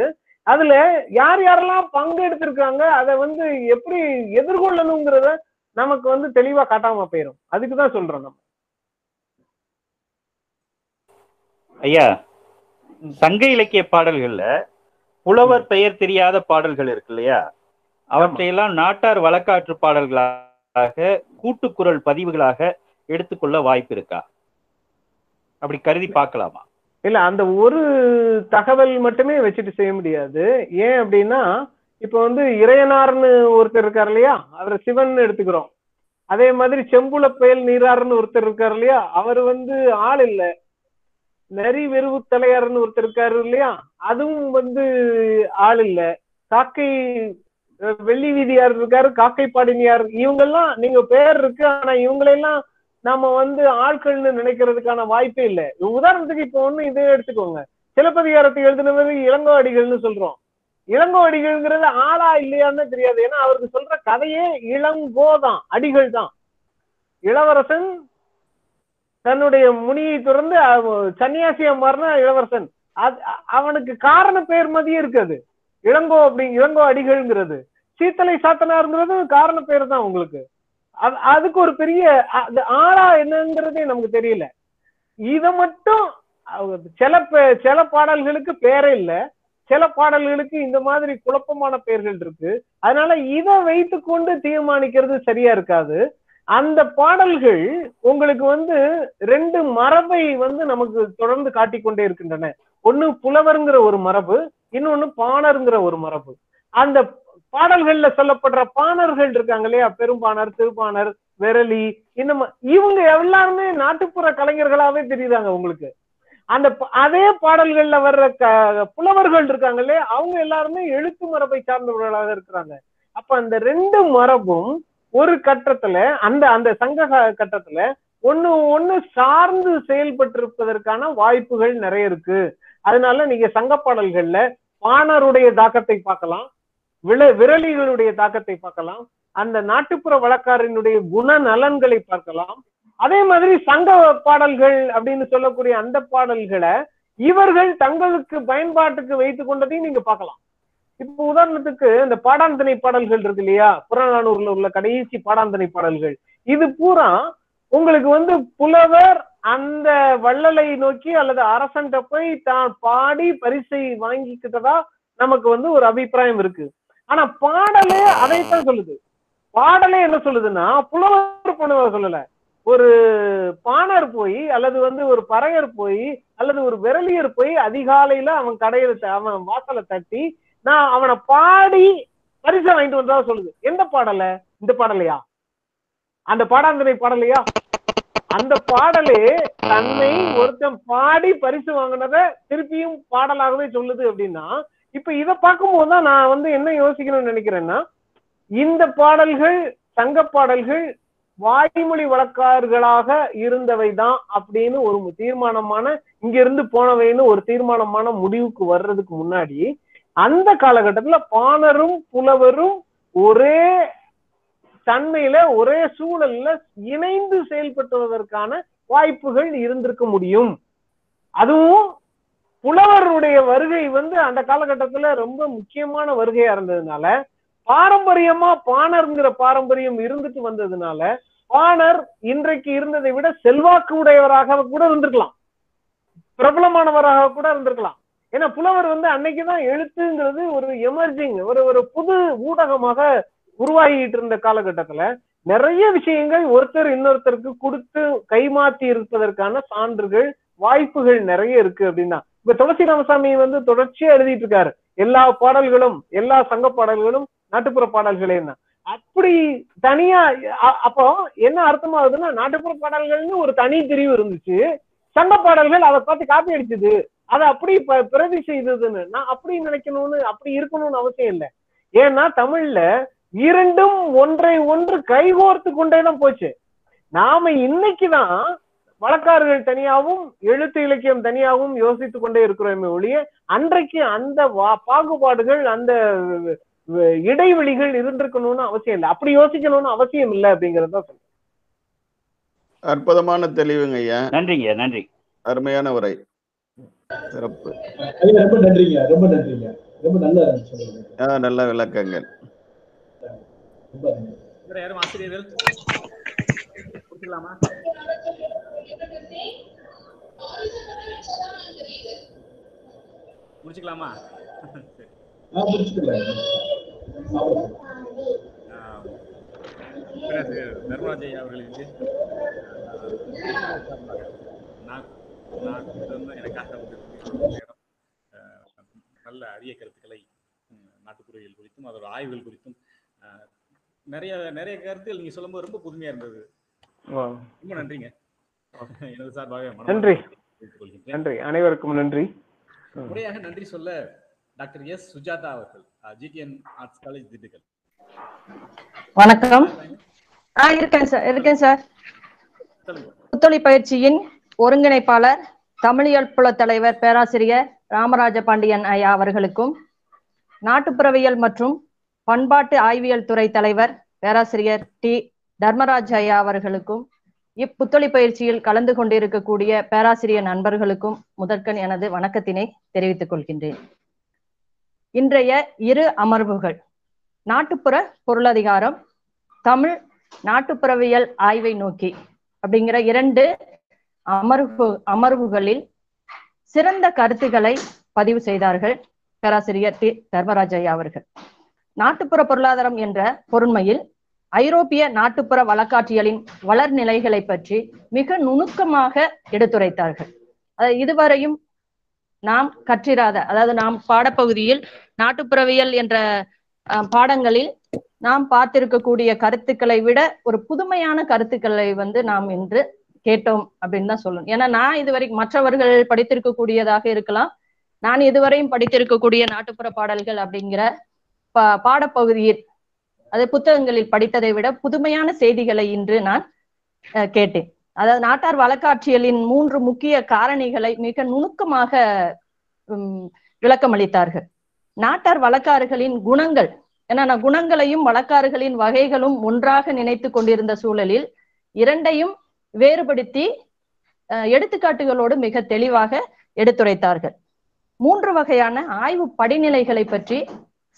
S1: அதுல யார் யாரெல்லாம் பங்கெடுத்திருக்காங்க அதை வந்து எப்படி எதிர்கொள்ளணுங்கிறத நமக்கு வந்து தெளிவா காட்டாம போயிரும். அதுக்குதான் சொல்றோம் நம்ம.
S2: ஐயா சங்க இலக்கிய பாடல்கள்ல புலவர் பெயர் தெரியாத பாடல்கள் இருக்கு இல்லையா? அவற்றையெல்லாம் நாட்டார் வழக்காற்று பாடல்களாக கூட்டுக்குரல் பதிவுகளாக எடுத்துக்கொள்ள வாய்ப்பு இருக்கா அப்படி கருதி பார்க்கலாமா?
S1: இல்ல அந்த ஒரு தகவல் மட்டுமே வச்சுட்டு செய்ய முடியாது. ஏன் அப்படின்னா இப்ப வந்து இறையனார்னு ஒருத்தர் இருக்கார் இல்லையா? அவர் சிவன் எடுத்துக்கிறோம். அதே மாதிரி செம்புல பயல் நீரார்னு ஒருத்தர் இருக்கார் இல்லையா? அவர் வந்து ஆள் இல்ல. நரி வெறுவு தலையார்னு ஒருத்தர் இருக்காரு இல்லையா? அதுவும் வந்து ஆள் இல்ல. காக்கை வெள்ளி வீதியார் இருக்காரு காக்கை பாடினியார். இவங்கெல்லாம் நீங்க பேர் இருக்கு ஆனா இவங்களெல்லாம் நாம வந்து ஆட்கள்னு நினைக்கிறதுக்கான வாய்ப்பே இல்லை. உதாரணத்துக்கு இப்ப ஒண்ணு இதே எடுத்துக்கோங்க. சிலப்பதிகாரத்தை எழுதினவர் இளங்கோ அடிகள்னு சொல்றோம். இளங்கோ அடிகள்ங்கிறது ஆளா இல்லையான்னு தெரியாது. ஏன்னா அவருக்கு சொல்ற கதையே இளங்கோ தான் அடிகள் தான் இளவரசன் தன்னுடைய முனியை துறந்து சன்னியாசியா மாறின இளவரசன். அது- அவனுக்கு காரண பெயர் மதியம் இருக்காது. இளங்கோ அப்படி இளங்கோ அடிகள்ங்கிறது. சீத்தலை சாத்தனாருங்கிறது காரண பெயர் தான் உங்களுக்கு. அதுக்கு ஒரு பெரிய ஆளா என்னங்கிறதே நமக்கு தெரியல. இத மட்டும் சில பே- சில பாடல்களுக்கு பேரே இல்ல. சில பாடல்களுக்கு இந்த மாதிரி குழப்பமான பெயர்கள் இருக்கு. அதனால இதை வைத்துக்கொண்டு தீர்மானிக்கிறது சரியா இருக்காது. அந்த பாடல்கள் உங்களுக்கு வந்து ரெண்டு மரபை வந்து நமக்கு தொடர்ந்து காட்டிக்கொண்டே இருக்கின்றன. ஒண்ணு புலவர்ங்கிற ஒரு மரபு இன்னொன்னு பாணர்ங்கிற ஒரு மரபு. அந்த பாடல்கள்ல சொல்லப்படுற பாணர்கள் இருக்காங்க இல்லையா? பெரும்பாணர் திருப்பாணர் விரலி இன்னும் இவங்க எல்லாருமே நாட்டுப்புற கலைஞர்களாவே தெரியுறாங்க உங்களுக்கு? அந்த அதே பாடல்கள்ல வர்ற க- புலவர்கள் இருக்காங்க இல்லையா? அவங்க எல்லாருமே எழுத்து மரபை சார்ந்தவர்களாக இருக்கிறாங்க. அப்ப அந்த ரெண்டு மரபும் ஒரு கட்டத்துல அந்த அந்த சங்க கட்டத்துல ஒண்ணு ஒண்ணு சார்ந்து செயல்பட்டிருப்பதற்கான வாய்ப்புகள் நிறைய இருக்கு. அதனால நீங்க சங்க பாடல்கள்ல பாணருடைய தாக்கத்தை பார்க்கலாம் வில விரலிகளுடைய தாக்கத்தை பார்க்கலாம் அந்த நாட்டுப்புற வழக்காரனுடைய குண நலன்களை பார்க்கலாம். அதே மாதிரி சங்க பாடல்கள் அப்படின்னு சொல்லக்கூடிய அந்த பாடல்களை இவர்கள் தங்களுக்கு பயன்பாட்டுக்கு வைத்துக் கொண்டதையும் நீங்க பார்க்கலாம். இப்போ உதாரணத்துக்கு இந்த பாடாந்தனை பாடல்கள் இருக்கு இல்லையா? புறநானூர்ல உள்ள கடைசி பாடாந்தனை பாடல்கள். இது பூரா உங்களுக்கு வந்து புலவர் அந்த வள்ளலை நோக்கி அல்லது அரசன்ட்ட போய் தான் பாடி பரிசை வாங்கிக்கிட்டதா நமக்கு வந்து ஒரு அபிப்பிராயம் இருக்கு. ஆனா பாடலே அதைத்தான் சொல்லுது. பாடலே என்ன சொல்லுதுன்னா புலவர் பண்ணுவ சொல்லல. ஒரு பாணர் போய் அல்லது வந்து ஒரு பறையர் போய் அல்லது ஒரு விரலியர் போய் அதிகாலையில அவன் கடையில அவன் வாசலை தட்டி நான் அவனை பாடி பரிசை வாங்கிட்டு வந்ததா சொல்லுது. எந்த பாடல? இந்த பாடலையா? அந்த பாடாந்தனை பாடலையா? அந்த பாடலே தன்னை ஒருத்தன் பாடி பரிசு வாங்கினத திருப்பியும் பாடலாகவே சொல்லுது அப்படின்னா இப்ப இத பார்க்கும்போது தான் நான் வந்து என்ன யோசிக்கணும்னு நினைக்கிறேன்னா இந்த பாடல்கள் சங்க பாடல்கள் வாய்மொழி வழக்காறுகளாக இருந்தவை தான் அப்படின்னு ஒரு தீர்மானமான இங்க இருந்து போனவைன்னு ஒரு தீர்மானமான முடிவுக்கு வர்றதுக்கு முன்னாடி அந்த காலகட்டத்துல பாணரும் புலவரும் ஒரே தன்மையில ஒரே சூழல்ல இணைந்து செயல்பட்டுவதற்கான வாய்ப்புகள் இருந்திருக்க முடியும். அதுவும் புலவருடைய வருகை வந்து அந்த காலகட்டத்துல ரொம்ப முக்கியமான வருகையா இருந்ததுனால பாரம்பரியமா பாணர்ங்கிற பாரம்பரியம் இருந்துட்டு வந்ததுனால பாணர் இன்றைக்கு இருந்ததை விட செல்வாக்கு உடையவராக கூட இருந்திருக்கலாம். பிரபலமானவராக கூட இருந்திருக்கலாம். ஏன்னா புலவர் வந்து அன்னைக்குதான் எழுத்துங்கிறது ஒரு எமர்ஜிங் ஒரு ஒரு புது ஊடகமாக உருவாகிட்டு இருந்த காலகட்டத்துல நிறைய விஷயங்கள் ஒருத்தர் இன்னொருத்தருக்கு கொடுத்து கைமாத்தி இருப்பதற்கான சான்றுகள் வாய்ப்புகள் நிறைய இருக்கு அப்படின்னா. இப்ப துளசி ராமசாமி வந்து தொடர்ச்சியா எழுதிட்டு இருக்காரு. எல்லா பாடல்களும் எல்லா சங்க பாடல்களும் நாட்டுப்புற பாடல்களே தான் அப்படி தனியா அப்போ என்ன அர்த்தமாகுதுன்னா நாட்டுப்புற பாடல்கள்னு ஒரு தனி பிரிவு இருந்துச்சு. சங்க பாடல்கள் அதை பார்த்து காப்பி அடிச்சது. அதை அப்படி ப- பிரதி செய்ததுன்னு. நான் அப்படி நினைக்கணும்னு அப்படி இருக்கணும்னு அவசியம் இல்லை. ஏன்னா தமிழ்ல இரண்டும் ஒன்றை ஒன்று கைகோர்த்து கொண்டேதான் போச்சு. நாம இன்னைக்குதான் வழக்காறுகள் தனியாகவும் எழுத்து இலக்கியம் தனியாகவும் யோசித்துக் கொண்டே இருக்கிறோமே ஒழிய அன்றைக்கு அந்த பாகுபாடுகள் அந்த இடைவெளிகள் இருந்திருக்கணும்னு அவசியம் இல்லை. அப்படி யோசிக்கணும்னு அவசியம் இல்லை அப்படிங்கறத சொல்றேன்.
S5: அற்புதமான தெளிவுங்க ஐயா.
S2: நன்றிங்க நன்றி.
S5: அருமையான உரை. சிறப்பு.
S7: ரொம்ப நன்றிங்க. ரொம்ப நன்றிங்க. ரொம்ப நல்லா
S5: ஆ, நல்ல விளக்கங்கள்.
S7: ரொம்ப நன்றி.
S6: வேற யாரும் ஆசிரியர்கள் கொடுத்துக்கலாமா முடிச்சுக்கலாமா? பேராசிரியர் தர்மராஜ் ஐயா அவர்களுக்கு நான் நான் வந்து எனக்காக நல்ல அரிய கருத்துக்களை நாட்டுப்புறவியல் குறித்தும் அதோட ஆய்வுகள் குறித்தும் நிறைய நிறைய கருத்துகள் நீங்க சொல்லும்போது ரொம்ப புதுமையா இருந்தது. ரொம்ப நன்றிங்க. எனது சார்பாக
S1: நன்றி. நன்றி. அனைவருக்கும் நன்றி.
S6: முறையாக நன்றி சொல்ல டாக்டர் எஸ். சுஜாதா அவர்கள் ஜிடிஎன் ஆர்ட்ஸ் காலேஜ் திண்டுக்கல்.
S9: வணக்கம். ஆ இருக்கேன் சார் இருக்கேன் சார். புத்தொழி பயிற்சியின் ஒருங்கிணைப்பாளர் தமிழியல் புல தலைவர் பேராசிரியர் ராமராஜ பாண்டியன் ஐயா அவர்களுக்கும் நாட்டுப்புறவியல் மற்றும் பண்பாட்டு ஆய்வியல் துறை தலைவர் பேராசிரியர் டி. தர்மராஜ் ஐயா அவர்களுக்கும் இப்புத்தொழி பயிற்சியில் கலந்து கொண்டிருக்கக்கூடிய பேராசிரியர் நண்பர்களுக்கும் முதற்கண் எனது வணக்கத்தினை தெரிவித்துக் கொள்கின்றேன். இன்றைய இரு அமர்வுகள். நாட்டுப்புற பொருளதிகாரம் தமிழ் நாட்டுப்புறவியல் ஆய்வை நோக்கி. அப்படிங்கிற இரண்டு அமர்வு அமர்வுகளில் சிறந்த கருத்துக்களை பதிவு செய்தார்கள் பேராசிரியர் டி. தர்மராஜய்யா அவர்கள். நாட்டுப்புற பொருளாதாரம் என்ற பொருண்மையில் ஐரோப்பிய நாட்டுப்புற வழக்காற்றியலின் வளர்நிலைகளை பற்றி மிக நுணுக்கமாக எடுத்துரைத்தார்கள். அது இதுவரையும் நாம் கற்றிராத அதாவது நாம் பாடப்பகுதியில் நாட்டுப்புறவியல் என்ற பாடங்களில் நாம் பார்த்திருக்கக்கூடிய கருத்துக்களை விட ஒரு புதுமையான கருத்துக்களை வந்து நாம் இன்று கேட்டோம் அப்படின்னு தான் சொல்லணும். ஏன்னா நான் இதுவரைக்கும் மற்றவர்கள் படித்திருக்கக்கூடியதாக இருக்கலாம். நான் இதுவரையும் படித்திருக்கக்கூடிய நாட்டுப்புற பாடல்கள் அப்படிங்கிற பா பாடப்பகுதியில் அது புத்தகங்களில் படித்ததை விட புதுமையான செய்திகளை இன்று நான் அஹ், கேட்டேன். அதாவது நாட்டார் வழக்காட்சியலின் மூன்று முக்கிய காரணிகளை மிக நுணுக்கமாக உம், விளக்கமளித்தார்கள். நாட்டார் வழக்காறுகளின் குணங்கள் ஏன்னா நான் குணங்களையும் வழக்காறுகளின் வகைகளும் ஒன்றாக நினைத்து கொண்டிருந்த சூழலில் இரண்டையும் வேறுபடுத்தி அஹ், எடுத்துக்காட்டுகளோடு மிக தெளிவாக எடுத்துரைத்தார்கள். மூன்று வகையான ஆய்வு படிநிலைகளை பற்றி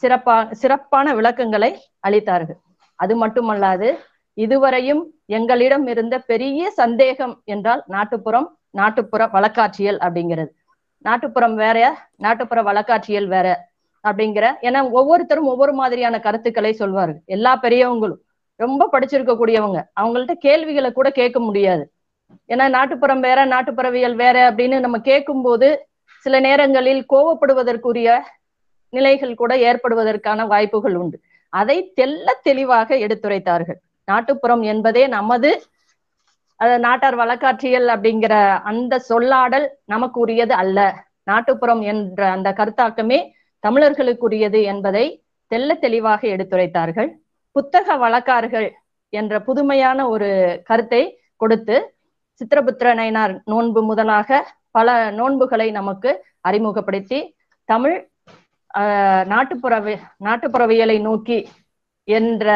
S9: சிறப்பா சிறப்பான விளக்கங்களை அளித்தார்கள். அது மட்டுமல்லாது இதுவரையும் எங்களிடம் இருந்த பெரிய சந்தேகம் என்றால் நாட்டுப்புறம் நாட்டுப்புற வழக்காட்சியல் அப்படிங்கிறது. நாட்டுப்புறம் வேற நாட்டுப்புற வழக்காட்சியல் வேற அப்படிங்கிற ஏன்னா ஒவ்வொருத்தரும் ஒவ்வொரு மாதிரியான கருத்துக்களை சொல்வார்கள். எல்லா பெரியவங்களும். ரொம்ப படிச்சிருக்க கூடியவங்க அவங்கள்ட்ட கேள்விகளை கூட கேட்க முடியாது. ஏன்னா நாட்டுப்புறம் வேற நாட்டுப்புறவியல் வேற அப்படின்னு நம்ம கேட்கும்போது சில நேரங்களில் கோவப்படுவதற்குரிய நிலைகள் கூட ஏற்படுவதற்கான வாய்ப்புகள் உண்டு. அதை தெல்ல தெளிவாக எடுத்துரைத்தார்கள். நாட்டுப்புறம் என்பதே நமது நாட்டார் வழக்காட்சியல் அப்படிங்கிற அந்த சொல்லாடல் நமக்கு உரியது அல்ல. நாட்டுப்புறம் என்ற அந்த கருத்தாக்கமே தமிழர்களுக்குரியது என்பதை தெல்ல தெளிவாக எடுத்துரைத்தார்கள். புத்தக வழக்காறுகள் என்ற புதுமையான ஒரு கருத்தை கொடுத்து சித்திரபுத்திர நயனார் நோன்பு முதலாக பல நோன்புகளை நமக்கு அறிமுகப்படுத்தி தமிழ் ஆஹ் நாட்டுப்புறவி நாட்டுப்புறவியலை நோக்கி என்ற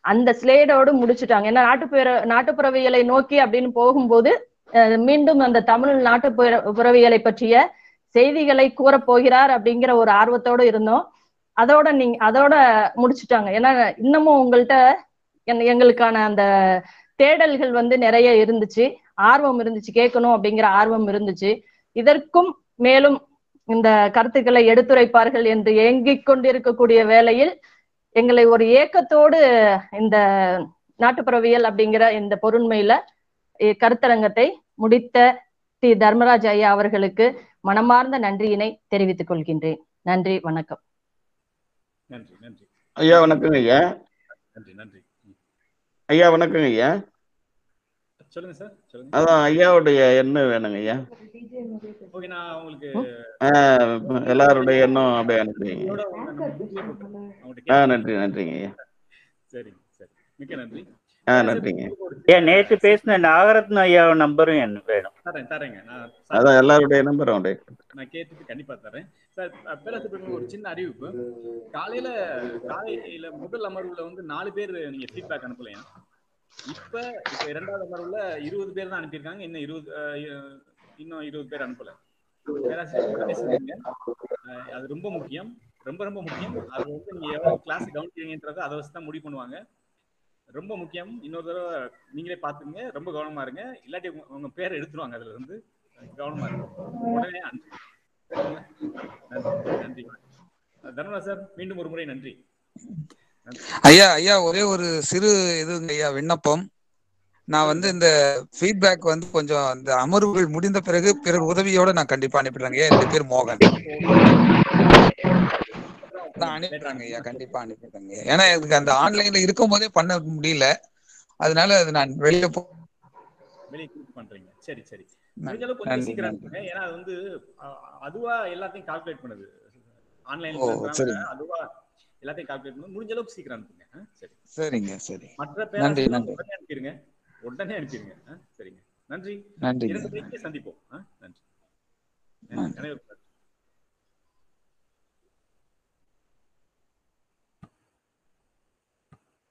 S9: அந்த ஸ்லேடோடு முடிச்சுட்டாங்க. ஏன்னா நாட்டுப்புற நாட்டுப்புறவியலை நோக்கி அப்படின்னு போகும்போது அஹ் மீண்டும் அந்த தமிழ் நாட்டுப்புற புறவியலை பற்றிய செய்திகளை கூறப் போகிறார் அப்படிங்கிற ஒரு ஆர்வத்தோடு இருந்தோம். அதோட நீங்க அதோட முடிச்சுட்டாங்க. ஏன்னா இன்னமும் உங்கள்கிட்ட என்- எங்களுக்கான அந்த தேடல்கள் வந்து நிறைய இருந்துச்சு. ஆர்வம் இருந்துச்சு கேட்கணும் அப்படிங்கிற ஆர்வம் இருந்துச்சு. இதற்கும் மேலும் இந்த கருத்துக்களை எடுத்துரைப்பார்கள் என்று ஏங்கிக் கொண்டிருக்கக்கூடிய வேளையில் எங்களை ஒரு ஏக்கத்தோடு இந்த நாட்டுப்புறவியல் அப்படிங்கிற இந்த பொருண்மையில கருத்தரங்கத்தை முடித்த தி தர்மராஜ் ஐயா அவர்களுக்கு மனமார்ந்த நன்றியினை தெரிவித்துக் கொள்கின்றேன். நன்றி வணக்கம்.
S6: நன்றி நன்றி.
S5: ஐயா வணக்கங்க ஐயா.
S6: நன்றி நன்றி. ம்.
S5: ஐயா வணக்கங்க ஐயா.
S6: சொல்லுங்க சார் சொல்லுங்க.
S5: அதான் ஐயாவுடைய எண்ணம் வேணுங்க ஐயா.
S6: ஓகே நான் உங்களுக்கு
S5: எல்லாருடைய எண்ணம் அப்படியே அனுப்புறீங்க ஆ நன்றி நன்றிங்க ஐயா.
S6: சரிங்க சரி. மிக்க நன்றி.
S5: நன்றிங்க.
S2: ஏன் நேற்று பேசின நாகரத்ன ஐயா நம்பரும் எனக்கு வேணும்.
S6: தரேன் தரேங்க. நான்
S5: அதான் எல்லாருடைய நம்பர் அவனுடைய
S6: நான் கேட்டுட்டு கண்டிப்பா தரேன். சார் பேராசிரியர் ஒரு சின்ன அறிவிப்பு. காலையில காலையில முதல் அமர்வுல வந்து நாலு பேர் நீங்க ஃபீட்பேக் அனுப்பலையா? இப்ப இப்ப இரண்டாவது அமர்வுல இருபது பேர் தான் அனுப்பியிருக்காங்க. இன்னும் இருபது இன்னும் இருபது பேர் அனுப்பல. பேராசிரியர் அது ரொம்ப முக்கியம். ரொம்ப ரொம்ப முக்கியம். அது வந்து நீங்க எவ்வளவு கிளாஸ் கவனிக்கிறீங்கன்றத அதை வச்சு தான் முடிவு பண்ணுவாங்க. ரொம்ப முக்கியம். இன்னொரு தடவை நீங்களே பாத்துங்க ரொம்ப கவனமா இருங்க. இல்லாட்டி உங்க- பேரை எடுத்துருவாங்க அதுல இருந்து. கவனமா இருங்க. உடனே நன்றி. தர்மராஜ் சார் மீண்டும் ஒரு முறை நன்றி.
S10: ஐயா ஐயா ஒரே ஒரு சிறு இதுங்க ஐயா விண்ணப்பம். நான் வந்து இந்த ஃபீட்பேக் வந்து கொஞ்சம் இந்த அமர்வுகள் முடிந்த பிறகு பிறகு உதவியோட நான் கண்டிப்பா அனுப்பிடுறேங்க ஐயா. என் பேர் மோகன். அனுப்பிடுறேங்க. ஐயா. கண்டிப்பா அனுப்பிடுறேங்க. ஏன்னா எனக்கு அந்த ஆன்லைன்ல இருக்கும் போதே பண்ண முடியல. அதனால அது நான் வெளியில போ
S6: வெளியே பண்றீங்க. சரி சரி.
S10: நன்றி,
S6: முடிஞ்ச அளவு கொஞ்சம்
S10: நன்றி,
S6: சீக்கிரம்
S10: நன்றி.
S6: அனுப்புங்க. ஏன்னா அது வந்து அதுவா எல்லாத்தையும் கால்குலேட் பண்ணுது. ஆன்லைன்ல. அதுவா எல்லாத்தையும் கால்குலேட் பண்ணு. முடிஞ்ச அளவுக்கு சீக்கிரம் அனுப்புங்க. சரி.
S10: சரிங்க சரி.
S6: மற்ற
S10: நன்றி நன்றி.
S6: உடனே அனுப்பிடுங்க. உடனே அனுப்பிடுங்க. சரிங்க. நன்றி.
S10: நன்றிங்க.
S6: இரண்டு சந்திப்போம். நன்றி.
S10: நன்றி.
S6: அனைவருக்கும்